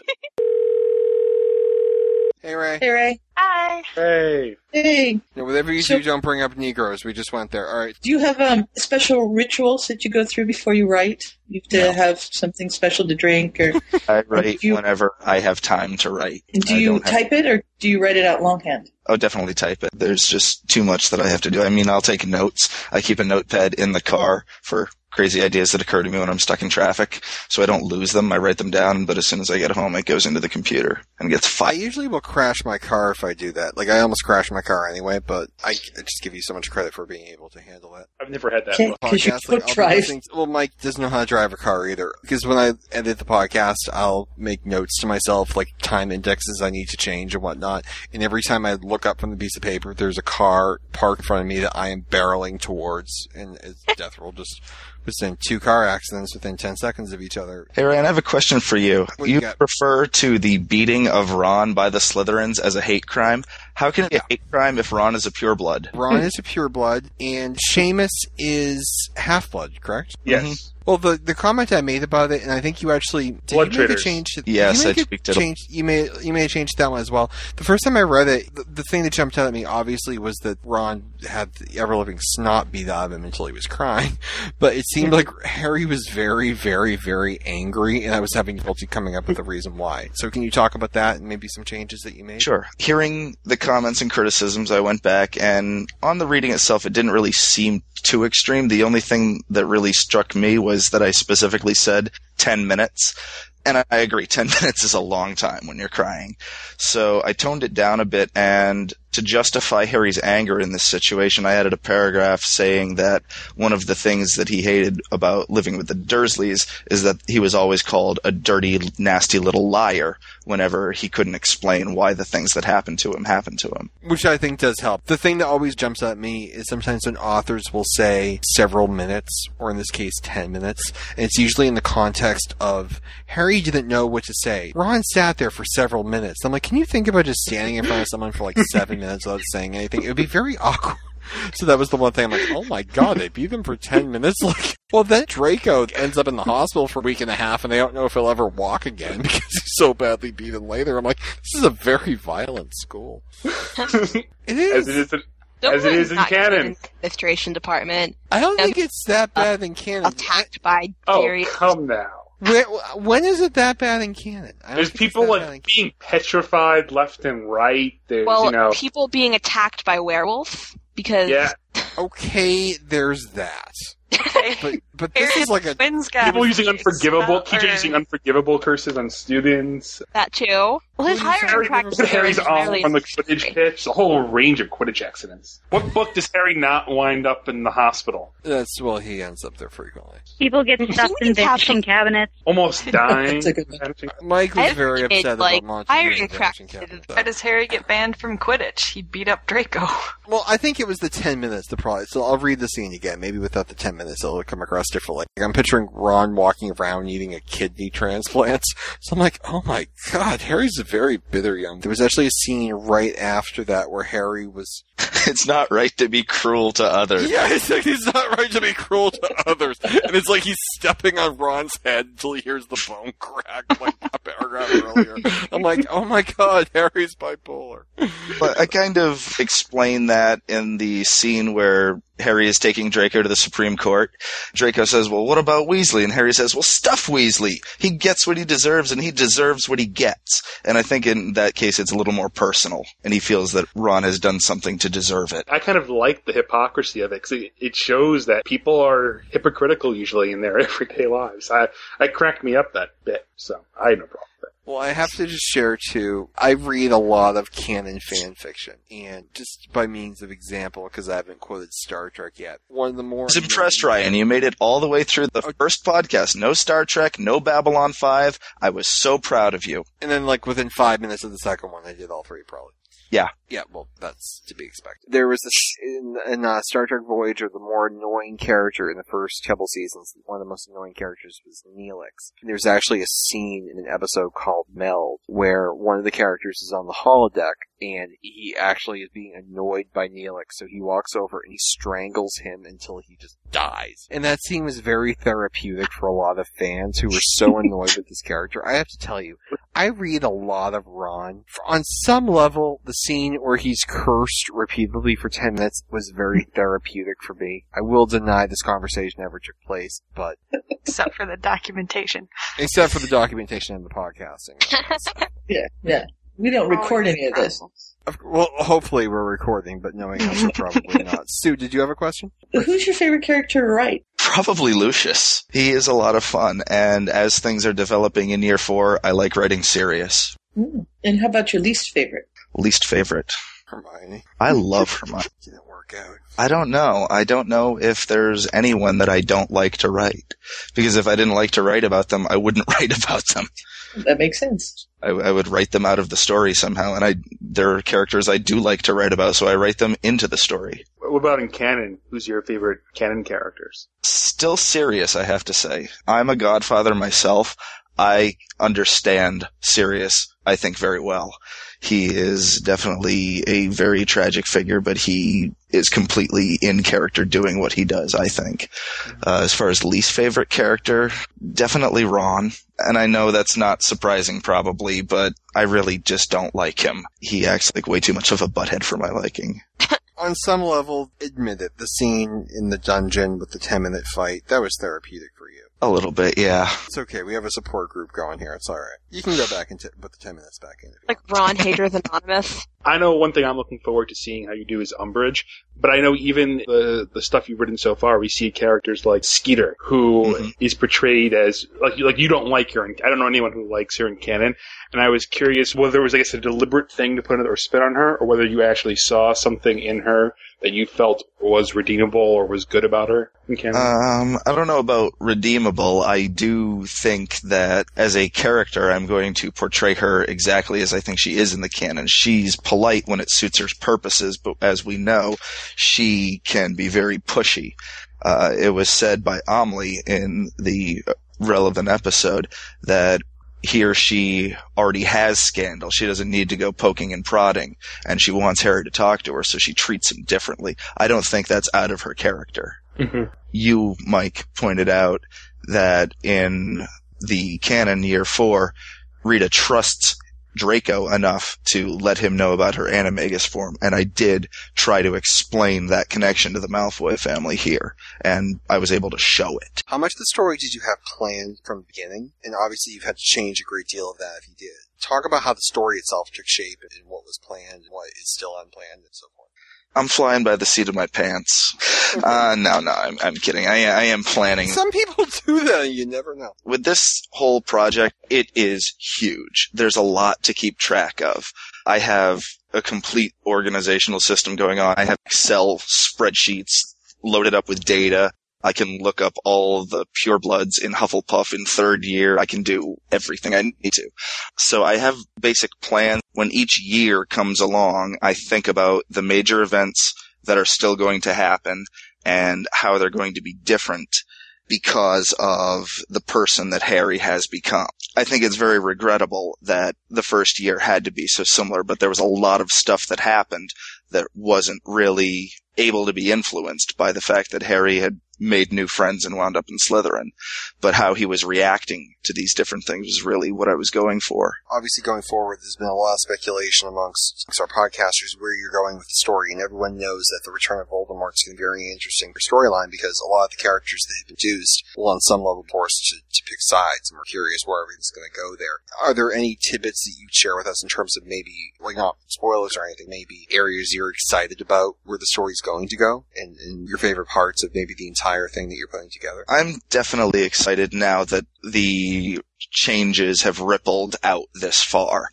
Hey, Ray. hey Ray. Hi. Hey. Hey. Yeah, whatever you So- do, don't bring up Negroes. We just went there. All right. Do you have um special rituals that you go through before you write? You have to have something special to drink, or *laughs* I write whenever I have time to write. do I you don't have- type it, or do you write it out longhand? Oh, definitely type it. There's just too much that I have to do. I mean, I'll take notes. I keep a notepad in the car for crazy ideas that occur to me when I'm stuck in traffic, so I don't lose them. I write them down, but as soon as I get home, it goes into the computer and gets I usually will crash my car if I do that. Like I almost crashed my car anyway, but I, I just give you so much credit for being able to handle it. I've never had that. Okay, 'cause you Podcast, don't I'll drive. listening well, Mike doesn't know how to drive a car either. Because when I edit the podcast, I'll make notes to myself, like time indexes I need to change and whatnot. And every time I look up from the piece of paper, there's a car parked in front of me that I am barreling towards, and it's Death Row just was in two car accidents within ten seconds of each other. Hey Ryan, I have a question for you. What you You refer to the beating of Ron by the Slytherins as a hate crime. How can it be a hate crime if Ron is a pureblood? Ron is a pureblood, and Seamus is half blood, correct? Yes. Mhm. Well, the the comment I made about it, and I think you actually did Blood you make a change. To, Yes, you make I a tweaked it a- change. You made you made a change to that one as well. The first time I read it, the, the thing that jumped out at me obviously was that Ron had the ever living snot beat out of him until he was crying. *laughs* But it seemed like Harry was very, very, very angry, and I was having difficulty coming up with a reason why. So can you talk about that and maybe some changes that you made? Sure. Hearing the comments and criticisms, I went back and on the reading itself, it didn't really seem too extreme. The only thing that really struck me was that I specifically said 10 minutes. And I agree, 10 *laughs* minutes is a long time when you're crying. So I toned it down a bit and to justify Harry's anger in this situation, I added a paragraph saying that one of the things that he hated about living with the Dursleys is that he was always called a dirty, nasty little liar whenever he couldn't explain why the things that happened to him happened to him. Which I think does help. The thing that always jumps at me is sometimes when authors will say several minutes, or in this case, 10 minutes, and it's usually in the context of Harry didn't know what to say. Ron sat there for several minutes. I'm like, can you think about just standing in front of someone for like seven minutes without saying anything? It would be very *laughs* awkward. So that was the one thing I'm like, oh my god, they beat him for 10 minutes? *laughs* Like, well then Draco ends up in the hospital for a week and a half and they don't know if he'll ever walk again *laughs* because he's so badly beaten later. I'm like, this is a very violent school. it is. As it is in, Don't as it is in canon. in the Administration department. I don't think it's that bad in canon. Attacked by Oh, come now. When, when is it that bad in canon? I There's people that bad in like being petrified left and right. There's, Well, you know, people being attacked by werewolves because yeah. *laughs* Okay, there's that. *laughs* But but this is like a people using unforgivable, teachers using unforgivable curses on students. that too. Well, his hiring Harry, practices Harry's are arm entirely- on the Quidditch pitch, a whole range of Quidditch accidents. What book does Harry not wind up in the hospital? That's well, he ends up there frequently. People get stuffed in ventilation cabinets. Almost *laughs* dying. Mike was very think, upset like, about Monty. hiring being a vanishing. Why does Harry get banned from Quidditch? He beat up Draco. Well, I think it was the 10 minutes, the problem. So I'll read the scene again. Maybe without the 10 minutes, it'll come across differently. I'm picturing Ron walking around needing a kidney transplant. *laughs* So I'm like, oh my god, Harry's a very bitter young. There was actually a scene right after that where Harry was. *laughs* it's not right to be cruel to others. Yeah, it's like he's not right to be cruel to others. And it's like he's stepping on Ron's head until he hears the bone crack, like a paragraph earlier. I'm like, oh my god, Harry's bipolar. But I kind of explain that in the scene where Harry is taking Draco to the Supreme Court. Draco says, well, what about Weasley? And Harry says, well, stuff Weasley. He gets what he deserves and he deserves what he gets. And I think in that case, it's a little more personal and he feels that Ron has done something to deserve it. I kind of like the hypocrisy of it because it, it shows that people are hypocritical usually in their *laughs* everyday lives. I, I cracked me up that bit, so I had no problem with it. Well, I have to just share too. I read a lot of canon fan fiction, and just by means of example, because I haven't quoted Star Trek yet, one of the more I was impressed, Ryan. You made it all the way through the first podcast. No Star Trek, no Babylon 5. I was so proud of you. and then like within five minutes of the second one, I did all three probably. Yeah. Yeah, well, that's to be expected. There was this in, in uh, Star Trek Voyager, the more annoying character in the first couple seasons. One of the most annoying characters was Neelix. There's actually a scene in an episode called Meld where one of the characters is on the holodeck and he actually is being annoyed by Neelix, so he walks over and he strangles him until he just dies. And that scene was very therapeutic for a lot of fans who were so *laughs* annoyed with this character. I have to tell you, I read a lot of Ron. On some level, the scene where he's cursed repeatedly for 10 minutes was very *laughs* therapeutic for me. I will deny this conversation ever took place, but Except for the documentation. except for the documentation and the podcasting. *laughs* Yeah, yeah. We don't record any of this. Well, hopefully we're recording, but knowing us, we're probably *laughs* not. Sue, did you have a question? Who's your favorite character to write? Probably Lucius. He is a lot of fun, and as things are developing in year four, I like writing Sirius. Hmm. And how about your least favorite? Least favorite. Hermione. I love Hermione. Didn't work out. I don't know. I don't know if there's anyone that I don't like to write. Because if I didn't like to write about them, I wouldn't *laughs* write about them. That makes sense. I, I would write them out of the story somehow, and I there are characters I do like to write about, so I write them into the story. What about in canon? Who's your favorite canon characters? Still Sirius, I have to say. I'm a Godfather myself. I understand Sirius, I think, very well. He is definitely a very tragic figure, but he is completely in character doing what he does, I think. Uh, as far as least favorite character, definitely Ron. And I know that's not surprising probably, but I really just don't like him. He acts like way too much of a butthead for my liking. *laughs* On some level, admit it, the scene in the dungeon with the 10 minute fight, that was therapeutic. A little bit, yeah. It's okay. We have a support group going here. It's all right. You can go back and t- put the ten minutes back in. Like Ron Haters Anonymous. *laughs* I know one thing I'm looking forward to seeing how you do is Umbridge, but I know even the the stuff you've written so far, we see characters like Skeeter, who is portrayed as like you- like you don't like her. In, I don't know anyone who likes her in canon, and I was curious whether it was I guess a deliberate thing to put in, or spit on her, or whether you actually saw something in her that you felt was redeemable or was good about her in canon. Um, I don't know about redeemable. I do think that as a character, I'm going to portray her exactly as I think she is in the canon. She's polite when it suits her purposes, but as we know, she can be very pushy. Uh, it was said by Omley in the relevant episode that he or she already has scandal. She doesn't need to go poking and prodding, and she wants Harry to talk to her, so she treats him differently. I don't think that's out of her character you, Mike, pointed out that in the canon year four, Rita trusts Draco enough to let him know about her animagus form, and I did try to explain that connection to the Malfoy family here, and I was able to show it. How much of the story did you have planned from the beginning? And obviously, you've had to change a great deal of that if you did. Talk about how the story itself took shape and what was planned and what is still unplanned and so forth. I'm flying by the seat of my pants. Uh, no, no, I'm, I'm kidding. I, I am planning. Some people do that. You never know. with this whole project, it is huge. There's a lot to keep track of. I have a complete organizational system going on. I have Excel spreadsheets loaded up with data. I can look up all the purebloods in Hufflepuff in third year. I can do everything I need to. So I have basic plans. When each year comes along, I think about the major events that are still going to happen and how they're going to be different because of the person that Harry has become. I think it's very regrettable that the first year had to be so similar, but there was a lot of stuff that happened that wasn't really able to be influenced by the fact that Harry had made new friends and wound up in Slytherin. But how he was reacting to these different things was really what I was going for. Obviously, going forward, there's been a lot of speculation amongst, our podcasters where you're going with the story, and everyone knows that the Return of Voldemort is going to be very interesting for storyline because a lot of the characters that have been used will, on some level, force to, to pick sides, and we're curious where everything's going to go there. Are there any tidbits that you'd share with us in terms of maybe, like not spoilers or anything, maybe areas you're excited about where the story's going to go, and, and your favorite parts of maybe the entire thing that you're putting together? I'm definitely excited now that the changes have rippled out this far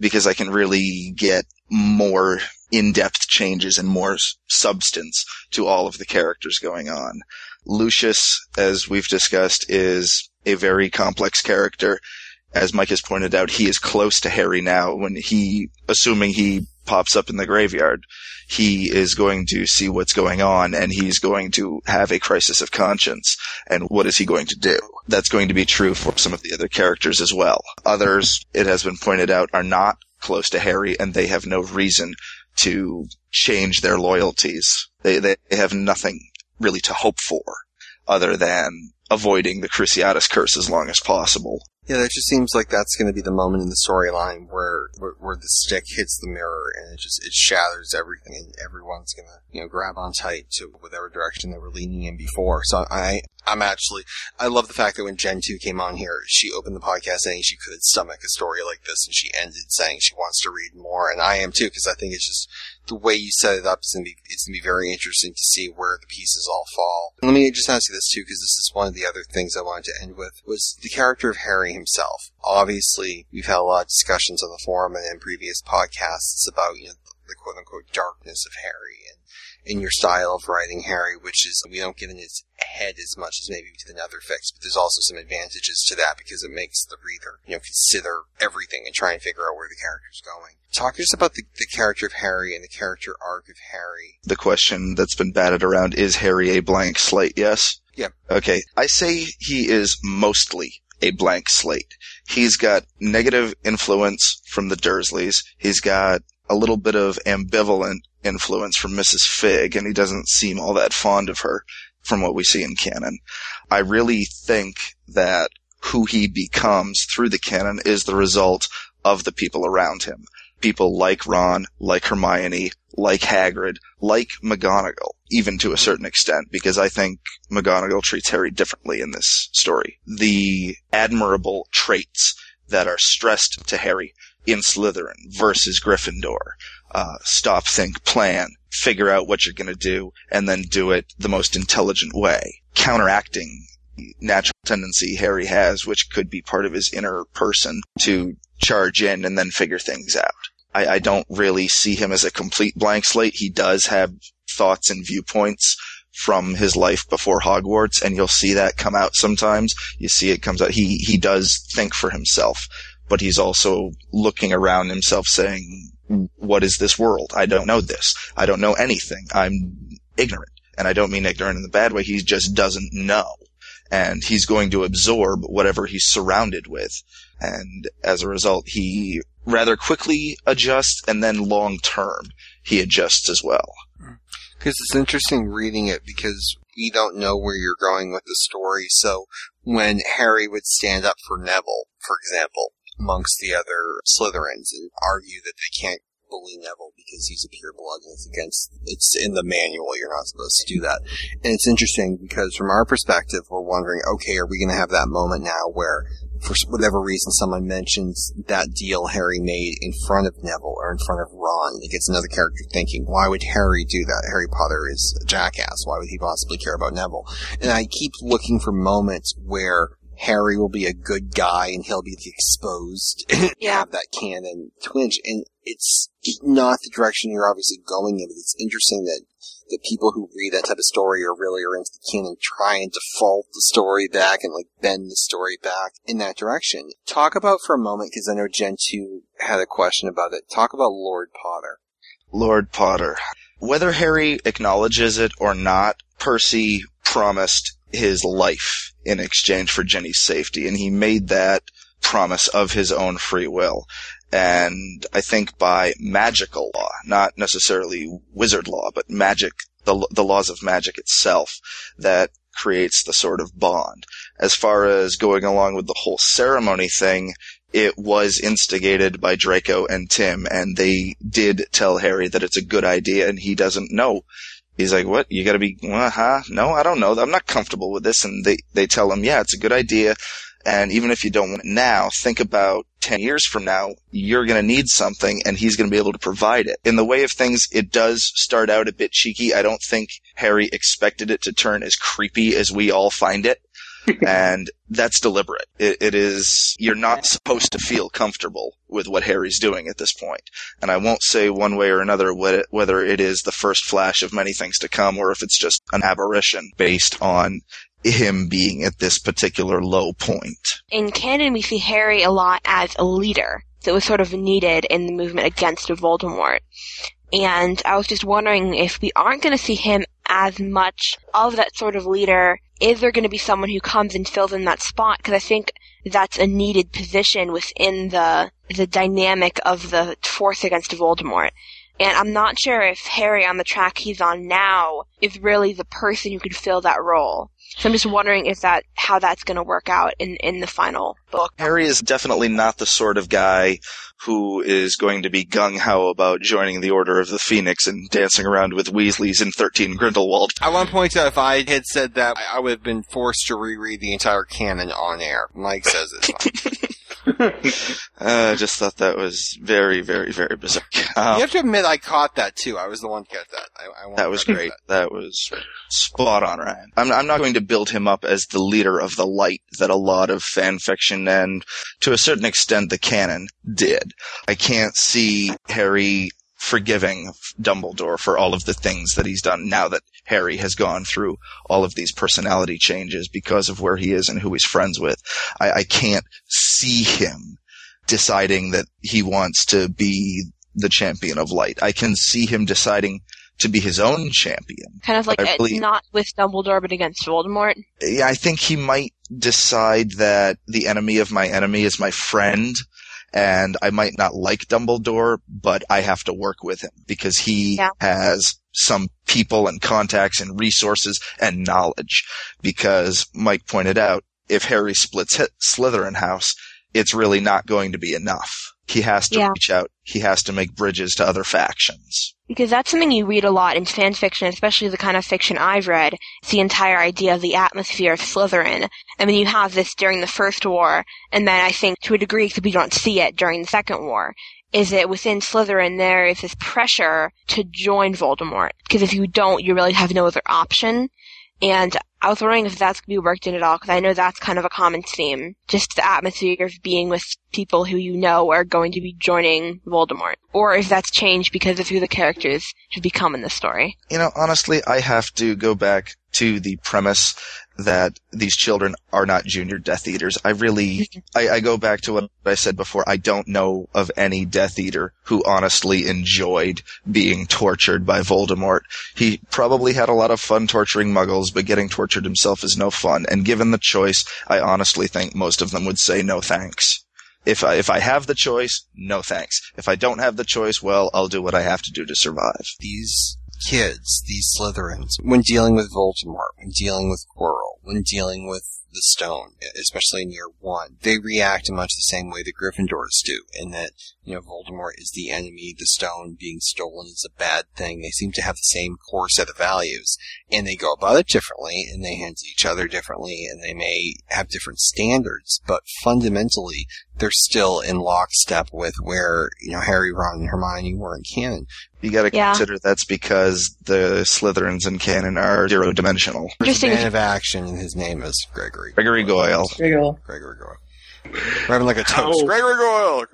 because I can really get more in-depth changes and more substance to all of the characters going on. Lucius, as we've discussed, is a very complex character. As Mike has pointed out, he is close to Harry now when he, assuming he pops up in the graveyard, he is going to see what's going on and he's going to have a crisis of conscience. And what is he going to do? That's going to be true for some of the other characters as well. Others, it has been pointed out, are not close to Harry and they have no reason to change their loyalties. They, they have nothing really to hope for other than avoiding the Cruciatus curse as long as possible. Yeah, that just seems like that's going to be the moment in the storyline where, where where the stick hits the mirror and it just it shatters everything, and everyone's going to you know grab on tight to whatever direction they were leaning in before. So I I'm actually I love the fact that when Gen two came on here, she opened the podcast saying she could stomach a story like this, and she ended saying she wants to read more, and I am too because I think it's just the way you set it up is going to be it's going to be very interesting to see where the pieces all fall. Let me just ask you this too, because this is one of the other things I wanted to end with was the character of Harry himself. Obviously, we've had a lot of discussions on the forum and in previous podcasts about you know the quote unquote darkness of Harry in your style of writing Harry, which is we don't get in his head as much as maybe did in other but there's also some advantages to that because it makes the reader, you know, consider everything and try and figure out where the character's going. Talk to us about the, the character of Harry and the character arc of Harry. The question that's been batted around is Harry a blank slate? Yes. Yeah. Okay. I say he is mostly a blank slate. He's got negative influence from the Dursleys. He's got a little bit of ambivalent influence from Mrs. Figg, and he doesn't seem all that fond of her from what we see in canon. I really think that who he becomes through the canon is the result of the people around him. People like Ron, like Hermione, like Hagrid, like McGonagall. Even to a certain extent, because I think McGonagall treats Harry differently in this story. The admirable traits that are stressed to Harry in Slytherin versus Gryffindor. Uh, stop, think, plan, figure out what you're going to do, and then do it the most intelligent way. Counteracting natural tendency Harry has, which could be part of his inner person, to charge in and then figure things out. I, I don't really see him as a complete blank slate. He does have thoughts and viewpoints from his life before Hogwarts, and you'll see that come out sometimes. You see it comes out. He he does think for himself, but he's also looking around himself, saying, "What is this world? I don't know this. I don't know anything. I'm ignorant." And I don't mean ignorant in the bad way. He just doesn't know, and he's going to absorb whatever he's surrounded with, and as a result, he rather quickly adjusts, and then long term he adjusts as well. Because it's interesting reading it because we don't know where you're going with the story. So when Harry would stand up for Neville, for example, amongst the other Slytherins and argue that they can't bully Neville because he's a pure blood and it's against, it's in the manual, you're not supposed to do that. And it's interesting because from our perspective, we're wondering, okay, are we going to have that moment now where for whatever reason someone mentions that deal Harry made in front of Neville or in front of Ron. It gets another character thinking, why would Harry do that? Harry Potter is a jackass. Why would he possibly care about Neville? And I keep looking for moments where Harry will be a good guy and he'll be exposed *laughs* and have that canon twinge. And it's not the direction you're obviously going in, but it's interesting that the people who read that type of story are really are into the canon try and default the story back and like bend the story back in that direction. Talk about for a moment, because I know Gen 2 had a question about it. Talk about Lord Potter. Lord Potter. Whether Harry acknowledges it or not, Percy promised his life in exchange for Ginny's safety, and he made that promise of his own free will. And I think by magical law, not necessarily wizard law, but magic, the, the laws of magic itself, that creates the sort of bond. As far as going along with the whole ceremony thing, it was instigated by Draco and Tim, and they did tell Harry that it's a good idea, and he doesn't know. He's like, "What? You got to be? Uh huh? No, I don't know. I'm not comfortable with this." And they they tell him, "Yeah, it's a good idea." And even if you don't want it now, think about 10 years from now, you're going to need something and he's going to be able to provide it. In the way of things, it does start out a bit cheeky. I don't think Harry expected it to turn as creepy as we all find it. *laughs* and that's deliberate. It, it is, you're not supposed to feel comfortable with what Harry's doing at this point. And I won't say one way or another whether it is the first flash of many things to come or if it's just an aberration based on him being at this particular low point. In canon, we see Harry a lot as a leader. that was sort of needed in the movement against Voldemort. And I was just wondering if we aren't going to see him as much of that sort of leader, is there going to be someone who comes and fills in that spot? Because I think that's a needed position within the the dynamic of the force against Voldemort. And I'm not sure if Harry on the track he's on now is really the person who could fill that role. So I'm just wondering if that how that's going to work out in in the final book. Harry is definitely not the sort of guy who is going to be gung ho about joining the Order of the Phoenix and dancing around with Weasleys in 13 Grindelwald. I want to point out if I had said that, I would have been forced to reread the entire canon on air. Mike says it's *laughs* I *laughs* uh, just thought that was very, very, very bizarre. Um, you have to admit, I caught that too. I was the one who got that. I, I that was great. That. that. was spot on, Ryan. I'm, I'm not going to build him up as the leader of the light that a lot of fan fiction and, to a certain extent, the canon did. I can't see Harry forgiving Dumbledore for all of the things that he's done now that Harry has gone through all of these personality changes because of where he is and who he's friends with. I, I can't see him deciding that he wants to be the champion of light. I can see him deciding to be his own champion. Kind of like really, not with Dumbledore, but against Voldemort. Yeah, I think he might decide that the enemy of my enemy is my friend, and I might not like Dumbledore, but I have to work with him because he yeah. has some people and contacts and resources and knowledge. Because Mike pointed out, if Harry splits Slytherin house, it's really not going to be enough. He has to yeah. reach out. He has to make bridges to other factions. Because that's something you read a lot in fan fiction, especially the kind of fiction I've read. It's the entire idea of the atmosphere of Slytherin. I mean, you have this during the First War, and then I think to a degree, because we don't see it during the Second War, is that within Slytherin there is this pressure to join Voldemort. Because if you don't, you really have no other option. And I was wondering if that's going to be worked in at all, because I know that's kind of a common theme. Just the atmosphere of being with people who you know are going to be joining Voldemort. Or if that's changed because of who the characters have become in the story. You know, honestly, I have to go back to the premise that these children are not junior Death Eaters. I really, *laughs* I, I go back to what I said before. I don't know of any Death Eater who honestly enjoyed being tortured by Voldemort. He probably had a lot of fun torturing muggles, but getting tortured himself is no fun. And given the choice, I honestly think most of them would say no thanks. If I, if I have the choice, no thanks. If I don't have the choice, well, I'll do what I have to do to survive. These kids, these Slytherins, when dealing with Voldemort, when dealing with Quirrell, when dealing with the Stone, especially in year one, they react in much the same way the Gryffindors do, in that, you know, Voldemort is the enemy, the Stone being stolen is a bad thing. They seem to have the same core set of values, and they go about it differently, and they handle each other differently, and they may have different standards, but fundamentally, they're still in lockstep with where, you know, Harry, Ron, and Hermione were in canon. You gotta Yeah. consider that's because the Slytherins in canon are zero dimensional. There's a man of action, and his name is Gregory. Gregory Goyle. Giggle. Gregory Goyle. We're having like a toast. Gregory Goyle!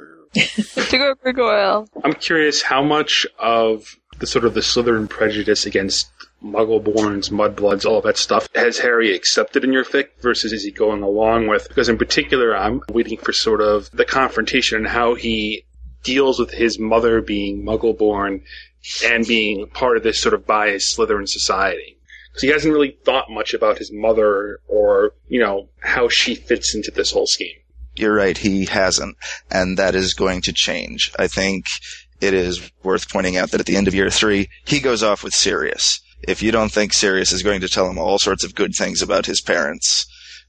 Gregory Goyle. I'm curious how much of the sort of the Slytherin prejudice against Muggleborns, Mudbloods, all of that stuff has Harry accepted in your fic versus is he going along with? Because in particular, I'm waiting for sort of the confrontation and how he deals with his mother being Muggleborn and being part of this sort of biased Slytherin society. Because he hasn't really thought much about his mother or, you know, how she fits into this whole scheme. You're right, he hasn't, and that is going to change. I think it is worth pointing out that at the end of year three, he goes off with Sirius. If you don't think Sirius is going to tell him all sorts of good things about his parents,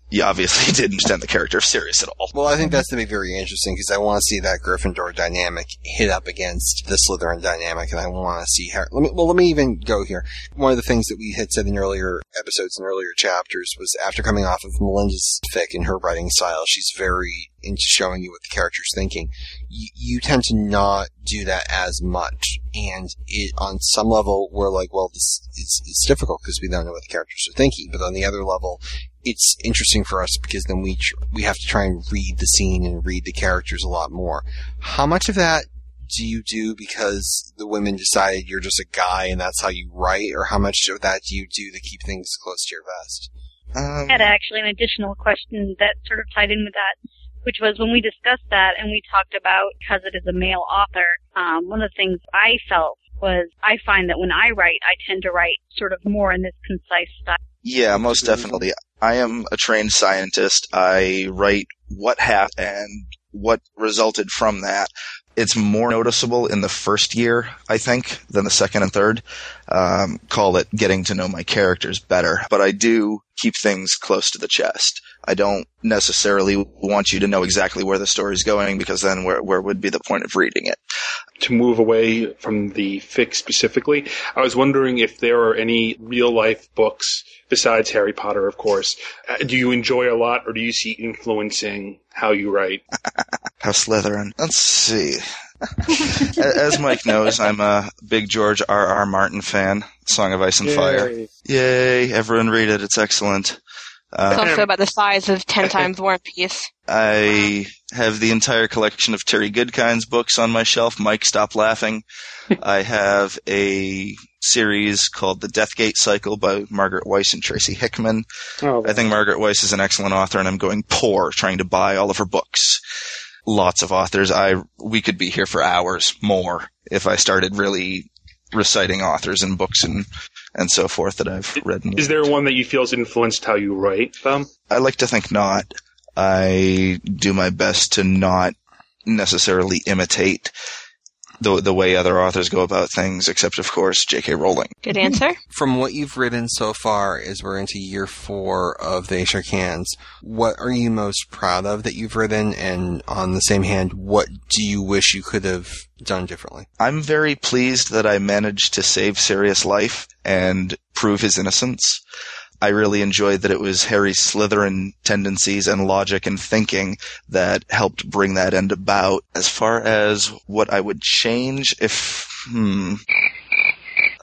you obviously *laughs* didn't understand the character of Sirius at all. Well, I think that's going to be very interesting because I want to see that Gryffindor dynamic hit up against the Slytherin dynamic, and I want to see how. Let me, well, let me even go here. One of the things that we had said in earlier episodes and earlier chapters was after coming off of Melinda's fic in her writing style, she's very into showing you what the character's thinking. You, tend to not do that as much, and it on some level we're like, well, this is it's difficult because we don't know what the characters are thinking, but on the other level, it's interesting for us because then we tr- we have to try and read the scene and read the characters a lot more. How much of that do you do because the women decided you're just a guy and that's how you write, or how much of that do you do to keep things close to your vest? Um, I had actually an additional question that sort of tied in with that, which was when we discussed that and we talked about because it is a male author, um, one of the things I felt was I find that when I write, I tend to write sort of more in this concise style. Yeah, most definitely. I am a trained scientist. I write what happened and what resulted from that. It's more noticeable in the first year, I think, than the second and third. Um, call it getting to know my characters better. But I do keep things close to the chest. I don't necessarily want you to know exactly where the story's going because then where, where would be the point of reading it? to move away from the fic specifically, I was wondering if there are any real life books besides Harry Potter, of course. Uh, do you enjoy a lot, or do you see influencing how you write? *laughs* How Slytherin. Let's see. As Mike knows, I'm a big George R. R. Martin fan. Song of Ice and Fire. Yay. Yay! Everyone read it. It's excellent. It's Uh, also about the size of ten times War and Peace. I have the entire collection of Terry Goodkind's books on my shelf. Mike, stop laughing. *laughs* I have a series called The Deathgate Cycle by Margaret Weis and Tracy Hickman. Oh, I think Margaret Weis is an excellent author, and I'm going poor trying to buy all of her books. Lots of authors. I we could be here for hours more if I started really reciting authors and books and and so forth that I've read. Is there one that you feel has influenced how you write them? I like to think not. I do my best to not necessarily imitate the the way other authors go about things, except of course J.K. Rowling. Good answer. *laughs* From what you've written so far, as we're into year four of They Shook Hands, what are you most proud of that you've written? And on the same hand, what do you wish you could have done differently? I'm very pleased that I managed to save Sirius' life and prove his innocence. I really enjoyed that it was Harry's Slytherin tendencies and logic and thinking that helped bring that end about. As far as what I would change, if hmm,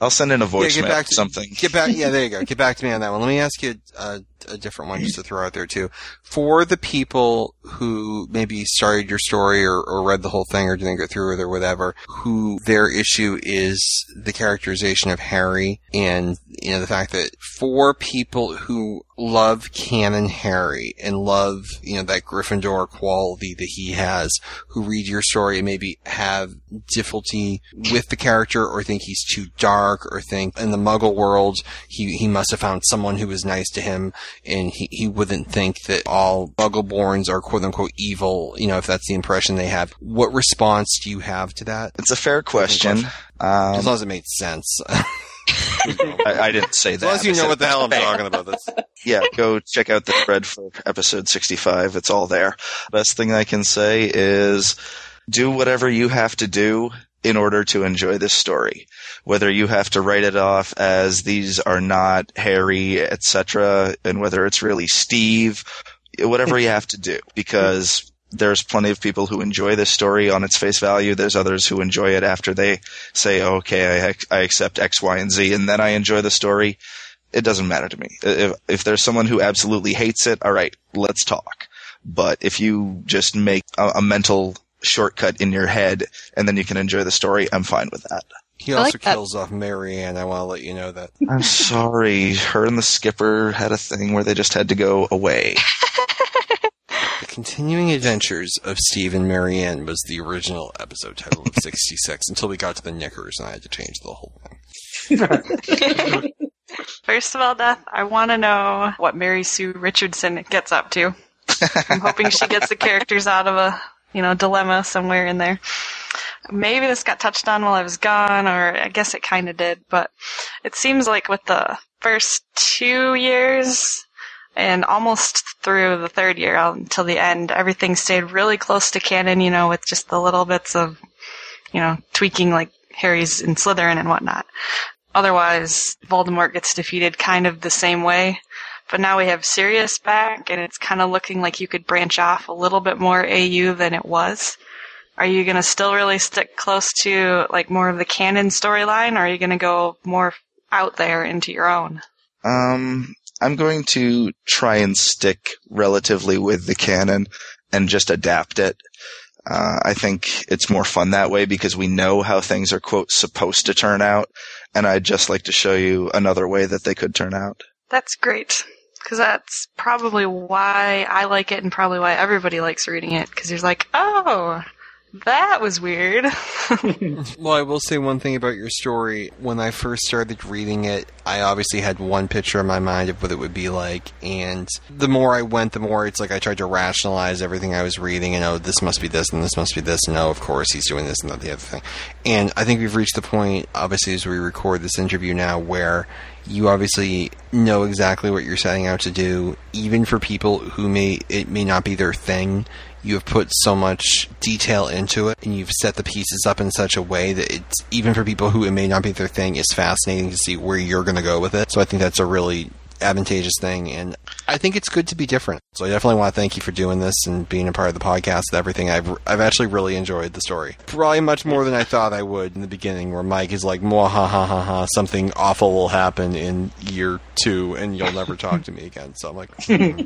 I'll send in a Yeah, voicemail. get back to something. *laughs* Get back. Yeah, there you go. Get back to me on that one. Let me ask you a, a different one just to throw out there too. For the people who maybe started your story or, or read the whole thing or didn't go through it or whatever, who their issue is the characterization of Harry and you know the fact that for people who love canon Harry and love you know that Gryffindor quality that he has, who read your story and maybe have difficulty with the character or think he's too dark or think in the Muggle world he he must have found someone who was nice to him and he, he wouldn't think that all Muggleborns are quote unquote evil. You know if that's the impression they have. What response do you have to that? It's a fair question. Um, as long as it made sense. *laughs* *laughs* I, I didn't say that. As long as you know what the hell I'm talking about. This. *laughs* yeah, go check out the thread for episode 65. It's all there. Best thing I can say is do whatever you have to do in order to enjoy this story. Whether you have to write it off as these are not Harry, etc., and whether it's really Steve, whatever you have to do, because there's plenty of people who enjoy this story on its face value. There's others who enjoy it after they say, oh, okay, I, I accept X, Y, and Z, and then I enjoy the story. It doesn't matter to me. If, if there's someone who absolutely hates it, all right, let's talk. But if you just make a, a mental shortcut in your head and then you can enjoy the story, I'm fine with that. He also like that. kills off Marianne. I want to let you know that. I'm sorry. Her and the skipper had a thing where they just had to go away. *laughs* The Continuing Adventures of Steve and Marianne was the original episode title of 66 until we got to the Knickers and I had to change the whole thing. *laughs* First of all, Death, I want to know what Mary Sue Richardson gets up to. I'm hoping she gets the characters out of a, you know, dilemma somewhere in there. Maybe this got touched on while I was gone, or I guess it kind of did, but it seems like with the first two years and almost through the third year until the end, everything stayed really close to canon, you know, with just the little bits of, you know, tweaking like Harry's in Slytherin and whatnot. Otherwise, Voldemort gets defeated kind of the same way. But now we have Sirius back, and it's kind of looking like you could branch off a little bit more AU than it was. Are you going to still really stick close to like more of the canon storyline, or are you going to go more out there into your own? Um, I'm going to try and stick relatively with the canon and just adapt it. Uh, I think it's more fun that way because we know how things are quote supposed to turn out, and I'd just like to show you another way that they could turn out. That's great. Because that's probably why I like it and probably why everybody likes reading it. Because you're like, oh, that was weird. *laughs* Well, I will say one thing about your story. When I first started reading it, I obviously had one picture in my mind of what it would be like, and the more I went, the more it's like I tried to rationalize everything I was reading, and oh, this must be this, and this must be this, and oh, of course he's doing this and that, the other thing. And I think we've reached the point, obviously, as we record this interview now, where you obviously know exactly what you're setting out to do, even for people who may it may not be their thing. You have put so much detail into it, and you've set the pieces up in such a way that it's even for people who it may not be their thing. It's fascinating to see where you're going to go with it. So I think that's a really advantageous thing, and I think it's good to be different. So I definitely want to thank you for doing this and being a part of the podcast and everything. I've I've actually really enjoyed the story, probably much more than I thought I would in the beginning. Where Mike is like, "Mwah ha ha ha ha," something awful will happen in year two, and you'll never talk to me again. So I'm like, *laughs* hmm.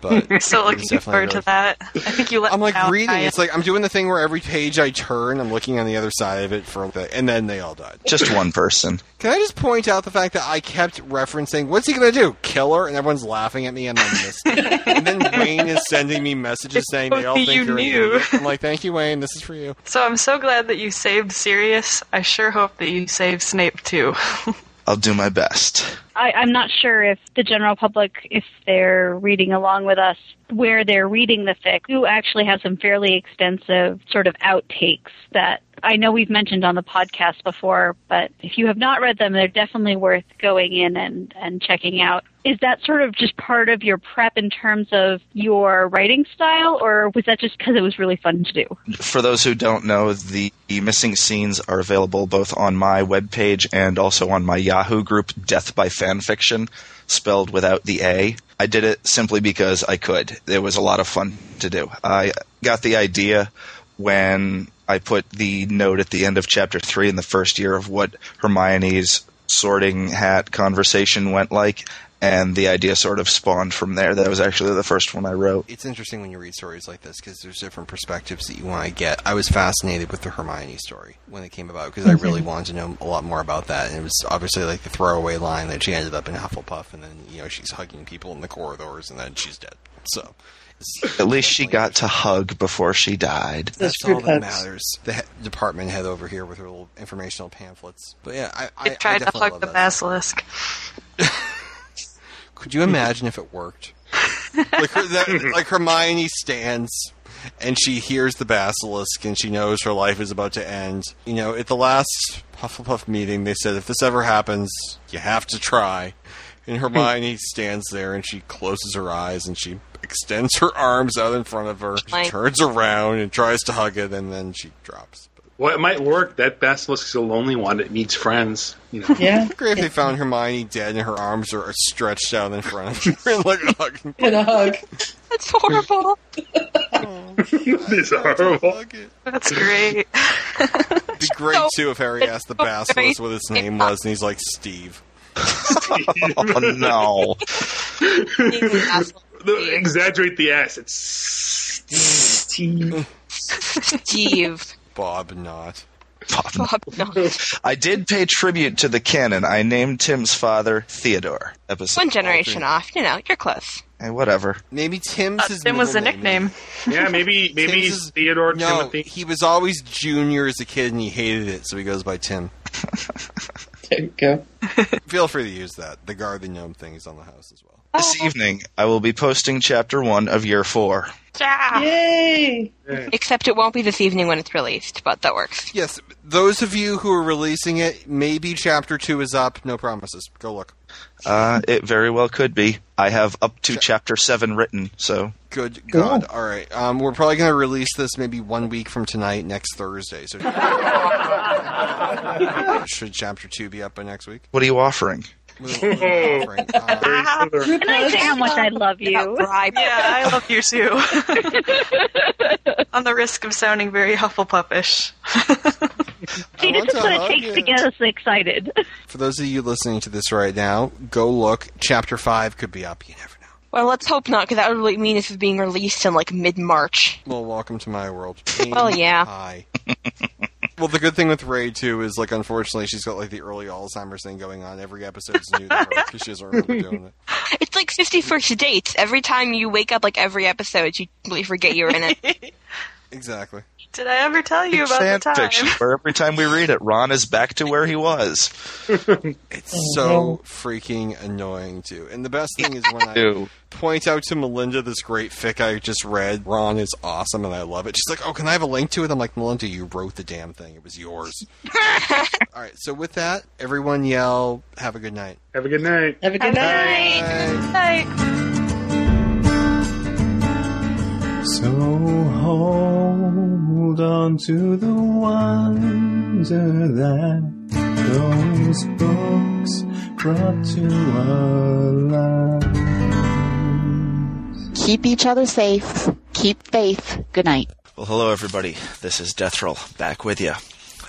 But so it was looking forward really to that. I think you let I'm like reading. It's like I'm doing the thing where every page I turn, I'm looking on the other side of it for, the, and then they all died. Just one person. Can I just point out the fact that I kept referencing, "What's he gonna do? Kill her?" And everyone's laughing at me, and then missed it. *laughs* and then Wayne is sending me messages saying they all think You you're knew. I'm like, "Thank you, Wayne. This is for you." So I'm so glad that you saved Sirius. I sure hope that you save Snape too. *laughs* I'll do my best. I, I'm not sure if the general public, if they're reading along with us, where they're reading the fic, who actually has some fairly extensive sort of outtakes that I know we've mentioned on the podcast before, but if you have not read them, they're definitely worth going in and, and checking out. Is that sort of just part of your prep in terms of your writing style, or was that just because it was really fun to do? For those who don't know, the missing scenes are available both on my webpage and also on my Yahoo group, Death by Fanfiction, spelled without the A. I did it simply because I could. It was a lot of fun to do. I got the idea when I put the note at the end of chapter three in the first year of what Hermione's sorting hat conversation went like, and the idea sort of spawned from there. That was actually the first one I wrote. It's interesting when you read stories like this because there's different perspectives that you want to get. I was fascinated with the Hermione story when it came about because I really mm-hmm. wanted to know a lot more about that. And it was obviously like the throwaway line that she ended up in Hufflepuff, and then you know she's hugging people in the corridors, and then she's dead. So. *laughs* At least she got to hug before she died. That's all that matters. The he- department head over here with her little informational pamphlets. But yeah, I, I, I tried I to hug the basilisk. *laughs* Could you imagine if it worked? like, her, that, *laughs* like Hermione stands and she hears the basilisk and she knows her life is about to end. You know, at the last Hufflepuff meeting, they said if this ever happens, you have to try. And Hermione stands there and she closes her eyes and she extends her arms out in front of her. She turns around and tries to hug it, and then she drops. Well, it might work. That basilisk is a lonely one. It needs friends. You know. Yeah. *laughs* Great if they found Hermione dead and her arms are stretched out in front of her and *laughs* like a hug. And a hug. That's horrible. this is horrible. That's great. It'd be great too if Harry asked the basilisk what his name was, and he's like Steve. *laughs* oh no! The- Exaggerate the ass. It's Steve. Steve. Bob not. Bob, no. I did pay tribute to the canon. I named Tim's father Theodore. Episode One generation off. You know, you're close. Hey, whatever. Maybe Tim's uh, his Tim was a nickname. Yeah, maybe maybe Tim's is- Theodore No, Timothy. he was always Junior as a kid, and he hated it, so he goes by Tim. *laughs* There you go. Feel free to use that. The guard the gnome thing is on the house as well. This evening, I will be posting chapter one of year four. Yeah. Yay! Except it won't be this evening when it's released, but that works. Yes, those of you who are releasing it, maybe chapter two is up. No promises. Go look. Uh, it very well could be. I have up to chapter seven written, so Good God. All right. Um, we're probably going to release this maybe one week from tonight, next Thursday. So *laughs* should chapter two be up by next week? what are you offering? *laughs* Offering. *laughs* Uh, Can I say how much I love you? Yeah, I love you too. *laughs* On the risk of sounding very Hufflepuffish. See, this want to what it takes you. to get us excited. for those of you listening to this right now, go look. Chapter five could be up. You never know. Well, let's hope not, because that would really mean this is being released in like mid March. Well, welcome to my world. Well, yeah. Hi. Well, the good thing with Ray too is like, unfortunately, she's got like the early Alzheimer's thing going on. Every episode's new because *laughs* she doesn't remember doing it. It's like 50 First Dates. Every time you wake up, like every episode, you completely forget you're in it. *laughs* Exactly. Did I ever tell you about Fan the time? fiction, where every time we read it, Ron is back to where he was. *laughs* It's mm-hmm. so freaking annoying too. And the best thing is when I point out to Melinda this great fic I just read. Ron is awesome and I love it. She's like, "Oh, can I have a link to it?" I'm like, "Melinda, you wrote the damn thing. It was yours." *laughs* All right. So with that, everyone yell, "Have a good night." Have a good night. Have a good night. Bye. Night. So hold on to the wonder that those books brought to our lives. Keep each other safe. Keep faith. Good night. Well, hello, everybody. This is Death Row back with you.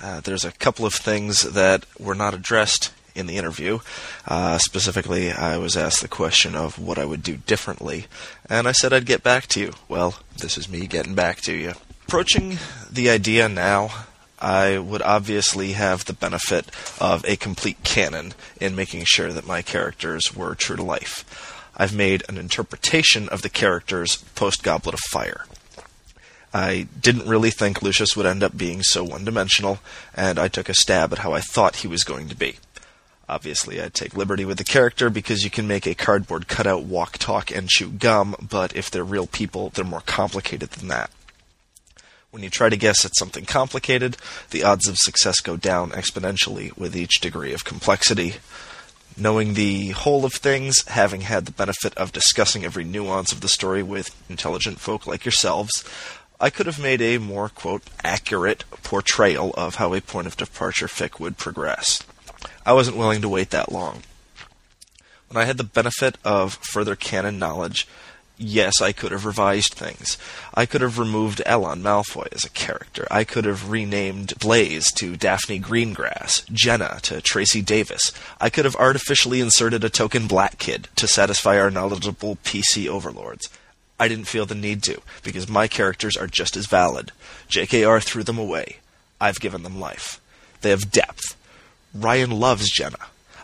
Uh, there's a couple of things that were not addressed in the interview. Uh, specifically, I was asked the question of what I would do differently, and I said I'd get back to you. Well, this is me getting back to you. Approaching the idea now, I would obviously have the benefit of a complete canon in making sure that my characters were true to life. I've made an interpretation of the characters post Goblet of Fire. I didn't really think Lucius would end up being so one dimensional, and I took a stab at how I thought he was going to be. Obviously, I'd take liberty with the character because you can make a cardboard cutout walk, talk, and chew gum, but if they're real people, they're more complicated than that. When you try to guess at something complicated, the odds of success go down exponentially with each degree of complexity. Knowing the whole of things, having had the benefit of discussing every nuance of the story with intelligent folk like yourselves, I could have made a more, quote, accurate portrayal of how a point of departure fic would progress. I wasn't willing to wait that long. When I had the benefit of further canon knowledge, yes, I could have revised things. I could have removed Elon Malfoy as a character. I could have renamed Blaise to Daphne Greengrass, Jenna to Tracy Davis. I could have artificially inserted a token black kid to satisfy our knowledgeable PC overlords. I didn't feel the need to, because my characters are just as valid. JKR threw them away. I've given them life. They have depth. Ryan loves Jenna.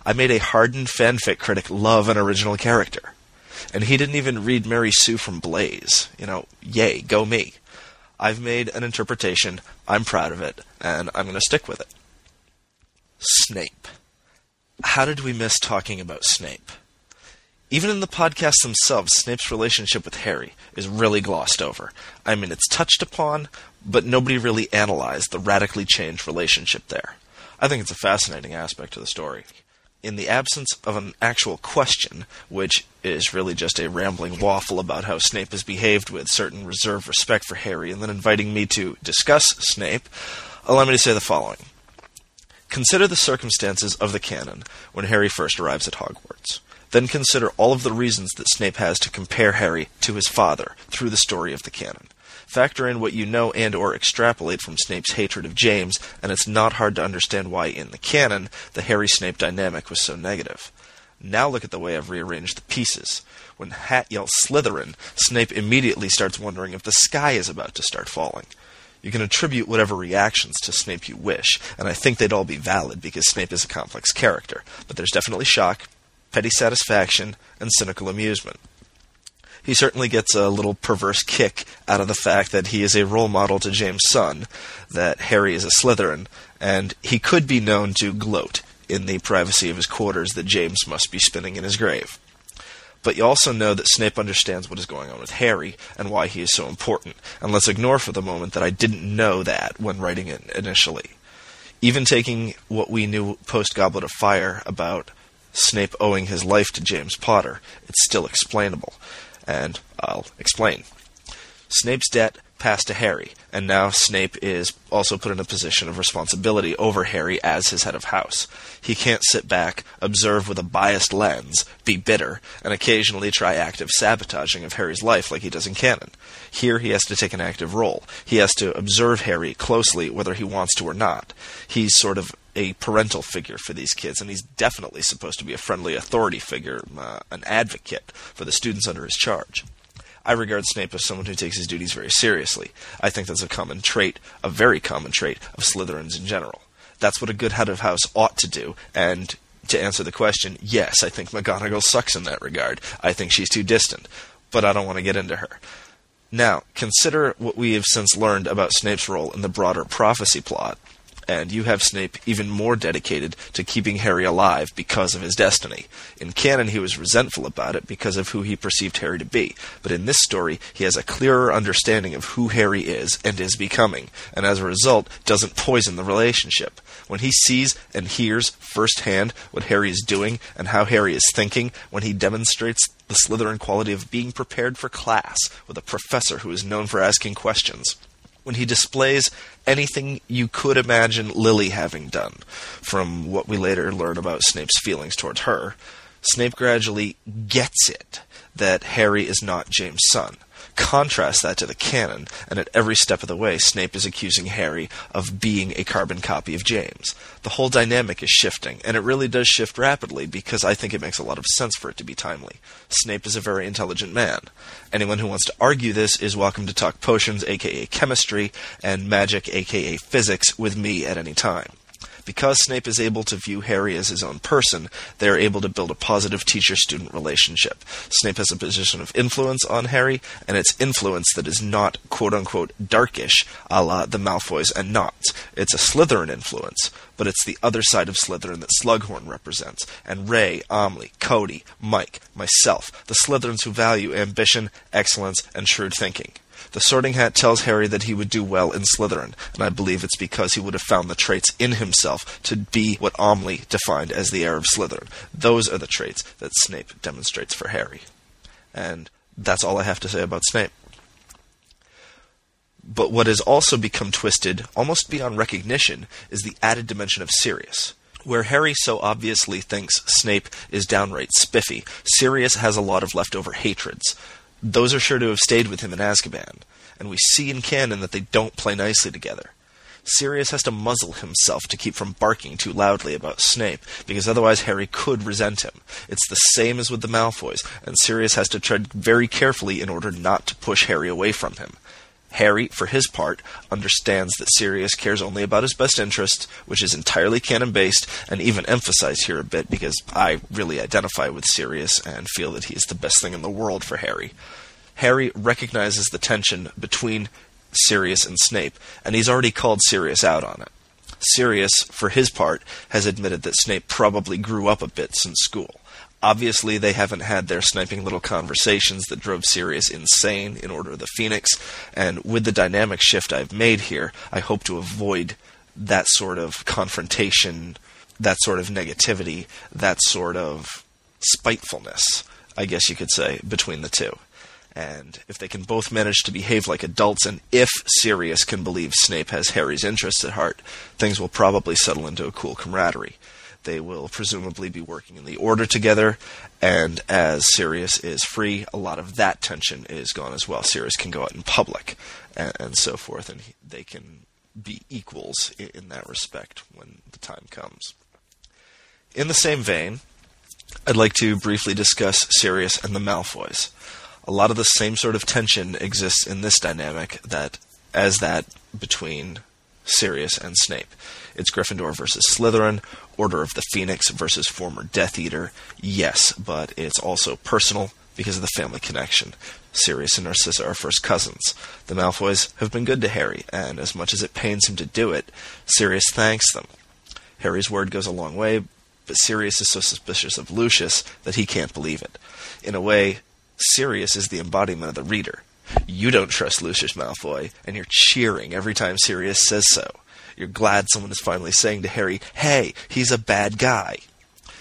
I made a hardened fanfic critic love an original character. And he didn't even read Mary Sue from Blaise. You know, yay, go me. I've made an interpretation, I'm proud of it, and I'm going to stick with it. Snape. How did we miss talking about Snape? Even in the podcasts themselves, Snape's relationship with Harry is really glossed over. I mean, it's touched upon, but nobody really analyzed the radically changed relationship there. I think it's a fascinating aspect of the story. In the absence of an actual question, which is really just a rambling waffle about how Snape has behaved with certain reserved respect for Harry, and then inviting me to discuss Snape, allow me to say the following. Consider the circumstances of the canon when Harry first arrives at Hogwarts. Then consider all of the reasons that Snape has to compare Harry to his father through the story of the canon. Factor in what you know and or extrapolate from Snape's hatred of James, and it's not hard to understand why in the canon the Harry-Snape dynamic was so negative. Now look at the way I've rearranged the pieces. When Hat yells Slytherin, Snape immediately starts wondering if the sky is about to start falling. You can attribute whatever reactions to Snape you wish, and I think they'd all be valid because Snape is a complex character, but there's definitely shock, petty satisfaction, and cynical amusement. He certainly gets a little perverse kick out of the fact that he is a role model to James' son, that Harry is a Slytherin, and he could be known to gloat in the privacy of his quarters that James must be spinning in his grave. But you also know that Snape understands what is going on with Harry and why he is so important, and let's ignore for the moment that I didn't know that when writing it initially. Even taking what we knew post Goblet of Fire about Snape owing his life to James Potter, it's still explainable. And I'll explain. Snape's debt passed to Harry, and now Snape is also put in a position of responsibility over Harry as his head of house. He can't sit back, observe with a biased lens, be bitter, and occasionally try active sabotaging of Harry's life like he does in canon. Here he has to take an active role. He has to observe Harry closely whether he wants to or not. He's sort of a parental figure for these kids, and he's definitely supposed to be a friendly authority figure, uh, an advocate for the students under his charge. I regard Snape as someone who takes his duties very seriously. I think that's a common trait, a very common trait, of Slytherins in general. That's what a good head of house ought to do, and to answer the question, yes, I think McGonagall sucks in that regard. I think she's too distant, but I don't want to get into her. Now, consider what we have since learned about Snape's role in the broader prophecy plot and you have Snape even more dedicated to keeping Harry alive because of his destiny. In canon, he was resentful about it because of who he perceived Harry to be, but in this story, he has a clearer understanding of who Harry is and is becoming, and as a result, doesn't poison the relationship. When he sees and hears firsthand what Harry is doing and how Harry is thinking, when he demonstrates the Slytherin quality of being prepared for class with a professor who is known for asking questions, when he displays anything you could imagine Lily having done, from what we later learn about Snape's feelings towards her, Snape gradually gets it that Harry is not James' son. Contrast that to the canon, and at every step of the way, Snape is accusing Harry of being a carbon copy of James. The whole dynamic is shifting, and it really does shift rapidly because I think it makes a lot of sense for it to be timely. Snape is a very intelligent man. Anyone who wants to argue this is welcome to talk potions, aka chemistry, and magic, aka physics, with me at any time. Because Snape is able to view Harry as his own person, they are able to build a positive teacher student relationship. Snape has a position of influence on Harry, and it's influence that is not quote unquote darkish, a la the Malfoys and Notts. It's a Slytherin influence, but it's the other side of Slytherin that Slughorn represents, and Ray, Omley, Cody, Mike, myself, the Slytherins who value ambition, excellence, and shrewd thinking. The Sorting Hat tells Harry that he would do well in Slytherin, and I believe it's because he would have found the traits in himself to be what Omley defined as the heir of Slytherin. Those are the traits that Snape demonstrates for Harry. And that's all I have to say about Snape. But what has also become twisted, almost beyond recognition, is the added dimension of Sirius. Where Harry so obviously thinks Snape is downright spiffy, Sirius has a lot of leftover hatreds. Those are sure to have stayed with him in Azkaban, and we see in canon that they don't play nicely together. Sirius has to muzzle himself to keep from barking too loudly about Snape, because otherwise Harry could resent him. It's the same as with the Malfoys, and Sirius has to tread very carefully in order not to push Harry away from him. Harry, for his part, understands that Sirius cares only about his best interest, which is entirely canon based, and even emphasized here a bit because I really identify with Sirius and feel that he is the best thing in the world for Harry. Harry recognizes the tension between Sirius and Snape, and he's already called Sirius out on it. Sirius, for his part, has admitted that Snape probably grew up a bit since school. Obviously, they haven't had their sniping little conversations that drove Sirius insane in Order of the Phoenix, and with the dynamic shift I've made here, I hope to avoid that sort of confrontation, that sort of negativity, that sort of spitefulness, I guess you could say, between the two. And if they can both manage to behave like adults, and if Sirius can believe Snape has Harry's interests at heart, things will probably settle into a cool camaraderie. They will presumably be working in the Order together, and as Sirius is free, a lot of that tension is gone as well. Sirius can go out in public, and, and so forth, and he, they can be equals in, in that respect when the time comes. In the same vein, I'd like to briefly discuss Sirius and the Malfoys. A lot of the same sort of tension exists in this dynamic that as that between Sirius and Snape. It's Gryffindor versus Slytherin, Order of the Phoenix versus former Death Eater. Yes, but it's also personal because of the family connection. Sirius and Narcissa are first cousins. The Malfoys have been good to Harry, and as much as it pains him to do it, Sirius thanks them. Harry's word goes a long way, but Sirius is so suspicious of Lucius that he can't believe it. In a way, Sirius is the embodiment of the reader. You don't trust Lucius Malfoy, and you're cheering every time Sirius says so. You're glad someone is finally saying to Harry, hey, he's a bad guy.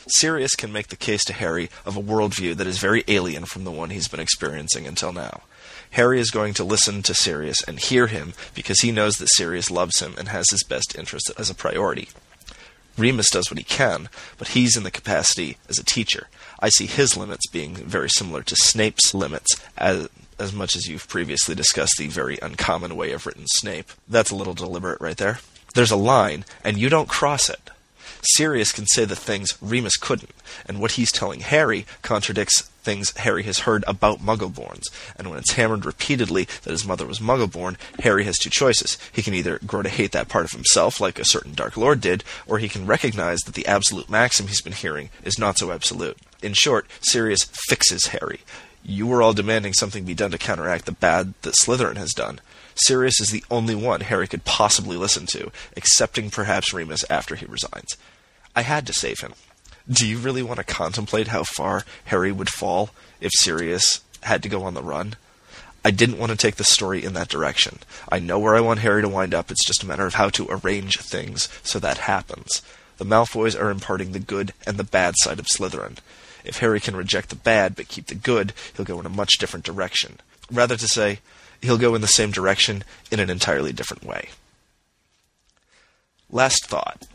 Sirius can make the case to Harry of a worldview that is very alien from the one he's been experiencing until now. Harry is going to listen to Sirius and hear him because he knows that Sirius loves him and has his best interest as a priority. Remus does what he can, but he's in the capacity as a teacher. I see his limits being very similar to Snape's limits, as, as much as you've previously discussed the very uncommon way of written Snape. That's a little deliberate right there. There's a line, and you don't cross it. Sirius can say the things Remus couldn't, and what he's telling Harry contradicts things Harry has heard about Muggleborns. And when it's hammered repeatedly that his mother was Muggleborn, Harry has two choices. He can either grow to hate that part of himself, like a certain Dark Lord did, or he can recognize that the absolute maxim he's been hearing is not so absolute. In short, Sirius fixes Harry. You were all demanding something be done to counteract the bad that Slytherin has done. Sirius is the only one Harry could possibly listen to, excepting perhaps Remus after he resigns. I had to save him. Do you really want to contemplate how far Harry would fall if Sirius had to go on the run? I didn't want to take the story in that direction. I know where I want Harry to wind up. It's just a matter of how to arrange things so that happens. The Malfoys are imparting the good and the bad side of Slytherin. If Harry can reject the bad but keep the good, he'll go in a much different direction. Rather to say, he'll go in the same direction in an entirely different way. Last thought.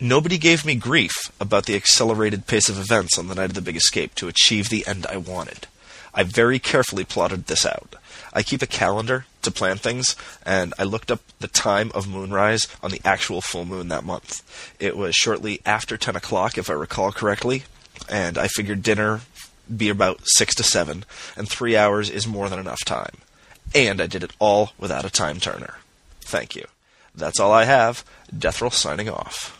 Nobody gave me grief about the accelerated pace of events on the night of the big escape to achieve the end I wanted. I very carefully plotted this out. I keep a calendar to plan things, and I looked up the time of moonrise on the actual full moon that month. It was shortly after 10 o'clock, if I recall correctly, and I figured dinner be about 6 to 7, and three hours is more than enough time. And I did it all without a time turner. Thank you. That's all I have. Death Row signing off.